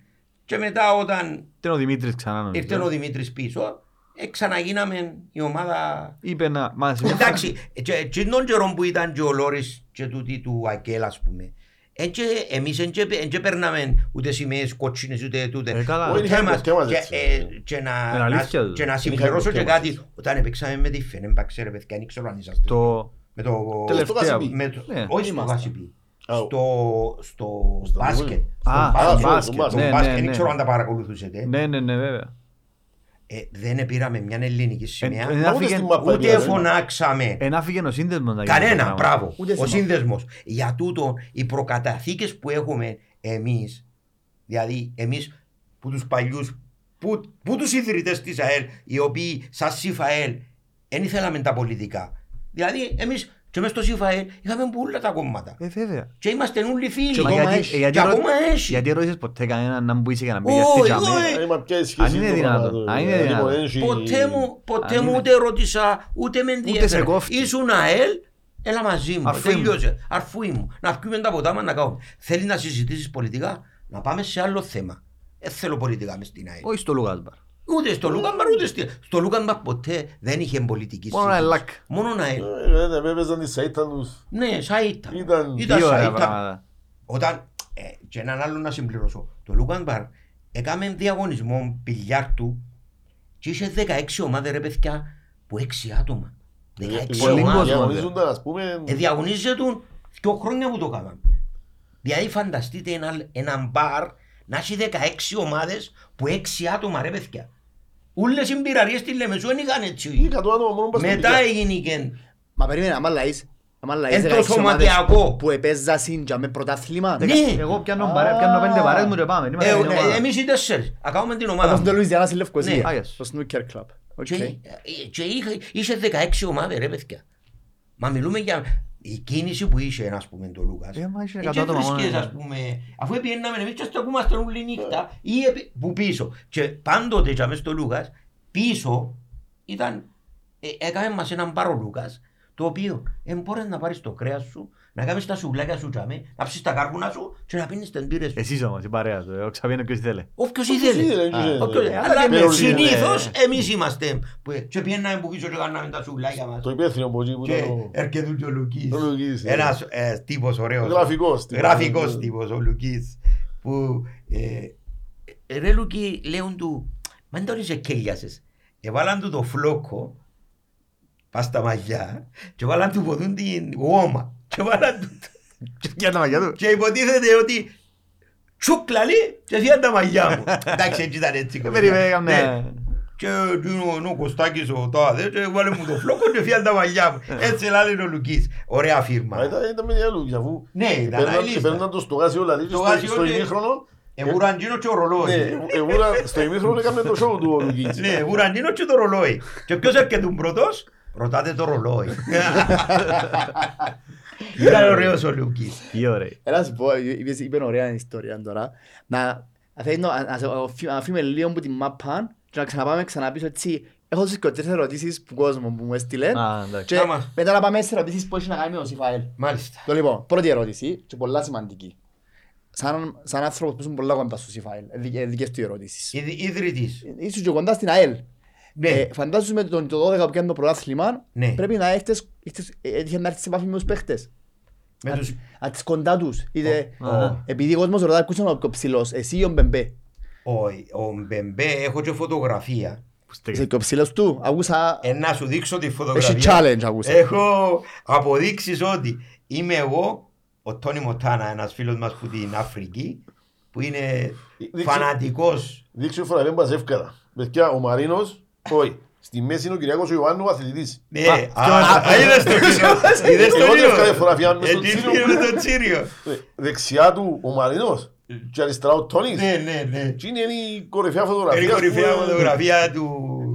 Και μετά όταν Ήταν ο Δημήτρης ξανά νομίζω. ήρθε ο Δημήτρης πίσω, ε, ξαναγίναμε η ομάδα... Είπε να... Μα, Εντάξει, και εκείνον καιρό που ήταν και ο Λόρις και τούτοι του Ακέλ ας πούμε, εν και εμείς εν και- εν και περνάμε ούτε σημαίες κότσινες ούτε τούτε. Ε, καλά. Ποτέ Όχι, είχαμε μας. ποτέ μας Και, έτσι. ε, και Είναι να- αλήθεια να- του. και να είχαμε συμπληρώσω ποτέ και μας κάτι. έτσι. Όταν έπαιξαμε με τη Φενέμπαξ, ρε παιδιά, δεν ξέρω αν είσαστε. Το... Με το... Τελευταία. Γασιπί. με το- Ναι. Όχι στο Ήμασταν. Γασιπί. Α, Στο, στο Στο μπάσκετ. βόλεϊ. Στο Α, μπάσκετ. στο μπάσκετ. στο Στο Ναι, μπάσκετ, ναι, δεν ναι. ξέρω αν τα παρακολουθούσετε. Ναι, ναι, ναι, βέβαια. Ε, Δεν πήραμε μια ελληνική σημαία. εν Μα ούτε άφηγε- στην μάπα Ούτε πήγαμε. φωνάξαμε. Εν άφηγε ο σύνδεσμος να γίνει το Κανένα, πράγμα. μπράβο. Ούτε Ο θυμάμαι. σύνδεσμος. Για τούτο οι προκαταθήκες που έχουμε εμείς, δηλαδή εμείς που τους παλιούς, που, που τους ιδρυτές της ΑΕΛ, οι οποίοι σαν ΣΥΦΑΕΛ δεν ήθελαμε τα πολιτικά. Δηλαδή εμείς και μέσα στο ΣΥΦΑΕΛ είχαμε πολλά τα κόμματα. Ε, βέβαια. Και είμαστε όλοι φίλοι. Και Μα ακόμα γιατί- έχει. ε, γιατί Και ρω- ακόμα έχει. Γιατί ρώτησες ποτέ κανέναν να μπούσει και να μπει Όχι, αυτή τζαμί. όχι. Ε, μα ποια η σχέση Αν είναι του δυνατόν, πράγματος, αν είναι ε, δυνατόν. λοιπόν, έχει- Ποτέ μου, ποτέ Αν μου είναι- ούτε ρώτησα, ούτε με ενδιαφέρε. σε κόφτει. Ήσουν ΑΕΛ, έλα μαζί μου. Αρφούι μου. Τελειώσε. Αρφούι μου. Να πιούμε τα ποτά μας να κάνουμε. Θέλεις να συζητήσεις πολιτικά, να πάμε σε άλλο θέμα. Δεν θέλω πολιτικά μες στην ΑΕΛ. Όχι στο Λούκας Μπαρ. Ούτε στο Λούκας Μπαρ, ούτε στη... στο Λούκας Μπαρ ποτέ δεν είχε πολιτική Μόνο συζήτηση. ΑΕΛΑΚ. Μόνο ΑΕΛ. Ε, ε, ε, έπαιζαν τις σαΐτα τους. Ναι, σαΐτα. Ήταν- Ήταν Τι ωραία σαΐτα. πράγματα. Όταν, ε, και έναν άλλο να συμπληρώσω, το Λούκας Μπαρ έκαμε διαγωνισμό πιλιάρτου και είχε 16 ομάδες ρε παιδιά που 6 άτομα. 16 Πολύ ομάδες. κόσμο, Διαγωνίζονταν, ας πούμε, Ε, διαγωνίζεται δύο χρόνια που το κάναμε. Δηλαδή φανταστείτε ένα, ένα μπαρ να έχει 16 ομάδες που 6 άτομα ρε παιδιά. Ούλες οι μπιραρίες στη Λεμεσού δεν είχαν ή έτσι. εκατό άτομα μόνο πας στα Μετά παιδιά. έγινε και Μα περίμενε, άμα λαείς, άμα λαείς Εν το 16 ομάδες σωματιακό. που επέζασαν για με πρωτάθλημα. Ναι. Εγώ πιάνω παρέ- πιάνω πέντε παρές μου και πάμε. Είμαι ε, στην ε, ομάδα. εμείς οι τέσσερις. Να κάνουμε την ομάδα. Όπως μας. το Λουιζιάννα στη Ναι. Λευκοσία. Ah, yes. Στο snooker club. OK. Και, ε, και είχε, είχε 16 ομάδες ρε παιδιά. Μα μιλούμε για η κίνηση που είχε ας πούμε το Λούκας. Ε, μα είχε Ε, 100 και άτομα μόνο, βρίσκες, ε. ας πούμε, αφού πιέναμε εμείς και στεκούμαστε όλη νύχτα ή επί- που πίσω. Και πάντοτε και μες στο Λούκας πίσω ήταν, ε, έκαμε μας έναν πάρο Λούκας το οποίο δεν μπορείς να πάρεις το κρέας σου, να κάνεις τα σουβλάκια σου τζάμε, να ψήσεις τα κάρβουνα σου και να πίνεις τις μπύρες σου. Εσείς όμως, η παρέα σου. Ο Ξαβίνο ποιος ήθελε. Όποιος Όποιος ήθελε. ήθελε, δεν Όποιος- ξέρετε. Αλλά περιορισμένο. συνήθως εμείς είμαστε. που- Και πιέναμε που πίσω και κάναμε τα σουβλάκια μας. Το υπεύθυνο από εκεί που Και ήταν ο- έρχεται και ο Λουκής. Ο Λουκής, ναι. Ένας ε, τύπος ωραίος. Γραφικός τύπος. Γραφικός τύπος ο Λουκής. Που ε, ε, ρε Λουκή λέουν του Μαν τον είσαι κέλιασες. Εβάλαν του το φλόκο πας στα μαλλιά και βάλαν του ποτούν την γόμα. Και βάλαν του Για τα μαγιά του. και υποτίθεται ότι τσούκλαλι και φύγαν τα μαλλιά μου. [LAUGHS] Εντάξει έτσι ήταν έτσι. κοπέλα. Περίμενε, έκαμε- Ναι. Και είναι ο Κωστάκης ο τάδε και βάλε μου το φλόκο και φύγαν τα μαλλιά μου. Έτσι λάλε ο Λουκής. Ωραία Μα φίρμα. ήταν- ήταν με διάλογο, αφού Ναι, ήταν επέρναν- αελίστα. επέρναν το στο γάσι όλα, Στο στο- γάσι στο όλοι- ημίχρονο, Εβουραντζίνο και ο ναι, ρολόι. εβούρα- στο ημίχρονο έκαμε το show του ο Λουκής. Ναι, εβουραντζίνο και το ρολόι. Και ποιος έρχεται πρώτος, ρωτάτε το ρολόι. [LAUGHS] Ήταν ωραίος ο Λουκής. Τι ωραία. Έλα να σου πω, είπες- είπε ωραία ιστορία τώρα. Να να θέλεις να- να σε- να αφήνουμε λίγο από την μάπα και να ξαναπάμε ξανά πίσω έτσι. Έχω τις και τρεις ερωτήσεις που κόσμο που μου έστειλε. Α, εντάξει. Και Άμα. μετά να πάμε σε ερωτήσεις που έχει να κάνει με τον Σιφαέλ. Μάλιστα. Το λοιπόν, πρώτη ερώτηση και πολλά σημαντική. Σαν, σαν άνθρωπος που ήσουν πολλά κοντά στο Σιφαέλ, ε, δικ- ε, δικές του ερωτήσεις. Ιδ- Ιδρυτής. Ήσουν και κοντά στην ΑΕΛ. Ναι. Ε, φαντάσου με τον το 12 που κάνει το πρωτάθλημα, Ναι. πρέπει να έχεις, έχεις- έτυχε να έρθεις σε επαφή με τους παίχτες. Με τους... Αν τις κοντά τους. Είτε, Αχα. επειδή ο κόσμος ρωτάει ποιος είναι ο πιο ψηλός, εσύ ή ο Μπεμπέ; Ο- Ο Μπεμπέ έχω και φωτογραφία. Που στέκει. Είσαι πιο ψηλός του. Άκουσα, Ε, να σου δείξω τη έχει φωτογραφία. challenge άκουσα. Έχω αποδείξεις ότι είμαι εγώ, ο Τόνι Μοτάνα, ένας φίλος μας που την Αφρική, που είναι Δείξε- φανατικός. Δείξε φορά δεν πας εύκολα. Παιδιά, ο Μαρίνος, όχι. Στη μέση είναι ο Κυριάκος ο Ιωάννου ο αθλητής. Ναι, Α, α, ποιος- α, είδες το Τσίριο. Είδες το Εγώ Τσίριο. δεν φωτογραφία μες στο Εκεί Τσίριο. είναι το Τσίριο. Ε, Δεξιά του ο Μαρίνος και αριστερά ο Τόνις. Ναι, ναι, ναι. Τι είναι η κορυφαία φωτογραφία. Είναι η κορυφαία που- φωτογραφία του...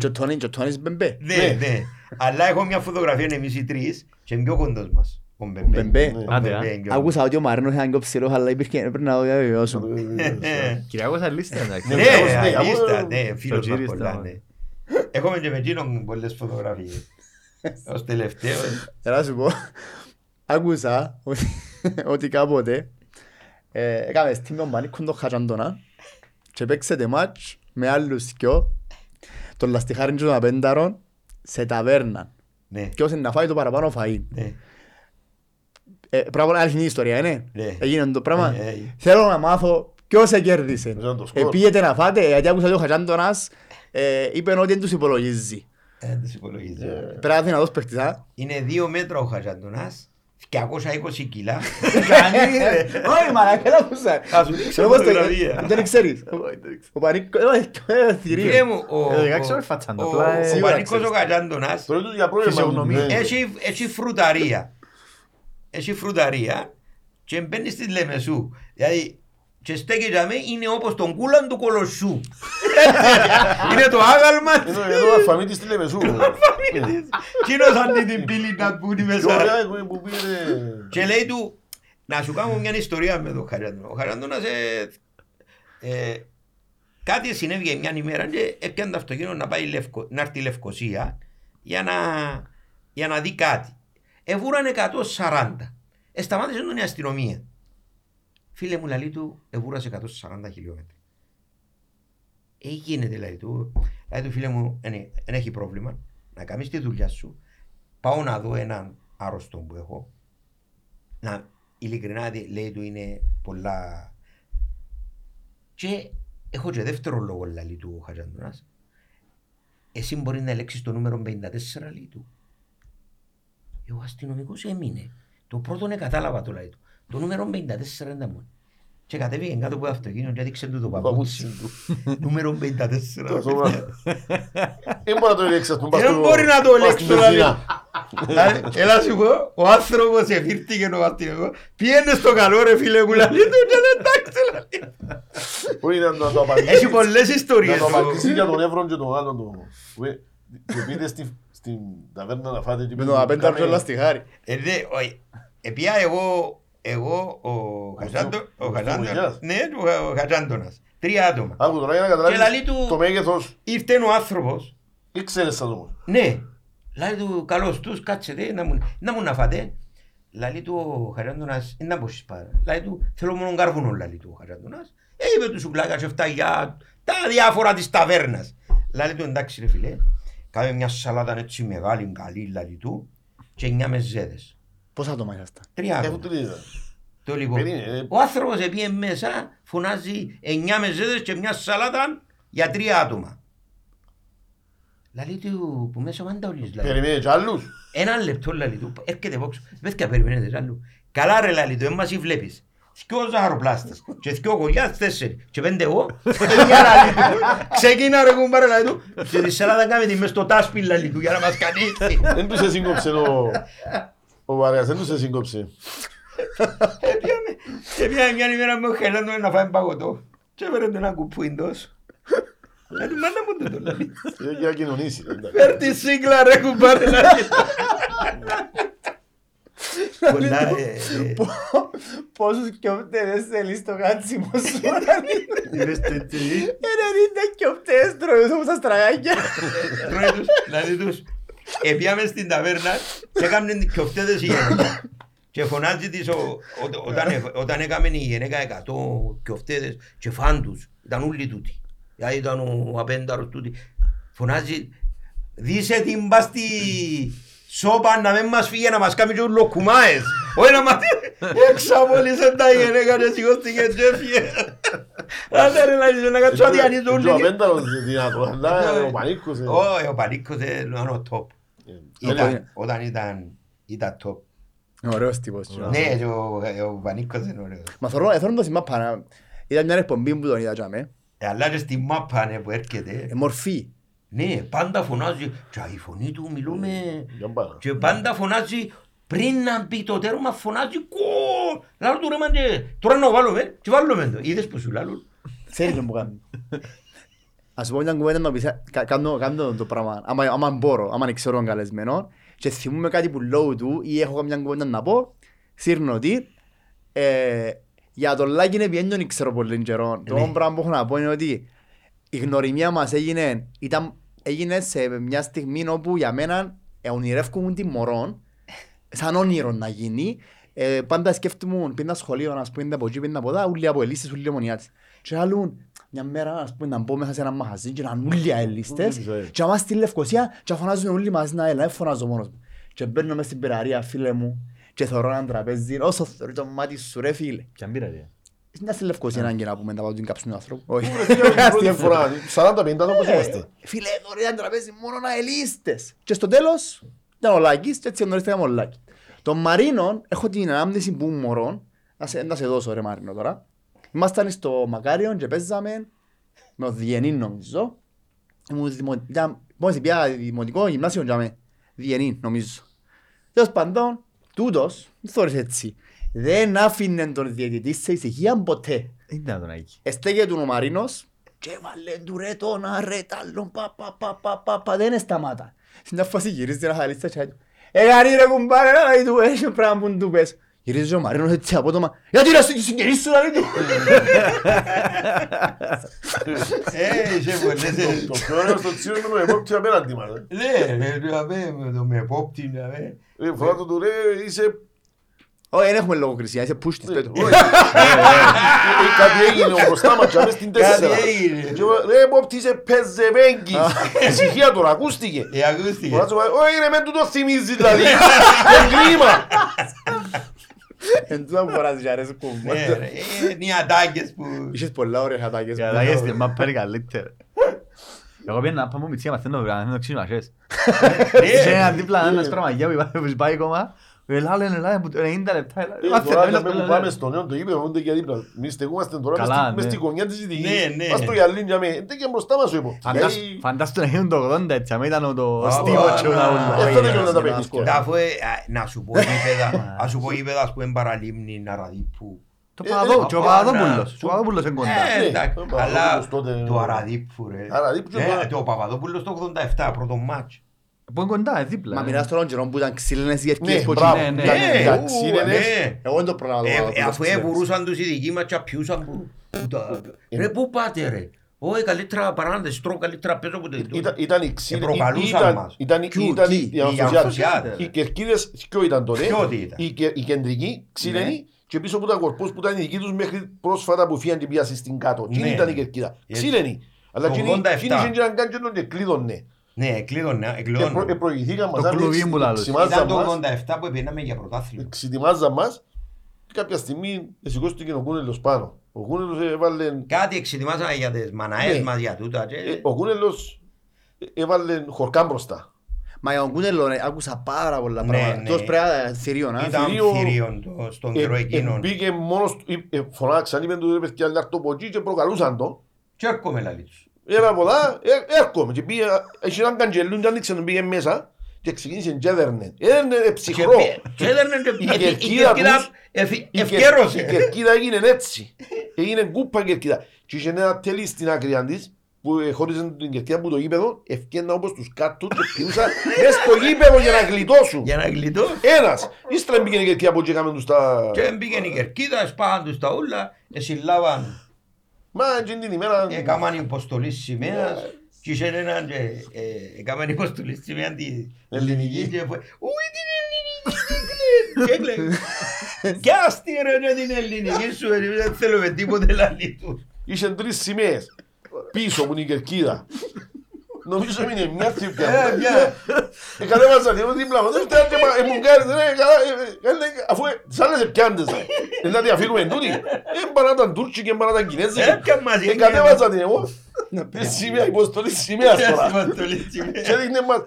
Και ο Τόνι, και ο Τόνις Μπεμπέ. Ναι, Ναι. ναι. Αλλά έχω μια φωτογραφία εμείς οι τρεις και είναι πιο κοντός μας. Ο Μπεμπέ. Μπεμπέ. Ο Άντε, Μπεμπέ α. είναι πιο Άκουσα ότι ο Μαρίνος ήταν πιο ψηλός, αλλά υπήρχε, πρέπει να το διαβεβαιώσω. Ε, Κυριακός αλίστα εντάξει. Ναι, Κυριακός, ναι, αλίστα, από- ναι, φίλος το μας γύριστα, πολλά, μα. ναι. Έχουμε και με εκείνον πολλές φωτογραφίες. [LAUGHS] Ως τελευταίος. Θέλω να σου πω, άκουσα ότι, ότι κάποτε ε, έκαμε στη με τον Πανίκον τον Χατζαντώνα και παίξετε ματς με άλλους δυο τον Λαστιχάριν και τον Απένταρον σε ταβέρνα. Ναι, Ποιος είναι να φάει το παραπάνω φαΐν. ναι. Ε, πράγμα είναι αληθινή ιστορία, ναι. Ναι. Έγινε το πράγμα. Ε, ε. Θέλω να μάθω ποιος σε κέρδισε. Ήταν το σκορ. Επήγεται να φάτε, γιατί άκουσα ότι ο Χατζάντονας ε, είπε ότι δεν τους υπολογίζει. Δεν τους υπολογίζω. Πρέπει να είναι δυνατός παίχτης, α. Είναι δύο μέτρα ο Χατζαντονάς, 220 κιλά. [LAUGHS] Κάνει, ρε. Όχι, μαλάκα, δεν άκουσα. Θα σου δείξω Εγώ στο- φωτογραφία. Δεν ξέρεις. Ο Πανίκος, ε, ε, θηρίο. Φίλε μου, ο- Ε, εντάξει, ο- όχι φατσάνο, ο- απλά, ε, ο σίγουρα Πανίκος ο ξέρεις. Χατζαντονάς Τώρα τους για πρόβλημα. Φυσιογνωμία. ναι. έχει, έχει φρουταρία. Έχει φρουταρία και μπαίνει στη Λεμεσού. Δηλαδή, και στέκει για μέ είναι όπως τον κούλαν του κολοσσού. [LAUGHS] είναι το άγαλμα Εδώ εδώ αλφαμίτη στη Λεμεσού. Κίνος αντί την πύλη να πούνε Πιο μέσα. ωραία που- που πήρε... Και λέει του, να σου κάνω μια ιστορία με τον Χαριαντώνα. Ο Χαριαντώνας ε, ε, κάτι συνέβη μια ημέρα και έπιανε το αυτοκίνητο να, πάει Λευκο, να έρθει η Λευκοσία για να, για να δει κάτι. Εβούραν 140. Ε, σταμάτησε τον η αστυνομία. Φίλε μου, λαλή του, εβούρασε 140 χιλιόμετρα. Ε, γίνεται, λέει του. Λέει του, φίλε μου, δεν έχει πρόβλημα. Να κάνεις τη δουλειά σου. Πάω να δω έναν άρρωστο που έχω. Να, ειλικρινά, δι- λέει του, είναι πολλά... Και έχω και δεύτερο λόγο, λέει του ο Χατζαντονάς. Εσύ μπορείς να ελέγξεις το νούμερο 54, λέει του. Ε, Ο αστυνομικός έμεινε. Το πρώτο είναι κατάλαβα το λέει του. Το νούμερο 54 είναι μόνο. Και κατέβηκε κάτω από το αυτοκίνητο και έδειξε του το παπούτσι. νούμερο 54. Το σώμα. Δεν μπορεί να το ελέγξει αυτό. πας Δεν στο- μπορεί να το πας ελέγξει στην το βενζίνα. Δηλαδή, Έλα σου πω, ο άνθρωπος εφήρθηκε ο αστυνομικός, πήγαινε στο καλό ρε φίλε μου, λέει του και είναι εντάξει. λέει. Όχι να να το απαντήσεις; Έχει πολλές Να ιστορίες. το ο- απαντήσεις για τον Εύρον και τον άλλον. το- που, ε, Και πήγαινε στη- στην ταβέρνα να φάτε. και Με πήγε, τον Απένταρο και κάνε- ο Λαστιχάρη. Ε, δε, όχι. Επία εγώ, εγώ, ο Χατζάντο- ο ο Χατζάντονας, Στυλιάς. ναι, ο Χατζάντονας, τρία άτομα. Άκου τώρα για να Και λαλεί καταλάβεις του- το μέγεθος. Ήρθε ο άνθρωπος, Ήξερες σαν όμως. ναι, λέει του καλώς τους, κάτσετε, να μου, να μου να φάτε. Λαλεί του ο Χαράντονας, είναι να μπορείς πάρα. Λαλεί του, θέλω μόνο κάρβουνο, λαλεί του ο Χαράντονας. Ε, είπε του σουκλάκα και αυτά για τα διάφορα της ταβέρνας. Λαλεί του, εντάξει ρε φίλε, κάμε μια σαλάτα έτσι μεγάλη, καλή, λαλεί του, και εννιά μεζέδες. Πόσα άτομα ήσασταν. Τρία Έχω άτομα. τρία. Το λοιπόν. Περίμενε, ε. Ο άνθρωπος επίε μέσα, φωνάζει εννιά μεζέδες και μια σαλάτα για τρία άτομα. Λαλεί του, που μέσα μάντα όλους, λαλεί. Περιμένε κι άλλους. Ένα λεπτό λαλί του, έρχεται πόξο. Βέθηκα περιμένετε άλλο. Καλά ρε λαλί του, εμάς ή βλέπεις. Δυο ζαχαροπλάστες και δυο κολλιάς τέσσερις και πέντε εγώ. Εννιά λαλί του. Ξεκίνα ρε κουμπάρε λαλί του και τη σελάδα κάμε τη μες στο τάσπι λαλί του για να μας κανίσει. Δεν τους εσύγκοψε ο... Ο Βαρέας, δεν τους εσύγκοψε. Έπιαμε- Έπιαμε μια ημέρα με ο Χελέντο να φάμε παγωτό και έφερε του ένα κουπούιντος. Ε, του μάνα μου το το λαλί. Ε, Για να κοινωνήσει. εντάξει. Φέρ τη σίγκλα ρε κουμπάρε λαλί. Πολλά, ε, ε, Πόσους κιόπτεδες θέλεις στο κάτσιμο σου. Είδες το έτσι. Είναι 90 κιόπτεδες τρώεις όπως τα στραγάκια. τρώει τους, δηλαδή τους επίαμε στην ταβέρνα και έκαμε κιοφτέδες η γυναίκα. Και φωνάζει της ο- ο- όταν, ε- όταν έκαμε η γυναίκα 100 κιοφτέδες και φαν τους, ήταν όλοι τούτοι. Δηλαδή ήταν ο απένταρος τούτοι. Φωνάζει, δίσε την πας στη σόπα να μην μας φύγει να μας κάνει και λοκουμάες. Όχι να μας... Εξαπολύσε τα η γυναίκα και σηκώστηκε και έφυγε. Άντε ρε να είσαι να κάτσω αδιανείς Και ο όλοι. Απένταρος δυνατό, αλλά ο Πανίκος... ε, Όχι, ο Πανίκος είναι ο top. Ε, Ήταν, όταν ήταν, ήταν top. Ωραίος τύπος. Ναι, και ο, ο Πανίκος είναι ωραίος. Μα θέλω, θέλω να το θυμάμαι παρά. Ήταν μια εκπομπή που τον είδα τζάμε. Ε, Αλλά και στη μάπα ναι, που έρχεται. Ε, Μορφή. Ναι, πάντα φωνάζει. Και η φωνή του μιλούμε. Για μπάρα. Και πάντα φωνάζει. Πριν να μπει το τέρμα φωνάζει κολ. Λάρω του ρε μαντέ. Τώρα να βάλουμε. Και βάλουμε το. Είδες που σου λάλλουν. Θέλει να μου κάνει. Ας πω μια κουβέντα να πεις, κα- κάνω κάνω το πράγμα, άμα, άμα μπορώ, άμα ξέρω έναν καλεσμένο και θυμούμαι κάτι που λέω του ή έχω μια κουβέντα να πω, σύρνω ότι ε, για τον Λάκη είναι πιένιο δεν ξέρω πολύ καιρό. Το Ναι. μόνο πράγμα που έχω να πω είναι ότι η γνωριμία μας έγινε, ήταν, έγινε σε μια στιγμή όπου για μένα ε, ονειρεύκομαι τη μωρό, σαν όνειρο να γίνει. Ε, πάντα σκέφτομαι, πήγαινα σχολείο, ας πούμε, από εκεί, πήγαινα από εδώ, ούλοι από ελίστες, ούλοι ομονιάτες. Και άλλουν, μια μέρα, ας πούμε, να μπω μέσα σε ένα μαχαζί και να είναι ούλοι ελίστες Ούλοι, ε. και να είμαστε στη Λευκοσία και να φωνάζουν όλοι μαζί να έλα, δεν φωνάζω μόνος μου. Και μπαίνω μες στην πυραρία, φίλε μου, και θωρώ έναν τραπέζι, όσο θωρεί το μάτι σου ρε φίλε. Και αν πήρατε. Είναι στη Λευκοσία να γίνει να πούμε, να πάω την κάψουν του άνθρωπου. Όχι. Πρώτη φορά, 40-50 όπως είμαστε. Ε, Φίλε, θωρεί έναν τραπέζι μόνο να ελίστες. Και στο τέλος, ήταν ο Λάκης και έτσι γνωριστήκαμε ο Λάκης. Τον Μαρίνο, έχω την ανάμνηση που ήμουν μωρό, να σε, να σε δώσω ρε Μαρίνο τώρα. Ήμασταν στο Μακάριον και παίζαμε με ο Διενή νομίζω. Ήμουν δημο- ήταν- Μόλις πια δημοτικό γυμνάσιο για με. Διενή νομίζω. Τέλος πάντων, τούτος, δεν θωρείς έτσι. Δεν άφηνε τον διαιτητή σε ησυχία ποτέ. Δεν ήταν τον Άκη. Εστέγε του ο Μαρίνος και έβαλε του ρε τον ρε τάλλον πα πα πα πα πα πα δεν σταμάτα. Στην μια φάση γυρίζει ένα χαλίστα και λέει του Ε γαρί ρε κουμπάρε να λέει του έχει πράγμα που του πες. Γυρίζει ο Μαρίνος έτσι απότομα Γιατί ρε σου συγγενείς σου να λέει του. Ε, είσαι πολλές. ε. Το πιο ωραίο στο τσίρο είναι με επόπτη απέναντι μας. ε. Ναι, ρε, ρε, απέ, με το με πόπτη, ρε, απέ. Ε, Φορά του του ρε, είσαι... Όχι δεν έχουμε λογοκρισία είσαι push της πέτω. Όχι. Ε, ε, Κάτι έγινε ο μπροστά μας και αμέσως στην Κάτι τέσσερα. έγινε. Και εγώ, Ρε επόπτη είσαι πεζεβέγγις. Ησυχία τώρα, ακούστηκε. Ε, ακούστηκε. Φορά του πάει, Όχι ρε, μεν του το θυμίζει δηλαδή. Είναι κρίμα. Εν τούτα που φοράς για αρέσεις που Ναι, ρε, ε, είναι οι ατάκες που... Είχες πολλά ωραία χατάκες. Για τα γέστη, μα πάρει καλύτερα. Εγώ πήγαινα να πάμε μητσία μαθαίνω να μαθαίνω ξύμασες. Και ένα δίπλα ένα στραμαγιά που υπάρχει που πάει ακόμα. Ελά, λένε, ελά, που 90 λεπτά. ελά, Ε, μάθαινε, Τώρα έλα, για έλα, που πάμε έλα. στο νέο το είπε, ούτε για δίπλα. Εμείς στεγούμαστε τώρα μες Καλά, στη- μες ναι. στη γωνιά της Δυτικής. Ναι, ναι. Μας το γυαλί για μέ. Δεν και μπροστά μας ο υπόπτης. Φαντάσου- Ε, Φαντάσου να γίνουν το 80 έτσι, άμα ήταν το Α, στίβο α, και όλα α, όλα. Ε, Όχι, θα δεν να γίνουν τα σε παιχνίδια. μας Αφού, ε, α, να σου πω [LAUGHS] γήπεδα, να σου πω γήπεδα, ας πούμε, παραλίμνη, Αραδίππου. Το Ε, Παπαδό- ε, και ο α, Παπαδόπουλος. να- Και ο Παπαδόπουλος είναι κοντά. Ε, Ναι, εντάξει, ο αλλά Παπαδόπουλος τότε- το Αραδίππου, ρε. Αραδίππου και Ναι, το- το Παπαδόπουλος το 87, πρώτο μάτς. Που είναι κοντά, ε, δίπλα. Μα ε. μιλάς τώρα τον καιρό που ήταν ξύλινες οι ευκαιρίες Ναι, που μπράβο. ναι, ναι. Ήταν- Ναι, ήταν ου, ξύλινες. ναι. Εγώ δεν το προλάβω. Ε, ε, Αφού εβουρούσαν τους οι δικοί μας και πιούσαν που... που τα- Ρε, πού πάτε ρε; Όχι, καλύτερα παρά να τεστρώ, καλύτερα παίζω που το... Ήταν, ήταν οι ξύλοι, Ε, προκαλούσαν ήταν, μας. ήταν, Ποιου, ήταν τι, οι οι αμφωσιάτες. αμφωσιάτες. Οι κερκίδες ποιο ήταν τότε, Ποιο τι ήταν; η, κε- η κεντρική ξύλινη και πίσω από τα κορπούς που ήταν οι δικοί τους μέχρι πρόσφατα που φύγαν και πιάσει στην κάτω. Τι Ναι. ήταν η κερκίδα. Έτσι. Ξύλινη. Αλλά Το εκείνοι 87. εκείνοι είχαν και έναν κάγκελο και κλείδωνε. Ναι, εκλείδωνε, Και εκλείδωνε. προ- ε, προηγηθήκαν μας. Το αν κλουβί εξ- μου λάλλος. Ήταν εξημάζαν το μας, 87 που πήγαμε για πρωτάθλημα. εξετοιμάζαν μας και κάποια στιγμή σηκώστηκε ο Κούνελος πάνω. Ο Κούνελος έβαλε Κάτι εξετοιμάσαμε για τις μαναές Ναι. μας για τούτα. και- Ε, Ο Κούνελος έβαλε χορκά μπροστά. Μα για τον Κούνελος ρε, άκουσα πάρα πολλά Ναι, πράγματα. ναι. Τόσο πρέπει να θηρίω, να. Ήταν θηρίο- θηρίον το- στον καιρό Ε, ε, εκείνον. Μπήκε μόνος του, ε, ε, φωνάξαν, είπαν του ρε παιδιά να έρθω από εκεί και προκαλούσαν τον. Και έρχομαι λαλί τους. Έλα από εδώ, ε, έρχομαι και πήγε, έχει έναν καντζελούν και άνοιξε τον πήγε μέσα και ξεκίνησε και έδερνε. Έδερνε ε, ψυχρό. Και- Και έδερνε και- Η ε, η κερκίδα κερκίδα τους- εφ- Η κερ- Η ευκαιρώσε. κερκίδα έγινε έτσι. Έγινε γκούπα κερκίδα. Και είχε ένα τέλει στην άκρη της που ε, χώριζε την κερκίδα από το γήπεδο, ευκαιρνα όπως τους κάτω και πιούσαν [LAUGHS] μες στο γήπεδο για να γλιτώσουν. Για να γλιτώ. Ένας. Ύστερα μπήκε η κερκίδα από εκεί έκαμε τους τα... Και μπήκε η κερκίδα, σπάγαν τους τα ούλα, εσυλλάβαν, Μα εκείνη την ημέρα... έκαναν υποστολή σημαίας και είχε έναν και ε, έκαναν υποστολή σημαίας τη ελληνική και φue- Ούι την ελληνική, και έκλαιγε. Κι άστι ρε ναι, την ελληνική σου, ε, δεν θέλουμε τίποτε λαλί του. Είχε τρεις σημαίες πίσω που είναι η κερκίδα. Νομίζω έμεινε μια Ε, τσίπια. μια. Κατέβαζα λίγο δίπλα μου. Δεν φτιάχνει και μα- ε, μου κάνεις, ρε, καλά, ε, ε, ε, Αφού ε, τις άλλες επιάντες. ρε. Δεν θα τη αφήνουμε τούτη. Ε, μπαρά ήταν Τούρκικη, μπαρά ήταν Κινέζικη. Έπιαν μαζί. Ε, κατέβαζα την εγώ. Ε, Σημαία, υποστολή σημαίας τώρα. [LAUGHS] Υποστολή σημαίας. Και έδειχνε μας.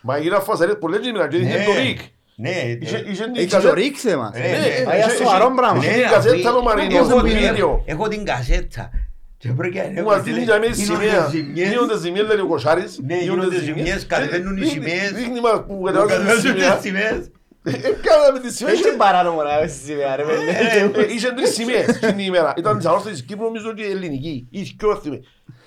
Μα έγιναν φασαρίες πολλές σήμερα και έδειχνε Ναι. το ρίκ. Ναι, Είχε- ε, είχε την Έχεις καζέ- το ρίξε μας. Ναι, ναι. Α, για Είχε- σοβαρό είχε- πράγμα. είχε ναι, την καζέτα αφού- το Μαρίνο, έχω στο την- βίντεο. Έχω την κασέτα. Και πρέπει να Που έχω, μας φίλε, δίνει για μία γίνονται σημαία. ζημιές. Γίνονται ζημιές, λέει ο Κοσάρης. Ναι, γίνονται ζημιές, κατεβαίνουν οι Δείχνει- σημαίες. Δείχνει μας που Που κατεβάζουν τη κατεβάζουν σημαία. τις σημαίες. Ε, Κάναμε τη σημαία. Έχει παράνομο να βέσεις σημαία ρε παιδί. Ε, ε, Είχε τρεις σημαίες την ημέρα. Ήταν της ανόρθωσης Κύπρου, νομίζω και ελληνική. Είχε και όθημε.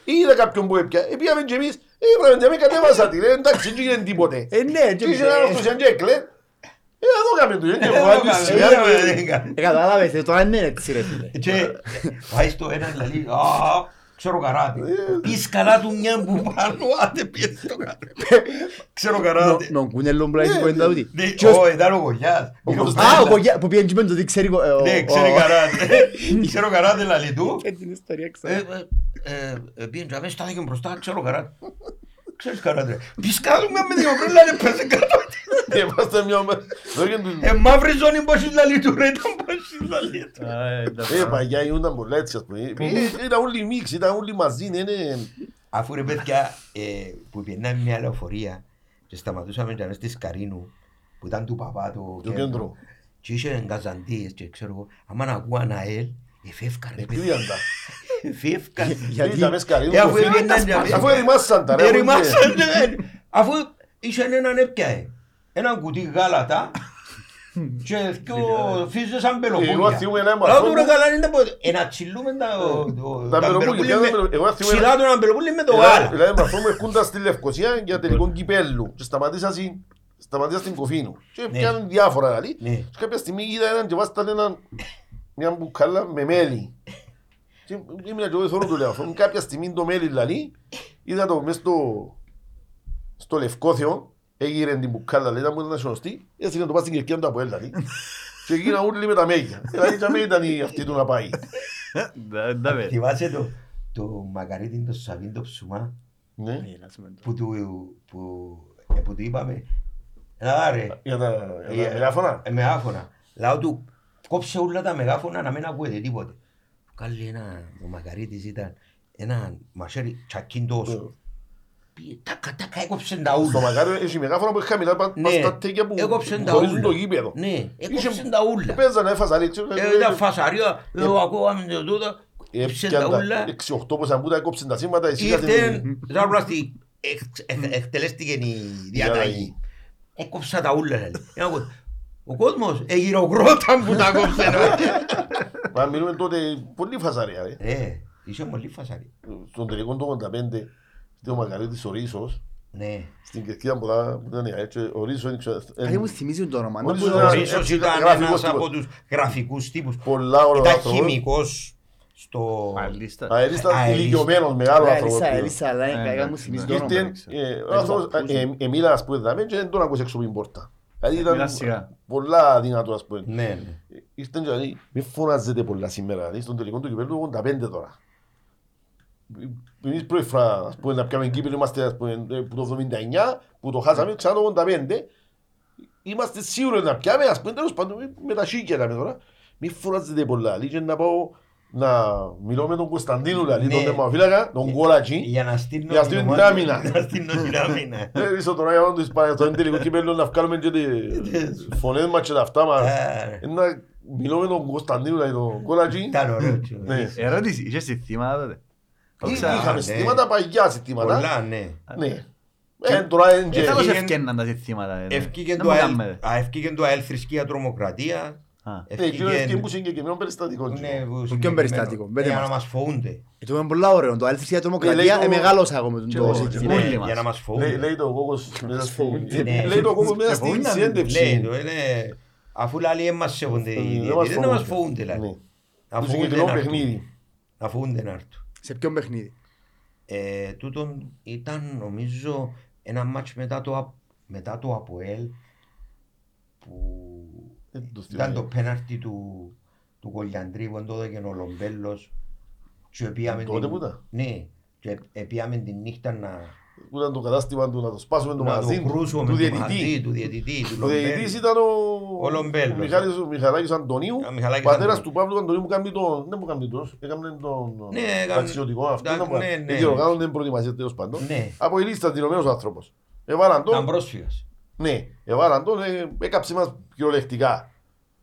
Είδα κάποιον που έπια. Επίαμε και εμείς. Ε, πρέπει να με κατέβασα τη. ρε, Εντάξει, δεν γίνεται τίποτε. Ε, ναι, Και είχε ένας αυτός και έκλε. Κατάλαβες, ε, τώρα είναι έτσι ρε φίλε. Και πάει στο ένα δηλαδή, α, ξέρω καράτε. Ε, Πεις καλά του μια που πάνω, άντε πιες το καράτε. Ξέρω καράτε. Νον κουνέλο που λέει που είναι τούτη. Ναι, Και ως- ω, ήταν ο Κογιάς. Ο Είχε ο Κωστέλας. Α, ο Στέλλας. Κογιά- που πήγαινε και με το τι ξέρει ο- ο- Ναι, ξέρει ο- καράτε. [LAUGHS] Ξέρω καράτε λαλί του. Ε, [LAUGHS] την ιστορία Ε, ξέρω. ε, ε, Πήγαινε και αμέσως στάθηκε μπροστά, ξέρω καράτε. Ξέρεις καράτε. Πεις καλά του μια με δύο πρέλα και πέσε κάτω. Ε, Είμαστε μια μέρα. Εδώ και τους- Ε, μαύρη ζώνη πως είναι λαλί του ρε, ήταν πως είναι λαλί του. Ε, παγιά ήμουν πολλά έτσι ας πούμε. Ε, Ήταν όλοι μίξ, ήταν όλοι μαζί. ναι, είναι- Αφού ρε παιδιά ε, που πιέναμε μια λεωφορεία και σταματούσαμε και στη Σκαρίνου που ήταν του παπά το Το κέντρο. και είχε εγκαζαντίες και ξέρω εγώ άμα να ακούω ΑΝΑΕΛ εφεύκαν ρε παιδιά [LAUGHS] Εκδίαν τα. εφεύκαν Γιατί- Ήταν μέσα καρίνου, Ε, αφού το φίλο. έβγαιναν για- Αφού ερημάσαν τα ρε. Ε, αφού ρημάσαν, ναι. αφού είχε έναν έπιαε έναν κουτί γάλατα και δυο φύζες σαν Εγώ πελοπούλια. θυμούμαι ένα Λάω μαθό του ρε μου- καλά είναι ποτέ. Ε, να τσιλούμε τα το- Τα τα πελοπούλια, πελοπούλια ποια με- τα πελο- εγώ θυμούμαι- Ψηλά του έναν πελοπούλι με το Δηλαδή, γάλα. Δηλαδή με αυτό μου έρχονταν στη Λευκοσία για τελικό κυπέλλου και σταματήσα στην- σταματήσα στην Κοφίνου. Και Ναι. πιάνουν διάφορα δηλαδή. Ναι. Και κάποια στιγμή είδα έναν και βάσταν έναν μια μπουκάλα με μέλι. Και ήμουν και εγώ θέλω του λέω. αυτό. Κάποια στιγμή το μέλι δηλαδή είδα το μες στο στο Λευκόθιο έγειρε την μπουκάλα λέει, ήταν μου ήταν σωστή, έτσι να το πας στην κερκία του από έλα δηλαδή. Και έγινα όλοι με τα μέγια. Δηλαδή για μένα ήταν η αυτή του να πάει. Θυμάσαι το, το μακαρίτι το Σαβίν το ψουμά Ναι. Ε, να σου πω. που του, που, ε, που του είπαμε «Έλα ρε, Για τα για τα ε, μεγάφωνα. ε, μεγάφωνα». Λάω του κόψε όλα τα μεγάφωνα να μην ακούεται τίποτε. Κάλλει ένα, ο μακαρίτης ήταν ένα μασέρι τσακίν τόσο. Πήγε τάκα τάκα έκοψε τα Στο ούλα. μακάριο έχει μεγάφωνα που έχει χαμηλά πα- πας στα τέκια που έκοψε τα χωρίζουν ούλα. το γήπεδο. Ναι, έκοψε Είχε- τα ούλα. Παίζανε έφασαν έτσι. Ε, Ήταν φασαρία, εγώ ακούγαμε το τούτο, έκοψε τα ούλα. 6-8 πόσα που τα έκοψαν τα σύμματα. εσύ Ήρθε, είχατε- σαν πλάστη, εξ- εξ- εκτελέστηκε η διαταγή. Έκοψα τα ούλα. Λέει. Ε, άκου, Ο κόσμος εγειροκρόταν που τα κόψε. Μα μιλούμε τότε πολύ φασαρία. ρε. Ε, είσαι πολύ φασαρή. Στον τελικό του 85, στο Μακαρίτης ο Ρίσος, Ναι. στην κερκίδα που τα- που ήταν έτσι, ο Ρίσος είναι ξέρω, Κάτι μου θυμίζει το όνομα. Ο Να Ρίσος πω- Ο ένας- Ρίσος έτσι, ήταν γραφικός ένας τύπος. από τους γραφικούς τύπους. πολλά ωραίο Ήταν άνθρωπος. χημικός στο... Αερίστα Αερίστα. ηλικιωμένος, μεγάλος Ναι, άνθρωπος. Ελίσσα, πιο. Ελίσσα, αλλά Ε, είναι κάτι εντάξει, μου θυμίζει ναι. το όνομα. Ήρθε, ε, ο άνθρωπος ε, ε, εμίλας ας πούμε δάμε και δεν τον ακούς έξω από την πόρτα. Δηλαδή Μιλά ήταν σιγά. πολλά δυνατό ας πούμε. Ναι, ναι. Ήρθαν και λέει, μη φωνάζετε πολλά σήμερα, δηλαδή στον τελικό του κυπέλλου 85 τώρα. Εμείς πρώτη φορά, ας πούμε, να πιάμε κύπελλο, είμαστε ας πούμε, ε, που το 79, που το χάσαμε, ξανά το 85. Είμαστε σίγουροι να πιάμε, ας πούμε, τέλος πάντων, με- με τα σίκια λέμε τώρα. Μη φωνάζετε πολλά, λέει και να πάω να μιλώ με τον Κωνσταντίνο, δηλαδή, Ναι. τον τεμαφύλακα, τον Κόλατζη. Για να στείλω Για να στείλω την την ομάδα- άμυνα. [LAUGHS] Να στείλω την άμυνα. [LAUGHS] Ε, Είσαι τώρα για να το Ισπανία, στο τελικό κυπέλλο να βγάλουμε και τις φωνές μας και τα αυτά μας. Ε, Ε, Να μιλώ με τον Κωνσταντίνο, δηλαδή, τον Κόλατζη. Ήταν ωραίο. τσο. Ναι. Ερώτηση, είχες συστήματα τότε. Ή- Όξα, Είχαμε ναι. συστήματα, παγιά συστήματα. Πολλά, ναι. Ναι. Ε, τώρα είναι και- Ε, τέλος Ευκήγεν- ευκαιναν τα συστήματα. ε, ναι. Ευκήγεν Δεν το μου ΑΕΛ- κάνετε. α, ευκήγεν το ΑΕΛ θρησκεία τρομοκρατία. Α. Ναι, εκείνο Ευκήγεν- ευκαιρία που συγκεκριμένο περιστατικό. Ναι, που ποιον συγκεκριμένο. περιστατικό, μπέτε Για να μας. μας φοβούνται. Ε, Το είναι πολλά ωραίο. Το αλήθεια λέει τρομοκρατία το- ε, μεγάλωσα εγώ με τον Και το εγώ, σύστημα. και εγώ. Όλοι Ναι, μας. Για να μας Λέει, φοβούνται. λέει το κόκκος μέσα στη... Ναι. Λέει το κόκκος μέσα στη Φοβούνταν. συνέντευξη. Ναι, το είναι... Αφού λέει δεν μας σέβονται οι Ε, διαιτητές, μας δεν να μας φοβούνται. φοβούνται. λέει. Ναι. Να Το φοβούνται συγκεκριμένο να έρθουν. παιχνίδι. Να φοβούνται να έρθουν. Σε ποιον παιχνίδι; Ε, τούτον ήταν νομίζω ένα μάτς μετά το, Α- μετά το ΑΠΟΕΛ που Ε, το ήταν το θυμάμαι. πέναρτι του, του Κολιαντρή που τότε και ο Λομπέλος και πήγαμε Τότε την- που ήταν; Ναι, και πήγαμε τη νύχτα να, Που ήταν το κατάστημα του να το σπάσουμε το να μαγαζί το κρούσουμε του με το μαζί διαιτητή. του διαιτητή, του Ο διαιτητής Λομπέλου. ήταν ο... Ο Λομπέλος. ο Μιχάλης- ο Μιχαλάκης Αντωνίου, Ο Μιχαλάκης πατέρας Αντωνίου. του Παύλου Αντωνίου που κάνει τον... Δεν μου κάνει τον... Έκαμε τον Ναι, έκαμε- ταξιδιωτικό αυτό. Εντάξει, ήταν που- ναι, ναι. Δεν διοργάνωνε την προετοιμασία τέλος πάντων. Ναι. Από η λίστα δηλωμένος άνθρωπος. Έβαλαν Ήταν τον πρόσφυγας. Ναι, εβάλαν τον, ε, έκαψε μας κυριολεκτικά.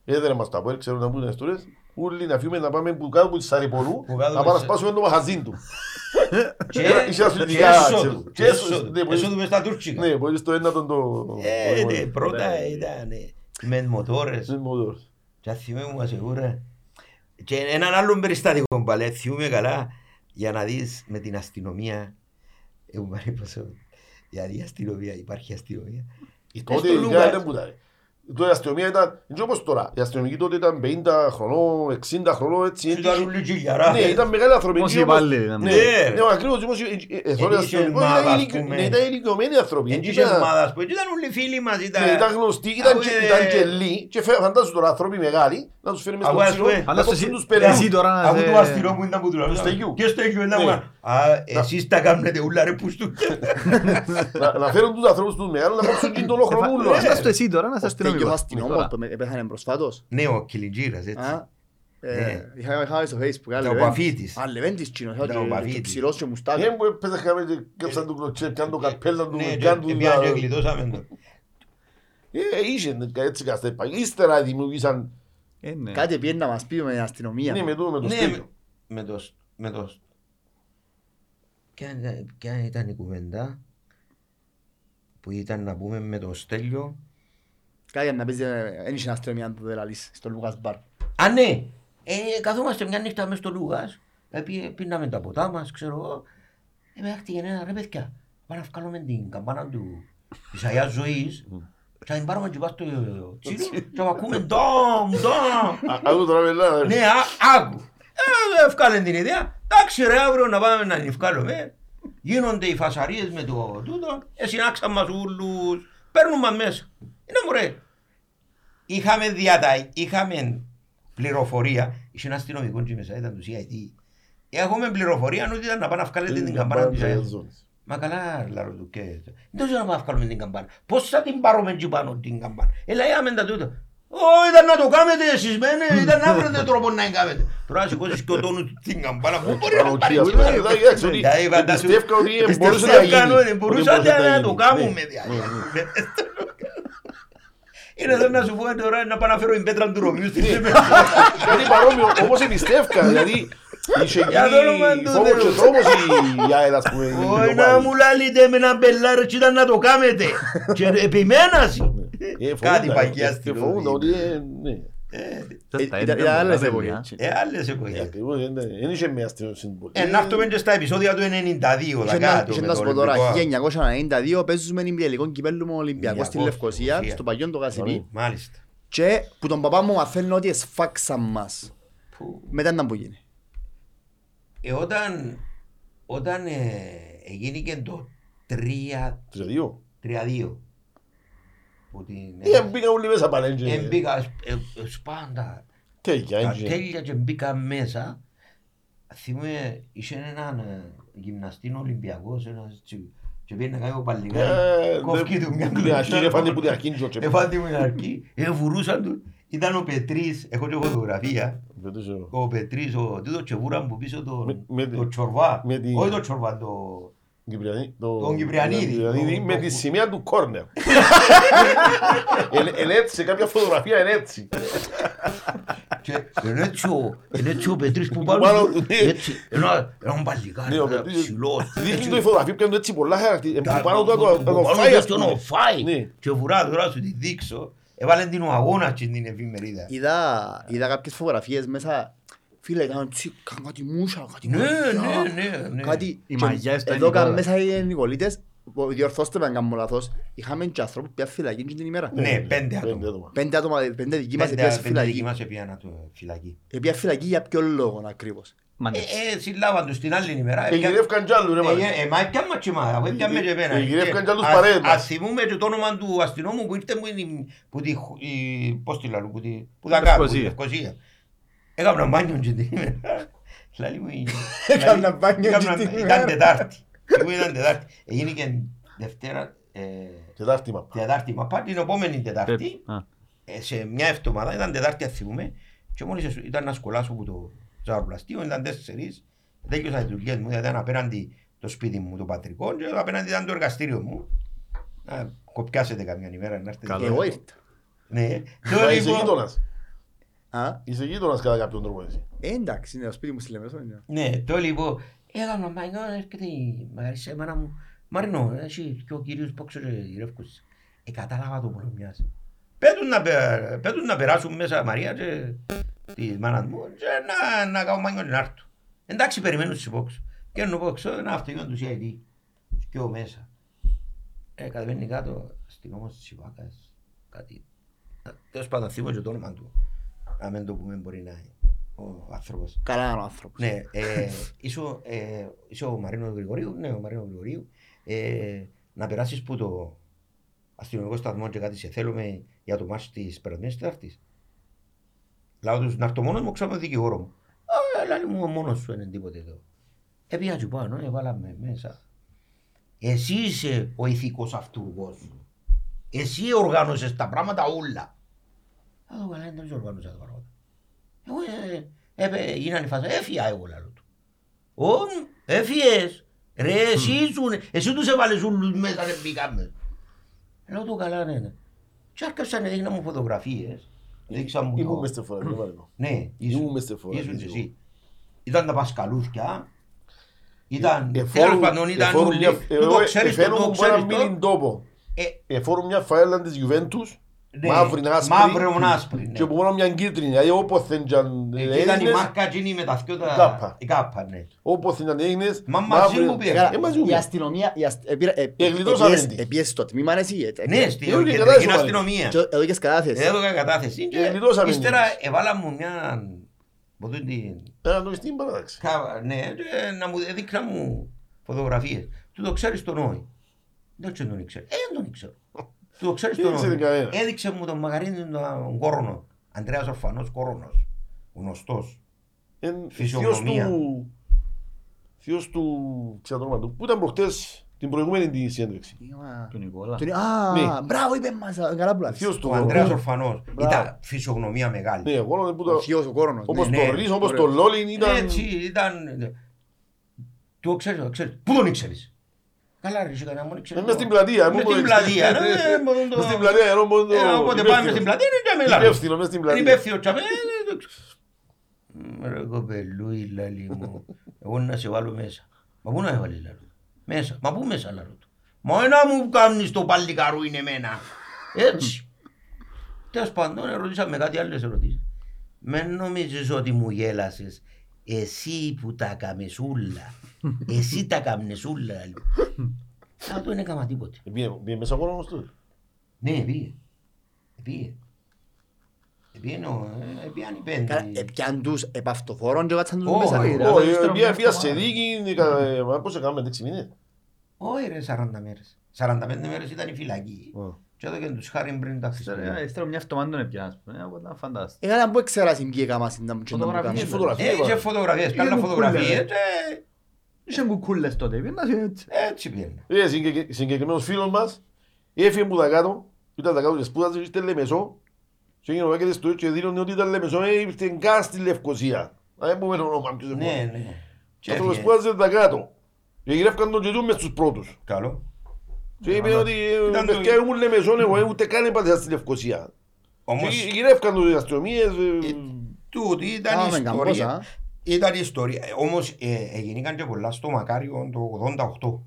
Έδερε μας τα πόδια, ξέρω να πούν ιστορίες. Ούλοι να φύγουμε να πάμε που κάτω από της Σαριπολού, Που κάτω να από πάμε να τη- σπάσουμε το μαχαζίν του. Και Είσαι αθλητικά, και έσοδο. ξέρω. Και Και έσοδο. έσοδο, ναι, μπορεί- Έσοδο μες στα τουρκικά. Ναι, μπορεί στο ένα τον το... Ε, το- ναι, το- πρώτα ήταν ε, με μοτόρες. το μοτόρ. Και αν θυμάμαι μου ασεγούρα. Και έναν άλλο περιστατικό πάλι, θυμούμαι καλά, για να δεις με την αστυνομία. Εγώ πάρει πόσο, γιατί η αστυνομία, υπάρχει αστυνομία. Η Μες τότε στο η Λούκας. ιδέα δεν πούταρε. Τότε η αστυνομία ήταν, δεν όπως τώρα, η αστυνομική τότε ήταν 50 χρονών, 60 χρονών, έτσι. Ήταν έτσι. όλοι γιλιαρά. Ναι, ήταν μεγάλη ανθρωπική. Όσοι όμως- υπάλληλοι ήταν. Ναι, Ναι, ναι, ακριβώς, όμως, ε, ε, ε, θωρεί Ενίσχυε αστυνομικό, ομάδα, ήταν ας ηλικιο- πούμε. ναι, ήταν ηλικιωμένοι άνθρωποι. Εν έτσι της ήταν- ομάδας που ήταν όλοι φίλοι μας. Ήταν, Ναι, ήταν γνωστοί, ήταν Αφού, και, ε, ήταν και λίγοι και φε- φαντάζομαι τώρα άνθρωποι μεγάλοι να τους φέρει μες στο Αφού, ας ξύλο, πούμε, να Φαντάσου κόψουν εσύ- τους πελάτες. εσύ τώρα να Αφού σε- του αστυνόμου ήταν που του λέω. Στέγιου. Και στέγιου ήταν. Ναι. Α, εσείς τα κάνετε ούλα ρε που στου. Να- Να φέρουν τους ανθρώπους τους μεγάλους να κόψουν και τον χρονούλο. Φαντάσου το εσύ τώρα να είσαι Ο Στέγιος αστυνομικός. αστυνόμος που με- πέθανε προσφάτως. Ναι, ο Κιλιτζήρας έτσι. Α, ε, Ναι. Είχα είχα στο facebook. α, Και ο Λεβέντης. Παφίτης. Α, Λεβέντης τσινός, Ήταν ο και- και Παφίτης. ψηλός και μουστάκι. Δεν μου έπαιζε χάμε και κάψαν του κλωτσέ, πιάνε το καπέλα του, Ναι, και πιάνε του... πήγαν και να- γλιτώσαμε το. Ε, είχε έτσι καστέπα. Ύστερα δημιουργήσαν, Ε, ναι. Κάτι πήγαινε να μας πει με την αστυνομία. ναι, με το με το Ναι, στέλιο. με το... Με το... Ποια ήταν- Ποια ήταν η κουβέντα που ήταν να πούμε με το Στέλιο; Κάτι να πεις, ε, δεν είχε αστυνομία τότε λαλείς, στο Λούκας Μπαρ. Α, ναι! Ε, καθόμαστε μια νύχτα μες στο Λούγας, ε, πι- πίναμε τα ποτά μας, ξέρω εγώ. Ε, με έχτηκε ένα ρε παιδιά, πάμε να βγάλουμε την καμπάνα του της Αγιάς Ζωής και να την πάρουμε και πάνω στο τσίρο και να ακούμε ντόμ, ντόμ. Α- Άκου τώρα μελά. Ναι, α- άκου. Ε, Ευκάλεν την ιδέα. Εντάξει ρε, αύριο να πάμε να την ευκάλουμε. Γίνονται οι φασαρίες με το τούτο. Ε, συνάξαν μας ούλους. Παίρνουν μας μέσα. Είναι μωρέ. Είχαμε διατα... Είχαμε πληροφορία. Είχε ένα αστυνομικός και μέσα, ήταν του CIT. Έχουμε πληροφορία ότι ήταν να πάνε να βγάλετε την καμπάνα της ΑΕΛ. Μα καλά, λάρω του και... Δεν ξέρω να πάμε να βγάλουμε την καμπάνα. Πώς θα την πάρουμε εκεί πάνω την καμπάνα. Έλα, είδαμε τα τούτα. Ω, ήταν να το κάνετε εσείς μένε, ήταν να βρείτε τρόπο να κάνετε. Τώρα σηκώσεις και ο τόνος την καμπάνα, πού μπορεί να πάρει. Δηλαδή, φαντάσου, Πιστεύω ότι μπορούσε να πιστεύκαν ότι γίνει. μπορούσατε Ότι μπορούσε να το γίνει. κάνουμε. Ναι. δηλαδή. [LAUGHS] Είναι σαν να σου πω τώρα να πάω να φέρω την πέτρα του Ρωμιού στην Κάτι [LAUGHS] παρόμοιο, όμως εμπιστεύκα, δηλαδή είχε Για το όνομα γίνει του φόβος Θεού. και τρόμος η ΑΕΛ, ας πούμε. η Όχι να Λιωμάρη. μου λαλείτε με ένα μπελάρο και ήταν να το κάνετε. [LAUGHS] Και επιμέναση. Ε, Κάτι φοβούνται, παγιά ε, στην φοβούνται ότι, ε, ναι. Τα- Ε, τα ήταν- ίδια ήταν άλλες πολλά εποχές. παιδιά. Ε, άλλες Ε, εποχές. ακριβώς, ε, ναι. Δεν είχε μια αστυνομία στην πόλη. Ε, να έρθουμε και στα επεισόδια του 92, Είχε τα να- κάτω είχε με να το σου πω τώρα, Ολυμπικό. 1992 παίζουμε ημιτελικό κυπέλλου με Ολυμπιακό στην Ολυμπιακό, Λευκοσία, Λευκοσία. στο παγιόν το Κασιπί. Μάλιστα. Και που τον παπά μου μαθαίνει ότι εσφάξαν μας. Που- Μετά να που γίνει. Ε, όταν, όταν ε, έγινηκε το 3 Τους δύο. 3-2 που την Ε, μπήκαν όλοι μέσα πάλι. και- ε, μπήκα ε, ε, σπάντα Τέλεια, τα έτσι. τέλεια και μπήκα μέσα θυμούμαι είχε έναν ε, γυμναστή Ολυμπιακός ένας έτσι και πήγαινε να κάνει ο Ε, παλιγάρι κόφκι του μια Την αρχή, έφανε που την αρχή είναι και- Εφάντη μου την αρχή, ε, βουρούσαν του. Ήταν ο Πετρής, έχω και φωτογραφία. Φέτος, ε, Ο Πετρής, ο τούτο και βουράν που πίσω τον Με- με τη- το Τσορβά. με τη- Όχι το Τσορβά, το... Κυπριανή, το- Τον Κυπριανίδη. τον Κυπριανίδη Το- με το- τη σημαία του κόρνερ. Είναι είναι έτσι, σε κάποια φωτογραφία είναι έτσι. Και είναι έτσι ο, είναι έτσι ο Πετρής που Πάνω πάνω του, ναι. έτσι, ένα, έναν παλικάρι, Ναι, ο ένα Πετρής, ψηλός, Δείχνει έτσι. το η φωτογραφία πιάνουν έτσι πολλά χαρακτηριστικά. Τα- Που πάνω του να το- να το που πάνω φάει, του ας τον πούμε. ο φάει. Ναι. Και βουρά τώρα σου τη δείξω. Έβαλε την ο αγώνας και την εφημερίδα. Είδα, είδα κάποιες φωτογραφίες μέσα. Φίλε, ήταν έτσι, κάνουν κάτι μούσα, κάτι Ναι, μαγιά, ναι, ναι, ναι. Κάτι... Οι και μαγιές του Εδώ Νικόλα. καν μέσα οι Νικολίτες, ο- διορθώστε με αν κάνω λάθος, είχαμε και ανθρώπους που πήγαν φυλακή και την ημέρα. Ναι, πέντε άτομα. Πέντε άτομα, πέντε δικοί μας Πέντε πήγαν πέντε δικοί φυλακή. μας έπιανα το φυλακή. Πήγαν φυλακή για ποιο λόγο ακριβώς. Ε, Μάνες. ε, συλλάβαν τους την άλλη ημέρα. Ε, γυρεύκαν κι άλλους, ρε, μάνα. Ε, ε, Μα έπιαν μας και εμάς, αφού έπιαν με και εμένα. Ε, γυρεύκαν κι άλλους Ας- παρέες μας. Ας θυμούμε και το όνομα του αστυνόμου που ήρθε μου είναι- που τη, χ- η- πώς τη λαλούν, που τη, που τα κάνουν, που τη Λευκοσία. Λευκοσία. Έκανα μπάνιο και την ημέρα. Λαλή μου, η- Έκανα λαλή- μπάνιο και έκανα- την Ήταν ημέρα. Τετάρτη. Εγώ ήταν Τετάρτη. Έγινε και Δευτέρα, ε, Τετάρτη μαπά. Τετάρτη, μα πάει την επόμενη Τετάρτη. Α. Ε, σε μια εβδομάδα, ήταν Τετάρτη αν θυμούμε και μόλις εσ- ήταν να σκολάσω από το ζαροπλαστείο, ήταν τέσσερις, τέλειωσα τις δουλειές μου, δηλαδή ήταν απέναντι το σπίτι μου, το πατρικό και απέναντι ήταν το εργαστήριο μου. Να κοπιάσετε καμιά ημέρα να έρθετε. Καλό. Εγώ ήρθα. Ναι. Μα Το είσαι λοιπόν- γείτονας. Α, Είσαι γείτονας κατά κάποιον τρόπο εσύ. ε, εντάξει, είναι το σπίτι μου στη Λεμεσό. είναι. Ναι, το λοιπόν. Έκανα μαγιό, έρχεται η Μαρίσα, εμένα μου. Μαρινό, εσύ και ο κύριος Πόξο και η Ρεύκος. Ε, κατάλαβα το πολύ μοιάζει. Πέτουν να, πε- πέτουν να περάσουν μέσα Μαρία και τη μάνα μου και να, να κάνω μαγιό να έρθω. Εντάξει, περιμένω στους Πόξο. Και ενώ Πόξο, ένα αυτοκίνητο του CID. Και ο μέσα. Ε, κατεβαίνει κάτω, αστυνόμος της Ιβάκας, κάτι. Τέλος πάντων, θυμώ και το όνομα του. Αν δεν το πούμε μπορεί να είναι ο άνθρωπος. Καλά είναι ο άνθρωπος. Ναι, ε, είσαι, ο- ε, είσαι ο Μαρίνος Γρηγορίου, ναι, ο Μαρίνος Γρηγορίου. Ε, να περάσεις που το αστυνομικό σταθμό και κάτι σε θέλουμε για το μάτς της περασμένης Τετάρτης. Λάω τους να έρθω μόνος μου, ξέρω με δικηγόρο μου. Α, λέει μου, μόνος σου είναι τίποτε εδώ. Ε, πήγα και πάνω, έβαλαμε μέσα. Εσύ είσαι ο ηθικός αυτούργος. Εσύ οργάνωσες τα πράγματα όλα. Α, το καλά, δεν οργάνωσα τα πράγματα. Εγώ ε, ε, ε, γίνανε φάσα, έφυγα εγώ λαλό του. Ω, έφυγες. Ρε, εσύ ήσουν, εσύ τους έβαλες όλους μέσα, δεν μπήκαμε. Λέω το καλά, ναι, ναι. Και άρχισαν να δείχναν μου φωτογραφίες. Δείξαν μου Ήμουν το- μες στη φορά, δεν πάρω. Ναι, Ήμουν ήσουν, μες στη φορά, ήσουν και ήσουν. εσύ. Ήταν τα πασκαλούθια. Ήταν, Ε, τέλος φόρουν- πάντων, ε, ήταν φόρουν όλοι. μια- Του εγώ το ξέρεις το, εφαίνω το μου ξέρεις ένα το. μίλιν τόπο. Ε, Εφόρουν μια φαέλα της Γιουβέντους, ναι, μαύρη άσπρη, μαύρη άσπρη, ναι. και που μόνο μια κίτρινη, δηλαδή όποθεν κι αν Εκεί ήταν η έγινες, μάρκα εκείνη με τα δυο τα... Κάπα. Η κάπα, ναι. όποθεν αν έγινες, Μα μαζί μου πήγα. Καλά, Ε, μαζί μου. η αστυνομία, η ασ- επήρα- ε, Εγλιτώσαμε επίεσαι- τη. επίεσαι στο τμήμα εσύ. ε, ε, Ναι, ε, στην είναι κεντρική κατάσταση, αστυνομία. και Έδωκες κατάθεση. Έδωκα κατάθεση και Εγκλητώσαμε Ε, ύστερα εμείς. έβαλα μου μια... από την... Ένα το στην παράταξη. κα- Ναι, και να μου έδειξα μου φωτογραφίες. Του το ξέρεις τον Νόη. Δεν και τον ήξερε. Ε, δεν τον ήξερα. Του το ξέρεις Δεν τον ήξερε Νόη. κανένας. Έδειξε μου τον Μαγαρίνη τον Κόρονο. Ανδρέας Ορφανός Κόρονος. Γνωστός. Εν- θείος Φυσιογνωμία. του... Θείος του... ξέρω το όνομα του. Που ήταν προχτές την προηγούμενη τη συνέντευξη. Μα- Του Νικόλα. Τον- Α, Ναι. μπράβο, είπε μας, α, καλά που λάβεις. Θείος του... Ο Ανδρέας Ναι, Ορφανός. Μπράβο. Ήταν φυσιογνωμία μεγάλη. εγώ λέω που Ο το... θείος ο Κόρονος. Όπως ναι, το ναι. Ρις, όπως Ωραίος. το Λόλιν ήταν... Έτσι ήταν... Το ξέρεις, το ξέρεις. Πού τον ήξερες; Καλά ρε, εσύ κανένα μου ήξερες. Μες στην πλατεία. Μες μου στην το- πλατεία. ναι, μπορούν το- Μες στην πλατεία, ενώ μόνο το... Ε, Οπότε πάμε στην πλατεία είναι και μιλάμε. Υπεύθυνο, μες στην Είναι πλατεία. υπεύθυνο τσάμε. ε, το ξέρω. Μ, Ρε κοπελούι λαλί μου. Εγώ να σε βάλω μέσα. Μα πού να σε βάλεις λαλό. Μέσα. Μα πού μέσα λαλό του. Μα να μου κάνεις το παλικαρού είναι εμένα. Έτσι. Τέλος πάντων, ρωτήσαμε κάτι άλλες ερωτήσεις. Με νομίζεις ότι μου γέλασες. Εσύ που τα καμεσούλα. Εσύ τα καμεσούλα. Α, το είναι κάμα τίποτε. Ε, Πήγε πήγε μέσα ο χρόνος του. Ναι, πήγε. Πήγε. Πήγαινε, ε, πήγαν οι πέντε. Καλά, Επιάν τους επ' αυτοφόρων και κάτσαν τους Όχι, μέσα. ρε. ρε. Όχι, ύστερα πήγα- μια πήγα σε εβδομάδα. δίκη, κα- ε, μα πώς έκαμε, έξι μήνες. Όχι ρε, 40 μέρες. 45 μέρες ήταν η φυλακή. Ω. Και εδώ και τους χάρη πριν τα Ύστερα Χριστούγεννα. ύστερα μια εβδομάδα τον έπιανα, ας πούμε, οπότε ήταν φαντάστο. Έκανα που ξέρασαι ποιοι έκαμα στην να Είχε Φωτογραφίες. φωτογραφία. Ε, είχε είπα. φωτογραφίες, Είχε καλά μου φωτογραφίες κούλε, και Είχε κουκούλες τότε, πήγαινα έτσι. έτσι πήγαινε. Ε, συγκεκ- συγκεκριμένος φίλος μας, έφυγε που τα κάτω, ήταν τα κάτω και σπούδασε, ήρθε Λεμεσό, και έγινε ο Βάκετες στο και δήλωνε ότι ήταν Λεμεσό, ε, ήρθε καν στη Λευκοσία. Να μην πούμε το όνομα, ποιος δεν Ναι, μπορεί. ναι. Και Αυτό έφυγε. σπούδασε τα κάτω. Και γυρεύκαν τον και τούν μες στους πρώτους. Καλό. Και είπε ότι ε, Ήταν το- παιδιά ήμουν Λεμεσό, εγώ ε, ούτε καν έπαθα στη Λευκοσία. Όμως Και γυρεύκαν τους οι αστυνομίες, ε, τούτη ήταν η Κάμαμε καμπόσα. ιστορία. Ήταν η ιστορία. Ε, Όμως ε, έγιναν και πολλά στο Μακάριο το 88.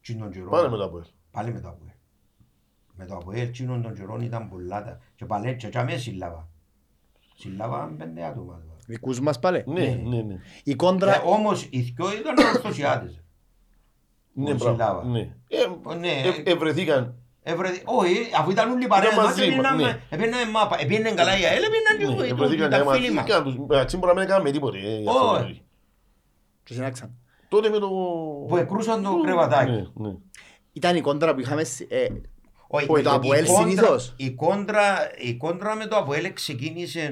Τσινόν καιρό. πάνε μετά από ελ. Πάλι με το ΑΠΟΕΛ. Με το ΑΠΟΕΛ τσίνον των καιρών ήταν πολλά τα. Και πάλι και τσάμε συλλάβα. Συλλάβα πέντε άτομα. τώρα. Δικούς μας πάλι; Ναι, ναι, ναι. Η Ε, κόντρα... όμως οι δυο ήταν ορθωσιάτες. Ναι, Μόνο μπράβο. συλλάβα. Ναι. Ε, Ε, ναι. ε, Ευρεθήκαν. Έβρε- Όχι, αφού ήταν όλοι παρέα Ήταν μας, μαζί μας, ναι. έπαιρναμε- έπαιρναμε μάπα. Έπαιρνε καλά η ΑΕΛ, έπαιρναν Ναι, και Ευρεθήκαν τα και φίλοι μας. μας. Εντάξει, μπορεί να μην έκαμε τίποτε. ε, για αυτό Όχι. δηλαδή. Και συνάξαν. Τότε με το... Που εκρούσαν το κρεβατάκι. Ναι, ναι. Ήταν η κόντρα που είχαμε... σ- ε, Όχι, Όχι, το η ΑΠΟΕΛ κόντρα- συνήθως. Η κόντρα, η κόντρα με το ΑΠΟΕΛ ξεκίνησε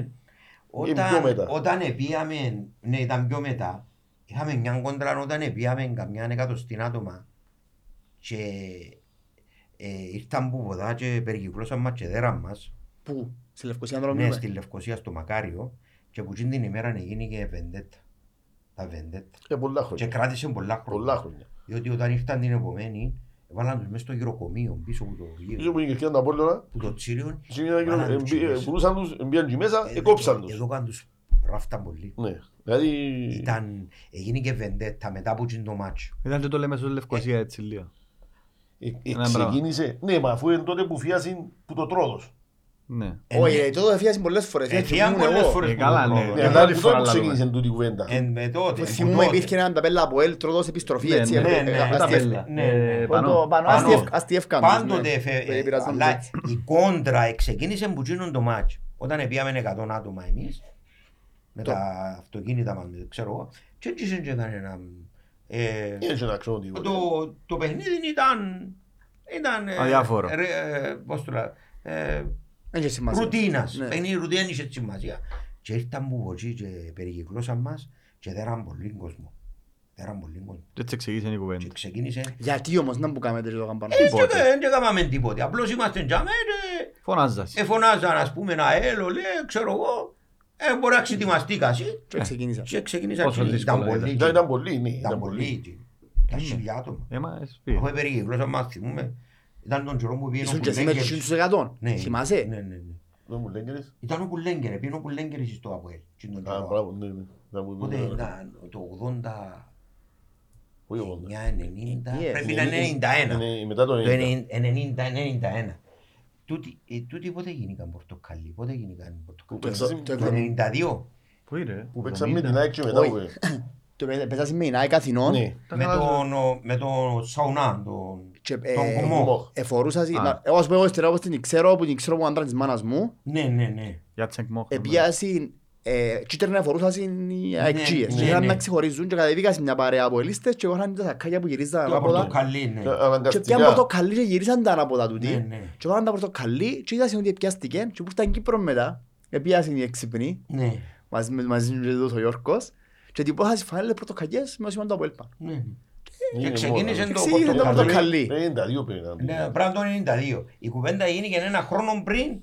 πιο όταν, μετά. όταν επίαμε, ναι ήταν πιο μετά, είχαμε μια κόντρα όταν επίαμε καμιά εκατοστή άτομα και ε, ήρθαν που ποδά και περικυκλώσαν μας και δέραν μας, Πού, στη Λευκοσία ναι, δρόμοι. στη Λευκοσία στο Μακάριο και που εκείνη την ημέρα έγινε και βεντέτα. Τα βεντέτα. Ε, πολλά Και χρόνια. κράτησε πολλά χρόνια. Πολλά χρόνια. Διότι όταν ήρθαν την επομένη, Βάλαν τους μες στο γυροκομείο πίσω από το Πίσω γύρο. που είναι η κερκία του Απόλλωνα, Που το τσίριον. σε μια γύρω, βάλαν τους εμπι- εκεί μέσα. πουλούσαν τους, εμπίαν και μέσα, Ε, εκόψαν τους. Εδώ κάνουν τους ράφταν πολύ. Ναι, δηλαδή... Ήταν, έγινε και βεντέτα μετά από εκείνο το μάτσο. Ήταν και το λέμε στο Λευκοσία έτσι λίγο. ε- ε- Ένα πράγμα. Ξεκίνησε, ναι, μα αφού είναι τότε που φιάσαν που το τρόδος. Ναι. Ε, Όχι, ναι. ε, τότε έφυγαν πολλές φορές. Ε, έτσι, φύγαν ήμουν πολλές εγώ. φορές Ε, που καλά, το ναι. πρόβλημα. Ναι, Ε, αλλά πρώτη που φορά τότε που λαλούμε. ξεκίνησε τούτη η κουβέντα. Ε, με τότε. που Θυμούμαι τότε. υπήρχε ένα ταπέλα από ελ, τρόδος επιστροφή, Ναι, έτσι. ναι, ε, ναι, ε, ναι, αστιευ- ταπέλα. ναι, Ε, ναι. Πανώ. Πάνω- πάνω, Πάνω. αστιευ- αστιεύκαν τους, Πάντοτε ναι. εφε- Ε, ε, πειράζαν αλλά τους. η κόντρα ξεκίνησε που γίνουν το μάτσο. Όταν πήγαμε 100 άτομα εμείς, με Το- τα αυτοκίνητα μας, με- ξέρω εγώ, και έτσι δεν έκανε ένα... ε, Δεν ξέρω να ξέρω τίποτα. το, το παιχνίδι ήταν... Ήταν... ε, Αδιάφορο. ρε, ε, πώς το λέω, ε, Δεν είχε σημασία. ρουτίνας. Ναι. Παιχνίδι ρουτίνα δεν είχε σημασία. Και ήρθαν που εκεί και περικυκλώσαν μας και δέραν πολύ κόσμο. Δέραν πολύ κόσμο. Και έτσι εξηγήσε η Και κουβέντα. ξεκίνησε... Γιατί όμως να που κάνετε και το καμπάνω. Ε, Τίποτε. και δεν έκαναμε τίποτε. Απλώς είμαστε τζάμε και Φωνάζας. εφωνάζαν ας πούμε ένα έλο, λέει, ξέρω εγώ. Ε, μπορεί να ξετοιμαστεί κασί. Και ξεκίνησα. Και ξεκίνησα Πόσο και δύσκολο ήταν ήταν. πολύ. Ήταν- Ήταν πολύ, ναι, Ήταν ήταν πολύ. πολύ. εκεί. Ήταν χιλιά άτομα. Ε, μα, εσύ Αφού πήγε. περιγυκλώσαν μας θυμούμε. Ήταν τον καιρό που πήγαινε ο Ήσουν και εσύ με Κουλέγκερης. τους 100. Ναι, Θυμάσαι; Ναι, ναι, ναι. Δεν μου λέγγερες. Ήταν ο Κουλέγκερ, πήγαινε ο Κουλέγκερης στο ΑΠΟΕΛ. εκείνον τον Α, καιρό. μπράβο, ναι, ναι. Ήταν που Οπότε πήγαινε. ήταν το 80, Όχι εγώ, ναι. 90, Yes. πρέπει να είναι 91. Ναι, μετά το Το 90. 90-91. Τούτοι ε, τούτοι πότε γίνηκαν πορτοκαλί, πότε γίνηκαν Που πορτοκαλί. παίξαμε- το- Το 92. Πού είναι, Που παίξαμε με την ΑΕΚ και μετά Όχι. που... Το πέ- Παίζασαι με η ΑΕΚ Αθηνών Ναι. Με τον, ο- με τον Σαουνά, τον, και τον ε, Κομμό. Κομμό. εφορούσα... Α. να- Εγώ ας πω εγώ στερεώ όπως την ξέρω, που την ξέρω που άντρα της μάνας μου, Ναι, ναι, ναι. Γιάτσεκ Μόχ. επίασαν κίτρινα εφορούσαν οι αεκτζίες. ναι, Και είχαν ναι. να ξεχωρίζουν και κατεβήκα σε μια παρέα από ελίστες και είχαν τα σακάκια που γυρίζαν Το ανάποδα. πορτοκαλί, ναι. Ε, Και Αναγκαστικά. πιάνε πορτοκαλί και γυρίσαν τα ανάποδα τούτοι. Ναι, ναι. Και βάλαν τα πορτοκαλί και είδασαν ότι πιάστηκε και που ήρθαν Κύπρος μετά, επίασαν οι έξυπνοι, Ναι, μαζί με μαζί με τους ο Γιώργος, και τυπώσαν τις φανέλες πορτοκαλιές με όσοι το Απόελπα. ναι. Είναι Και ξεκίνησε μόνο. το Εξήγησε το πορτοκαλί. πορτοκαλί. 52 πρέπει να είναι. Ναι, πράγμα το 92. Η κουβέντα γίνηκε ένα χρόνο πριν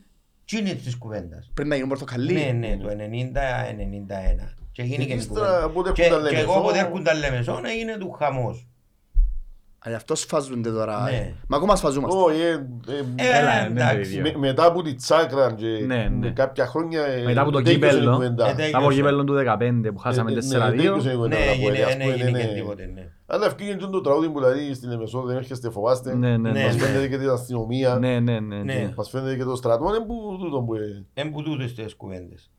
τσίνη της κουβέντας. Πριν να γίνουν πορτοκαλί. Ναι, ναι, το 90-91. Και γίνηκε η Ύστερα, κουβέντα. πότε Και- έρχονταν Και εγώ Λεμεσό. όποτε έρχονταν Λεμεσόν έγινε του χαμός. Αλλά αυτό σφάζονται τώρα. Ναι. Μα ακόμα σφαζόμαστε. Όχι, ε, ε, Έλα, Ε, ναι, εντάξει. το με- ίδιο. μετά από τη τσάκρα και Ναι, ναι. με κάποια χρόνια ε, Μετά από το τέλειωσε η κύπελλο, κουβέντα. Ε, Ε, τέλειωσε. από κύπελλο του 15 που χάσαμε ε, ναι, 4-2. τέλειωσε η κουβέντα, Ναι, να πω, έγινε, ε, ας ναι, πούμε, έγινε ναι, και ναι. τίποτε, ναι. Αλλά ευκήγε και το τραγούδι που λέει στην Λεμεσό δεν έρχεστε φοβάστε. Ναι, ναι, Ναι, Μας ναι. ναι. φαίνεται και την αστυνομία. Ναι, ναι, ναι. Ναι. ναι. Μας φαίνεται και το στρατό. Είναι που τούτο που... ε, Εν που τούτες τις κουβέντες.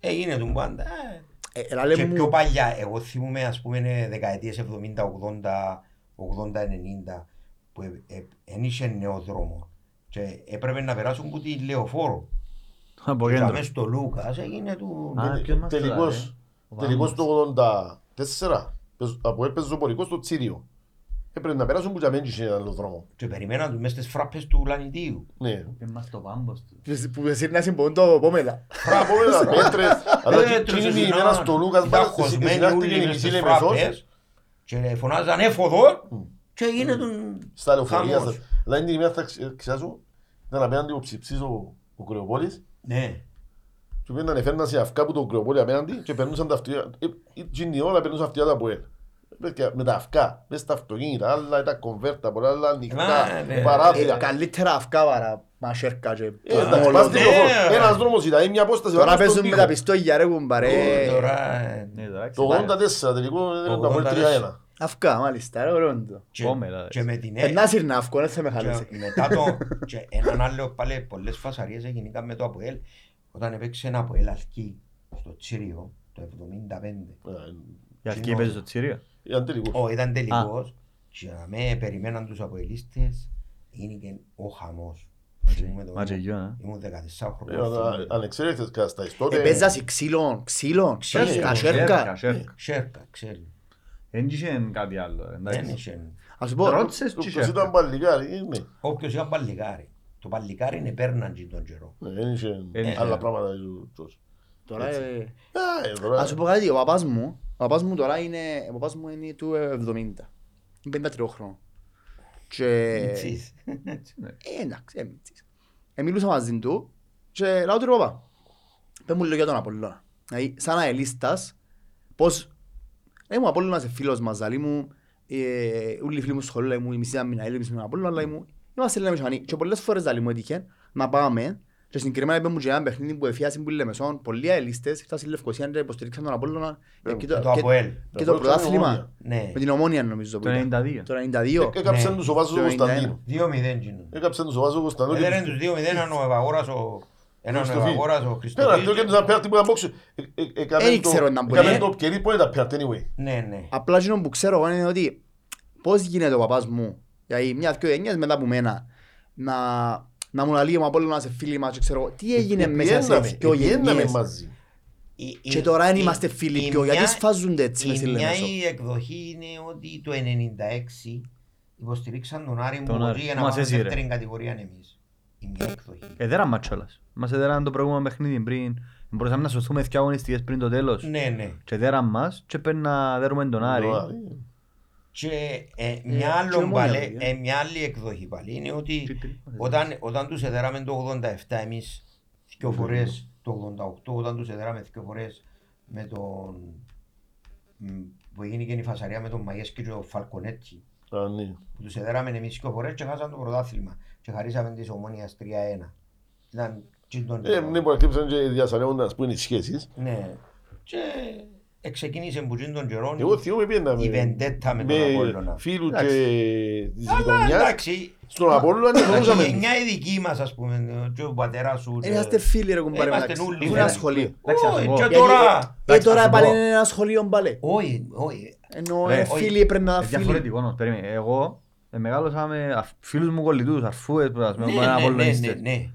Έγινε του πάντα. ε. Ε, έλα, λέμε Και μου, πιο παλιά, εγώ θυμούμαι ας πούμε είναι δεκαετίες 70, 80, 80, 90 που δεν είχε νέο δρόμο και έπρεπε να περάσουν από τη λεωφόρο. Από Και κέντρο. μέσα στο Λούκας έγινε του... Α, ποιος μας το Τελικώς, λέει, ο τελικώς Βάμος. το 84, πες- από έπαιζε ο πολικός στο Τσίριο. Έπρεπε να περάσουν που για μένα είχε ένα άλλο δρόμο. Και περιμέναν τους μέσα στις φράπες του Λανιτίου. Ναι. Ποιος μας το πάμπος τους. που εσύ να συμπονούν το πόμελα. Μπράβο, με τα μέτρες. Αλλά και Έτρεξε εκείνη η στην ημέρα ώρα, στο Λούκας ήταν μπάλα χωσμένοι συνάχτηκε όλοι η μες μισή στις Λεμεσός φράπες και φωνάζαν έφοδο και έγινε τον στα λεωφορεία. χαμός. στα- Αλλά είναι την ημέρα θα ξε- ξεχάσω, ήταν απέναντι ο ψηψής ο, ο Κρεοπόλης Ναι. και πήγαιναν εφέρναν σε αυκά που τον Κρεοπόλη απέναντι και περνούσαν τα αυτοκίνητα. Ε, ε, Εκείνη την ώρα περνούσαν αυτοκίνητα από ελ. Με τα αυκά, μέσα στα αυτοκίνητα, άλλα ήταν κονβέρτα, πολλά άλλα ανοιχτά, Μα, ναι. Ε, παράθυρα. Καλύτερα αυκά παρά μασέρκα και Ε, εντάξει, μόλο. πας στη ναι. λεωφόρο. Ένας δρόμος ήταν, ή μια απόσταση. Τώρα πάνω στον παίζουν με τοίχο. τα πιστόγια ρε κουμπαρέ. Τώρα... ε, Ναι, τώρα Το ξεπάρε. 84 τελικό δεν ήταν το 84. 3-1. Αυκά μάλιστα ρε ωραίο είναι το. και- Κόμμελα, Και με την Ε, να σύρνα αυκό, δεν θα με χαλέσει. Και μετά το. και έναν άλλο πάλι πολλές φασαρίες έγιναν με το ΑΠΟΕΛ. Όταν έπαιξε ένα ΑΠΟΕΛ Αλκή στο Τσίριο το 75. Για αρχή παίζει στο Τσίριο; Ήταν τελικός. Ω, ήταν τελικός. Και με περιμέναν τους αποελίστες. Έγινε ο χαμός. Θυμούμαι το- Ματζεγιό, ε. Ήμουν 14 Ε, χρόνια. ανα- θυμούμαι. Ανεξέλεκτες καταστάσεις. Τότε- Επέζασαι ξύλων, ξύλων, Ξύλων, σέρκα, σέρκα. Δεν είχε κάτι άλλο. ε, Δεν εντάξει. είχε. Ας σου πω, Ρώτησες Το- τι τους σέρκα. ήταν παλικάρι, ε, ναι. Όποιος ήταν παλικάρι. Το παλικάρι είναι πέρναν και τον καιρό. Ναι, δεν είχε Δεν είχε. άλλα πράγματα. του- τους. τώρα ε, Α, ε, τώρα- Ας σου πω κάτι, ο παπάς μου, ο παπάς μου τώρα είναι, ο παπάς μου είναι του 70. Είναι 53 χρόνο. Και... Μητσής. Έτσι, ναι. Ε, εντάξει, ε, μητσής. Ε, μιλούσα μαζί του και λέω του ρε παπά, πες μου λίγο για τον Απολλώνα. Δηλαδή, σαν αελίστας, πώς... Ε, μου ο Απόλλωνας είναι φίλος μας, δηλαδή μου, ε, όλοι οι φίλοι μου στο σχολείο, λέει μου, η μισή ήταν Μιναήλ, η μισή ήταν Απόλλωνα, λέει μου, είμαστε λέμε Μεσονανοί. Και πολλές φορές λέει μου έτυχε να πάμε και συγκεκριμένα είπε μου και ένα παιχνίδι που εφιάσει που Λεμεσόν, πολλοί αελίστες, φτάσαν στη Λευκοσία και υποστηρίξαν τον Απόλλωνα ε, και Το το- και- ΑΠΟΕΛ. και το πρωτάθλημα Ναι. με την Ομόνια νομίζω που Το ήταν. 92. Το 92. Έκαψαν Ναι. τους ο Βάσος Το ο 91. Κωνσταντίνου. 2-0 γίνουν. Έκαψαν τους ο Βάσος ο Κωνσταντίνου. και Έδεραν τους- τους 2-0 έναν ο Ευαγόρας ο... Έναν ο Χριστοφίδη. Ευαγόρας ο Πέρα, Χριστοφίδης. αυτό και τους απέναντι που ήταν box, ε, ε, έκαμε Δεν το- ξέρω να μπορεί. έκαμε το κερί που είναι τα πέρτη, anyway. Ναι, ναι. Απλά εκείνο που ξέρω εγώ είναι ότι πώς γίνεται ο παπάς μου, γιατί μια δυο γενιές μετά από μένα, να, να μου λαλεί ο Απόλλωνας σε φίλοι μας και ξέρω εγώ, τι έγινε μέσα Επιέναμε, σε δυο επιέναμε γενιές. μαζί. Η- Και η- τώρα δεν η- είμαστε φίλοι η πιο, γιατί μια- σφάζονται έτσι μες στη Η μια Λεμεσό. η εκδοχή είναι ότι το 96 υποστηρίξαν τον Άρη Τον Άρη. Μπογοτζή για να Μας πάμε έσυρε. δεύτερη κατηγορία εμείς. Η μια εκδοχή. Εδέραν μας κιόλας. Μας έδεραν το προηγούμενο παιχνίδι πριν. Μπορούσαμε να σωθούμε δύο αγωνιστικές πριν το τέλος. Ναι, ναι. Και δέραν μας και πρέπει να δέρουμε τον Άρη. Το Άρη. Και ε, Ε, μια, και άλλο ομόνια πάλι, δηλαδή, ε, μια άλλη εκδοχή πάλι είναι ότι Τι τρίπα, όταν, όταν τους εδέραμε το 87 εμείς δυο φορές, το 88 όταν τους εδέραμε δυο φορές με τον μ, που έγινε και η φασαρία με τον Μαγέσκη και τον Φαλκονέτσι Α, ναι. που τους εδέραμε εμείς δυο φορές και χάσαμε το πρωτάθλημα και χαρίσαμε της ομόνιας 3-1 ήταν τσίντον Ε, ναι, που αρκέψαν και διασαρεύοντας που είναι οι σχέσεις. ναι και εξεκίνησε που τσίντον καιρόν Εγώ θυμούμαι πήγαινα η βεντέτα με τον Απόλλωνα φίλου και Εντάξει. της Αλλά γειτονιάς. εντάξει Στον Απόλλωνα η θεωρούσαμε. γενιά η δική μας ας πούμε και ο πατέρας σου Ε, και- Είμαστε φίλοι ρε κουμπάρε Είμαστε μεταξύ. όλοι Είναι ένα φίλοι. σχολείο. Εντάξει, ας Όχι, πω. και Γιατί- τώρα Ε, Εντάξει, τώρα ας σου πάλι πω. είναι ένα σχολείο πάλι. όχι, όχι Ενώ Ρε, ε, όχι. φίλοι πρέπει να Ε, είναι φίλοι. διαφορετικό όμως, περίμενε. Εγώ ε, μεγάλωσα με αφ- φίλους μου κολλητούς, αρφούες, ας πούμε, ναι, με ναι, ναι, ναι, Απολλωνίστες. ναι.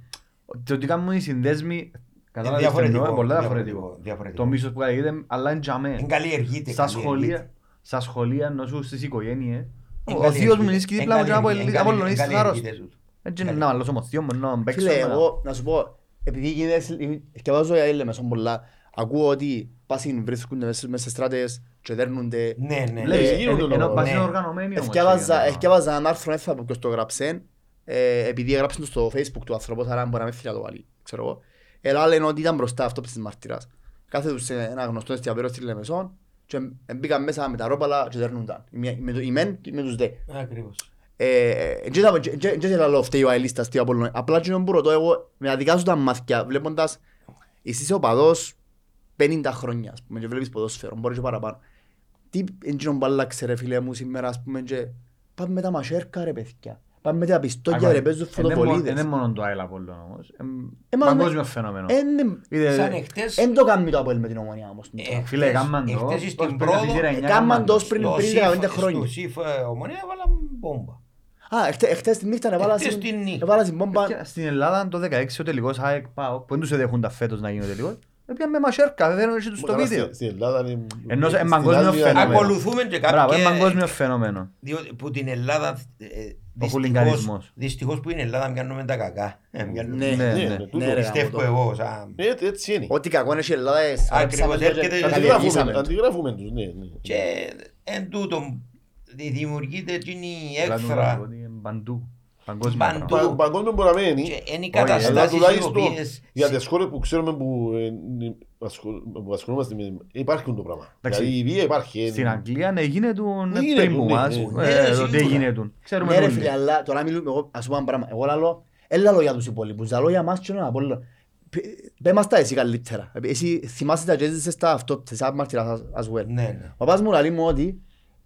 Το ότι κάνουν οι συνδέσμοι, κατάλαβες τι διαφορετικό, εννοώ, είναι πολλά διαφορετικό, διαφορετικό. διαφορετικό. Το μίσος που καλλιεργείται, αλλά είναι τζαμέ. Εν καλλιεργείται, Στα καλλιεργείται. σχολεία, στα σχολεία ενώ σου στις οικογένειες, Εν ο καλλιεργείται, θείος μου είναι και εν δίπλα μου και ένα καλλιεργείται, εν Απολλωνίστης καλλιεργείται άρρωστος. τούτο. Έτσι είναι να μαλώσω μοθείο μου, να παίξω. Φίλε, να- εγώ να σου πω, επειδή γίνεται, σκεφάζω για λέμε σαν πολλά, ακούω ότι πάσιν βρίσκονται μέσα μέσα σε στράτες και δέρνονται. Ναι, ναι. Λέει, Ε, γίνονται εν- ενώ όλα. πας είναι Ναι. οργανωμένοι όμως. Εθιάβαζα ε, εθιάβαζα ένα άρθρο, δεν θα πω ποιος το γράψε, ε, επειδή έγραψε το στο facebook του ανθρώπου, άρα μπορεί να μην θέλει να το βάλει, ξέρω εγώ. Ελά λένε ότι ήταν μπροστά αυτό της μαρτυράς. Κάθε τους σε ένα γνωστό εστιατόριο στη Λεμεσόν και μπήκαν μέσα με τα ρόπαλα και δέρνονταν. Η μία- με το- Οι μεν και με τους δε. Ακριβώς. Δεν θέλω να φταίει ο αελίστας τι Απόλλωνα. Απλά και που ρωτώ εγώ με τα δικά σου τα μάθηκια βλέποντας εσύ είσαι οπαδός 50 χρόνια ας πούμε και βλέπεις ποδόσφαιρο, μπορεί και παραπάνω. Τι εντύνον που άλλαξε ρε φίλε μου σήμερα ας πούμε και πάμε με τα μασέρκα ρε παιδιά. Πάμε με τα πιστόγια ρε παίζουν Είναι μόνο- φωτοβολίδες. Είναι μόνο το ΑΕΛ Απόλλων όμως. Εμ, Ε, μα- Παγκόσμιο φαινόμενο. Εν- Είδε- Σαν εχτες, Εν το κάνει το Απόλλων με την ομονία όμως. Ε, Φίλε, κάμαν το. εχθές Ως στην πριν πρόοδο, τα φυσήρα εννιά κάμαν κάμαν το το. ως πριν- στο πριν ΣΥΦ- 15 χρόνια. Στο ΣΥΦ ε, ομονία έβαλαν μπόμπα. Α, εχτε- εχτες τη νύχτα έβαλα Εχθές συν- τη νύχτα. έβαλα στην μπόμπα. Και Στην Ελλάδα το 16 ο τελικός ΑΕΚ ΠΑΟΚ που δεν τους εδέχουν τα φέτος να γίνει ο τελικός. Έπιαν με μασέρκα, δεν έρχεται στο Καλά, βίντεο. στη- Στην Ελλάδα είναι... Ενώ σε στην παγκόσμιο άλλη- φαινόμενο. Ακολουθούμε και Μπράβο, είναι παγκόσμιο κάποια... φαινόμενο. Διότι που την Ελλάδα, ε, δυστυχώς, χουλιγκανισμός. δυστυχώς που είναι Ελλάδα μοιάζουμε τα κακά. Ε, μοιάζουμε- Ναι, Ναι, Ναι, ναι. ναι, τούτο. Ναι, ρε, Πιστεύω γαμώτο. εγώ σαν... Ναι, έτσι- έτσι είναι. Ό,τι κακό έχει η Ελλάδα, ε, Ακριβώς, σαρέψαμε το και έρχεται- το Αντιγράφουμε, καλλιεργήσαμε το. αντιγράφουμε τους, ναι, ναι. Και εν τούτο δημιουργείται εκείνη η Αλλά το έκφρα λέω ότι είναι Παντού. Παγκόσμιος Παντού. πράγμα. Πα- Παγκόσμιος μπορεί να μένει, και είναι οι Όχι, αλλά αλλά καταστάσεις οι τουλάχιστον οποίες... για τις χώρες που ξέρουμε που ε, ασχολ- που ασχολούμαστε με υπάρχουν το πράγμα. Εντάξει. Δηλαδή η βία υπάρχει. Στην Αγγλία ναι γίνεται Έγινε πριν του, που ναι, μας. ναι. Ναι, ε, σίγουρα. Το τι έγινε του. Ξέρουμε Ναι ρε όλοι. φίλε, αλλά τώρα μιλούμε, εγώ, ας πούμε ένα πράγμα. Εγώ λαλώ, έλα λαλώ για τους υπόλοιπους, λαλώ για μας και τον Απόλλωνα. Πέ μας τα εσύ καλύτερα. Εσύ θυμάσαι τα και έζησες στα αυτό, σαν μάρτυρας as well. Ναι, ναι. Ο παπάς μου λαλεί μου ότι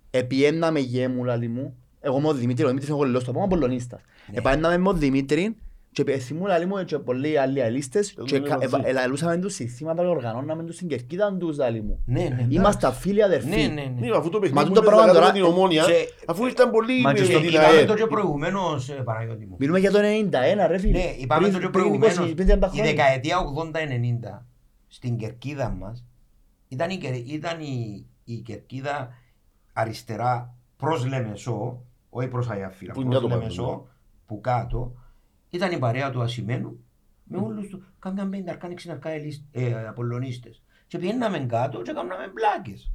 επιέναμε γέ μου λαλεί μου, εγώ με ο Δημήτρης, ο Δημήτρης είναι κολληλός του, από Απολλωνίστας. Ναι. Επάναμε με ο Δημήτρη και θυμού λαλεί μου και πολλοί άλλοι αλίστες και Ελούμε μαζί. κα- ελαλούσαμε τους συστήματα και οργανώναμε τους στην κερκίδα τους λαλεί μου. Ναι, ναι, εντάξει. Είμαστε φίλοι αδερφοί. Ναι, ναι, ναι. Ναι, αφού το Μα παιχνίδι το που πράγμα παίζαμε τώρα- την ομόνια, και- αφού ήταν πολύ Μα και με στο- την Είπαμε ΑΕΛ. το και προηγουμένως, ε, Παναγιώτη μου. Μιλούμε για το 91 ρε φίλε. Ναι, είπαμε Πριν- το και πριν 20, προηγουμένως. πριν 30 Η χρόνια. δεκαετία 80-90 στην κερκίδα μας ήταν η, κερ- ήταν η, η κερκίδα αριστερά προς Λεμεσό, όχι προς Αγιαφύρα, Που είναι προς κάτω πάνω, Λεμεσό, που κάτω, ήταν η παρέα του Ασημένου με όλους τους, κάμιαν πέντε αρκά, έξι αρκά ελίσ- ε, Απολλωνίστες. Και πιέναμε κάτω και κάναμε μπλάκες.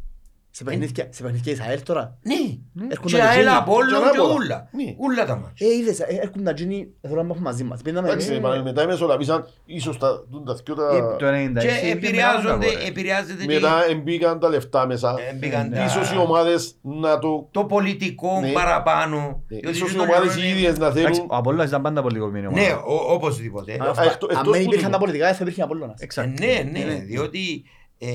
Σε παιχνίδια, σε παιχνίδια Ισαέλ τώρα; Ναι, Έρχονται και τα αέλα τζίνι. Απόλλων Και και ανάποδα. ούλα. Ναι. Ούλα τα μάτια. Ε, είδες, ε, έρχονται τα τζίνι, θέλω να μάθουν μαζί μας. Πήγαμε, Εντάξει, ε, μα μετά οι μεσολαβήσαν ίσως τα τούν τα δυο Ε, Το τα... 96 Και είχε επηρεάζονται, μεγάλο, ρε. επηρεάζεται και Μετά εμπήκαν τα λεφτά μέσα. Ε, μπήκαν τα- Ίσως οι ομάδες να το... το πολιτικό Ναι. παραπάνω. ε, Διότι Ίσως οι το ομάδες οι νερό είναι- ίδιες να Εντάξει, θέλουν... Ο Απόλλωνας ήταν πάντα πολύ κομμένη ομάδα. Ναι, ο- οπωσδήποτε. Α, Α, εκτός- Αν εκτός δεν που υπήρχαν τα τούτο. πολιτικά, δεν θα υπήρχε Απόλλωνας. Ε, Εξakt. Ναι, ναι, Ναι. διότι ε,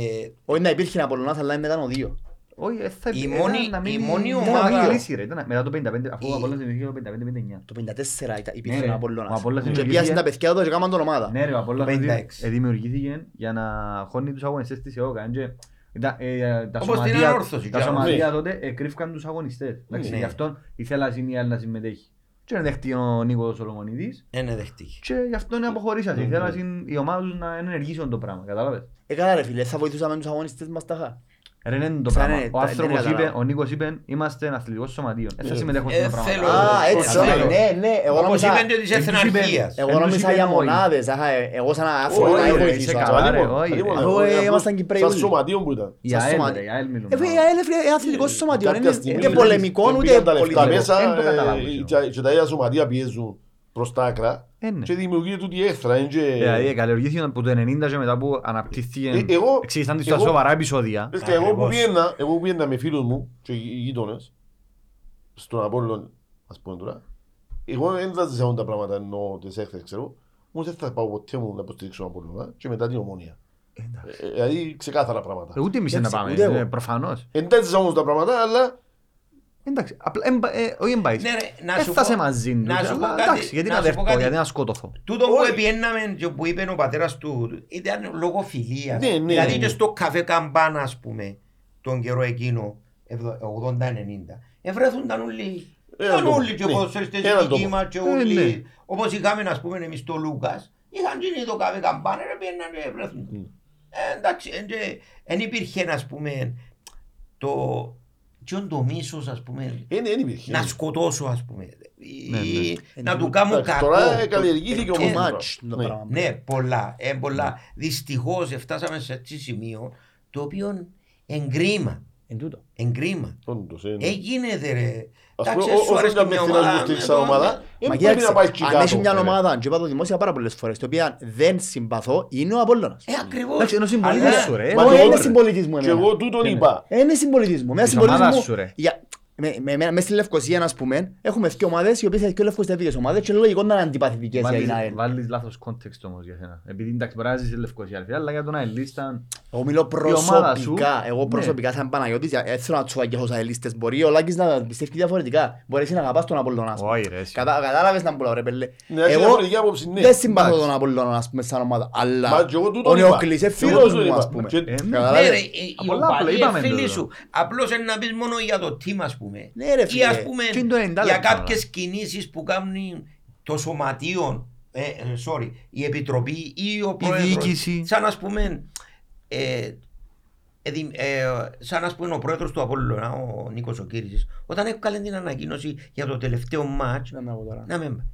Όχι να υπήρχε Απόλλωνας, αλλά είναι μετά ο δύο. Όχι, ε, θα- Η ήταν μόνη- να η μην- μόνη ήταν να ομάδα- μην λύσει, ρε. Ήταν μετά το 55, αφού ο Η- Απόλλωνας δημιουργήθηκε το 55-59. Το 54 ήταν- Ναι, υπήρχε ρε. ο Ο Απόλλωνας. Απόλλωνας Και δημιουργήθηκε- πιάσαν τα παιδιά του και κάμαν τον ομάδα. Ναι ρε, ο Απόλλωνας Το δη- 56. ε, δημιουργήθηκε για να χώνει τους αγωνιστές της ΕΟΚΑ. και ήταν, ε, Τα Όπως την σωματεία- ανόρθωση, τα και σωματεία ναι. τότε εκρύφκαν τους αγωνιστές. Εντάξει, Ναι. Γι' αυτό ήθελα η άλλη να συμμετέχει. Και δεν δέχτηκε ο Νίκος Σολομονίδης είναι δεχτή. και γι' αυτό είναι αποχωρήσατε. Ήθελα η ομάδα τους να ενεργήσουν το πράγμα, κατάλαβες. Ε, καλά ρε φίλε, θα βοηθούσαμε τους αγωνιστές μας τάχα. Ρε είναι το Σαν πράγμα. είναι, Ο τα- άνθρωπος δεν είπε, καταλάβω. ο Νίκος είπε, είμαστε ένα αθλητικός σωματείο. Δεν θα Ε, συμμετέχουν ε, σε αυτά τα θέλω- πράγματα. Α, έτσι, Θέλω- ωραία, ναι, ναι. Εγώ Όπως νόμιζα- είπαν και της Εν τους είπε- εθναρχίας. Εγώ Εν τους νόμιζα είπε για όχι. μονάδες, αχα, ε, εγώ σαν άνθρωπο Όχι, να ρε, βοηθήσω. είσαι αχα. καλά. ρε, Αλίμονο, όχι, αλίμονο. αφού, Όχι, ε, απλώς ήμασταν Κυπραίοι Σαν όλοι. σωματείο που ήταν. Για Σαν ΑΕΛ, σωματείο. ρε, για ΑΕΛ μιλούμε. Ε, φίλε, η ΑΕΛ, φίλε, είναι αθλητικός σωματείο, Κάποια είναι στιγμή ούτε πήγαν- πολεμικό, ούτε πήγαν τα λεφτά πολιτικό. μέσα Δεν το ε, καταλάβω, και- και τα ίδια σωματεία πιέζουν προς τα άκρα Ε, ναι. και δημιουργείται τούτη η έχθρα. είναι και- Δηλαδή καλλιεργήθηκε από το 90 και μετά που αναπτύχθηκε, Ε, εγώ- εξήγησαν τις στα εγώ- σοβαρά επεισόδια. Λες και εγώ που Ακριβώς. πήγαινα, εγώ που πήγαινα με φίλους μου και οι γείτονες στον Απόλλων, ας πούμε τώρα, εγώ δεν θα ζητήσω τα πράγματα ενώ τις έχθρες ξέρω, όμως δεν θα πάω ποτέ μου να υποστηρίξω τον Απόλλωνα και μετά την ομόνια. Εντάξει. Ε, Δηλαδή ξεκάθαρα πράγματα. Ε, Ούτε εμείς δεν Έτσι, πάμε, ούτε εγώ. ε, προφανώς. Εντάξει όμως τα πράγματα, αλλά Εντάξει, απλά, εν πα- ε, όχι εμπάεις. Ναι, ρε, να σου Έφτασε πω- μαζί του. να σου πω αλλά κάτι- Εντάξει, γιατί να να σου πω δέρθω, κάτι. γιατί να σκότωθω. Τούτο που Όχι. επιέναμε και που είπε ο πατέρας του ήταν λόγω φιλίας. Ναι, ναι, δηλαδή ναι. και στο καφέ καμπάνα ας πούμε τον καιρό εκείνο 80-90 ευρέθηκαν όλοι Έναν ήταν τόπο, όλοι και ναι. ποδοσφαιριστές Έναν δικοί τόπο. μας και Ε, όλοι ναι. όπως είχαμε ας πούμε εμείς το Λούκας είχαν γίνει το καφέ καμπάνα και πήγαιναν και ευρέθηκαν. Ε, εντάξει, δεν υπήρχε ας πούμε το ποιον το μίσος ας πούμε δεν δεν υπήρχε. να σκοτώσω ας πούμε ή Ναι, ναι. να του κάνω Εντάξει, κακό. Τώρα ε, καλλιεργήθηκε Ε, όμως. ε, τώρα. Μάτς το Ναι. πράγμα. ναι, πολλά. Ε, πολλά. Δυστυχώς φτάσαμε σε έτσι σημείο το οποίο εγκρίμα. Εν τούτο. Εγκρίμα. Όντως, ε, ναι. Ε, γίνεται ρε. Ας πούμε, Εντάξει, ό- σου όσο αρέσει και αν μια με θέλει να ομάδα, υποστηρίξει με σαν το- ομάδα, Μα δεν πρέπει κοίταξε, να πάει εκεί αν κάτω. έχει μια ρε. ομάδα, και είπα το δημόσια πάρα πολλές φορές, το οποία δεν συμπαθώ, είναι ο Απόλλωνας. Ε, ακριβώς. Εντάξει, ενώ συμπολίτες Αλλά- σου, ρε. Μα Όχι, και είναι εγώ- συμπολίτης μου Και εμένα. εγώ τούτον Ναι, ναι. είπα. Ε, Είναι συμπολίτης μου. Εμένα Της συμπολίτης ομάδας μου- σου, ρε. για- με- με- με- Μες στη Λευκοσία, ας πούμε, έχουμε δύο ομάδες οι οποίες είναι δύο λευκοστεύτικες ομάδες και είναι λογικό να είναι αντιπαθητικές για την Βάλεις- ΑΕΛ. Βάλεις λάθος context όμως για σένα. Επειδή εντάξει μπορεί να ζεις σε Λευκοσία, ρε, αλλά για τον Αελίστα... Εγώ μιλώ ομάδα σου, προσωπικά, εγώ ναι. προσωπικά σαν Παναγιώτης, για- έτσι θέλω να τους αγγέχω σαν ελίστες. Μπορεί ο Λάκης να πιστεύει διαφορετικά. Μπορείς εσύ να αγαπάς τον Απολλώνα, ας πούμε. Όχι ρε. εσύ. Κατα- Κατάλαβες να πουλάω ρε πέλε. Ναι, έχει Εγώ διαφορετική άποψη, ναι. δεν συμπαθώ Εντάξει. τον Απολλώνα, ας πούμε, σαν ομάδα. Μα Αλλά και εγώ ο τούτον είπα. Νεοκλής είναι Και εγώ φίλος τούτον μου, είπα. ας πούμε. Και- Ε, ναι. Ναι, Κατάλαβες. ρε, οι- οι Πολλά απλά οπαδοί είπαμε είναι φίλοι τούτο. σου. Απλώς είναι να πεις μόνο για το team ας πούμε. Ναι, ρε, Ή φίλε. ας πούμε Και είναι το 90 για λεπτά, κάποιες κινήσεις που κάνουν το σωματείο, ε, ε, sorry, η επιτροπή ή ο πρόεδρος. διοίκηση. Σαν ας πούμε, ε, ε, δη- ε, σαν ας πούμε ο πρόεδρος του Απόλλωνα, ο Νίκος ο Κύρισης, όταν έβγαλε την ανακοίνωση για το τελευταίο μάτς, Να με πω τώρα. να με...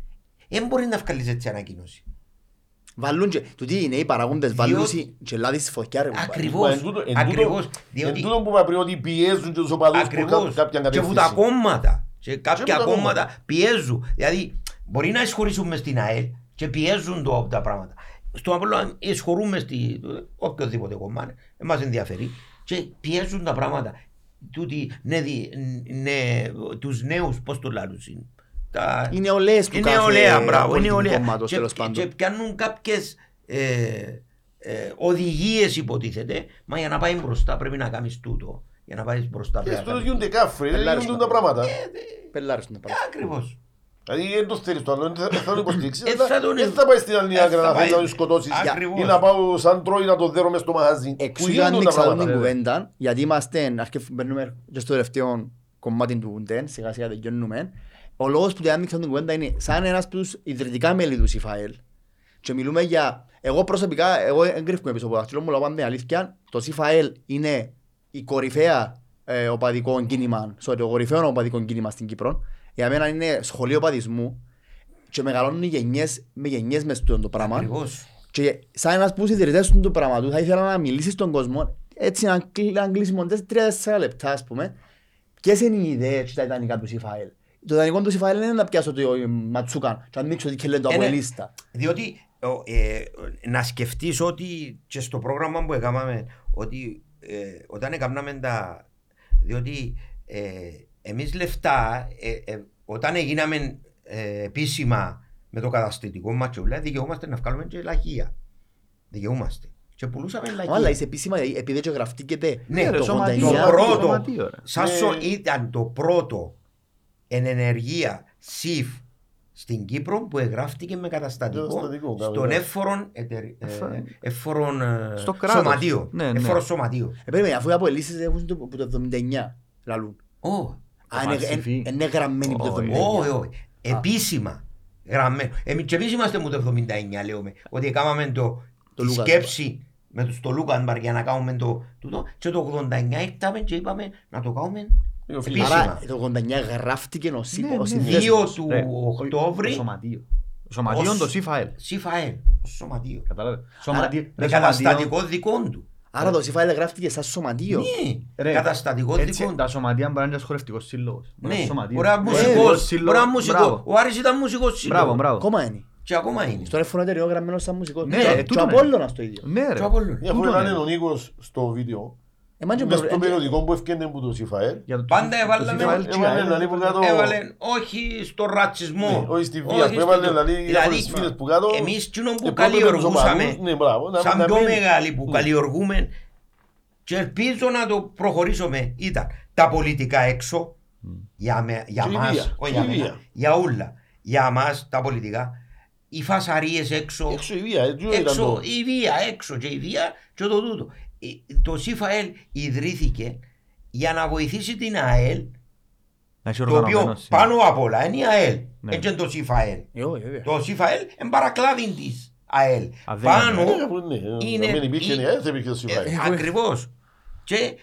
Δεν μπορεί να βγάλεις έτσι ανακοίνωση. Βάλουν και, τούτοι είναι οι παραγόντες, Διότι- βάλουν σι- και λάδι στη φωτιά ρε. Μα Ακριβώς, εν τούτο- εν ακριβώς, τούτο- διότι- Εν τούτο που είπα πριν ότι πιέζουν και τους οπαδούς που Ακριβώς. κάνουν κάποια Και που τα κατεύθυνση. κόμματα. Και κάποια Και που τα κόμματα πιέζουν. Δηλαδή, μπορεί να εισχωρήσουν μες στην ΑΕΛ και πιέζουν το, τα πράγματα. Στο Απόλλωνα εισχωρούμε στη οποιοδήποτε κομμάτι, δεν μας ενδιαφέρει και πιέζουν τα πράγματα. Τούτοι, ναι, δι- ναι, τους νέους, πώς το λένε, είναι. Τα... Οι νεολαίες του Η κάθε νεολαία, μπράβο, η πολιτικού νεολαία. κόμματος, Και, τέλος και, πάντων. και πιάνουν κάποιες ε, ε, οδηγίες υποτίθεται, μα για να πάει μπροστά πρέπει να κάνεις τούτο. Για να πάεις μπροστά Και πρέπει να στο κάνεις γίνονται κάφροι, δεν Πελάρες γίνονται τα τα πράγματα. Πελάρες είναι Ε, πράγματα. Ακριβώς. Δηλαδή δεν το θέλεις το άλλο, δεν θα- δεν θα το υποστηρίξεις. Ε, δεν θα τον- Δεν θα πάει στην άλλη ε, άκρη θα να πάει. θέλεις να τον σκοτώσεις Ακριβώς. ή να πάω σαν τρώει να το δέρω μες στο μαγαζί. Εξού Που και γίνονται τα ανοίξα την πράγματα. κουβέντα, γιατί είμαστε, αρκε- μπαίνουμε και στο τελευταίο κομμάτι του ουντέν, σιγά σιγά τελειώνουμε. Ο λόγος που δεν άνοιξα την κουβέντα είναι σαν ένας από τους ιδρυτικά μέλη του ΣΥΦΑΕΛ. Και μιλούμε για, εγώ προσωπικά, εγώ εγκρύφκομαι πίσω από το δάχτυλο μου, αλλά πάντα είναι αλήθεια, το ΣΥΦΑΕΛ είναι η κορυφαία ε, οπαδικό κίνημα, sorry, το κορυφαίο οπαδικό κίνημα στην Κύπρο. Για μένα είναι σχολείο οπαδισμού και μεγαλώνουν οι γενιές, με γενιές μες στο το πράγμα. Ακριβώς. Και σαν ένας που ιδρυτές του το πράγμα του, θα ήθελα να μιλήσεις στον κόσμο έτσι να κλει- να κλείσουμε τέσσερα- τρία-τέσσερα λεπτά ας πούμε. Ποιες είναι οι ιδέες και τα ιδανικά του Σιφαέλ. Το ιδανικό του Σιφαέλ είναι να πιάσω το Ματσούκαν και να ανοίξω ότι λένε το Ε, ναι. αποελίστα. Διότι ο, ε, να σκεφτείς ότι και στο πρόγραμμα που έκαναμε ότι ε, όταν έκαναμε τα... Διότι ε, εμείς λεφτά ε, ε, όταν έγιναμε ε, επίσημα με το καταστητικό μας και όλα δικαιούμαστε να βγάλουμε και λαχεία. Δικαιούμαστε. Και πουλούσαμε Αλλά λαχεία. είσαι επίσημα επειδή και γραφτήκεται Ναι, το το, σωματείο. 89. το πρώτο, Σωματείο, ρε. σαν Ναι. σο- ήταν το πρώτο εν ενεργεία ΣΥΦ στην Κύπρο που εγγράφτηκε με καταστατικό Καταστατικό, στον καλά. εύφορον, εταιρι- ε, Εφο- εύφορον ε, Στο κράτος. σωματείο. Ναι, ναι. Εύφορο σωματείο. Ε, περίμενε, αφού οι αποελίστες έχουν το, που το 79 λαλούν. Ω, Α, είναι- Παρσιφή. ε, είναι γραμμένοι που το Όχι. 79. όχι, όχι. Επίσημα γραμμένο. Εμείς και εμείς είμαστε μου το 79 λέμε. Ότι έκαναμε το, Το τη Λούκανμπαρ. σκέψη με το, στο Λούκανμπαρ για να κάνουμε το τούτο και το 89 ήρθαμε και είπαμε να το κάνουμε Είναι ο φίλος. επίσημα. Άρα το 89 γράφτηκε ο σύ- Ναι, ο ναι. συνδέσμος. 2 του Ρε, Οκτώβρη Το σωματείο. Το σωματείο Ως- το ΣΥΦΑΕΛ. ΣΥΦΑΕΛ, το σωματείο. Κατάλαβες. Σωματείο. Με ρε, σωματείο. καταστατικό δικό του. Άρα το Σιφαέλ γράφτηκε σαν σωματείο. Ναι, Ρε, καταστατικό Έτσι, δικό του. τα σωματεία μπορεί να είναι ένας χορευτικός σύλλογος. Μπορεί να Ναι, είναι σωματείο. μπορεί να Ναι, μουσικός, σύλλογος. μπορεί να μουσικός. Μπράβο. Ο Άρης ήταν μουσικός σύλλογος. Μπράβο, μπράβο. Ακόμα είναι. Και ακόμα είναι. Στο ρεύμα εταιρείο γραμμένο σαν μουσικός. Ναι, Και- ε, Και τούτο ο είναι. Απόλλωνας το ίδιο. Ναι, ρε. Και ο Απόλλωνας. Αφού Τούτο ήταν είναι. ο Νίκος στο βίντεο, Εμάς και μες προ- στο ε, περιοδικό που ευκένε που το Σιφαέλ, Για το- Πάντα το έβαλαμε- ΣΥΦΑΕΛ έβαλε τσιά, έβαλε ε. λαλί που κάτω, Έβαλε όχι στο ρατσισμό. Ναι, όχι στη βία, όχι που έβαλε στο- λαλί Δηλαδή, διάφορες φίλες που κάτω, Εμείς κοινό που επόμενο τους καλλιεργούσαμε, οπαδούς, ναι, μπράβο, να- σαν να πιο μην- μεγάλοι που Ναι. καλλιεργούμε και ελπίζω να το προχωρήσουμε ήταν τα πολιτικά έξω για, με, για Και η μας, βία, όχι και για η μένα, βία. για όλα. Για μας τα πολιτικά, οι φασαρίες έξω, Έξω η βία, έτσι ήταν έξω το... η βία, έξω και η βία και το τούτο. Ε, Το ΣΥΦΑΕΛ ιδρύθηκε για να βοηθήσει την ΑΕΛ, Να είσαι το οποίο οργανωμένος, πάνω απ' όλα είναι η ΑΕΛ, Ναι. έτσι είναι το ΣΥΦΑΕΛ. Ε, όχι, βέβαια. Το ΣΥΦΑΕΛ είναι παρακλάδι της ΑΕΛ. Α, δεν Πάνω Ναι, αφού ναι, είναι- να μην υπήρχε η- η ΑΕΛ, θα υπήρχε το Σιφαέλ. Ε, ακριβώς. Και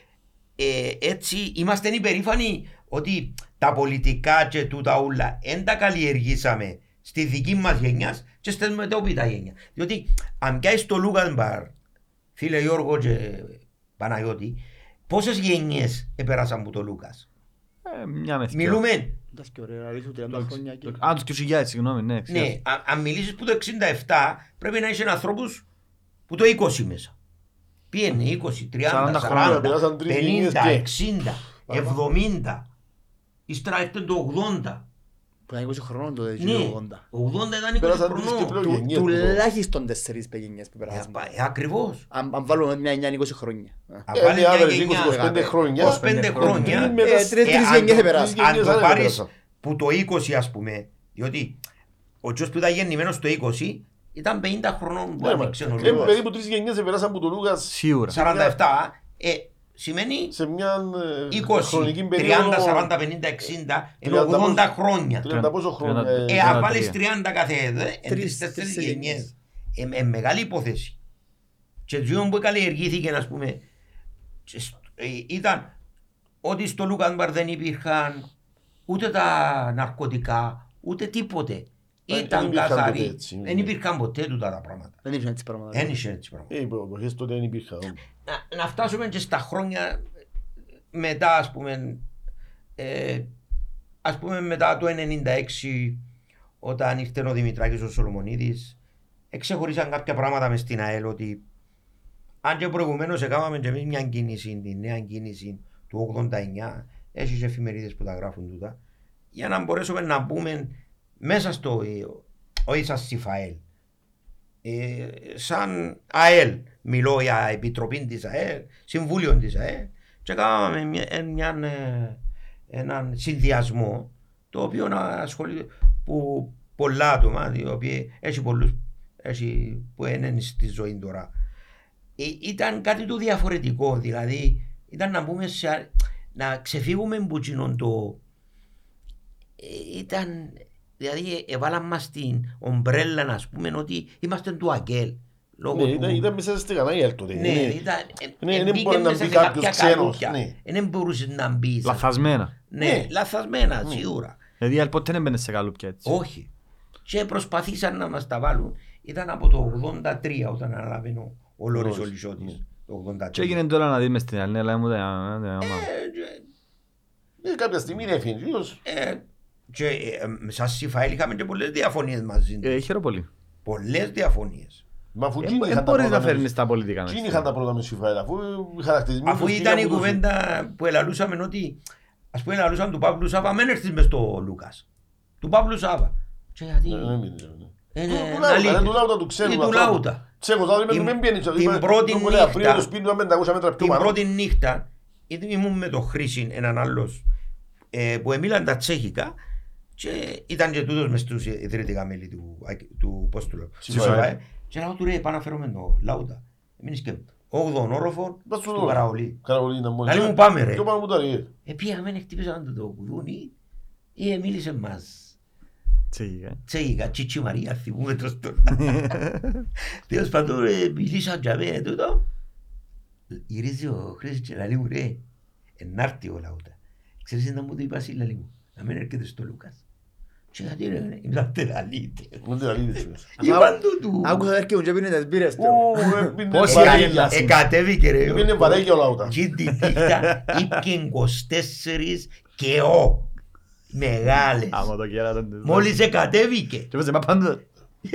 ε, έτσι είμαστε υπερήφανοι ότι τα πολιτικά και τούτα όλα δεν τα καλλιεργήσαμε στη δική μας γενιάς και στις μετόπιτα γενιά. Διότι αν πιάσεις το Λούκαν Μπαρ, φίλε Γιώργο και Παναγιώτη, πόσες γενιές επέρασαν από το Λούκας; Ε, Μια με θκυο. Μιλούμε, Εντάξει, ωραία, αλήθεια, 30 χρόνια και- Α, τους 2000, συγγνώμη, ναι. ξέρω. ναι, α- αν μιλήσεις που το 67 πρέπει να είσαι ανθρώπους που το 20 μέσα. Πήγαινε 20, 30, 40 40, χρόνια, περάσαν τρεις γενιές 50, και- 60, 70. Ύστερα έρθει το 80. Που ήταν 20 χρόνων το Ναι, 80. 80 ήταν 20 Πέρασαν τρεις και χρονών. πλέον Του- γενιές. που το- Τουλάχιστον τέσσερις γενιές που Ε, περάσαμε. πα- ε, Ακριβώς. Αν αν βάλουμε μια 9-20 χρόνια. Αν Ε, βάλει ναι, μια άδερε, γενιά, 25 χρόνια. 25 χρόνια. Τρεις με Ε, τέσσερις- τρεις- τρεις αν γενιές το- επεράσαν. Τρεις Αν το γενιές πάρεις επεράσαν. που το 20 ας πούμε, διότι ο τσιος που ήταν γεννημένος το 20 ήταν 50 χρονών που Ναι, μα, άνοιξε ο ε, Λούκας. περίπου τρεις γενιές επεράσαν από το Λούκας Σίγουρα. 47, ε, σημαίνει σε μια ε, 20, χρονική 30, περίοδο 40, 50, 60, ενώ 30 80 χρόνια. 30 πόσο χρόνο. τριάντα- ε, Ε, τριάντα αν βάλεις τρία. 30 κάθε εδώ, ε, εν Τρεις- τις τέσσερις τρεις γενιές. γενιές. Ε, ε, μεγάλη υπόθεση. Και το που καλλιεργήθηκε, ας πούμε, και σ- ε, ήταν ότι στο Λούκανμπαρ δεν υπήρχαν ούτε τα ναρκωτικά, ούτε τίποτε. Δεν Ήταν υπήρχαν ποτέ καθαροί. έτσι, ναι. Δεν υπήρχαν ποτέ τούτα τα πράγματα. Δεν ήρθαν έτσι πράγματα. Δεν είχε έτσι πράγματα. Ε, οι προποχές τότε δεν υπήρχαν. Να, να φτάσουμε και στα χρόνια μετά ας πούμε ε, ας πούμε μετά το 96 όταν ήρθε ο Δημητράκης ο Σολομονίδης εξεχωρίσαν κάποια πράγματα μες στην ΑΕΛ ότι αν και προηγουμένως έκαναμε και εμείς μια κίνηση, τη νέα κίνηση του 89 έχεις και εφημερίδες που τα γράφουν τούτα για να μπορέσουμε να μπούμε μέσα στο ε, όχι σαν ΣΥΦΑΕΛ ε, σαν ΑΕΛ μιλώ για επιτροπή της ΑΕΛ συμβούλιο της ΑΕΛ και κάναμε μια, ε, μια, ε, έναν συνδυασμό το οποίο να ασχολείται που πολλά άτομα οι οποίοι έχει πολλούς έχει, που είναι στη ζωή τώρα. Ε, ήταν κάτι το διαφορετικό δηλαδή ήταν να μπούμε σε, α- να ξεφύγουμε από εκείνον το ε, ήταν δηλαδή έβαλαν μας την ομπρέλα να πούμε ότι είμαστε του Αγγέλ λόγω Ναι, του- ήταν- ήταν μέσα στη κανάλια τότε. ναι, Είναι- ήταν. ναι, ε, δεν μπήκε μπορεί να μέσα μπει σε κάποιος κάποια ξένος, καλούκια. ναι. Ε, Δεν μπορούσε να μπει. σαν- Λαθασμένα. Ναι, Ναι. λαθασμένα, σίγουρα. Δηλαδή, αλλά ποτέ δεν μπαίνεις σε καλούπια έτσι. Όχι. Και προσπαθήσαν να μας τα βάλουν. Ήταν από το 83 όταν αναλάβαινε ο, ο Λόρης ο Λόρης, Λυσότης. ναι. το 83. Και έγινε τώρα να δεις μες στην άλλη, αλλά μου τα ομάδα. Ε, κάποια στιγμή είναι εφηγείος. Ε, Και ε, ε, σαν Σιφαήλ είχαμε και πολλές διαφωνίες μαζί τους. Ε, Χαίρομαι πολύ. Πολλές διαφωνίες. Μα αφού Ε, εκείνοι Δεν είχαν τα μπορείς πρώτα να με- φέρνεις τα πολιτικά εκείνοι μέσα. είχαν τα πρώτα με Σιφαήλ, αφού οι χαρακτηρισμοί Αφού τους ήταν η πήγαν που τους- κουβέντα που ελαλούσαμε ότι ας πούμε ελαλούσαν του Παύλου Σάβα μην έρθεις μες στο Λούκας. Του Παύλου Σάβα. Και γιατί Ναι, ναι, ναι, ναι. είναι Του Λάουτα, αλήθεια. ρε, του Λάουτα του ξέρουμε Ή του ανθρώπου. Λάουτα. Τσέχος, δηλαδή, Την- μην πιένεις, την είπα, πρώτη τον που λέει, νύχτα- Απρίλιο, το σπίτι του 500 μέτρα πιο Την πάνω. πρώτη νύχτα ήταν- ήμουν με τον Χρήσιν έναν άλλος ε, που εμίλαν τα τσέχικα και ήταν και τούτος μες στους ιδρυτικά μέλη του, του πώς του λέω, Σιφαέ. Σιφαέ. Και λέω του ρε πάμε να φέρουμε το Λάουτα. Εμείς και 8ο όροφο Πας στο στο δώρο. Καραολί. Καραολί ήταν μόνος. Καλή μου πάμε, ρε. Πιο πάνω που τα ρε. Ε, πήγαμε, χτύπησαν το το κουδούνι ή μίλησε μας. Τσίγικα. Τσέγικα, Τσίτσι Μαρία, θυμούμε το στο. [LAUGHS] Τέλος πάντων, ε, μιλήσα για μένα τούτο. Γυρίζει ο Χρήστος και λέει μου, ρε, ενάρτη ο Λαούτα. Ξέρεις να μου το είπα εσύ, λέει μου, να μην έρχεται στο Λούκας. Και γιατί ρε, ήταν τεραλίτε. Μου δεν τα λύδες, ρε. Είπαν του του. Άκουσα ότι έρχεται και πίνει τις μπύρες του. Ω, ρε, πίνε Πόσοι βαρέγια. άγγελα. Εκατέβηκε ρε. Πίνε βαρέγια ο Λάουτα. Και την νύχτα ήπιε 24 και ο. Μεγάλες. Άμα το κέρατον τους. Μόλις εκατέβηκε. Και πώς είπα πάντως.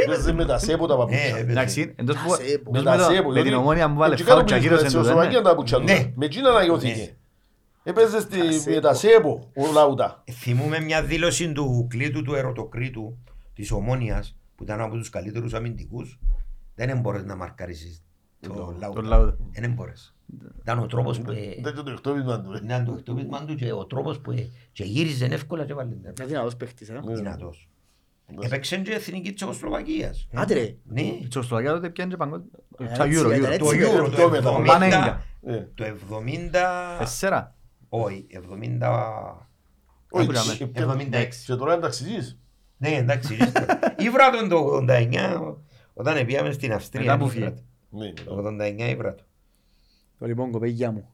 Παίζε με τα σέπο τα Ε, παπούτσια. ε, Εντάξει, εντός που... Άσε, εντός Με με τα το- σέπο. Με διότι- την ομόνια μου βάλε και κάτω φάουλ και που ακύρωσε στην το, δεν Σλοβακία είναι. τα πουτσιά του. Ναι. Με εκείνα αναγιώθηκε. Έπαιζες στη- με τα σέπο ο Λάουτα. Θυμούμε μια δήλωση του κλήτου του ερωτοκρίτου της Ομόνιας που ήταν από τους καλύτερους αμυντικούς. Δεν μπορείς να μαρκαρίσεις το Το Λάουτα. Λάουτα. Δεν μπορείς. Ήταν ο τρόπος που... ε, Δεν το εκτόπισμα του. ρε. Ήταν το εκτοπίσμα του και ο τρόπος που ε, και γύριζε εύκολα και βάλε Είναι δυνατός παίχτης, ε. Ναι. δυνατός. Έπαιξε και εθνική Τσεχοσλοβακίας. Άντε ρε. Ναι. Η Τσεχοσλοβακία τότε πιάνε και παγκόσμιο. Ε, Τα έτσι, Euro, ήταν Euro. έτσι. Το με Euro, το το μετά. 70... Πανέγκα. Ε. Το 70... Τεσσέρα. Όχι, 70... Όχι, Άκουραμε. και- 76. Και τώρα είναι ταξιτζής. Ναι, εντάξει. [LAUGHS] Ήβρα τον το 89 όταν πήγαμε στην Αυστρία. Μετά που ήβρα φύγε. το. Ναι, Το 89 ήβρα το. Το Λοιπόν, κοπέγια μου.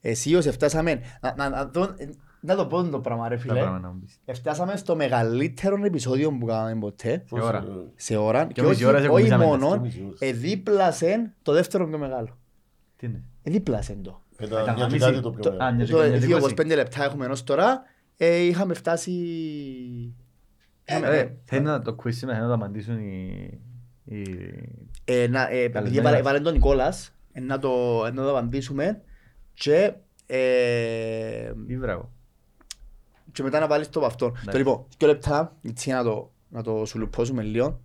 Εσύ ως φτάσαμε, να- να- να δω- να το πω το πράγμα ρε Τα φίλε. πράγματα να μου πεις. Φτάσαμε στο μεγαλύτερο επεισόδιο που κάναμε ποτέ, Πώς, ώρα. ε, σε ώρα, και μισή όχι, ώρα σε όχι κουμπίσαμε, μόνο, και μισή ώρα. εδίπλασε το δεύτερο πιο μεγάλο. Τι είναι; Εδίπλασε το. Με τα τα μια και γαμίσει. κάτι το πιο Το- μεγάλο. Α, μια και Το καμιά 2-25 λεπτά έχουμε έως τώρα, ε, είχαμε φτάσει... είχαμε- Ρε, θέλει να το quiz σήμερα, θέλει να το απαντήσουν οι... οι- Ε, να, ε, επειδή Καλεσμένος. έβαλε έβαλε τον Νικόλας, ε, να το, ε, να το απαντήσουμε και, ε, οι μπράβο. και μετά να βάλεις το από αυτόν. Το λοιπόν, δύο λεπτά, έτσι για να το, να το σουλουπώσουμε λίγο.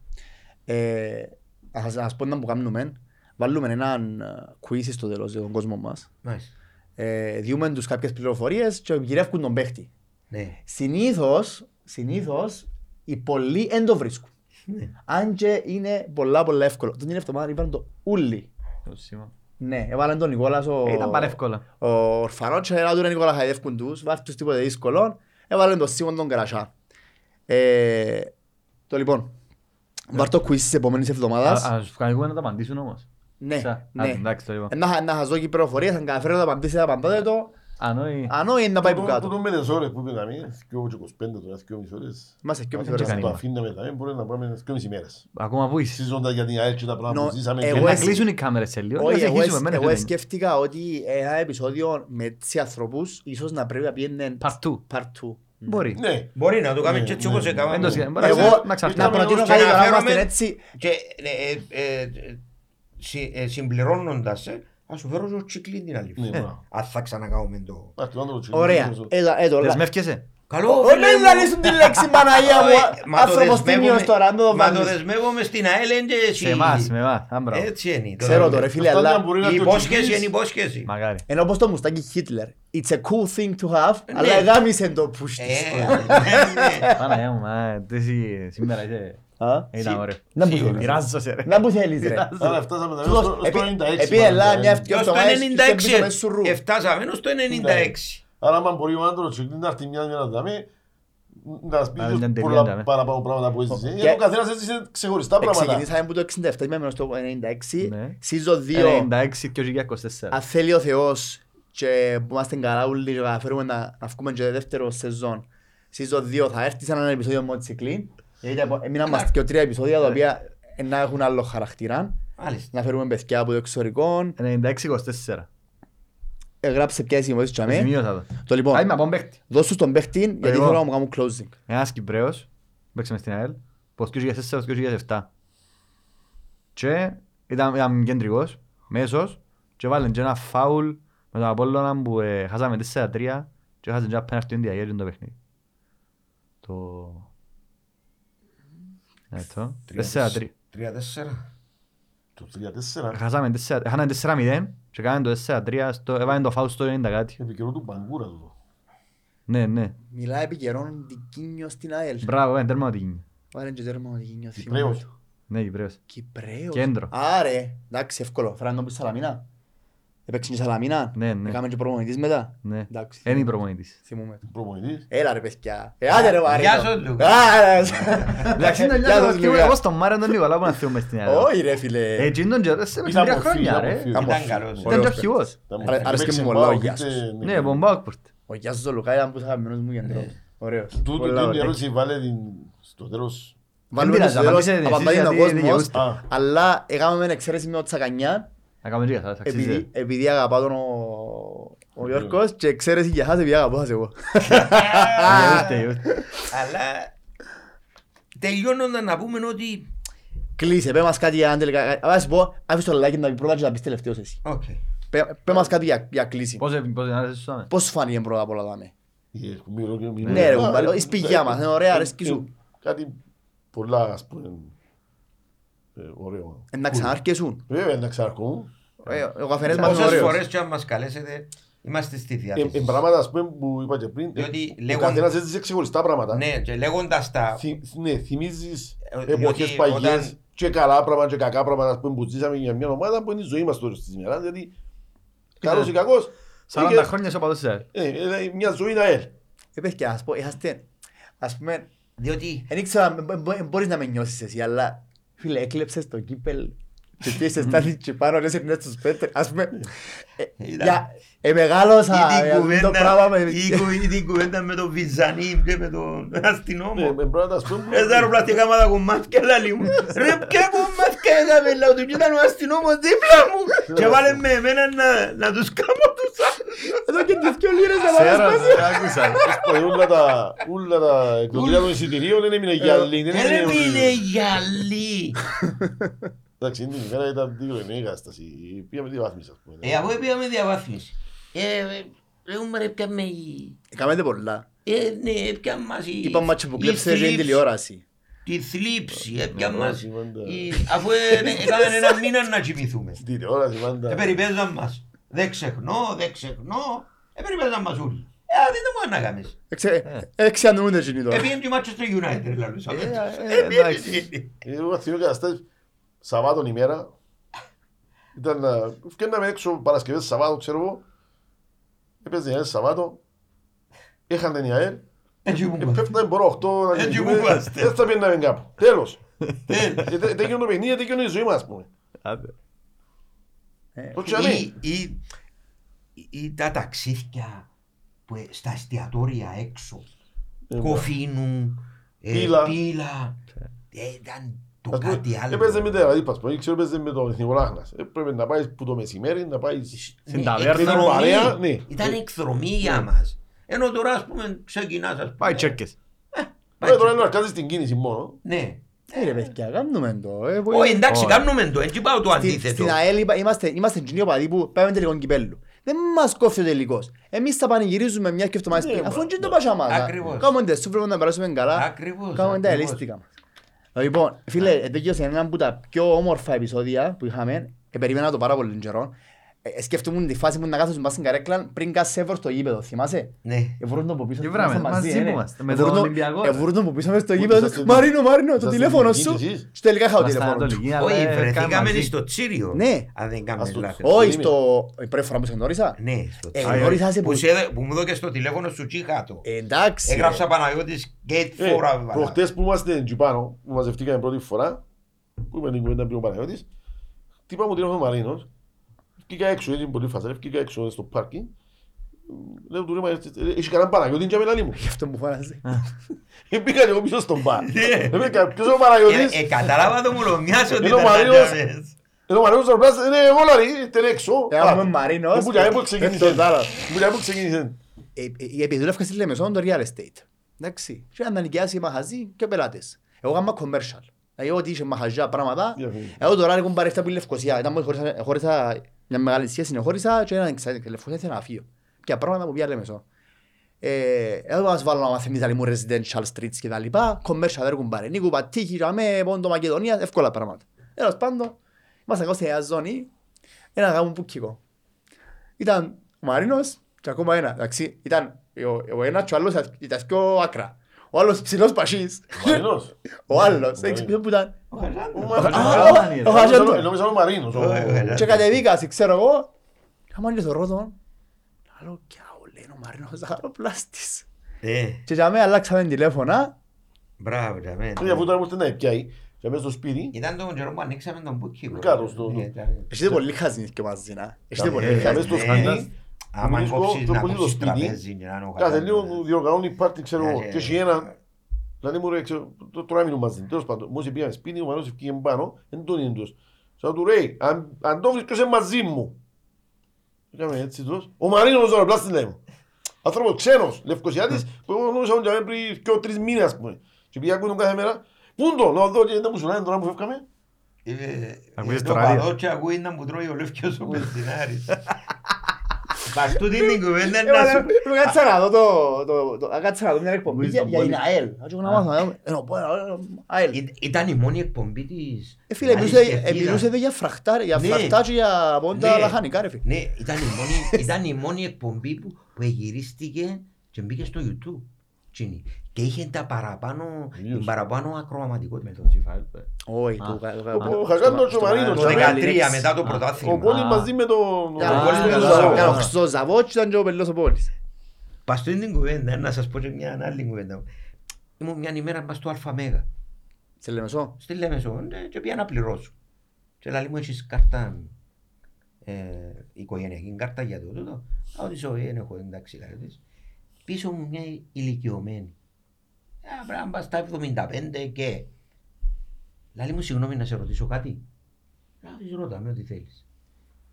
Ε, να σας, να σας πω να που κάνουμε. Βάλουμε έναν ε, quiz στο τέλος για τον κόσμο μας. Μάλιστα. Ε, διούμε τους κάποιες πληροφορίες και γυρεύκουν τον παίχτη. Ναι. Συνήθως, συνήθως, οι πολλοί δεν το βρίσκουν. Ναι. Αν και είναι πολλά πολλά εύκολο. Τον είναι εβδομάδα είπαν το ούλι. Το σήμα. Ναι, έβαλαν τον Νικόλας ο... Ε, Ήταν πάρα εύκολα. Ο Ορφανός και έλα του ρε Νικόλα χαϊδεύκουν τους, βάρ' τους τίποτε δύσκολο. Έβαλαν τον Σίμον τον Καρασιά. Ε, το λοιπόν, βάρ' το quiz της επόμενης εβδομάδας. Α- Ας κάνουμε να το απαντήσουν όμως. Ναι, Σα- Α, ναι. Εντάξει, το είπα. Ε, Να να σας δω και πληροφορίες, αν καταφέρω να απαντήσετε, απαντάτε το. Αν όχι... Αν όχι, να πάει που Που κάτω. το με τις ώρες που πήγαμε, δυο και 25 τώρα, δυο μισή ώρες. Είμαστε και Αν μισή κάνει. ώρα. το αφήναμε τα μπορεί να πάμε δυο μισή μέρες. Ακόμα που είσαι. Συζώντα για την ΑΕΛ και τα πράγματα Νο- που ζήσαμε. εγώ και- Ε, Να εσύ- κλείσουν οι κάμερες σε λίγο. Όχι, να εγώ, συνεχίσουμε, εσ- μένε εγώ φίλε. σκέφτηκα ότι ένα επεισόδιο με έτσι ανθρώπους ίσως να πρέπει να πιένουν Part two. part 2. Μπορεί. Ναι. Μπορεί να το κάνουμε Ναι, και έτσι ναι, όπως ναι. έκαναμε. Εν το σχέδιο. Μπορείς Εγώ- να- να Να ξαφτάμε. προτείνω και κάτι να να φέρουμε- είμαστε έτσι. Και ε, ε, ε, συ- ε, συμπληρώνοντας, ε, ας σου φέρω και ο Τσικλίν την άλλη Ναι, φορά. μπράβο. Αν θα ξανακάνουμε το... Α, το άλλο τσιλί, Ωραία. το- Έλα, έτω. Δεσμεύκεσαι. Καλό, Όχι, φίλε δεν μου. λαλήσουν τη λέξη [LAUGHS] Παναγία Ε, μου. μα το Άνθρωπος δεσμεύομαι- τίμιος τώρα, αν το Μα το βάλεις. δεσμεύομαι στην ΑΕΛ εν και εσύ. Σε εμάς, με εμάς. Α, μπράβο. Έτσι είναι. Ξέρω το ρε φίλε, Αυτά αλλά να μπορεί να Η το υπόσχεση τσικλείς. είναι υπόσχεση. Μαγάρι. ενώ όπως το μουστάκι Χίτλερ. It's a cool thing to have, Ναι. αλλά εγάμισε το push Ε, της. ναι, ναι. Παναγιά μου, μα, εσύ σήμερα είσαι... Α, Ήταν ωραίο. Να που Σίγουρα. θέλεις. Μοιράζω σε ρε. Να που θέλεις ρε. Άρα φτάσαμε τα Τούτος, στο- στο επί- 96. επί ελά, μάλλον, μια ε. ευτυχία Και στο εβδομάδες και στο πίσω 96 μες σου ρου. εφτάσαμε στο 96. Άρα, άμα μπορεί ο άντρος τσικλίν να έρθει μια μέρα να δαμε, να μας πει Να ίσως είναι πολλά τελειώντα, παραπάνω πράγματα που έζησε. Και- Γιατί ο καθένας έζησε ξεχωριστά πράγματα. Ξεκινήσαμε από το 67, είμαι στο 96. Ναι. Season 2, 96 και 2024. αν θέλει ο Θεός και που είμαστε καλά όλοι και καταφέρουμε να, να βγούμε και δεύτερο σεζόν. Season 2 θα έρθει σε έναν επεισόδιο με Τσικλίν. Γιατί έμειναν μας και τρία επεισόδια τα οποία να έχουν άλλο χαρακτήρα. Μάλιστα. να φέρουμε παιδιά από το εξωτερικό. 96-24. Έγραψε ποια συμβόλαια Το τσαμέ. σημείωσα το. Το λοιπόν, Άι με από παίκτη. δώσ' τους τον παίχτη γιατί Εγώ. θέλω να μου κάνουν closing. Ένας Κυπρέος, παίξε μες στην ΑΕΛ, πως 2004-2007. Και ήταν, ήταν κεντρικός, μέσος, και βάλεν και ένα φάουλ με τον Απόλλωνα που ε, χάσαμε 4-3 και χάσαμε και ένα πέναρτι τον διαγέρι το παιχνίδι. Το... Αυτό. 4-3. Τρία-τέσσερα. Το 3-4. Χάσαμε 4 χάσαμε 4-0 και κάναμε το 4-3, στο- έβαλαν το φάουλ στο 90 κάτι. Επικαιρό του Μπαγκούρα τούτο. Ναι, ναι. Μιλάει επί καιρόν Δικίνιο στην ΑΕΛ. Μπράβο, είναι τέρμα ότι γίνει. Βάλε και τέρμα ο Δικίνιο. Κυπρέος. Ναι, Κυπρέος. Κυπρέος. Κέντρο. Άρε, εντάξει, εύκολο. Φέραν τον που Σαλαμίνα. Έπαιξε και Σαλαμίνα. Ναι, ναι. Έκαμε και προπονητής μετά. Ναι. Εντάξει. Είναι η προπονητής. Θυμούμαι. Προπονητής. Έλα ρε παιδιά. Ε, άντε ρε Μάρινο. Γεια σου, Λούκα. Άρε. Εντάξει, είναι Γεια σας, λίγο Λούκα. όπως τον Μάριο τον Νικολάου που να θυμούμε στην Ελλάδα. Όχι ρε φίλε. Έτσι είναι τον καιρό, σε Ήταν τρία μορφή, χρόνια ήταν ρε. μορφή. Ήταν μορφή. καλός. Ήταν και αρχηγός. Ήταν Άρα- μορφή. άρεσε και Έπαιξε μου πολλά ο μπάουκ, Γιάς. είτε- Ναι, από Μπάουκπορτ. Ο Γιάσος ο Λουκά ήταν που θα χαμμένος μου κεντρό. Ωραίος. Τούτο Πολλά την ωραίο. ερώτηση βάλε την στο τέλος. Βάλουμε πειράζει, στο τέλος, απαντήστε εσείς απαντάει ο γιατί κόσμος, δικαιούστε. Α. Αλλά έκαναμε εξαίρεση με το Τσακανιά Να κάνουμε λίγα, θα θα αξίζει. επειδή, επειδή αγαπά τον ο, ο Γιώργος και εξαίρεση για χάσε επειδή αγαπώ σας εγώ. [LAUGHS] Γεούστε, γεούστε. Αλλά τελειώνοντας να πούμε ότι. Κλείσε, πέ μας κάτι για αν τελικά... Α, σου πω, άφησε το Λάκη να πει πρώτα και να πεις τελευταίος εσύ. Οκ. Πέ πέ μας κάτι για, για κλείσει. Πώς πώς δεν άρεσε σου Πώς σου φάνηκε πρώτα απ' όλα δάμε. Ε, μιλώ και μιλώ. Ναι ρε Α, κουμπάρε, ε, η σπηλιά μας, είναι ωραία, αρέσκει ε, σου. Κάτι πολλά ας πούμε ε, ωραίο. Ε, Να ξανάρκεσουν. Βέβαια να ξαρκούν. Ε, Ο καφενές μας είναι Όσες ωραίος. φορές και αν μας καλέσετε, είμαστε στη Ε, διάθεση. ε, πράγματα ας πούμε που είπα και πριν. Διότι ε, Ο λέγον- καθένας έζησε ξεχωριστά πράγματα. Ναι, και λέγοντας τα... Θυ- Ναι, θυμίζεις Ε, εποχές διότι παγιές όταν- και καλά πράγματα και κακά πράγματα ας πούμε, που ζήσαμε για μια ομάδα που είναι η ζωή μας τώρα στις ημέρας. Δηλαδή, καλός ή κακός, 40 είχε- χρόνια είσαι οπαδός της ΑΕΛ. ε, ε, μια ζωή είναι ΑΕΛ. Ε, παιδιά, ας πω, είσαστε, ας πούμε, Διότι δεν ήξερα, μπο- μπο- μπορείς να με νιώσεις εσύ, αλλά φίλε, έκλεψες το κύπελ και πήγες στάνει και πάνω και σύρνες τους πέτρες, ας πούμε, ε, Ήταν- για, ε, μεγάλωσα ή για την αυτό το κουβέντα- πράγμα με... ή κου- ή την κουβέντα με τον Βυζανί και με τον Ναι, αστυνόμο. με πράγματα ας πούμε που- Ε, δάρω πλαστικά μα τα κομμάτια, λαλί μου. Ρε, ποια κομμάτια έκαμε, λέω του, και ήταν ο αστυνόμος δίπλα μου. Και βάλε με εμένα να- να τους κάνω τους άλλους. Εδώ και τις δυο λίρες να Ξέρω, βάλεις δεν άκουσα. Πω, όλα τα- όλα τα εκδοτήρια των εισιτηρίων δεν έμεινε γυαλί. δεν Δεν έμεινε- είναι γυαλί. Εντάξει, είναι την ημέρα ήταν δύο είναι η κατάσταση. Πήγαμε διαβάθμιση ας πούμε. Ε, αφού πήγαμε διαβάθμιση. Ε, ε, Λέγουμε ρε πια με η... Έκαμε πολλά. Ε, ναι, πια μας η... Είπα μάτσο που η κλέψε και την θλίψη. τηλεόραση. Τη θλίψη, ε, πια Ναι, μας... σημαντά. η- Αφού ε, ε, έκαμε ένα μήνα να κοιμηθούμε. Στην τηλεόραση πάντα. Ε, περιπέζαν μας. Δεν ξεχνώ, δεν ξεχνώ. Ε, περιπέζαν μας όλοι. Ε, α, δεν το μόνο να κάνεις. Εξιαννούνται εκείνοι τώρα. Επήγαινε και μάτσο στο United, λαλούσαμε. Ε, Ε, ε, εντάξει. πήγαινε. Εγώ θυμώ καταστάσεις Σαββάτων ημέρα. Ήταν να... Φκέναμε έξω Παρασκευές Σαββάτο, ξέρω εγώ. Έπαιζε η ΑΕΛ Σαββάτο. Είχαν την ΑΕΛ. Έτσι μου Ε, είπα. Πέφταμε μπορώ 8 να Έτσι κοιμηθούμε. μου είπαστε. Δεν θα πιέναμε κάπου. Τέλος. Τέλος. Ε, τε- Τέγιον το παιχνίδι, τέγιον η ζωή μας, ας πούμε. Άντε. Το τσαμί. Ή- ή- ή τα ταξίδια που ε, στα εστιατόρια έξω. Ε, Κοφίνου, ε, Πύλα. πύλα. Ε, Ήταν το Ας πούμε, κάτι άλλο. Έπαιζε με τα είπα, ας πούμε, ξέρω έπαιζε με τον Εθνικό Λάχνας. Έπρεπε να πάεις που το μεσημέρι, να πάεις... Στην Ναι, ταβέρνα. Ήταν εκδρομή. παρέα, ναι. Ήταν εκδρομή για μας. Ενώ τώρα ας πούμε ξεκινάς ας πούμε. Πάει τσέρκες. πάει Ε, τώρα είναι τσέρκες. να αρκάζεις την κίνηση μόνο. Ναι. Ε, ρε παιδιά, κάνουμε το. ε, που- Όχι εντάξει Όχι. κάνουμε το, έτσι πάω το Στη- αντίθετο. Στην ΑΕΛ είπα- είμαστε, είμαστε κοινοί οπαδοί που πάμε τελικό κυπέλλου. Δεν μας κόφει ο τελικός. Εμείς θα πανηγυρίζουμε μια και εβδομάδες Ναι, πριν. μα- Αφού είναι και το πασά μας. Ακριβώς. Κάνουμε τε σούφρε να περάσουμε καλά. Ακριβώς, Κάνουμε τα ακριβώς. ελίστικα μας. Λοιπόν, φίλε, ετέγιωσε ένα από τα πιο όμορφα επεισόδια που είχαμε. Ε, περίμενα το πάρα πολύ καιρό. Ε, ε, σκέφτομαι τη φάση που να κάθεσαι μπας στην καρέκλα πριν κάσσεβορ στο γήπεδο, θυμάσαι; Ναι. Εβούρουν τον από πίσω. Και είμαστε βράμε, μαζί ε, ναι. είμαστε, με Εβούρουν τον τον- Ολυμπιακό. Εβούρουν τον από πίσω μες στο Πού γήπεδο. είσαστε- Μαρίνο, Μαρίνο, το είσαστε τηλέφωνο εκεί σου. εσείς; Και τελικά είχα το Είμαστε τηλέφωνο του. ανατολικοί, αλλά, Όχι, ε, κάνουμε βρεθήκαμε μαζί. στο Τσίριο. Ναι. Αν δεν Ας κάνουμε το- λάθος. Όχι, Περίμενε. στο... η πρώτη φορά που σε γνώρισα. Ναι, στο Ε, Τσίριο. γνώρισα σε Που, που... σε- που μου δώκες στο τηλέφωνο σου τσίχατο. Εντάξει. Έγραψα Παναγιώτης Gate Ε, 4. Προχτές που είμαστε εκεί πάνω, που μαζευτήκαμε πρώτη φορά, που είπαμε την κουβέντα πριν ο Παναγιώτης, τύπα μου τηλέφωνο ο Μαρίνος, βγήκα έξω, έτσι πολύ φασαρή, βγήκα έξω στο πάρκινγκ, λέω του ρε Μαρίνος, έχει κανέναν Παναγιώτη και με μου. Γι' αυτό που φάνασε. Ε, Μπήκα και εγώ πίσω στον μπαρ. Ναι. Ε, μπήκα, Ποιος είναι ο Παναγιώτης, Ε, ε, Κατάλαβα το μουλομιάς ότι Είναι ο ήταν Μαρίνος. ταμιές. Ενώ ο Μαρίνος Ζαροπλάς είναι γόλαρη, ήταν έξω. Εάν Α, πούμε Μαρίνος, ε, που για που ε, ξεκίνησε. το άλλο. Που για που ξεκίνησε. Ε, ε, Επειδή δουλεύκα στη Λεμεσόν το real estate. Εντάξει. Και αν τα νοικιάσεις μαχαζί και πελάτες. Εγώ έκανα commercial. Δηλαδή ό,τι είχε μαχαζιά πράγματα. Διαφωνεί. Εγώ τώρα έχω πάρει αυτά που είναι Λευκοσία. Ήταν μόλις χώρισα- χώρισα μια μεγάλη σχέση, χώρισα και έναν εξάρτητο. Και Λευκοσία ήθελα να φύγω. Και πράγματα που πια Λεμεσόν. Ε, εδώ μας βάλω να μαθαίνεις άλλη μου residential streets και τα λοιπά. Commercial δεν έχουν πάρει. Νίκου Παττίχη, Ραμέ, Πόντο Μακεδονία, εύκολα πράγματα. Τέλος πάντων, ήμασταν κάπου σε μια ζώνη, ένα γάμο πουκκικό. Ήταν ο Μαρίνος και ακόμα ένα. Εντάξει, ήταν ο, ο ένας και ο άλλος ήταν πιο άκρα. Ο άλλος ψηλός πασίς. Ο Μαρίνος. [LAUGHS] Ο άλλος, Μαρίνος. δεν ξέρω που ήταν. Ο Χαζάντος. Ο Μαρίνος. Α, ο- ο Χαζάντος. Νόμιζα νόμιζα ο Μαρίνος. ο- Ο Χαζάντος. Και κατεβήκας, ξέρω εγώ. Άμα είναι θωρώ τον. Άλλο κι άου, λέει ο Μαρίνος [LAUGHS] Ζαχαροπλάστης. Ε, Και για μένα αλλάξαμε τηλέφωνα. μπράβο, για μένα. Ε, Αφού τώρα μου ήρθε να πιάει. Και μέσα στο σπίτι. Ήταν τον καιρό που ανοίξαμε τον Μπούκι. Κάτω στο- Έχετε πολύ χαζινείς και μαζί, να. Έχετε Ε, πολύ ε, μέσα χαζινείς. στο Ναι. σπίτι. Άμα βρίσκω κόψεις το να πολύ το κόψεις σπίτι. τραπέζι και να είναι ο Κάθε Χαζάντος. λίγο διοργανώνει πάρτι, ξέρω εγώ. Ε, Και έχει ένα. Δηλαδή μου ρε, ξέρω, το- τώρα μείνουν μαζί. Τέλος πάντων, μόλις πήγαμε σπίτι, ο Μαρίνος ευκήγε πάνω, δεν τον είναι τους. Σαν του ρε, αν, αν το βρίσκεσαι μαζί μου. Έκαμε έτσι τους. Ο Μαρίνος τώρα, πλάστη λέει μου. Άνθρωπος ξένος, λευκοσιάτης, που εγώ γνώρισα τον για πριν και τρεις μήνες ας πούμε. Και πήγα ακούνε κάθε μέρα. Πού είναι το, να δω και δεν μου σου λένε τώρα που φεύγαμε. Ε, Ακούεις ε, το το ράδιο. παδό και ακούει να μου τρώει ο Λεύκιος ο Πενσινάρης. [LAUGHS] Πας τούτη την κουβέντα Ε, να μα, σου... ε, Κάτσα να δω το- το- το- κάτσα να δω μια εκπομπή Ακούεις για τον για την πόλη. ΑΕΛ. Να τσω να μάθω, να δω. Ε, να πω, ε, ΑΕΛ. Ή- Ήταν η μόνη εκπομπή της... Ε, φίλε, Άρης μιλούσε- Κερκίδας. ε, μιλούσε για φραχτάρ, για Ναι. φραχτά και για πόντα Ναι. λαχανικά, ρε φίλε. Ναι, ήταν η μόνη, ήταν η μόνη εκπομπή που, που εγυρίστηκε και μπήκε στο YouTube. Τσίνη. Και είχε τα παραπάνω, την παραπάνω ακροαματικότητα. Όχι, Α. το- το- Ο το- Χαζάντος και ο στο- Μαρίνος, στο- Το και στο- 13 μετά το Α. Ο πρωτάθλημα. Πόλης Α. μαζί με τον... Για ο να- Πόλης με τον για Ζαβό. να- ο Χριστός Ζαβότς ήταν και ο Πελός ο Πόλης. Πας στην την κουβέντα, να σας πω και μια άλλη κουβέντα. Ήμουν μια ημέρα πας στο ΑΜΕΓΑ. Σε Λεμεσό. Στη Λέμεσο ε, και πήγα να πληρώσω. Και λέει μου έχεις κάρτα ε, οικογενειακή κάρτα για το τούτο. Α, ότι ζωή δεν έχω εντάξει κάρτες. Πίσω μου μια ηλικιωμένη. Ε, πρέπει να πας στα 75 και... Λέει μου συγγνώμη να σε ρωτήσω κάτι. Να της ρωτάμε ό,τι θέλεις.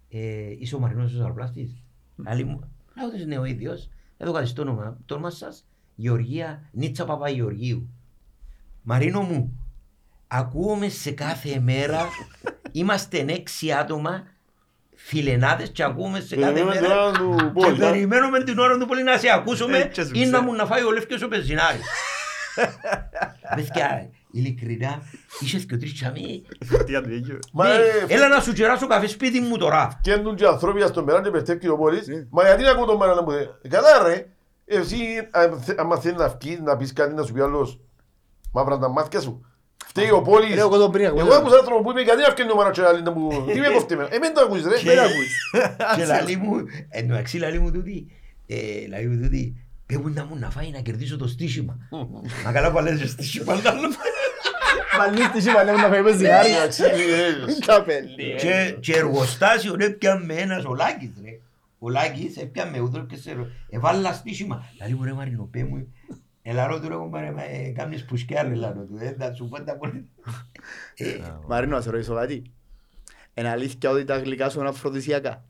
Ε, είσαι ο Μαρινός ο Ζαροπλάστης. Λέει μου, λέω ότι είναι ο ίδιος. Εδώ κάτι στο όνομα. Το όνομα σας Γεωργία Νίτσα Παπαγεωργίου. Μαρίνο μου, ακούουμε σε κάθε μέρα, [LAUGHS] είμαστε έξι άτομα, φιλενάδες και ακούμε σε κάθε Περιμένουμε την μέρα ώρα του και Πόλη, α. περιμένουμε την ώρα του πολύ να σε ακούσουμε Ε, και σου ή να ξέρω. μου να φάει ο Λεύκιος ο Πεζινάρης. [LAUGHS] Παιδιά, ειλικρινά, είσαι και τρεις τσαμί. Τι αντίγειο. Μα Ναι, ε, Έλα να σου κεράσω καφέ σπίτι μου τώρα. κέντουν και ανθρώποι στον μεράν και πετεύει ο Πόλης. Ναι. Μα γιατί να ακούω τον μέρα να μου λέει. Καλά ρε, εσύ αν θε- άμα θέλεις να βγεις να πεις κάτι να σου πει άλλος μαύρα τα μάτια σου. Φταίει ο Πόλης. Ρε, εγώ τον πριν, εγώ Εγώ τον- άκουσα άνθρωπο που είπε γιατί να βγαίνει ο Μαρατσοράλη να μου... [LAUGHS] Τι με κόφτει εμένα. Ε, μην το ακούεις ρε. Δεν ακούεις. [LAUGHS] Και λαλή μου, εν τω μεταξύ λαλή μου τούτη, ε, λαλή μου τούτη, πέμπουν να μου να φάει να κερδίσω το στήσιμα. [LAUGHS] Μα καλά που λες στήσιμα, άλλο. Μαλίστη σήμα, λέμε να φάει πεζινάρι. Εντάξει, ε, Καπέλι. Και- Και εργοστάσιο έπιαμε ένας ο Λάκης ρε. Ο Λάκης έπιαμε ούτω και σε ρο- εβάλα στήσιμα. Λαλή μου ρε Μαρίνο, πέ μου, ελαρώ του ρε κομπάρε, μα, ε, κάμνεις πουσκιά ρε λαρώ του, ε, θα σου πω τα πολύ. Ε, Μαρίνο, να σε ρωτήσω κάτι. Είναι αλήθεια ότι τα γλυκά σου είναι αφροδισιακά;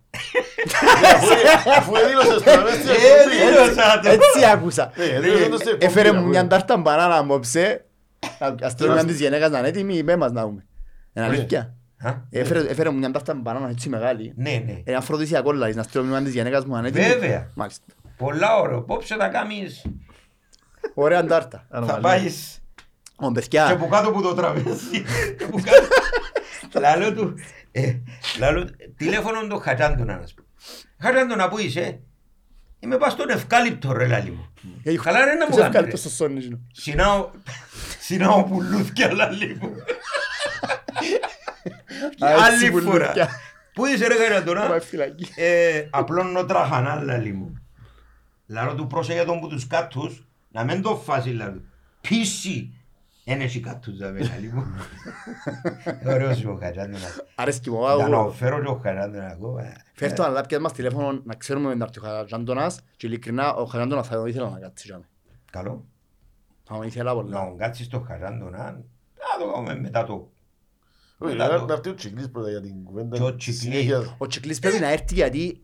αφού- Αφού δήλωσες το να μες στην Ε, εκπομπή. δήλωσα το. Έτσι άκουσα. Ε, δήλωσες το στην εκπομπή, Έφερε μου αφού- μια τάρτα μπανάνα απόψε. Ας στείλουμε μια της γυναίκας να είναι έτοιμη, είπε μας να δούμε. Είναι αλήθεια. Α, Έφερε έφερε μου μια τάρτα μπανάνα έτσι μεγάλη. Ναι, ναι. Είναι αφροδισιακό λάδι, να στείλουμε μια της γυναίκας μου να είναι έτοιμη. Βέβαια. Μάλιστα. Πολλά ωραίο. Πόψε θα κάνεις, Ωραία τάρτα. θα πάεις Ω, και παιδιά, από κάτω που το τραπέζι. και από κάτω. Λαλό του, ε, λαλό, τηλέφωνο το Χατζάντονα να σου πω. Χατζάντονα που είσαι, είμαι πας στον ευκάλυπτο ρε λαλί μου. ε, Καλά ρε να μου ποιος κάνεις ευκάλυπτος ρε. στο σόνι σου. Συνάω, συνάω πουλούθκια λαλί μου. Και Α, έτσι Άλλη που φορά. λούκια. Πού είσαι ρε Πάει Χατζάντονα, φυλακή. ε, απλώνω τραχανά λαλί μου. Λαρό του πρόσεχε τον που τους κάτους, να μην το φάσει λαλό. Πίση. Εν έχει κάτους δαμε λαλί μου. Ωραίος ο Χατζάντονας. Αρέσκει μου. Για να εγώ- φέρω και ο Χαράντονα ακόμα. Φέρ' το αλλά πιες μας τηλέφωνο να ξέρουμε με ο Χαραντώνας και ειλικρινά ο Χαραντώνας θα τον ήθελα να κάτσει για μέ. Καλό. Θα τον ήθελα Να πολλά. τον κάτσεις στο Χαράντονα, να το κάνουμε μετά το Όχι, Μετά να το- να έρθει ο Τσικλής πρώτα για την κουβέντα. Και ο της Τσικλής. συνέχειας. Ο Τσικλής πρέπει να έρθει γιατί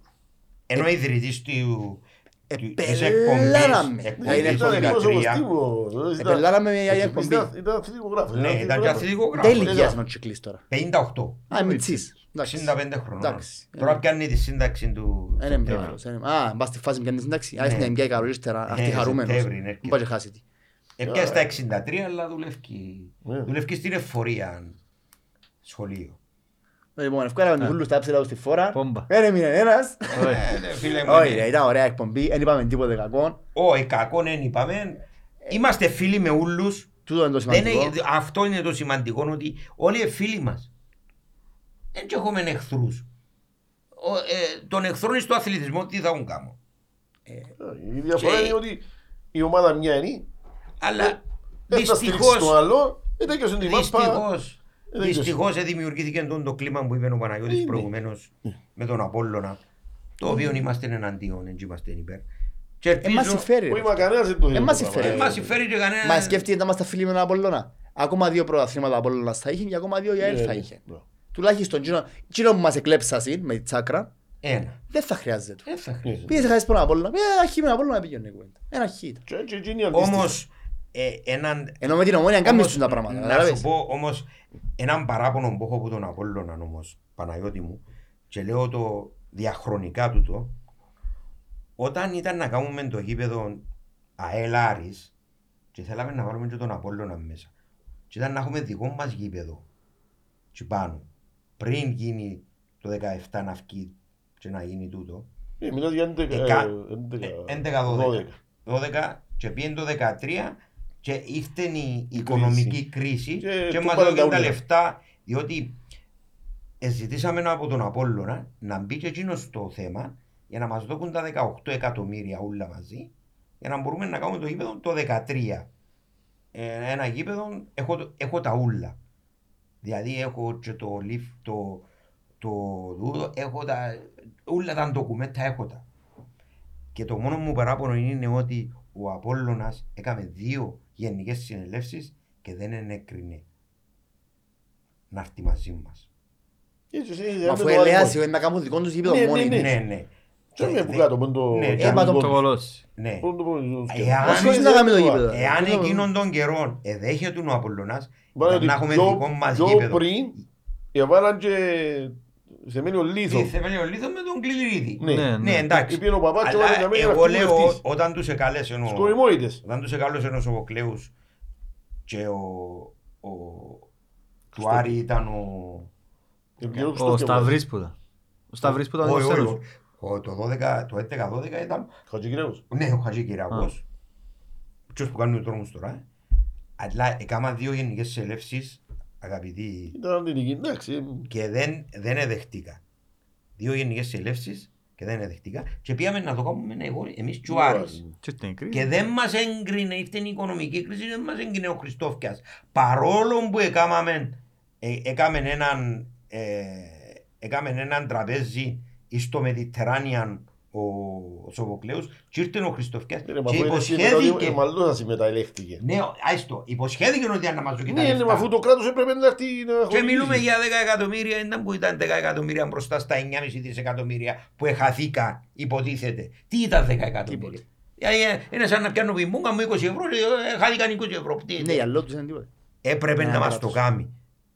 Ενώ ο ιδρυτής του Ε, του- της επελάραμε. εκπομπής Θα είναι εκπομπής Ήταν το εκπρόσωπος 13 τύπου. ήταν- επελάραμε για ο Τσικλής εκπομπή. ήταν- Ήταν αθλητικογράφος. Ναι, ήταν και Δεν αθλητικογράφος. ηλικίας είναι ο Τσικλής τώρα. 58. Α, μητσής. Εντάξει. 65 χρονών. Εντάξει. Τώρα πιάνει τη σύνταξη του Είναι Σεπτέμβρη. μεγάλος. είναι- Α, μπας στη φάση που πιάνει σύνταξη. Α, Ναι. είναι μια καλό ύστερα. Αυτή Ναι, χαρούμενος. Σεπτέμβρη, ναι, Μην πάει και χάσει τη. Έπιασε στα 63 αλλά δουλεύει. Ναι. Δουλεύει στην εφορία σχολείο. Λοιπόν, ευκάλαμε τους ούλους τα ψηλά του στη φόρα. Πόμπα. Δεν έμεινε ένας. Ωραία. Ε, ναι, φίλε μου, Όχι, ναι. ρε, ήταν ωραία εκπομπή. Δεν είπαμε τίποτε κακό. Όχι, κακό δεν είπαμε. Είμαστε φίλοι με όλους. Τούτο είναι το Δεν σημαντικό. είναι- Αυτό είναι το σημαντικό ότι όλοι είναι φίλοι μας. Δεν και έχουμε εχθρούς. Ο, ε, τον εχθρό στο αθλητισμό τι θα έχουν κάνω. Η διαφορά Και- είναι ότι η ομάδα μια είναι. Αλλά Δεν θα στηρίξει δυστυχώς, το άλλο. Ε, τέτοιος είναι η μάπα. δυστυχώς, Ε, δεν δυστυχώς ε, δημιουργήθηκε το, το κλίμα που είπε ο Παναγιώτης Είναι. προηγουμένως με τον Απόλλωνα. Το οποίο είμαστε εναντίον, δεν είμαστε υπέρ. Και Ε, μας ελπίζω, συμφέρει. Όχι, ρε. μα κανένας δεν το θέλει Ε, μας το συμφέρει. πράγμα. δεν μας συμφέρει και κανένα... Μα σκέφτηκε να είμαστε φίλοι με τον Απόλλωνα. Ακόμα δύο πρωταθλήματα Απόλλωνας θα είχε και ακόμα δύο η ΑΕΛ Ναι, θα ναι. είχε. Ναι. Τουλάχιστον εκείνο- εκείνο που μας εκλέψασαν με τη τσάκρα Ένα. δεν θα χρειάζεται. Δεν θα χρειάζεται. Πήγες χάσεις τον Απόλλωνα. Πήγες ένα χείμενο Απόλλωνα πήγαινε η κουβέντα. Ένα χ ήταν. Και- και εκείνη η αντίστοιχη. Όμως, ε, έναν Ενώ με την ομόνια κάνεις Όμως, τα πράγματα. Να καταλάβες. σου πω όμως έναν παράπονο που έχω από τον Απόλλωνα όμως, Παναγιώτη μου, και λέω το διαχρονικά του το, όταν ήταν να κάνουμε το γήπεδο ΑΕΛ Άρης και θέλαμε να βάλουμε και τον Απόλλωνα μέσα και ήταν να έχουμε δικό μας γήπεδο και πάνω, πριν γίνει το 17 να βγει και να γίνει τούτο, Ε, μιλάς για 11, Εκα- ε, 11, 11-12. 12. 12 και πήγαινε το 13 και ήρθε η οικονομική κρίση Και και, του μας πάνε έδωκαν τα τα ούλα. λεφτά διότι ζητήσαμε από τον Απόλλωνα να μπει και εκείνος στο θέμα για να μας δώσουν τα 18 εκατομμύρια όλα μαζί για να μπορούμε να κάνουμε το γήπεδο το 13. Ε, ένα γήπεδο έχω, το- έχω τα ούλα. Δηλαδή έχω και το lift, το, το δούδο, έχω τα, όλα τα ντοκουμέντα έχω τα. Και το μόνο μου παράπονο είναι ότι ο Απόλλωνας έκαμε δύο γενικές συνελεύσεις και δεν ενέκρινε να έρθει μαζί μας. Έτσι, εσύ, Μα αν Αφού το ελέγασε βάλουμε. είναι να κάνουν δικό τους γήπεδο Ναι, μόνοι ναι, τους. Ναι, ναι. Και με που Ε, κάτω, πον το... Ναι, το ε, μα το- το- Το κολός. Ναι. πον το- πον το- Εάν- Μας Πώς είναι να κάνουμε το εύκολα. γήπεδο. Εάν Αυτό- εκείνον τον καιρό εδέχεται ο Απόλλωνας, Βάλε ήταν να ότι έχουμε πιο- δικό μας πιο γήπεδο. πριν, έβαλαν και σε μένει ο Λίθο. Τι θεμελιό λίθο με τον Κλειδρίδη. Ναι. Ναι, Ναι, εντάξει. Επήγαινε ο παπάς και Αλλά έβαλε να μένει εγώ λέω αυτός όταν τους εκάλεσε ο... Σκορημόητες. Όταν τους εκάλεσε ο Σοβοκλέους και ο... ο... του Στο- Άρη ήταν ο... Επικοινωνούσε Ο στο Σταυρής που ήταν. Ο Σταυρής που ήταν Όχι, ο όχι, Στέλος. όχι. Ο- Το 12 το 11-12 ήταν Χατζικυρέος. Ναι, ο Χατζη Κυριακός. Ποιος που κάνει τους δρόμους τώρα. ε. Αλλά έκανα δύο γενικές συνελεύσεις, αγαπητοί, Ήταν αντιλική, εντάξει. και δεν, δεν εδεχτήκα. Δύο γενικές συνελεύσεις και δεν εδεχτήκα. Και πήγαμε να το κάνουμε εγώ, εμείς και ο Άρης. Και στην κρίση. Και δεν μας έγκρινε, ήρθε η οικονομική κρίση, δεν μας έγκρινε ο Χριστόφιας. Παρόλο που έκαμε, ε, έκαμε έναν, ε, έκαμε έναν τραπέζι στο Mediterranean ο Σοβοκλέους και ήρθε ο Χριστόφιας Ε, μα και αφού είναι συμμετά- υποσχέθηκε. ε, Μάλλον θα συμμεταελέχθηκε. Ναι, άιστο, υποσχέθηκε ότι αν να μας δώσει τα Ναι, ναι, λεφτά. μα αφού το κράτος έπρεπε να έρθει να Και χορηγήσει. μιλούμε για 10 εκατομμύρια, ήταν που ήταν 10 εκατομμύρια μπροστά στα 9,5 δισεκατομμύρια που εχαθήκα, υποτίθεται. Τι ήταν 10 εκατομμύρια; Δηλαδή, ε, Είναι σαν να πιάνω πιμούγκα μου 20 ευρώ, ε, χάθηκαν 20 ευρώ. Τι Ναι, είναι. για λόγους είναι τίποτα. Έπρεπε Ναι, να μας το κράτος. κάνει.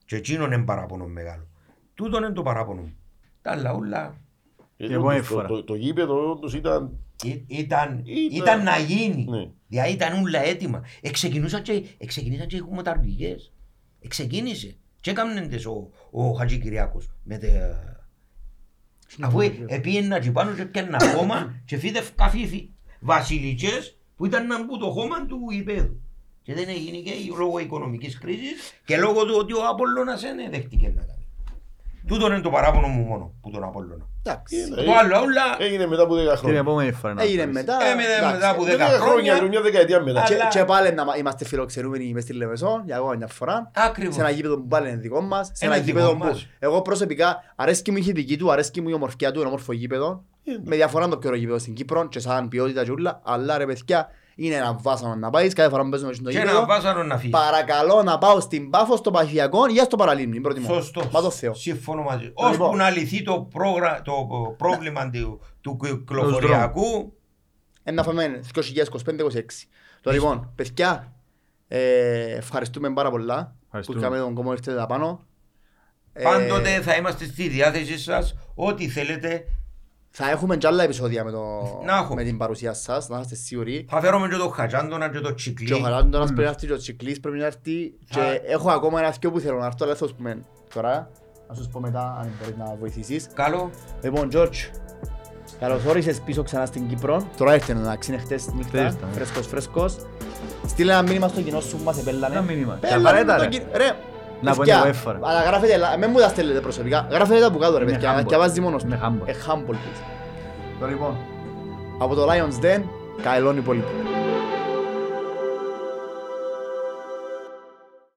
Και εκείνον είναι παράπονο μεγάλο. Τούτον είναι το παράπονο μου. Τα άλλα όλα Ε, Η επόμενη το- φορά. το- Το γήπεδο όντως ήταν... Ή- ήταν, Ήταν- ήταν να γίνει. Ναι. Δηλαδή ήταν όλα έτοιμα. Εξεκινούσαν και, εξεκινήσαν και οι χωματαρπηγές. Εξεκίνησε. Και έκαναν τες ο, ο Χατζη Κυριάκος. Με τε, αφού επίεν να πάνω και πιάνε χώμα και φύδευκα φύφη βασιλικές που ήταν να μπουν το χώμα του υπέδου. Και δεν έγινε και λόγω οικονομικής κρίσης και λόγω του ότι ο Απόλλωνας δεν δέχτηκε να κάνει. Τούτο είναι το παράπονο μου μόνο που τον Απόλλωνα. Εντάξει. Ε, Το άλλο όλα Έγινε μετά από 10 Την χρόνια. επόμενη φορά να Έγινε το πεις. μετά. Έμεινε εντάξει. μετά από 10 10 χρόνια, χρόνια. μια δεκαετία μετά. Αλλά- Και- Και πάλι να μα- είμαστε φιλοξενούμενοι μες στη Λεμεσό για ακόμα μια φορά. Ακριβώς. Σε ένα γήπεδο που πάλι είναι δικό μας. Σε Ένα ένα δικό γήπεδο που μας. εγώ προσωπικά αρέσκει μου η ηθική του, αρέσκει μου η ομορφιά του, είναι όμορφο γήπεδο. Ε, Με διαφορά το πιο ωραίο γήπεδο στην Κύπρο και σαν ποιότητα και ούλα. Αλλά ρε παιδιά, είναι ένα βάσανο να πάεις κάθε φορά που παίζουμε στο Και γήπεδο. να βάζανε να φύγεις. Παρακαλώ να πάω στην Πάφο, στο Παχιακό ή στο Παραλίμνη. προτιμώ. Σωστός. Μα το Θεό. Συμφωνώ μαζί. Λοιπόν. Ώσπου να λυθεί το, πρόγρα... το πρόβλημα του, του κυκλοφοριακού, Ένα φάμε 2025-26. Τώρα λοιπόν, παιδιά, ε, ευχαριστούμε πάρα πολλά που Ευχαριστούμε. είχαμε τον κόμμα ήρθετε εδώ πάνω. Ε, πάντοτε θα είμαστε στη διάθεσή σας. Ό,τι θέλετε. Θα έχουμε και άλλα επεισόδια με, το, Να έχουμε. με την παρουσία σας, να είστε σίγουροι. Θα φέρουμε και το χατζάντονα και το Και ο τσικλί. Χαράντονας πρέπει να έρθει και ο Τσικλής πρέπει να έρθει Θα- και έχω ακόμα ένα θκιο που θέλω να έρθω αλλά θα σου πούμε τώρα. Να σου πω μετά αν μπορείς να βοηθήσεις. Καλό. Λοιπόν, George, καλώς όρισες πίσω ξανά στην Κύπρο. Τώρα έρθει εντάξει, είναι χτες νύχτα, Χτες ήταν, ε. φρέσκος φρέσκος. Στείλε ένα μήνυμα στο κοινό σου που μας επέλανε. Ένα μήνυμα. Και Πέλανε απαραίτητα, με το ρε. Κοινό- Ρε, Να πω παιδιά, εγώ έφερα. Αλλά γράφετε, λα- μην μου τα στέλνετε προσωπικά. Γράφετε τα που κάτω ρε Είναι παιδιά, humble. και βάζει μόνος του. Είναι humble. Ε, humble please. Τώρα λοιπόν, από το Lions Den, καλό υπόλοιπο.